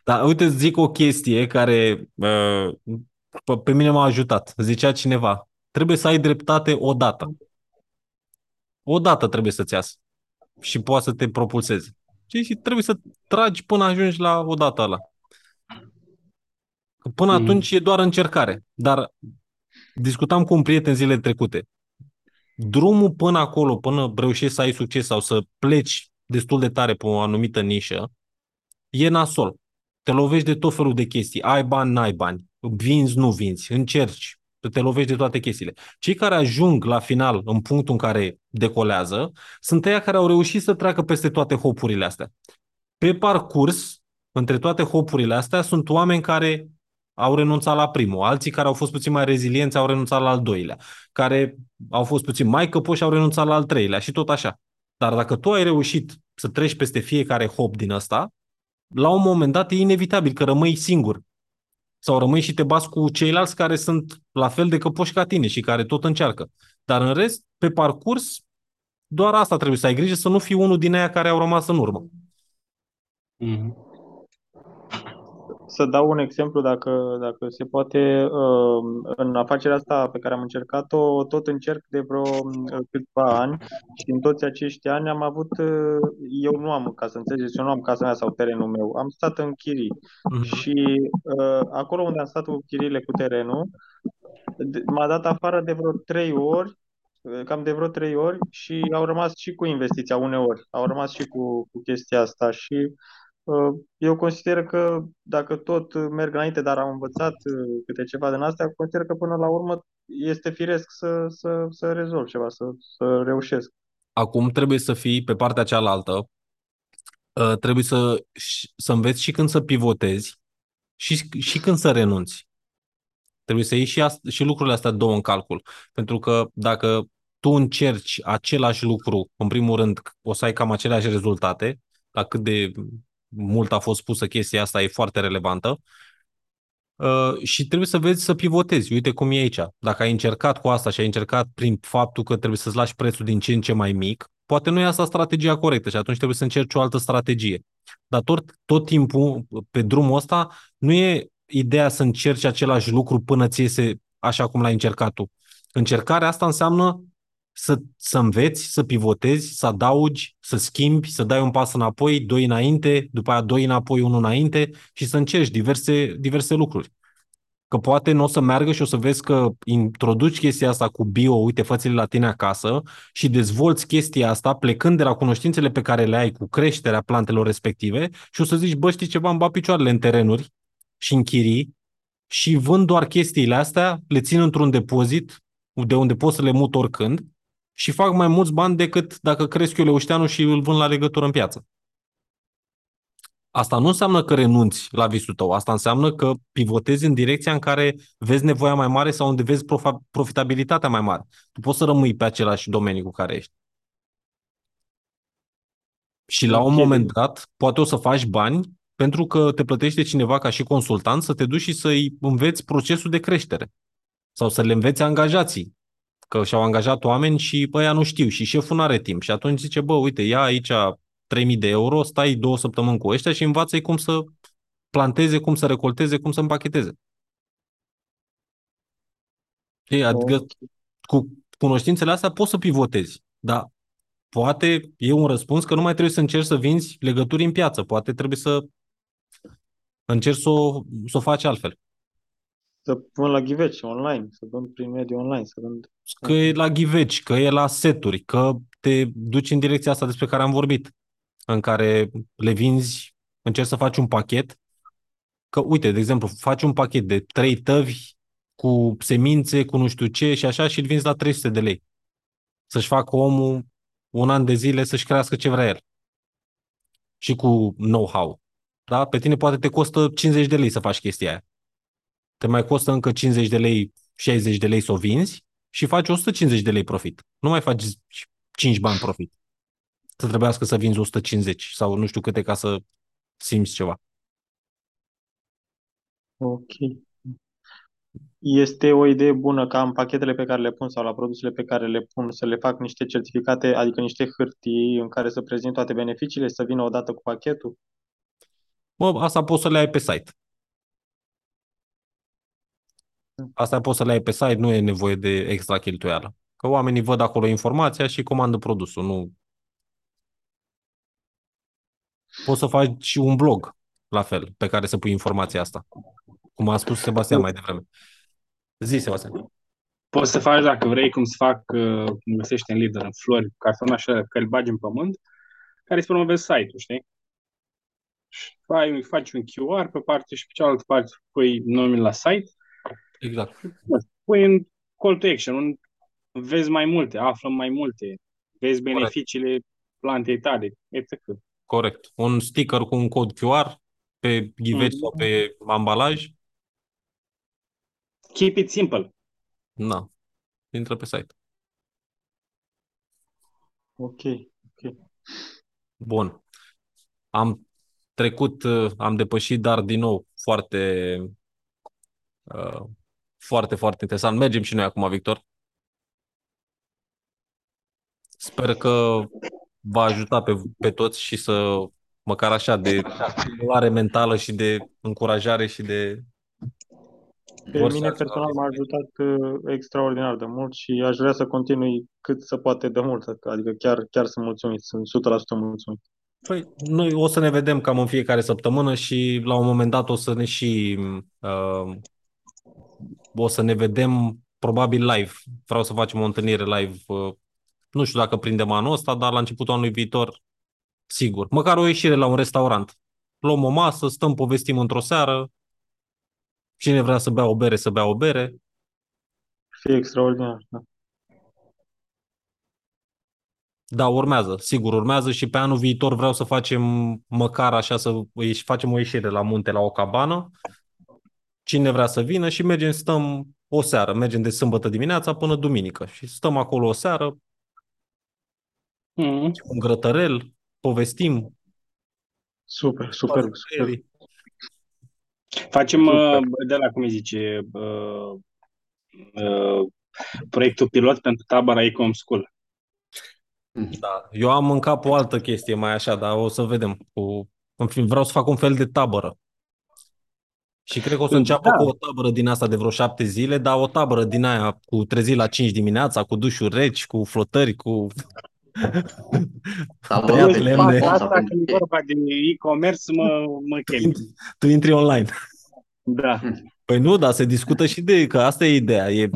[SPEAKER 2] Dar uite, îți zic o chestie care uh, pe, pe mine m-a ajutat. Zicea cineva, trebuie să ai dreptate odată. Odată trebuie să-ți iasă. Și poate să te propulseze. Și, și trebuie să tragi până ajungi la odată ăla. Că Până
[SPEAKER 7] Mhm.
[SPEAKER 2] atunci e doar încercare. Dar discutam cu un prieten zilele trecute. Drumul până acolo, până reușești să ai succes sau să pleci destul de tare pe o anumită nișă, e nasol. Te lovești de tot felul de chestii. Ai bani, n-ai bani. Vinzi, nu vinzi. Încerci. Te lovești de toate chestiile. Cei care ajung la final, în punctul în care decolează, sunt aia care au reușit să treacă peste toate hopurile astea. Pe parcurs, între toate hopurile astea, sunt oameni care au renunțat la primul, alții care au fost puțin mai rezilienți au renunțat la al doilea, care au fost puțin mai căpoși au renunțat la al treilea și tot așa. Dar dacă tu ai reușit să treci peste fiecare hop din ăsta, la un moment dat e inevitabil că rămâi singur. Sau rămâi și te bați cu ceilalți care sunt la fel de căpoși ca tine și care tot încearcă. Dar în rest, pe parcurs, doar asta trebuie să ai grijă să nu fii unul din aia care au rămas în urmă.
[SPEAKER 7] Mhm.
[SPEAKER 8] Să dau un exemplu, dacă, dacă se poate, uh, în afacerea asta pe care am încercat-o, tot încerc de vreo uh, câțiva ani și în toți acești ani am avut, uh, eu nu am ca să înțelegeți, eu nu am casa mea sau terenul meu, am stat în chirii
[SPEAKER 2] Mhm.
[SPEAKER 8] și uh, acolo unde am stat cu chiriile cu terenul, d- m-a dat afară de vreo trei ori, uh, cam de vreo trei ori și au rămas și cu investiția uneori, au rămas și cu, cu chestia asta și Uh, Eu consider că dacă tot merg înainte, dar am învățat uh, câte ceva din astea, consider că până la urmă este firesc să, să, să rezolv ceva, să, să reușesc.
[SPEAKER 2] Acum trebuie să fii pe partea cealaltă, uh, trebuie să, să înveți și când să pivotezi și, și când să renunți. Trebuie să iei și, asta, și lucrurile astea două în calcul. Pentru că dacă tu încerci același lucru, în primul rând o să ai cam aceleași rezultate, la cât de mult a fost pusă chestia asta e foarte relevantă, Uh, și trebuie să vezi să pivotezi. Uite cum e aici. Dacă ai încercat cu asta și ai încercat prin faptul că trebuie să-ți lași prețul din ce în ce mai mic, poate nu e asta strategia corectă și atunci trebuie să încerci o altă strategie. Dar tot, tot timpul pe drumul ăsta nu e ideea să încerci același lucru până ți iese așa cum l-ai încercat tu. Încercarea asta înseamnă să, să înveți, să pivotezi, să adaugi, să schimbi, să dai un pas înapoi, doi înainte, după aia doi înapoi, unul înainte și să încerci diverse, diverse lucruri. Că poate nu o să meargă și o să vezi că introduci chestia asta cu bio, uite, fățile la tine acasă și dezvolți chestia asta plecând de la cunoștințele pe care le ai cu creșterea plantelor respective și o să zici, bă, știi ceva, îmi bat picioarele în terenuri și în chirii și vând doar chestiile astea, le țin într-un depozit de unde pot să le mut oricând și fac mai mulți bani decât dacă cresc eu leușteanul și îl vând la legătură în piață. Asta nu înseamnă că renunți la visul tău, asta înseamnă că pivotezi în direcția în care vezi nevoia mai mare sau unde vezi profa- profitabilitatea mai mare. Tu poți să rămâi pe același domeniu cu care ești. Și la un
[SPEAKER 8] Ok.
[SPEAKER 2] moment dat, poate o să faci bani pentru că te plătește cineva ca și consultant să te duci și să-i înveți procesul de creștere. Sau să le înveți angajații. Că și-au angajat oameni și bă, ăia nu știu și șeful nu are timp. Și atunci zice, bă, uite, ia aici 3000 de euro, stai două săptămâni cu ăștia și învață-i cum să planteze, cum să recolteze, cum să împacheteze. Știi? Adică cu cunoștințele astea poți să pivotezi, dar poate e un răspuns că nu mai trebuie să încerci să vinzi legături în piață, poate trebuie să încerci să o, să o faci altfel.
[SPEAKER 8] Să pun la ghiveci online, să vând prin mediul online, să vând...
[SPEAKER 2] Că e la ghiveci, că e la seturi, că te duci în direcția asta despre care am vorbit, în care le vinzi, încerci să faci un pachet că, uite, de exemplu, faci un pachet de trei tăvi cu semințe, cu nu știu ce și așa și îl vinzi la 300 de lei. Să-și facă omul un an de zile să-și crească ce vrea el. Și cu know-how. Da? Pe tine poate te costă 50 de lei să faci chestia aia. Te mai costă încă 50 de lei, 60 de lei să o vinzi și faci 150 de lei profit. Nu mai faci 5 bani profit. Să trebuiască să vinzi 150 sau nu știu câte ca să simți ceva.
[SPEAKER 8] Ok. Este o idee bună ca în pachetele pe care le pun sau la produsele pe care le pun să le fac niște certificate, adică niște hârtii în care să prezint toate beneficiile, să vină odată cu pachetul?
[SPEAKER 2] Bă, asta poți să le ai pe site. Asta poți să le ai pe site, nu e nevoie de extra cheltuială. Că oamenii văd acolo informația și comandă produsul. Nu... Poți să faci un blog, la fel, pe care să pui informația asta. Cum a spus Sebastian mai devreme. Zi, Sebastian.
[SPEAKER 7] Poți să faci, dacă vrei, cum să fac, uh, cum găsești în lider, în flori, cartonaș că îl bagi în pământ, care îți promovezi site-ul, știi? Și faci, faci un QR pe parte și pe cealaltă parte pui numele la site.
[SPEAKER 2] Exact.
[SPEAKER 7] Pui un call to action, un, vezi mai multe, află mai multe, vezi beneficiile plantei tale, etc.
[SPEAKER 2] Corect. Un sticker cu un cod QR pe ghiveci mm-hmm. sau pe ambalaj.
[SPEAKER 7] Keep it simple.
[SPEAKER 2] Na. Intră pe site.
[SPEAKER 8] Ok, ok.
[SPEAKER 2] Bun. Am trecut, uh, am depășit, dar din nou foarte, uh, foarte, foarte interesant. Mergem și noi acum, Victor. Sper că va ajuta pe, pe toți și să, măcar așa, de stimulare mentală și de încurajare și de...
[SPEAKER 8] Pe mine personal m-a ajutat uh, extraordinar de mult și aș vrea să continui cât se poate de mult, adică chiar, chiar sunt mulțumit, sunt 100% mulțumit.
[SPEAKER 2] Păi, noi o să ne vedem cam în fiecare săptămână și la un moment dat o să ne și uh, o să ne vedem probabil live. Vreau să facem o întâlnire live. Uh, nu știu dacă prindem anul ăsta, dar la începutul anului viitor, sigur. Măcar o ieșire la un restaurant. Luăm o masă, stăm, povestim într-o seară. Cine vrea să bea o bere, să bea o bere.
[SPEAKER 8] Fie extraordinar, da.
[SPEAKER 2] Da, urmează, sigur urmează și pe anul viitor vreau să facem măcar așa, să facem o ieșire la munte, la o cabană. Cine vrea să vină și mergem, stăm o seară, mergem de sâmbătă dimineața până duminică și stăm acolo o seară,
[SPEAKER 7] mm.
[SPEAKER 2] un grătărel, povestim.
[SPEAKER 8] Super, super, super.
[SPEAKER 7] Facem super. de la, cum îi zice, uh, uh, proiectul pilot pentru tabăra Ecom School.
[SPEAKER 2] Da. Eu am în cap o altă chestie mai așa, dar o să vedem. Cu... În fin, vreau să fac un fel de tabără. Și cred că o să înceapă da. cu o tabără din asta de vreo șapte zile, dar o tabără din aia cu trezi la 5 dimineața, cu dușuri reci, cu flotări, cu... <laughs>
[SPEAKER 7] Tăiat lemne. Asta când e vorba de e-commerce, mă, mă chem.
[SPEAKER 2] Tu intri online.
[SPEAKER 7] Da.
[SPEAKER 2] Păi nu, dar se discută și de că asta e ideea. E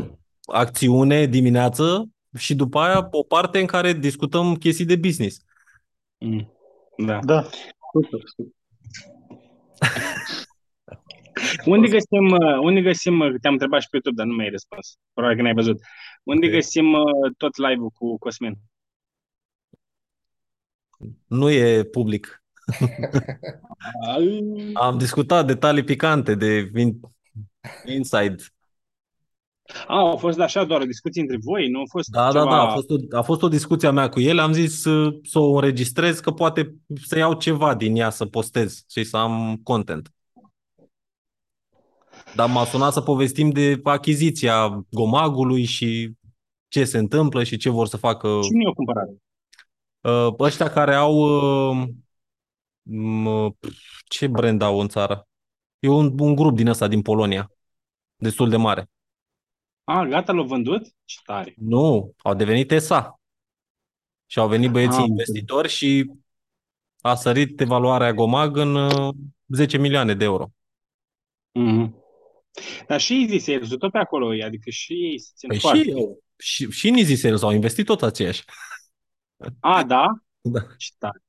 [SPEAKER 2] acțiune dimineață, și după aia o parte în care discutăm chestii de business.
[SPEAKER 7] Mm. Da.
[SPEAKER 8] Da. Super, super.
[SPEAKER 7] unde găsim, uh, unde găsim, uh, te-am întrebat și pe YouTube, dar nu mi-ai răspuns. Probabil că n-ai văzut. Unde okay. găsim uh, tot live-ul cu Cosmin?
[SPEAKER 2] Nu e public. <laughs> Am discutat detalii picante de inside
[SPEAKER 7] a, au fost așa doar o discuție între voi, nu a fost
[SPEAKER 2] Da,
[SPEAKER 7] ceva...
[SPEAKER 2] da, da, a fost, o, a fost o discuție a mea cu el, am zis să, să o înregistrez, că poate să iau ceva din ea să postez și să am content. Dar m-a sunat să povestim de achiziția Gomagului și ce se întâmplă și ce vor să facă.
[SPEAKER 7] Cine i-a cumpărat?
[SPEAKER 2] Uh, ăștia care au... Uh, ce brand au în țară? E un, un grup din ăsta, din Polonia. Destul de mare.
[SPEAKER 7] A, gata, l-au vândut? Ce tare.
[SPEAKER 2] Nu, au devenit ESA. Și au venit băieții ah, investitori și a sărit evaluarea Gomag în 10 uh, milioane de euro.
[SPEAKER 7] Mm-hmm. Dar și Easy Sales, tot pe acolo, adică și ei se țin
[SPEAKER 2] păi
[SPEAKER 7] foarte.
[SPEAKER 2] Și, și, și în Easy Sales au investit tot aceiași.
[SPEAKER 7] A, da?
[SPEAKER 2] Da.
[SPEAKER 7] Ce tare.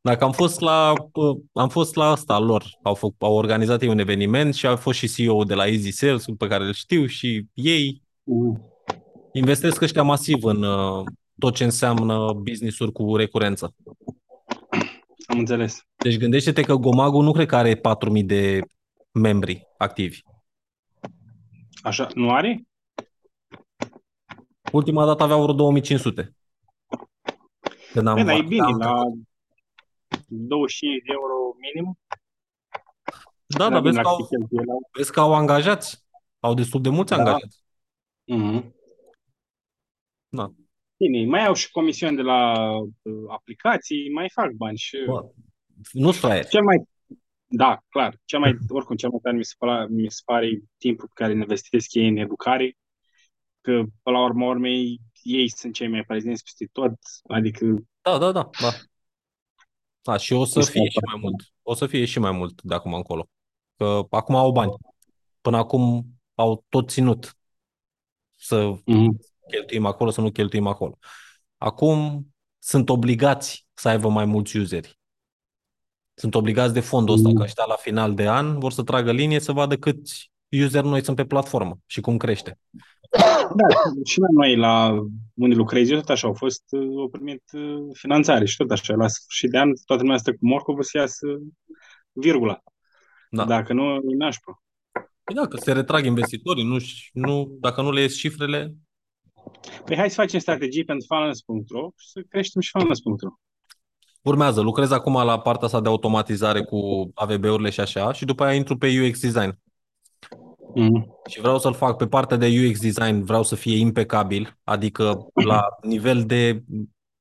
[SPEAKER 2] Dacă am fost la, uh, am fost la asta al lor, au, fă, au organizat ei un eveniment și a fost și CEO de la Easy Sales, pe care îl știu și ei
[SPEAKER 7] Mm.
[SPEAKER 2] investesc ăștia masiv în uh, tot ce înseamnă business-uri cu recurență.
[SPEAKER 7] Am înțeles.
[SPEAKER 2] Deci gândește-te că Gomagu nu cred că are 4.000 de membri activi.
[SPEAKER 7] Așa, nu are?
[SPEAKER 2] Ultima dată aveau vreo 2500. Când am,
[SPEAKER 7] Bine, dar e
[SPEAKER 2] când
[SPEAKER 7] bine,
[SPEAKER 2] am-
[SPEAKER 7] la 25 de euro minim.
[SPEAKER 2] Da,
[SPEAKER 7] la
[SPEAKER 2] dar vezi
[SPEAKER 7] bine,
[SPEAKER 2] că,
[SPEAKER 7] la
[SPEAKER 2] au,
[SPEAKER 7] câte cheltuieli au.
[SPEAKER 2] vezi că au angajați. Au destul de mulți
[SPEAKER 7] Da.
[SPEAKER 2] angajați.
[SPEAKER 7] Mhm.
[SPEAKER 2] Da.
[SPEAKER 7] Bine, mai au și comisiuni de la uh, aplicații, mai fac bani și...
[SPEAKER 2] Bă, nu fraier.
[SPEAKER 7] Cel mai, da, clar, cel mai, oricum, cel mai tare mi se, pare, mi se pare timpul pe care îl investesc ei în educare, că, până la urmă urmei, ei sunt cei mai prezenți peste tot, adică,
[SPEAKER 2] Da, da, da, da. Da, și o să
[SPEAKER 7] Mi se
[SPEAKER 2] fie
[SPEAKER 7] pare
[SPEAKER 2] și mai mult. O să fie și mai mult de acum încolo. Că acum au bani. Până acum au tot ținut să
[SPEAKER 7] mhm.
[SPEAKER 2] cheltuim acolo, să nu cheltuim acolo. Acum sunt obligați să aibă mai mulți useri. Sunt obligați de fondul ăsta,
[SPEAKER 7] Mm.
[SPEAKER 2] că ăștia la final de an vor să tragă linie să vadă câți useri noi sunt pe platformă și cum crește.
[SPEAKER 7] Da, și la noi, la unde lucrez eu, tot așa, au fost, uh, au primit uh, finanțare și tot așa, la sfârșit de an, toată lumea stă cu morcovul să iasă virgula.
[SPEAKER 2] Da.
[SPEAKER 7] Dacă nu, e nașpa.
[SPEAKER 2] Păi da, că se retrag investitorii, nu, nu, dacă nu le ies cifrele,
[SPEAKER 7] Păi hai să facem strategii pentru finance.ro și să creștem și finance.ro.
[SPEAKER 2] urmează. Lucrez acum la partea asta de automatizare cu AVB-urile și așa și după aia intru pe UX design.
[SPEAKER 7] Mm.
[SPEAKER 2] Și vreau să-l fac pe partea de UX design, vreau să fie impecabil, adică la nivel de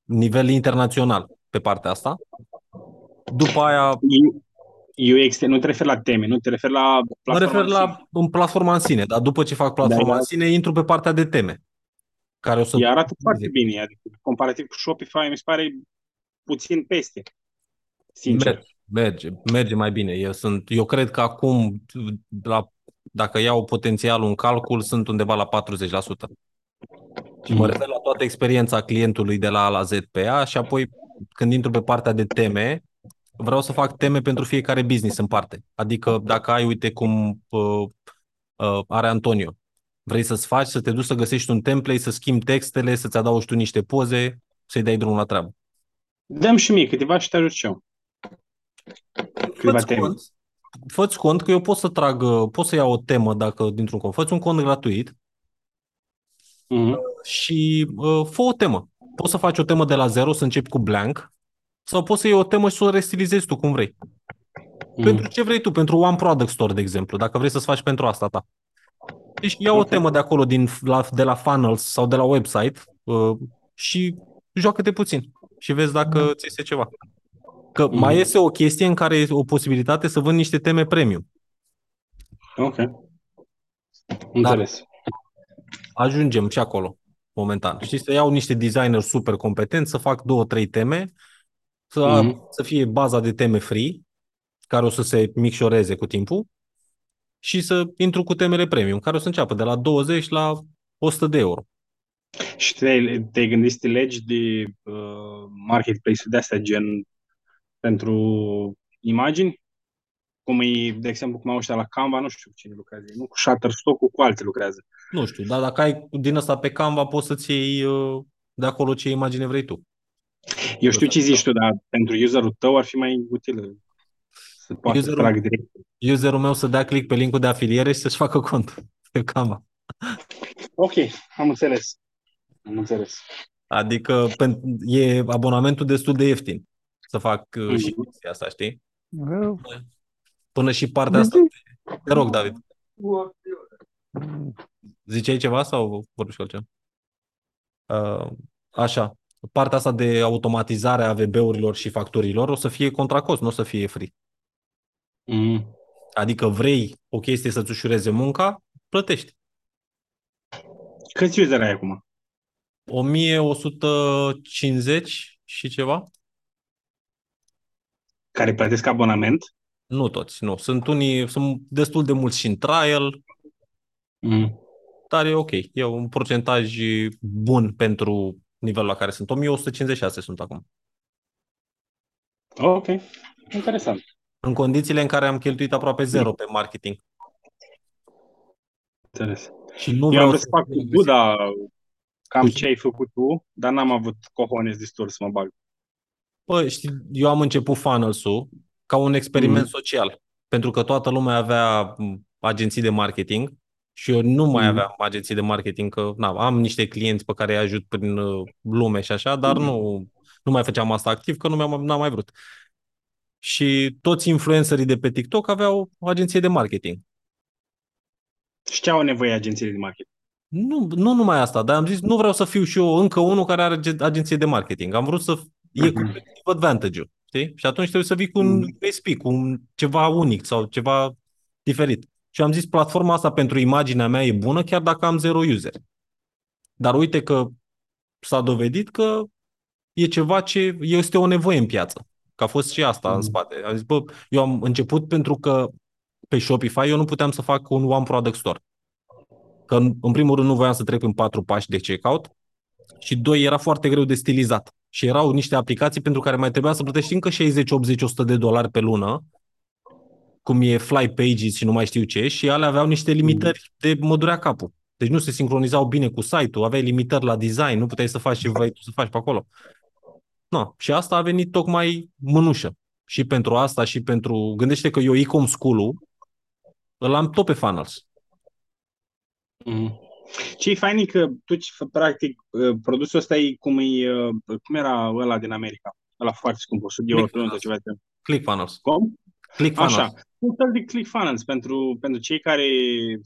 [SPEAKER 2] nivel internațional pe partea asta. După aia
[SPEAKER 7] UX, nu te referi la teme, nu te referi la
[SPEAKER 2] mă
[SPEAKER 7] platforma
[SPEAKER 2] refer
[SPEAKER 7] în sine.
[SPEAKER 2] la în platforma în sine, dar după ce fac platforma
[SPEAKER 7] Da,
[SPEAKER 2] în sine, intru pe partea de teme. Care o să
[SPEAKER 7] Ea arată foarte bine, adică comparativ cu Shopify, mi se pare puțin peste. Sincer.
[SPEAKER 2] Merge, merge, merge mai bine. Eu, sunt, eu cred că acum, la, dacă iau potențialul în calcul, sunt undeva la 40%. Și mă
[SPEAKER 7] Mhm.
[SPEAKER 2] refer la toată experiența clientului de la A la Z pe ea și apoi când intru pe partea de teme, vreau să fac teme pentru fiecare business în parte. Adică dacă ai, uite cum uh, uh, are Antonio, vrei să-ți faci, să te duci să găsești un template, să schimbi textele, să-ți adaugi tu niște poze, să-i dai drumul la treabă.
[SPEAKER 7] Dăm și mie câteva și te ajut și eu. Câteva
[SPEAKER 2] Fă-ți
[SPEAKER 7] teme.
[SPEAKER 2] cont, fă cont că eu pot să trag, uh, pot să iau o temă dacă dintr-un cont. Fă-ți un cont gratuit
[SPEAKER 7] Mhm.
[SPEAKER 2] și uh, fă o temă. Poți să faci o temă de la zero, să începi cu blank, sau poți să iei o temă și să o restilizezi tu cum vrei.
[SPEAKER 7] Mhm.
[SPEAKER 2] Pentru ce vrei tu, pentru One Product Store, de exemplu, dacă vrei să-ți faci pentru asta ta. Deci ia o
[SPEAKER 7] Ok.
[SPEAKER 2] temă de acolo, din, la, de la funnels sau de la website uh, și joacă-te puțin și vezi dacă ți este ceva. Că
[SPEAKER 7] Mhm.
[SPEAKER 2] mai este o chestie în care e o posibilitate să vând niște teme premium.
[SPEAKER 7] Ok. Înțeles.
[SPEAKER 2] Ajungem și acolo, momentan. Știți, să iau niște designer super competenți, să fac două, trei teme, să,
[SPEAKER 7] Mhm.
[SPEAKER 2] să fie baza de teme free, care o să se micșoreze cu timpul, și să intru cu temele premium, care o să înceapă de la 20 la 100 de euro.
[SPEAKER 7] Și te-ai, te-ai gândit să te legi de uh, marketplace-uri de astea, gen pentru imagini? Cum e, de exemplu, cum au ăștia la Canva, nu știu cu cine lucrează, ei, nu cu Shutterstock-ul, cu alte lucrează.
[SPEAKER 2] Nu știu, dar dacă ai din asta pe Canva, poți să-ți iei uh, de acolo ce imagine vrei tu.
[SPEAKER 7] Eu știu ce zici tu, dar pentru userul tău ar fi mai util să poată să
[SPEAKER 2] Userul-
[SPEAKER 7] tragă direct.
[SPEAKER 2] Userul meu să dea click pe linkul de afiliere și să-și facă cont pe Canva.
[SPEAKER 7] Ok, am înțeles. Am înțeles.
[SPEAKER 2] Adică pen- e abonamentul destul de ieftin să fac uh, și
[SPEAKER 7] Mhm.
[SPEAKER 2] chestia asta, știi?
[SPEAKER 6] Eu-
[SPEAKER 2] Până și partea asta. Te rog, David. Ziceai ceva sau vorbești cu altceva? Uh, așa. Partea asta de automatizare a VB-urilor și facturilor o să fie contra cost, nu o să fie free.
[SPEAKER 7] Mm.
[SPEAKER 2] Adică vrei o chestie să-ți ușureze munca, plătești.
[SPEAKER 7] Câți user ai acum?
[SPEAKER 2] 1150 și ceva?
[SPEAKER 7] Care plătesc abonament?
[SPEAKER 2] Nu toți, nu. Sunt unii, sunt destul de mulți și în trial,
[SPEAKER 7] Mm.
[SPEAKER 2] dar e ok. E un procentaj bun pentru nivelul la care sunt. 1156 sunt acum.
[SPEAKER 7] Ok, interesant.
[SPEAKER 2] În condițiile în care am cheltuit aproape zero pe marketing.
[SPEAKER 7] Înțeles.
[SPEAKER 2] Și nu
[SPEAKER 7] Eu
[SPEAKER 2] vreau
[SPEAKER 7] am vrut
[SPEAKER 2] să
[SPEAKER 7] să fac cu
[SPEAKER 2] fiu
[SPEAKER 7] Buda cam
[SPEAKER 2] Cu
[SPEAKER 7] ce ai făcut tu, dar n-am avut cojones destul să mă bag.
[SPEAKER 2] Bă, știi, eu am început funnels-ul ca un experiment
[SPEAKER 7] Mhm.
[SPEAKER 2] social, pentru că toată lumea avea m, agenții de marketing și eu nu mai
[SPEAKER 7] Mhm.
[SPEAKER 2] aveam agenții de marketing, că na, am niște clienți pe care îi ajut prin uh, lume și așa, dar nu, nu mai făceam asta activ, că nu mi-am n-am mai vrut. Și toți influencerii de pe TikTok aveau o agenție de marketing.
[SPEAKER 7] Și ce au nevoie agențiile de marketing?
[SPEAKER 2] Nu, nu numai asta, dar am zis, nu vreau să fiu și eu încă unul care are age- agenție de marketing. Am vrut să e
[SPEAKER 7] Mhm.
[SPEAKER 2] competitive advantage-ul, știi? Și atunci trebuie să vii cu un
[SPEAKER 7] Mhm.
[SPEAKER 2] USP, cu un, ceva unic sau ceva diferit. Și am zis, platforma asta pentru imaginea mea e bună, chiar dacă am zero user. Dar uite că s-a dovedit că e ceva ce este o nevoie în piață. Că a fost și asta în
[SPEAKER 7] Mhm.
[SPEAKER 2] spate. Am zis, bă, eu am început pentru că pe Shopify eu nu puteam să fac un one product store. Că în, în primul rând nu voiam să trec prin patru pași de checkout și doi, era foarte greu de stilizat. Și erau niște aplicații pentru care mai trebuia să plătești încă 60, 80, 100 de dolari pe lună, cum e Fly Pages și nu mai știu ce, și ele aveau niște limitări de mă durea capul. Deci nu se sincronizau bine cu site-ul, aveai limitări la design, nu puteai să faci ce vrei tu să faci pe acolo. No. Și asta a venit tocmai mânușă. Și pentru asta și pentru... Gândește că eu e-com school-ul îl am tot pe funnels.
[SPEAKER 7] Mhm. Ce e fain e că tu, ce- practic, uh, produsul ăsta e cum, e, uh, cum era ăla din America? Ăla foarte scump, 100 de euro pe lună, sau ceva de
[SPEAKER 2] ClickFunnels.
[SPEAKER 7] Cum?
[SPEAKER 2] ClickFunnels.
[SPEAKER 7] Așa. Un fel de ClickFunnels pentru, pentru cei care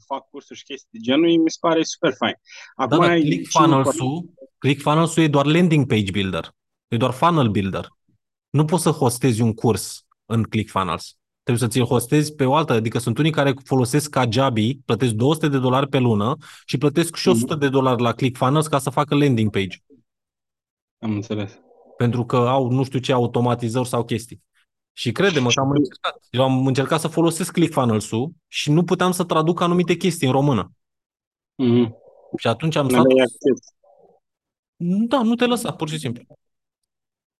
[SPEAKER 7] fac cursuri și chestii de genul, mi se pare super fain. Acum,
[SPEAKER 2] Da, da,
[SPEAKER 7] e-
[SPEAKER 2] ClickFunnels-ul, ClickFunnels-ul e doar landing page builder. E doar funnel builder. Nu poți să hostezi un curs în ClickFunnels. Trebuie să ți-l hostezi pe o altă, adică sunt unii care folosesc Kajabi, plătesc 200 de dolari pe lună și plătesc și 100 de dolari la ClickFunnels ca să facă landing page.
[SPEAKER 7] Am înțeles.
[SPEAKER 2] Pentru că au nu știu ce automatizări sau chestii. Și crede-mă că am încercat. Eu am încercat să folosesc ClickFunnels-ul și nu puteam să traduc anumite chestii în română.
[SPEAKER 7] Mhm.
[SPEAKER 2] Și atunci am
[SPEAKER 7] Nu
[SPEAKER 2] stat...
[SPEAKER 7] aveai acces.
[SPEAKER 2] Da, nu te lăsa, pur și simplu.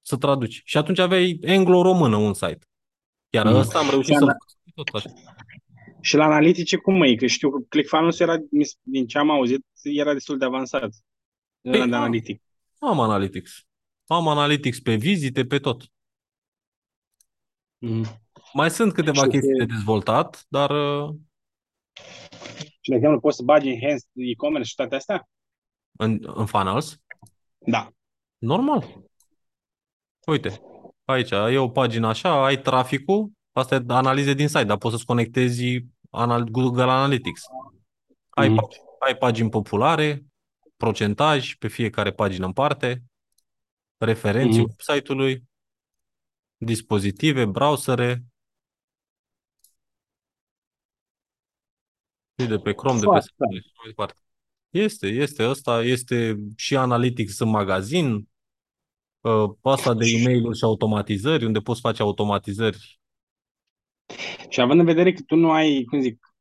[SPEAKER 2] Să traduci. Și atunci aveai anglo-română un site. Iar
[SPEAKER 7] Mhm.
[SPEAKER 2] ăsta am reușit
[SPEAKER 7] Și
[SPEAKER 2] să
[SPEAKER 7] ana-
[SPEAKER 2] tot așa.
[SPEAKER 7] Și la analitice cum e? Că știu că ClickFunnels era, din ce am auzit, era destul de avansat. Ăla
[SPEAKER 2] Păi,
[SPEAKER 7] de
[SPEAKER 2] da.
[SPEAKER 7] analitic.
[SPEAKER 2] Am Analytics. Am Analytics pe vizite, pe tot.
[SPEAKER 7] Mhm.
[SPEAKER 2] Mai sunt câteva
[SPEAKER 7] Și
[SPEAKER 2] chestii
[SPEAKER 7] pe-
[SPEAKER 2] de dezvoltat, dar uh,
[SPEAKER 7] Și, de exemplu, poți să bagi enhanced e-commerce și toate astea?
[SPEAKER 2] în, în funnels,
[SPEAKER 7] Da.
[SPEAKER 2] normal. Uite, aici e o pagină așa, ai traficul, asta e analize din site, dar poți să-ți conectezi anal- Google Analytics. Ai,
[SPEAKER 7] Mhm.
[SPEAKER 2] pag- ai pagini populare, procentaj pe fiecare pagină în parte, referenții
[SPEAKER 7] Mhm.
[SPEAKER 2] website-ului, dispozitive, browsere, și de pe Chrome, de pe
[SPEAKER 7] Foarte
[SPEAKER 2] Safari și mai departe. Este, este ăsta, este și Analytics în magazin, uh, asta de e-mail-uri și automatizări, unde poți face automatizări.
[SPEAKER 7] Și având în vedere că tu nu ai, cum zic,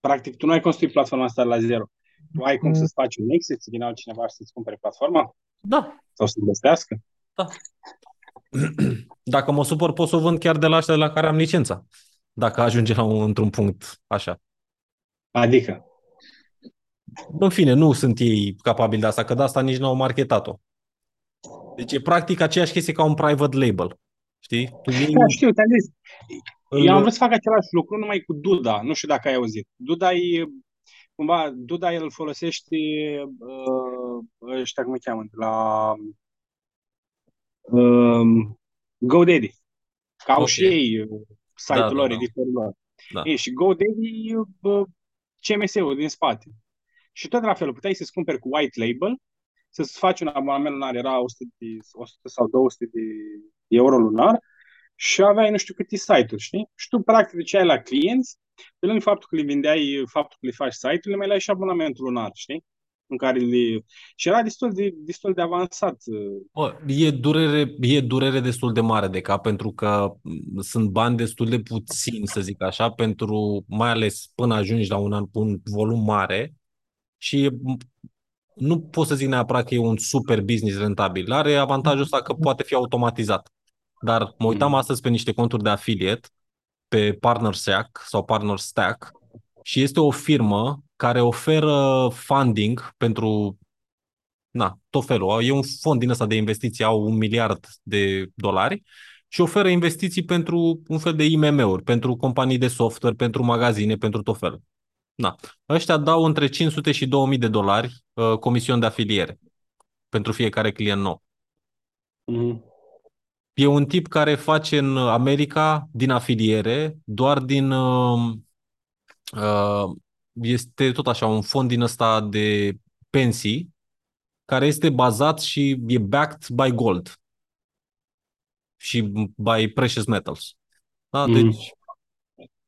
[SPEAKER 7] practic tu nu ai construit platforma asta la zero. Tu ai cum să-ți faci un exit, să vină altcineva și să-ți cumpere platforma?
[SPEAKER 2] Da,
[SPEAKER 7] Sau să investească?
[SPEAKER 2] da. <clears throat> Dacă mă supăr, pot să o vând chiar de la ăștia de la care am licența. Dacă ajunge la un, într-un punct așa.
[SPEAKER 7] Adică,
[SPEAKER 2] În fine, nu sunt ei capabili de asta, că de asta nici n-au marketat-o. Deci e practic aceeași chestie ca un private label. Știi? Tu vii,
[SPEAKER 7] da, știu, ți-am zis.
[SPEAKER 2] îl-
[SPEAKER 7] Eu am vrut să fac același lucru, numai cu Duda. Nu știu dacă ai auzit. Duda e, cumva, Duda el folosește uh, ăștia, cum îi cheamă, de la um, GoDaddy. Că au
[SPEAKER 2] Ok.
[SPEAKER 7] și ei uh, site-ul
[SPEAKER 2] Da, da,
[SPEAKER 7] lor,
[SPEAKER 2] da.
[SPEAKER 7] editorul lor.
[SPEAKER 2] Da.
[SPEAKER 7] Ei, și GoDaddy e uh, CMS-ul din spate. Și tot la fel, puteai să-ți cumperi cu white label, să-ți faci un abonament lunar, era 100, de, 100 sau 200 de euro lunar și aveai nu știu câte site-uri, știi? Și tu practic duceai la clienți, pe lângă faptul că le vindeai, faptul că le faci site-ul, le mai luai și abonamentul lunar, știi? În care le... Și era destul de, destul de avansat. uh,
[SPEAKER 2] Bă, e, durere, e durere destul de mare de cap pentru că m, sunt bani destul de puțini, să zic așa, pentru mai ales până ajungi la un, an- un volum mare și m, nu pot să zic neapărat că e un super business rentabil. Are avantajul ăsta că poate fi automatizat. dar mă uitam
[SPEAKER 10] Mm.
[SPEAKER 2] astăzi pe niște conturi de afiliate pe PartnerStack sau PartnerStack și este o firmă care oferă funding pentru na, tot felul. E un fond din ăsta de investiții, au un miliard de dolari și oferă investiții pentru un fel de IMM-uri, pentru companii de software, pentru magazine, pentru tot felul. Na. Ăștia dau între 500 și 2000 de dolari uh, comision de afiliere pentru fiecare client nou.
[SPEAKER 10] Mm.
[SPEAKER 2] E un tip care face în America din afiliere, doar din uh, uh, este tot așa un fond din ăsta de pensii care este bazat și e backed by gold și by precious metals. Da?
[SPEAKER 10] Mm.
[SPEAKER 2] Deci,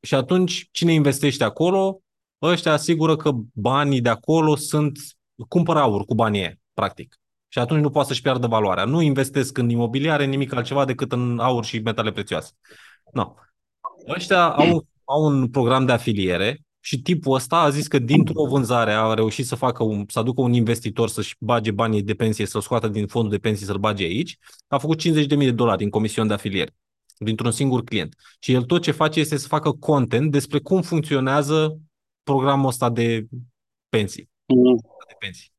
[SPEAKER 2] și atunci cine investește acolo, ăștia asigură că banii de acolo sunt cumpără aur cu banii ei, practic. Și atunci nu poate să-și piardă valoarea. Nu investesc în imobiliare, nimic altceva decât în aur și metale prețioase. No. Ăștia au, au un program de afiliere și tipul ăsta a zis că dintr-o vânzare a reușit să facă un, să aducă un investitor să-și bage banii de pensie, să-l scoată din fondul de pensii, să-l bage aici. A făcut 50.000 de dolari în comision de afiliere dintr-un singur client. Și el tot ce face este să facă content despre cum funcționează programul ăsta de pensii.
[SPEAKER 10] Mm.
[SPEAKER 2] De pensii.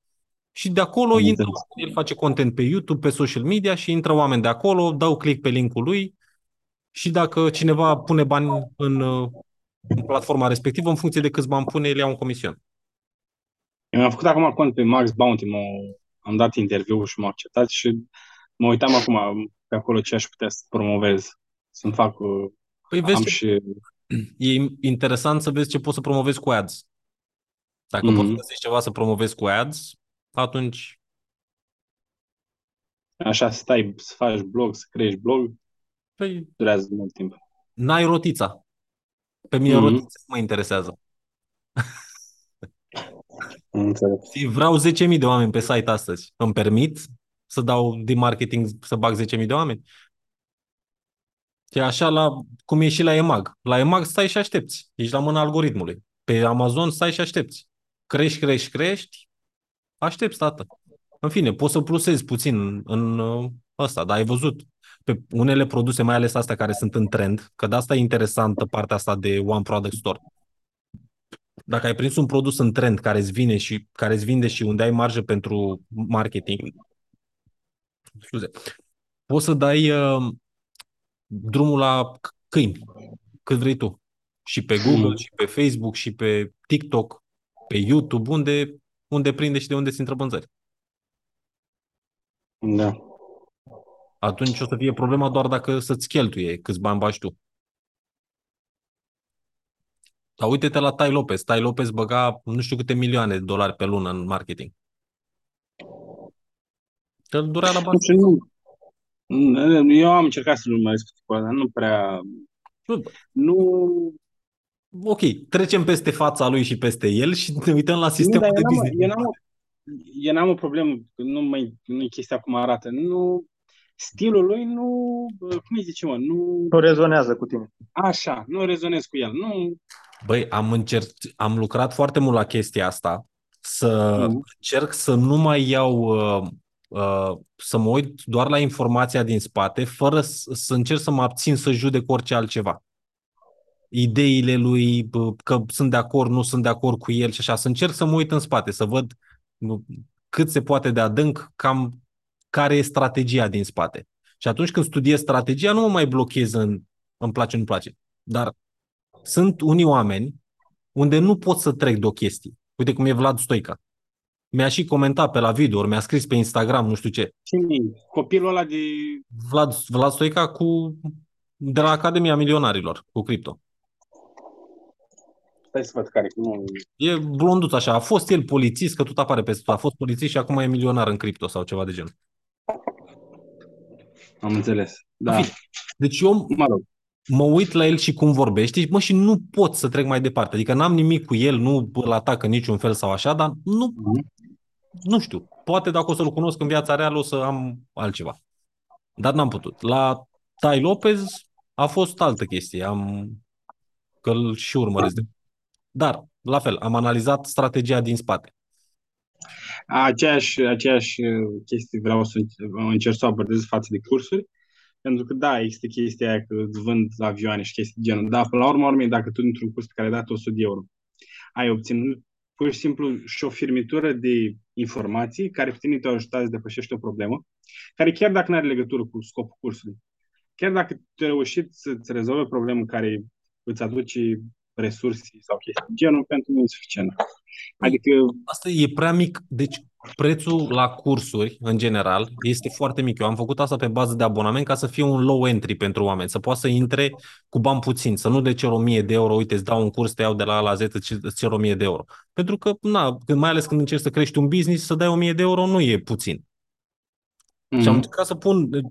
[SPEAKER 2] Și de acolo
[SPEAKER 10] Am
[SPEAKER 2] intră,
[SPEAKER 10] înțeles.
[SPEAKER 2] el face content pe YouTube, pe social media și intră oameni de acolo, dau click pe linkul lui și dacă cineva pune bani în, uh, în platforma respectivă, în funcție de câți bani pune, el ia un comision.
[SPEAKER 10] Eu mi-am făcut acum cont pe Max Bounty, m am dat interviu și m-au acceptat și mă uitam acum pe acolo ce aș putea să promovez. Să-mi fac... uh,
[SPEAKER 2] Păi vezi
[SPEAKER 10] am
[SPEAKER 2] ce-
[SPEAKER 10] și...
[SPEAKER 2] E interesant să vezi ce poți să promovezi cu ads. Dacă
[SPEAKER 10] Mhm.
[SPEAKER 2] poți să găsești ceva să promovezi cu ads, atunci
[SPEAKER 10] Așa, să stai, să faci blog, să crești blog,
[SPEAKER 2] păi,
[SPEAKER 10] durează mult timp.
[SPEAKER 2] n-ai rotița. Pe mine
[SPEAKER 10] Mhm.
[SPEAKER 2] rotița mă interesează.
[SPEAKER 10] Am înțeles.
[SPEAKER 2] Și vreau 10.000 de oameni pe site astăzi. Îmi permit să dau de marketing, să bag 10.000 de oameni? Și așa la, cum e și la EMAG. La EMAG stai și aștepți. Ești la mâna algoritmului. Pe Amazon stai și aștepți. Crești, crești, crești, aștepți, tată. În fine, poți să plusezi puțin în uh, ăsta, dar ai văzut pe unele produse, mai ales astea care sunt în trend, că de asta e interesantă partea asta de One Product Store. Dacă ai prins un produs în trend care îți vine și care îți vinde și unde ai marjă pentru marketing, scuze, poți să dai uh, drumul la c- câini, cât vrei tu. Și pe Google,
[SPEAKER 10] Mm.
[SPEAKER 2] și pe Facebook, și pe TikTok, pe YouTube, unde, unde prinde și de unde ți intră vânzări.
[SPEAKER 10] Da.
[SPEAKER 2] Atunci o să fie problema doar dacă să-ți cheltuie câți bani bagi tu. Dar uite-te la Tai Lopez. Tai Lopez băga nu știu câte milioane de dolari pe lună în marketing. Că îl durea la
[SPEAKER 10] Nu
[SPEAKER 2] bază.
[SPEAKER 10] știu, nu. Eu am încercat să-l urmăresc cu dar nu prea...
[SPEAKER 2] Nu,
[SPEAKER 10] Nu...
[SPEAKER 2] Ok, trecem peste fața lui și peste el și ne uităm la
[SPEAKER 10] Nu,
[SPEAKER 2] sistemul
[SPEAKER 10] dar
[SPEAKER 2] de
[SPEAKER 10] eu n-am,
[SPEAKER 2] business.
[SPEAKER 10] eu n-am, o, eu n-am o problemă, nu mai nu e chestia cum arată. Nu, stilul lui nu, cum îi zice, mă, nu,
[SPEAKER 11] Nu rezonează cu tine.
[SPEAKER 10] așa, nu rezonez cu el. Nu,
[SPEAKER 2] Băi, am, încerc, am lucrat foarte mult la chestia asta, să
[SPEAKER 10] Mhm.
[SPEAKER 2] încerc să nu mai iau, uh, uh, să mă uit doar la informația din spate, fără să, să încerc să mă abțin să judec orice altceva. Ideile lui, bă, că sunt de acord, nu sunt de acord cu el și așa, să încerc să mă uit în spate, să văd nu, cât se poate de adânc, cam care e strategia din spate. Și atunci când studiez strategia, nu mă mai blochez în îmi place, nu-mi place. Dar sunt unii oameni unde nu pot să trec de o chestie. Uite cum e Vlad Stoica. Mi-a și comentat pe la video, mi-a scris pe Instagram, nu știu ce.
[SPEAKER 10] cine Copilul ăla de...
[SPEAKER 2] Vlad, Vlad Stoica cu, de la Academia Milionarilor, cu cripto.
[SPEAKER 10] Stai să văd care, nu...
[SPEAKER 2] E blonduț așa, a fost el polițist, că tot apare peste tot. A fost polițist și acum e milionar în cripto sau ceva de genul.
[SPEAKER 10] Am înțeles.
[SPEAKER 2] În
[SPEAKER 10] Da,
[SPEAKER 2] fine, Deci eu
[SPEAKER 10] mă rog.
[SPEAKER 2] mă uit la el și cum vorbește, mă, și nu pot să trec mai departe. Adică n-am nimic cu el, nu îl atac în niciun fel sau așa, dar nu,
[SPEAKER 10] Mhm.
[SPEAKER 2] Nu știu. Poate dacă o să-l cunosc în viața reală o să am altceva. Dar n-am putut. La Tai Lopez a fost altă chestie. Am că îl și urmăresc. de- Dar, la fel, am analizat strategia din spate.
[SPEAKER 10] Aceeași, aceeași uh, chestie vreau să încerc să o abordez față de cursuri.
[SPEAKER 7] Pentru că da, există chestia aia că îți vând avioane și chestii de genul. Dar până la urmă, urmei, dacă tu într-un curs pe care ai dat 100 de euro, ai obținut pur și simplu și o firmitură de informații care pe tine te ajutat să depășești o problemă, care chiar dacă nu are legătură cu scopul cursului, chiar dacă tu ai reușit să-ți rezolvi problemă care îți aduce resurse sau chestii de genul, pentru mine e suficient. Adică,
[SPEAKER 2] Asta e prea mic. Deci prețul la cursuri, în general, este foarte mic. Eu am făcut asta pe bază de abonament ca să fie un low entry pentru oameni, să poată să intre cu bani puțin, să nu de cer 1000 de euro, uite, îți dau un curs, te iau de la A la Z, îți îți cer 1000 de euro. Pentru că, na, când- mai ales când încerci să crești un business, să dai 1000 de euro nu e puțin. Și am
[SPEAKER 7] mhm.
[SPEAKER 2] încercat să pun eh,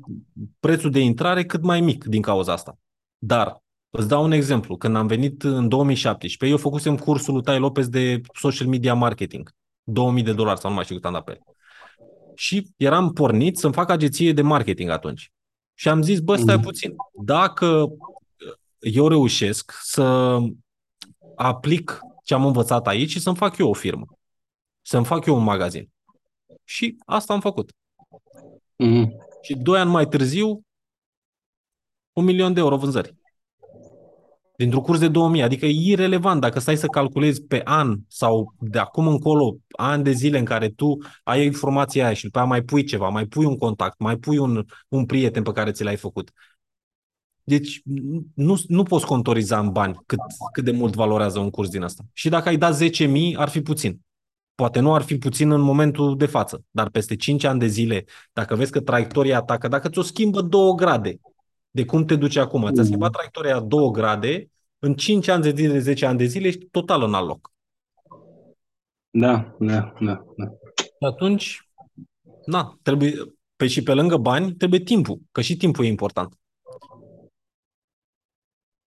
[SPEAKER 2] prețul de intrare cât mai mic din cauza asta. Dar, îți dau un exemplu. Când am venit în 2017, eu făcusem cursul lui Tai Lopez de social media marketing. 2000 de dolari sau nu mai știu cât am dat pe el. Și eram pornit să-mi fac agenție de marketing atunci. Și am zis, bă, stai
[SPEAKER 7] Mhm.
[SPEAKER 2] puțin. Dacă eu reușesc să aplic ce am învățat aici și să-mi fac eu o firmă. Să-mi fac eu un magazin. Și asta am făcut.
[SPEAKER 7] Mhm.
[SPEAKER 2] Și doi ani mai târziu, un milion de euro vânzări. Dintr-un curs de 2000, adică e irelevant dacă stai să calculezi pe an sau de acum încolo, ani de zile în care tu ai informația aia și după aia mai pui ceva, mai pui un contact, mai pui un, un prieten pe care ți l-ai făcut. Deci nu, nu poți contoriza în bani cât, cât de mult valorează un curs din asta. Și dacă ai dat 10.000, ar fi puțin. Poate nu ar fi puțin în momentul de față, dar peste 5 ani de zile, dacă vezi că traiectoria ta, că dacă ți-o schimbă 2 grade de cum te duci acum, ți-a schimbat traiectoria 2 grade, în 5 ani de zile, 10 ani de zile, ești total în alt loc.
[SPEAKER 7] Da, da, da, da.
[SPEAKER 2] Și atunci, na, trebuie, pe și pe lângă bani, trebuie timpul, că și timpul e important.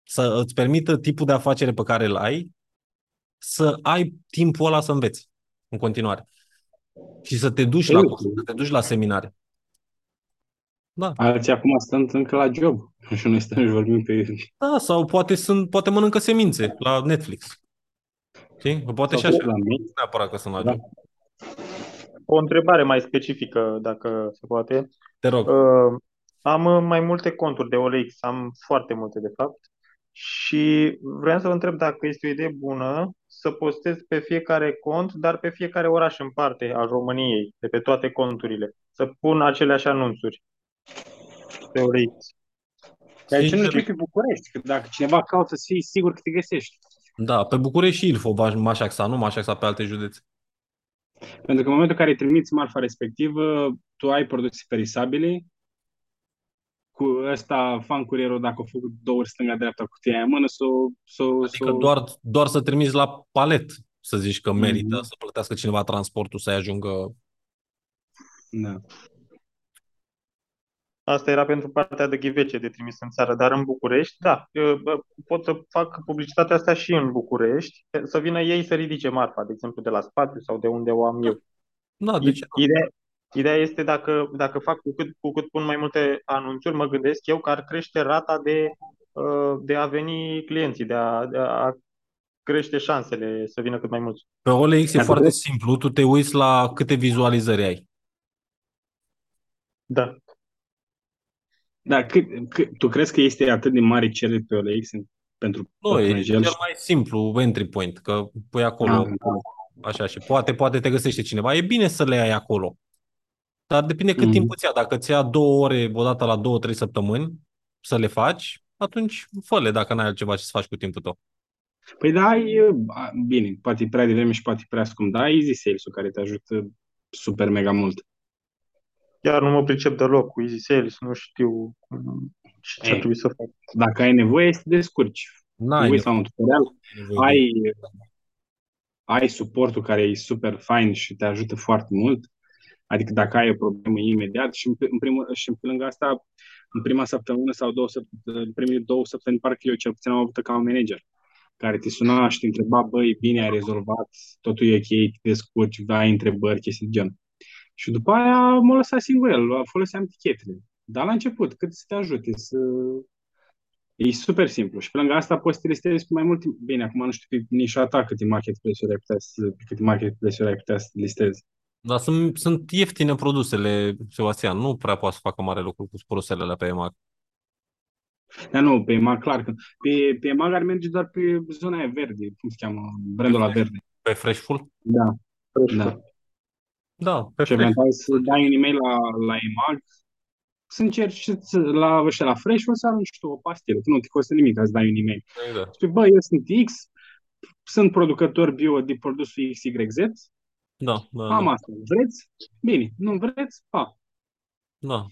[SPEAKER 2] Să îți permită tipul de afacere pe care îl ai, să ai timpul ăla să înveți în continuare. Și să te duci la curs, să te duci la seminare. Da.
[SPEAKER 7] Alții acum sunt încă la job <laughs> și noi stăm și vorbim pe...
[SPEAKER 2] Da, sau poate sunt, poate mănâncă semințe la Netflix. Știi? Că Poate
[SPEAKER 7] Sau
[SPEAKER 2] și așa.
[SPEAKER 7] la mine.
[SPEAKER 2] Neapărat că sunt la
[SPEAKER 7] Da.
[SPEAKER 2] job.
[SPEAKER 8] O întrebare mai specifică, dacă se poate.
[SPEAKER 2] Te rog.
[SPEAKER 8] Uh, am uh, mai multe conturi de OLX, am foarte multe de fapt. Și vreau să vă întreb dacă este o idee bună să postez pe fiecare cont, dar pe fiecare oraș în parte al României, de pe toate conturile. Să pun aceleași anunțuri pe OLX.
[SPEAKER 7] Dar ce nu
[SPEAKER 2] Sincer,
[SPEAKER 7] știu pe București, că dacă cineva caută să fii sigur că te găsești.
[SPEAKER 2] da, pe București și Ilfov m-aș axa, nu m-aș axa pe alte județe.
[SPEAKER 7] Pentru că în momentul în care îi trimiți marfa respectivă, tu ai produse perisabile, cu ăsta, fan curierul, dacă a făcut două ori stânga-dreapta cu cutia în mână, sau... sau
[SPEAKER 2] Adică doar, doar să trimiți la palet, să zici că merită
[SPEAKER 7] Mhm.
[SPEAKER 2] să plătească cineva transportul să-i ajungă.
[SPEAKER 7] Da.
[SPEAKER 8] Asta era pentru partea de ghivece de trimis în țară, dar în București, da, eu, bă, pot să fac publicitatea asta și în București, să vină ei să ridice marfa, de exemplu, de la spațiu sau de unde o am eu.
[SPEAKER 2] Da, de ce?
[SPEAKER 8] Ideea, ideea este dacă, dacă fac cu cât, cu cât pun mai multe anunțuri, mă gândesc eu că ar crește rata de, uh, de a veni clienții, de a, de a crește șansele să vină cât mai mulți.
[SPEAKER 2] Pe OLX e
[SPEAKER 7] Dar
[SPEAKER 2] foarte
[SPEAKER 7] vedeți?
[SPEAKER 2] simplu, tu te uiți la câte vizualizări ai.
[SPEAKER 8] Da.
[SPEAKER 7] Dar cât, cât, tu crezi că este atât de mare cerere pe OLX în- pentru
[SPEAKER 2] Nu, e
[SPEAKER 7] pătrunjel?
[SPEAKER 2] cel mai simplu entry point, că pui acolo
[SPEAKER 7] Ah, da.
[SPEAKER 2] așa și poate, poate te găsește cineva. E bine să le ai acolo. Dar depinde cât
[SPEAKER 7] Mhm.
[SPEAKER 2] timp îți ia. Dacă îți ia două ore odată la două, trei săptămâni să le faci, atunci fă-le dacă n-ai altceva ce să faci cu timpul tău.
[SPEAKER 7] Păi da, ai, a, bine, poate e prea devreme și poate e prea scump, dar ai Easy Sales-ul care te ajută super mega mult.
[SPEAKER 8] Chiar nu mă pricep deloc cu Easy Sales, nu știu cum- și ce
[SPEAKER 7] Ei.
[SPEAKER 8] trebuie să fac.
[SPEAKER 7] Dacă ai nevoie, să te descurci.
[SPEAKER 2] N-ai
[SPEAKER 7] Te uiți la un tutorial,
[SPEAKER 2] nevoie de-
[SPEAKER 7] ai, ai suportul care e super fain și te ajută foarte mult. Adică dacă ai o problemă imediat și în, în primul, și pe lângă asta, în prima săptămână sau două săptămâni, în primele două săptămâni, parcă eu cel puțin am avut ca un manager care te suna și te întreba, băi, bine, ai rezolvat, totul e ok, te descurci, ai întrebări, chestii de genul. Și după aia m-a lăsat singur el, foloseam etichetele. Dar la început, cât să te ajute, să... E super simplu. Și pe lângă asta poți să te listezi cu mai mult timp. Bine, acum nu știu pe nișa ta câte marketplace-uri ai putea să, pe câte marketplace-uri ai putea să te listezi.
[SPEAKER 2] Dar sunt, sunt ieftine produsele, Sebastian. Nu prea poți să facă mare lucru cu produsele alea pe EMAG.
[SPEAKER 7] Dar nu, pe EMAG clar că pe, pe EMAG ar merge doar pe zona aia verde, cum se cheamă, brandul la verde.
[SPEAKER 2] Pe Freshful?
[SPEAKER 7] Da,
[SPEAKER 12] Fresh
[SPEAKER 7] da.
[SPEAKER 12] Food.
[SPEAKER 2] Da, pe
[SPEAKER 7] Și
[SPEAKER 2] Fresh.
[SPEAKER 7] eventual să dai un e-mail la, la EMAG, să încerci să, la, ăștia, la Fresh, o să arunci tu o pastilă, că nu te costă nimic ca să dai un e-mail.
[SPEAKER 2] Exact.
[SPEAKER 7] Spui, bă, eu sunt X, sunt producător bio de produsul XYZ,
[SPEAKER 2] Da, da,
[SPEAKER 7] am
[SPEAKER 2] da.
[SPEAKER 7] asta. Vreți? Bine. Nu vreți? Pa.
[SPEAKER 2] da.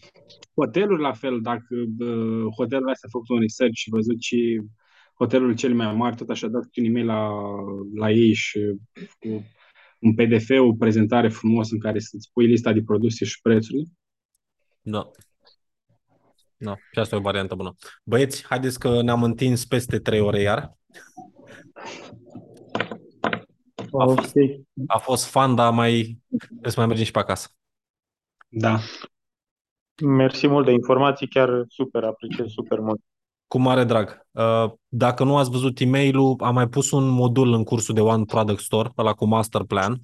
[SPEAKER 7] Hoteluri, la fel, dacă uh, hotelul astea a făcut un research și văzut și hotelul cel mai mari, tot așa, dat un e-mail la, la ei și cu un PDF, o prezentare frumos în care să-ți pui lista de produse și prețurile.
[SPEAKER 2] Da. Da, și asta e o variantă bună. Băieți, haideți că ne-am întins peste 3 ore iar. A
[SPEAKER 12] Ok.
[SPEAKER 2] fost, a fost fan, dar mai trebuie să mai mergem și pe acasă.
[SPEAKER 7] Da.
[SPEAKER 8] Mersi mult de informații, chiar super, apreciez super mult.
[SPEAKER 2] Cu mare drag. Uh, Dacă nu ați văzut e mail am mai pus un modul în cursul de One Product Store, ăla cu master plan.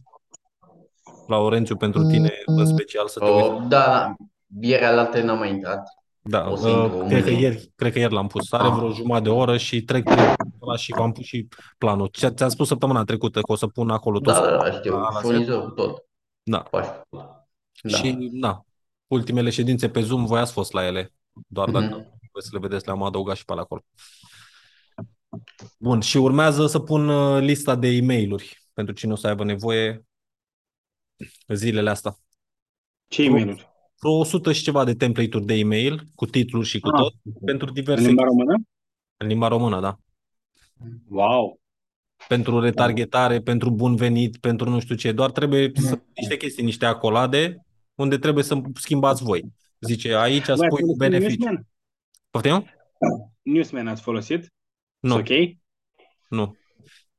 [SPEAKER 2] Laurențiu, pentru tine în special să te uiți.
[SPEAKER 9] O, da, da. Ieri alaltă n-am mai intrat.
[SPEAKER 2] Da,
[SPEAKER 9] o să
[SPEAKER 2] uh,
[SPEAKER 9] intru
[SPEAKER 2] cred că
[SPEAKER 9] mâine.
[SPEAKER 2] ieri, cred că ieri l-am pus. Are
[SPEAKER 9] Ah.
[SPEAKER 2] vreo jumătate de oră și trec prin ăla și v-am pus și planul. Ce- Ți-am spus săptămâna trecută că o să pun acolo
[SPEAKER 9] Da,
[SPEAKER 2] toți
[SPEAKER 9] da, da, știu.
[SPEAKER 2] la- la set.
[SPEAKER 9] Furnizor cu tot.
[SPEAKER 2] Da.
[SPEAKER 9] Faci. Da.
[SPEAKER 2] Și, da, ultimele ședințe pe Zoom, voi ați fost la ele. Doar dacă
[SPEAKER 9] Mhm.
[SPEAKER 2] vreți să le vedeți, le-am adăugat și pe alea acolo. Bun, și urmează să pun uh, lista de e mail pentru cine o să aibă nevoie zilele astea.
[SPEAKER 7] Ce e-mail-uri?
[SPEAKER 2] Vreo 100 și ceva de template-uri de e-mail cu titluri și cu
[SPEAKER 7] Ah,
[SPEAKER 2] tot
[SPEAKER 7] ok.
[SPEAKER 2] pentru
[SPEAKER 7] În
[SPEAKER 2] diverse
[SPEAKER 7] limba română?
[SPEAKER 2] în limba română, da.
[SPEAKER 7] Wow.
[SPEAKER 2] Pentru retargetare, pentru bun venit, pentru nu știu ce. Doar trebuie să niște chestii, niște acolade unde trebuie să schimbați voi. Zice, aici
[SPEAKER 7] Voi ați
[SPEAKER 2] spui
[SPEAKER 7] folosit
[SPEAKER 2] beneficiu.
[SPEAKER 7] Newsman?
[SPEAKER 2] Poftim?
[SPEAKER 7] Newsman ați folosit?
[SPEAKER 2] Nu.
[SPEAKER 7] Ok?
[SPEAKER 2] Nu.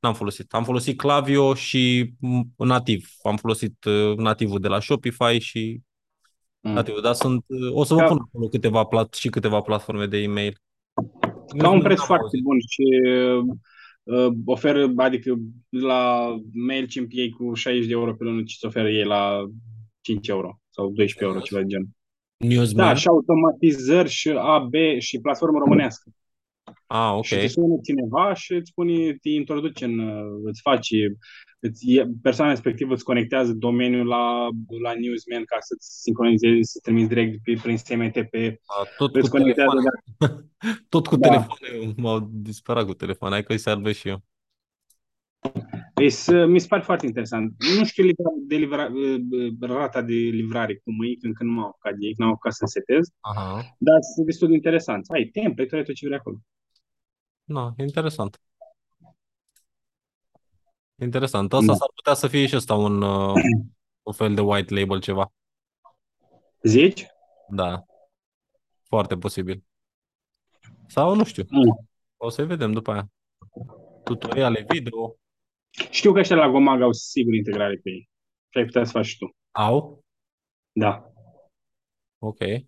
[SPEAKER 2] N-am folosit. Am folosit Clavio și m, nativ. Am folosit uh, nativul de la Shopify și
[SPEAKER 7] Mm.
[SPEAKER 2] nativul. Dar sunt, uh, o să vă
[SPEAKER 7] Ca-
[SPEAKER 2] pun acolo câteva plat și câteva platforme de e-mail.
[SPEAKER 7] Ca un preț
[SPEAKER 2] N-am
[SPEAKER 7] foarte
[SPEAKER 2] auzit.
[SPEAKER 7] bun și uh, oferă, adică la MailChimp ei cu 60 de euro pe lună, ce oferă ei la 5 euro sau 12 euro, ceva de genul.
[SPEAKER 2] Newsman?
[SPEAKER 7] Da, și automatizări și AB și platformă românească.
[SPEAKER 2] Ah, ok.
[SPEAKER 7] Și te sună cineva și îți spune, te introduce în, uh, îți face, îți, e- persoana respectivă îți conectează domeniul la, la Newsman ca să-ți sincronizezi, să trimiți direct pe, prin SMTP.
[SPEAKER 2] A, tot
[SPEAKER 7] Îți
[SPEAKER 2] cu
[SPEAKER 7] conectează,
[SPEAKER 2] telefoane. <laughs> Tot cu
[SPEAKER 7] Da.
[SPEAKER 2] telefoane. M-au disperat cu telefoane. Hai că îi servesc și eu.
[SPEAKER 7] Deci, să- mi se pare foarte interesant. Nu știu livra, de livra, rata de livrare cum e, încă nu m-am apucat de ei, n-am apucat să setez,
[SPEAKER 2] Aha.
[SPEAKER 7] dar sunt destul de interesant. Ai template, ai tot ce vrei acolo.
[SPEAKER 2] Da, interesant. Interesant. Asta
[SPEAKER 7] Da.
[SPEAKER 2] s-ar putea să fie și ăsta un, uh, un fel de white label ceva.
[SPEAKER 7] Zici?
[SPEAKER 2] Da. Foarte posibil. Sau nu știu.
[SPEAKER 7] Mm.
[SPEAKER 2] O să vedem după aia. Tutoriale video.
[SPEAKER 7] Știu că ăștia la Gomag au sigur integrare pe ei. Și ai putea să faci și tu.
[SPEAKER 2] Au?
[SPEAKER 7] Da.
[SPEAKER 2] Ok. Păi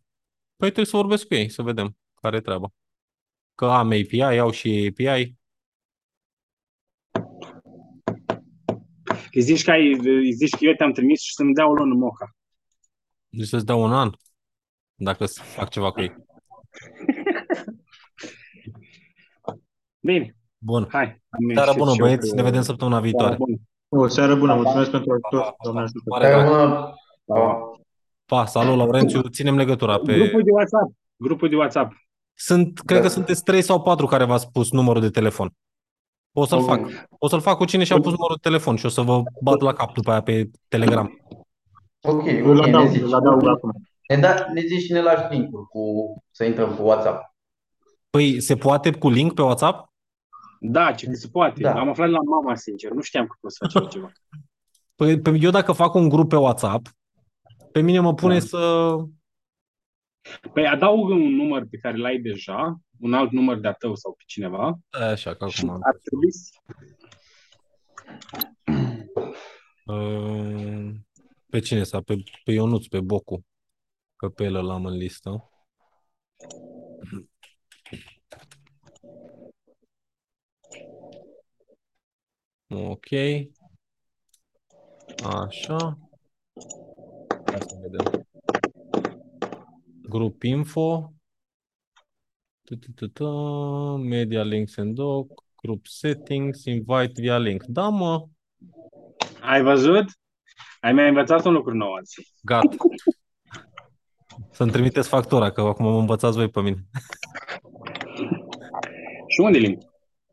[SPEAKER 2] trebuie să vorbesc cu ei, să vedem care e treaba. Că am API, au și API.
[SPEAKER 7] Îi zici că, ai, îi zici că eu te-am trimis și să-mi dea o lună moca.
[SPEAKER 2] Deci să-ți dau un an dacă să fac ceva cu ei.
[SPEAKER 7] Bine,
[SPEAKER 2] Bun.
[SPEAKER 7] hai. Am
[SPEAKER 2] Seară
[SPEAKER 7] ieșit
[SPEAKER 2] bună,
[SPEAKER 7] și eu
[SPEAKER 2] băieți.
[SPEAKER 7] cu-
[SPEAKER 2] Ne vedem săptămâna viitoare.
[SPEAKER 7] Seară bună.
[SPEAKER 8] O seară bună, mulțumesc pentru
[SPEAKER 2] Pa,
[SPEAKER 8] ajutor.
[SPEAKER 2] pa,
[SPEAKER 8] Doamne
[SPEAKER 2] pa.
[SPEAKER 8] ajută.
[SPEAKER 2] Mare drag.
[SPEAKER 9] Seară bună.
[SPEAKER 2] Pa, salut, Laurențiu. Ținem legătura pe...
[SPEAKER 7] Grupul de WhatsApp. Grupul de WhatsApp.
[SPEAKER 2] Sunt, cred că sunteți trei sau patru care v-ați pus numărul de telefon. O să-l
[SPEAKER 9] Ok.
[SPEAKER 2] fac. O să-l fac cu cine și-a pus numărul de telefon și o să vă bat la cap după aia pe Telegram.
[SPEAKER 9] Ok,
[SPEAKER 8] Îl
[SPEAKER 9] ok, ne
[SPEAKER 8] adaug,
[SPEAKER 9] zici.
[SPEAKER 8] îl adaug acum.
[SPEAKER 9] Ne, da, ne zici și ne lași link-ul cu, să intrăm cu WhatsApp.
[SPEAKER 2] Păi, se poate cu link pe WhatsApp?
[SPEAKER 7] Da, ce se poate.
[SPEAKER 9] Da.
[SPEAKER 7] Am aflat de la mama, sincer. Nu știam că poți face așa ceva. <laughs>
[SPEAKER 2] Păi, pe, eu dacă fac un grup pe WhatsApp, pe mine mă pune
[SPEAKER 7] Da.
[SPEAKER 2] să...
[SPEAKER 7] Păi adaugă un număr pe care l-ai deja, un alt număr de-a tău sau pe cineva.
[SPEAKER 2] Așa, că
[SPEAKER 7] Și
[SPEAKER 2] acum am...
[SPEAKER 7] ar trebui să...
[SPEAKER 2] Uh, Pe cine să? Pe, pe Ionuț, pe Bocu. Că pe el îl am în listă. Ok. Așa. Hai să vedem. Grup info. Tu-tu-tu-tu, Media links and doc, group settings, invite via link. Da, mă,
[SPEAKER 7] Ai văzut? Ai mai învățat un lucru nou azi.
[SPEAKER 2] gata. Să-mi trimiteți factura, că acum mă învățați voi pe mine.
[SPEAKER 7] Și unde e link?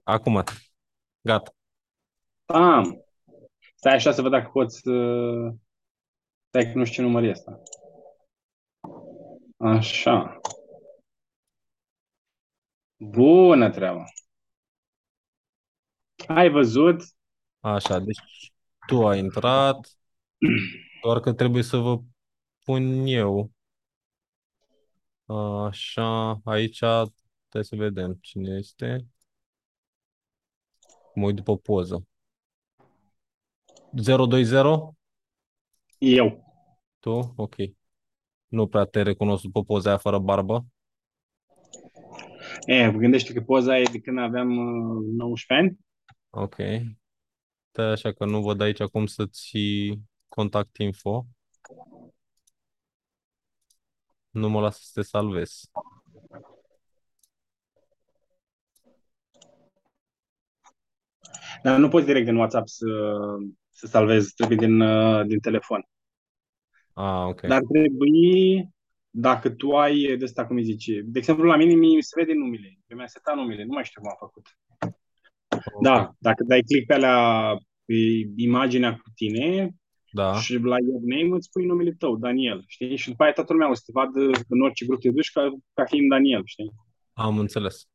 [SPEAKER 2] Acum, gata.
[SPEAKER 7] Am. Stai așa să văd dacă poți... uh, Stai că nu știu ce număr e ăsta. Așa. Bună treabă. Ai văzut?
[SPEAKER 2] Așa, deci tu ai intrat, <clears throat> doar că trebuie să vă pun eu. Așa, aici trebuie să vedem cine este. Mă uit după poză. 020?
[SPEAKER 7] Eu.
[SPEAKER 2] Tu? Ok. Nu prea te recunosc după poza aia fără barbă.
[SPEAKER 7] E, gândește că poza e de când aveam uh, 19 ani.
[SPEAKER 2] Ok. Stai așa că nu văd aici cum să-ți contact info. Nu mă lasă să te salvez.
[SPEAKER 7] Dar nu poți direct din WhatsApp să, să salvezi, trebuie din, uh, din telefon.
[SPEAKER 2] Ah, ok.
[SPEAKER 7] Dar trebuie, dacă tu ai de asta, cum îi zice, de exemplu, la mine mi se vede numele, eu mi-am setat numele, nu mai știu cum am făcut.
[SPEAKER 2] Ok.
[SPEAKER 7] Da, dacă dai click pe alea, pe imaginea cu tine
[SPEAKER 2] Da.
[SPEAKER 7] și la your name îți pui numele tău, Daniel, știi? Și după aia toată lumea o să te vadă în orice grup te duci ca, ca fiind Daniel, știi?
[SPEAKER 2] Am înțeles.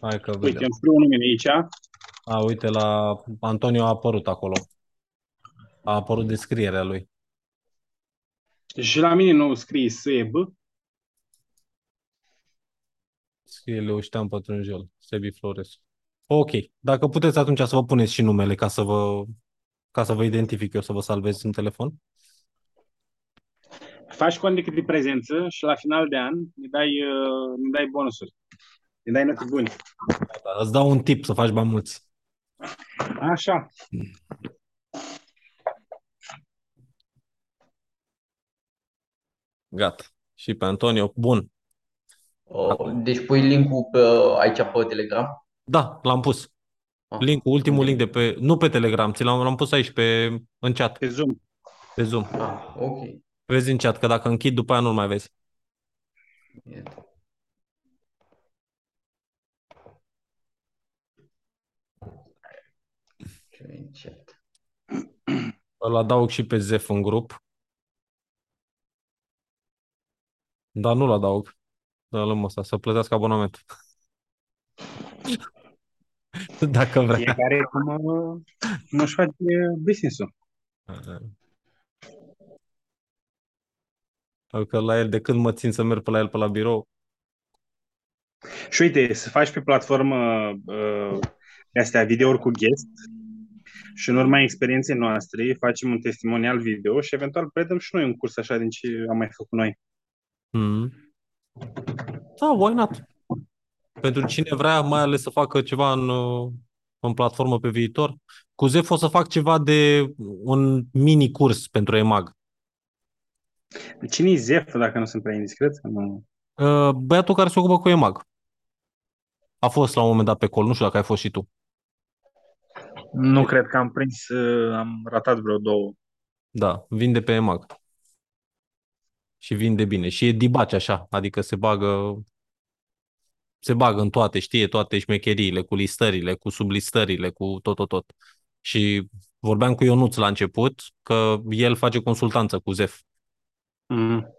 [SPEAKER 2] Hai că
[SPEAKER 7] Uite,
[SPEAKER 2] vedem.
[SPEAKER 7] îmi scriu numele aici,
[SPEAKER 2] A, uite, la Antonio a apărut acolo. A apărut descrierea lui.
[SPEAKER 7] și la mine nu scrie SEB,
[SPEAKER 2] Scrie Leuștean Pătrunjel, Sebi Florescu. Ok, dacă puteți atunci să vă puneți și numele ca să vă, ca să vă identific eu, să vă salvez în telefon.
[SPEAKER 7] faci cont de cât de prezență și la final de an îmi dai, uh, îmi dai bonusuri. Îmi dai note bune.
[SPEAKER 2] Da, Îți dau un tip să faci bani mulți.
[SPEAKER 7] Așa.
[SPEAKER 2] Gata. Și pe Antonio, bun.
[SPEAKER 9] Oh, deci pui linkul pe, aici pe Telegram?
[SPEAKER 2] Da, l-am pus.
[SPEAKER 9] Ah,
[SPEAKER 2] Linkul, ultimul
[SPEAKER 9] unde?
[SPEAKER 2] link de pe, nu pe Telegram, ți l-am, l-am pus aici pe, în chat,
[SPEAKER 7] Pe Zoom.
[SPEAKER 2] pe Zoom.
[SPEAKER 9] Ah, ok.
[SPEAKER 2] Vezi în chat, că dacă închid, după aia nu-l mai vezi.
[SPEAKER 9] Iată. Ce încet.
[SPEAKER 2] Îl adaug și pe Zef în grup. Dar nu-l adaug. Da, lăm ăsta, să plătească abonament. <laughs> Dacă vrea.
[SPEAKER 7] Fiecare cum, uh, cum își face business-ul.
[SPEAKER 2] Că la el, de când mă țin să merg pe la el pe la birou,
[SPEAKER 7] Și uite, să faci pe platformă uh, astea videouri cu guest și în urma experienței noastre facem un testimonial video și eventual predăm și noi un curs așa din ce am mai făcut noi.
[SPEAKER 2] Mm. Da, why not? Pentru cine vrea, mai ales să facă ceva în, uh, în platformă pe viitor. Cu Zef o să fac ceva de un mini curs pentru EMAG.
[SPEAKER 7] Cine e Zef, dacă nu sunt prea indiscret? Nu.
[SPEAKER 2] Uh, Băiatul care se ocupă cu EMAG. A fost la un moment dat pe col, nu știu dacă ai fost și tu.
[SPEAKER 7] Nu cred că am prins, uh, am ratat vreo două.
[SPEAKER 2] Da, vinde pe EMAG. Și vinde bine. Și e dibaci așa, adică se bagă se bagă în toate, știe toate șmecheriile, cu listările, cu sublistările, cu tot, tot, tot. Și vorbeam cu Ionuț la început că el face consultanță cu Zef.
[SPEAKER 7] Mm.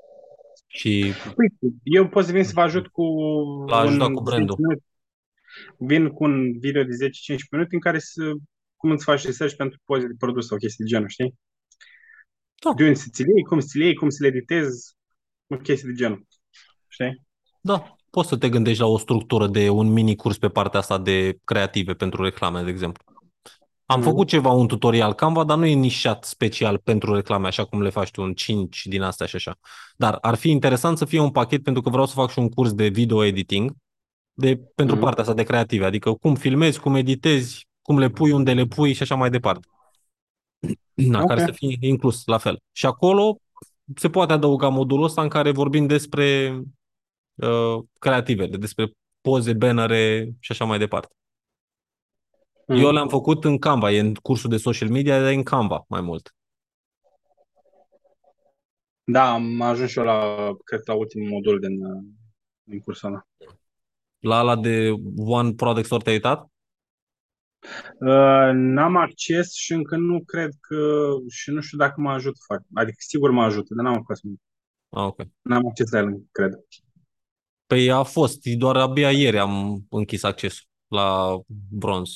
[SPEAKER 2] Și
[SPEAKER 7] Uite, eu pot să vin să vă ajut cu
[SPEAKER 2] L-a ajutat
[SPEAKER 7] un
[SPEAKER 2] cu brandul.
[SPEAKER 7] 10 minute. Vin cu un video de 10-15 minute în care să, cum îți faci research pentru poze de produs sau chestii de genul, știi?
[SPEAKER 2] Da.
[SPEAKER 7] De unde să ți le iei, cum să ți le iei, cum să le editezi, o chestie de genul. Știi?
[SPEAKER 2] da, poți să te gândești la o structură de un mini curs pe partea asta de creative pentru reclame, de exemplu. Am
[SPEAKER 7] Mhm.
[SPEAKER 2] făcut ceva, un tutorial Canva, dar nu e nișat special pentru reclame, așa cum le faci tu, un 5 din astea și așa. Dar ar fi interesant să fie un pachet, pentru că vreau să fac și un curs de video editing, de, pentru
[SPEAKER 7] Mhm.
[SPEAKER 2] partea asta de creative, adică cum filmezi, cum editezi, cum le pui, unde le pui și așa mai departe. Da,
[SPEAKER 7] Ok.
[SPEAKER 2] care să fie inclus la fel. Și acolo se poate adăuga modulul ăsta în care vorbim despre uh, creativele, despre poze, bannere și așa mai departe.
[SPEAKER 7] Mm.
[SPEAKER 2] Eu le-am făcut în Canva, e în cursul de social media, dar e în Canva mai mult.
[SPEAKER 7] Da, am ajuns și eu la, cred, la ultimul modul din, uh, din cursul ăla.
[SPEAKER 2] La ala de One Product Store te-ai uitat?
[SPEAKER 7] Uh, n-am acces și încă nu cred că, și nu știu dacă mă ajută fac. Adică sigur mă ajută, dar n-am apucat să mă uit.
[SPEAKER 2] Ah, ok.
[SPEAKER 7] N-am acces la el, cred.
[SPEAKER 2] Păi a fost, doar abia ieri am închis accesul la bronz.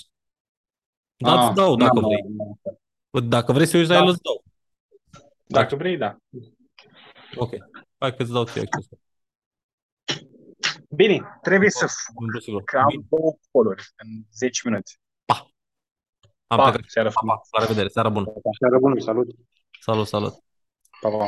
[SPEAKER 2] Dar
[SPEAKER 7] Ah,
[SPEAKER 2] îți dau dacă
[SPEAKER 7] n-am-
[SPEAKER 2] vrei.
[SPEAKER 7] n-am-
[SPEAKER 2] Dacă vrei să uiți la
[SPEAKER 7] Da.
[SPEAKER 2] el, îți dau.
[SPEAKER 7] Dacă vrei, da.
[SPEAKER 2] Ok. Hai că îți dau ție accesul.
[SPEAKER 7] Bine, trebuie să
[SPEAKER 2] Îmi sigur.
[SPEAKER 7] că am
[SPEAKER 2] Bine.
[SPEAKER 7] două coluri în 10 minute.
[SPEAKER 2] Am
[SPEAKER 7] Pa,
[SPEAKER 2] plecat.
[SPEAKER 7] seara
[SPEAKER 2] Pa,
[SPEAKER 7] frumoasă.
[SPEAKER 2] pa. La revedere. Seara bună.
[SPEAKER 7] Seara bună, salut.
[SPEAKER 2] Salut, salut.
[SPEAKER 7] Pa, pa.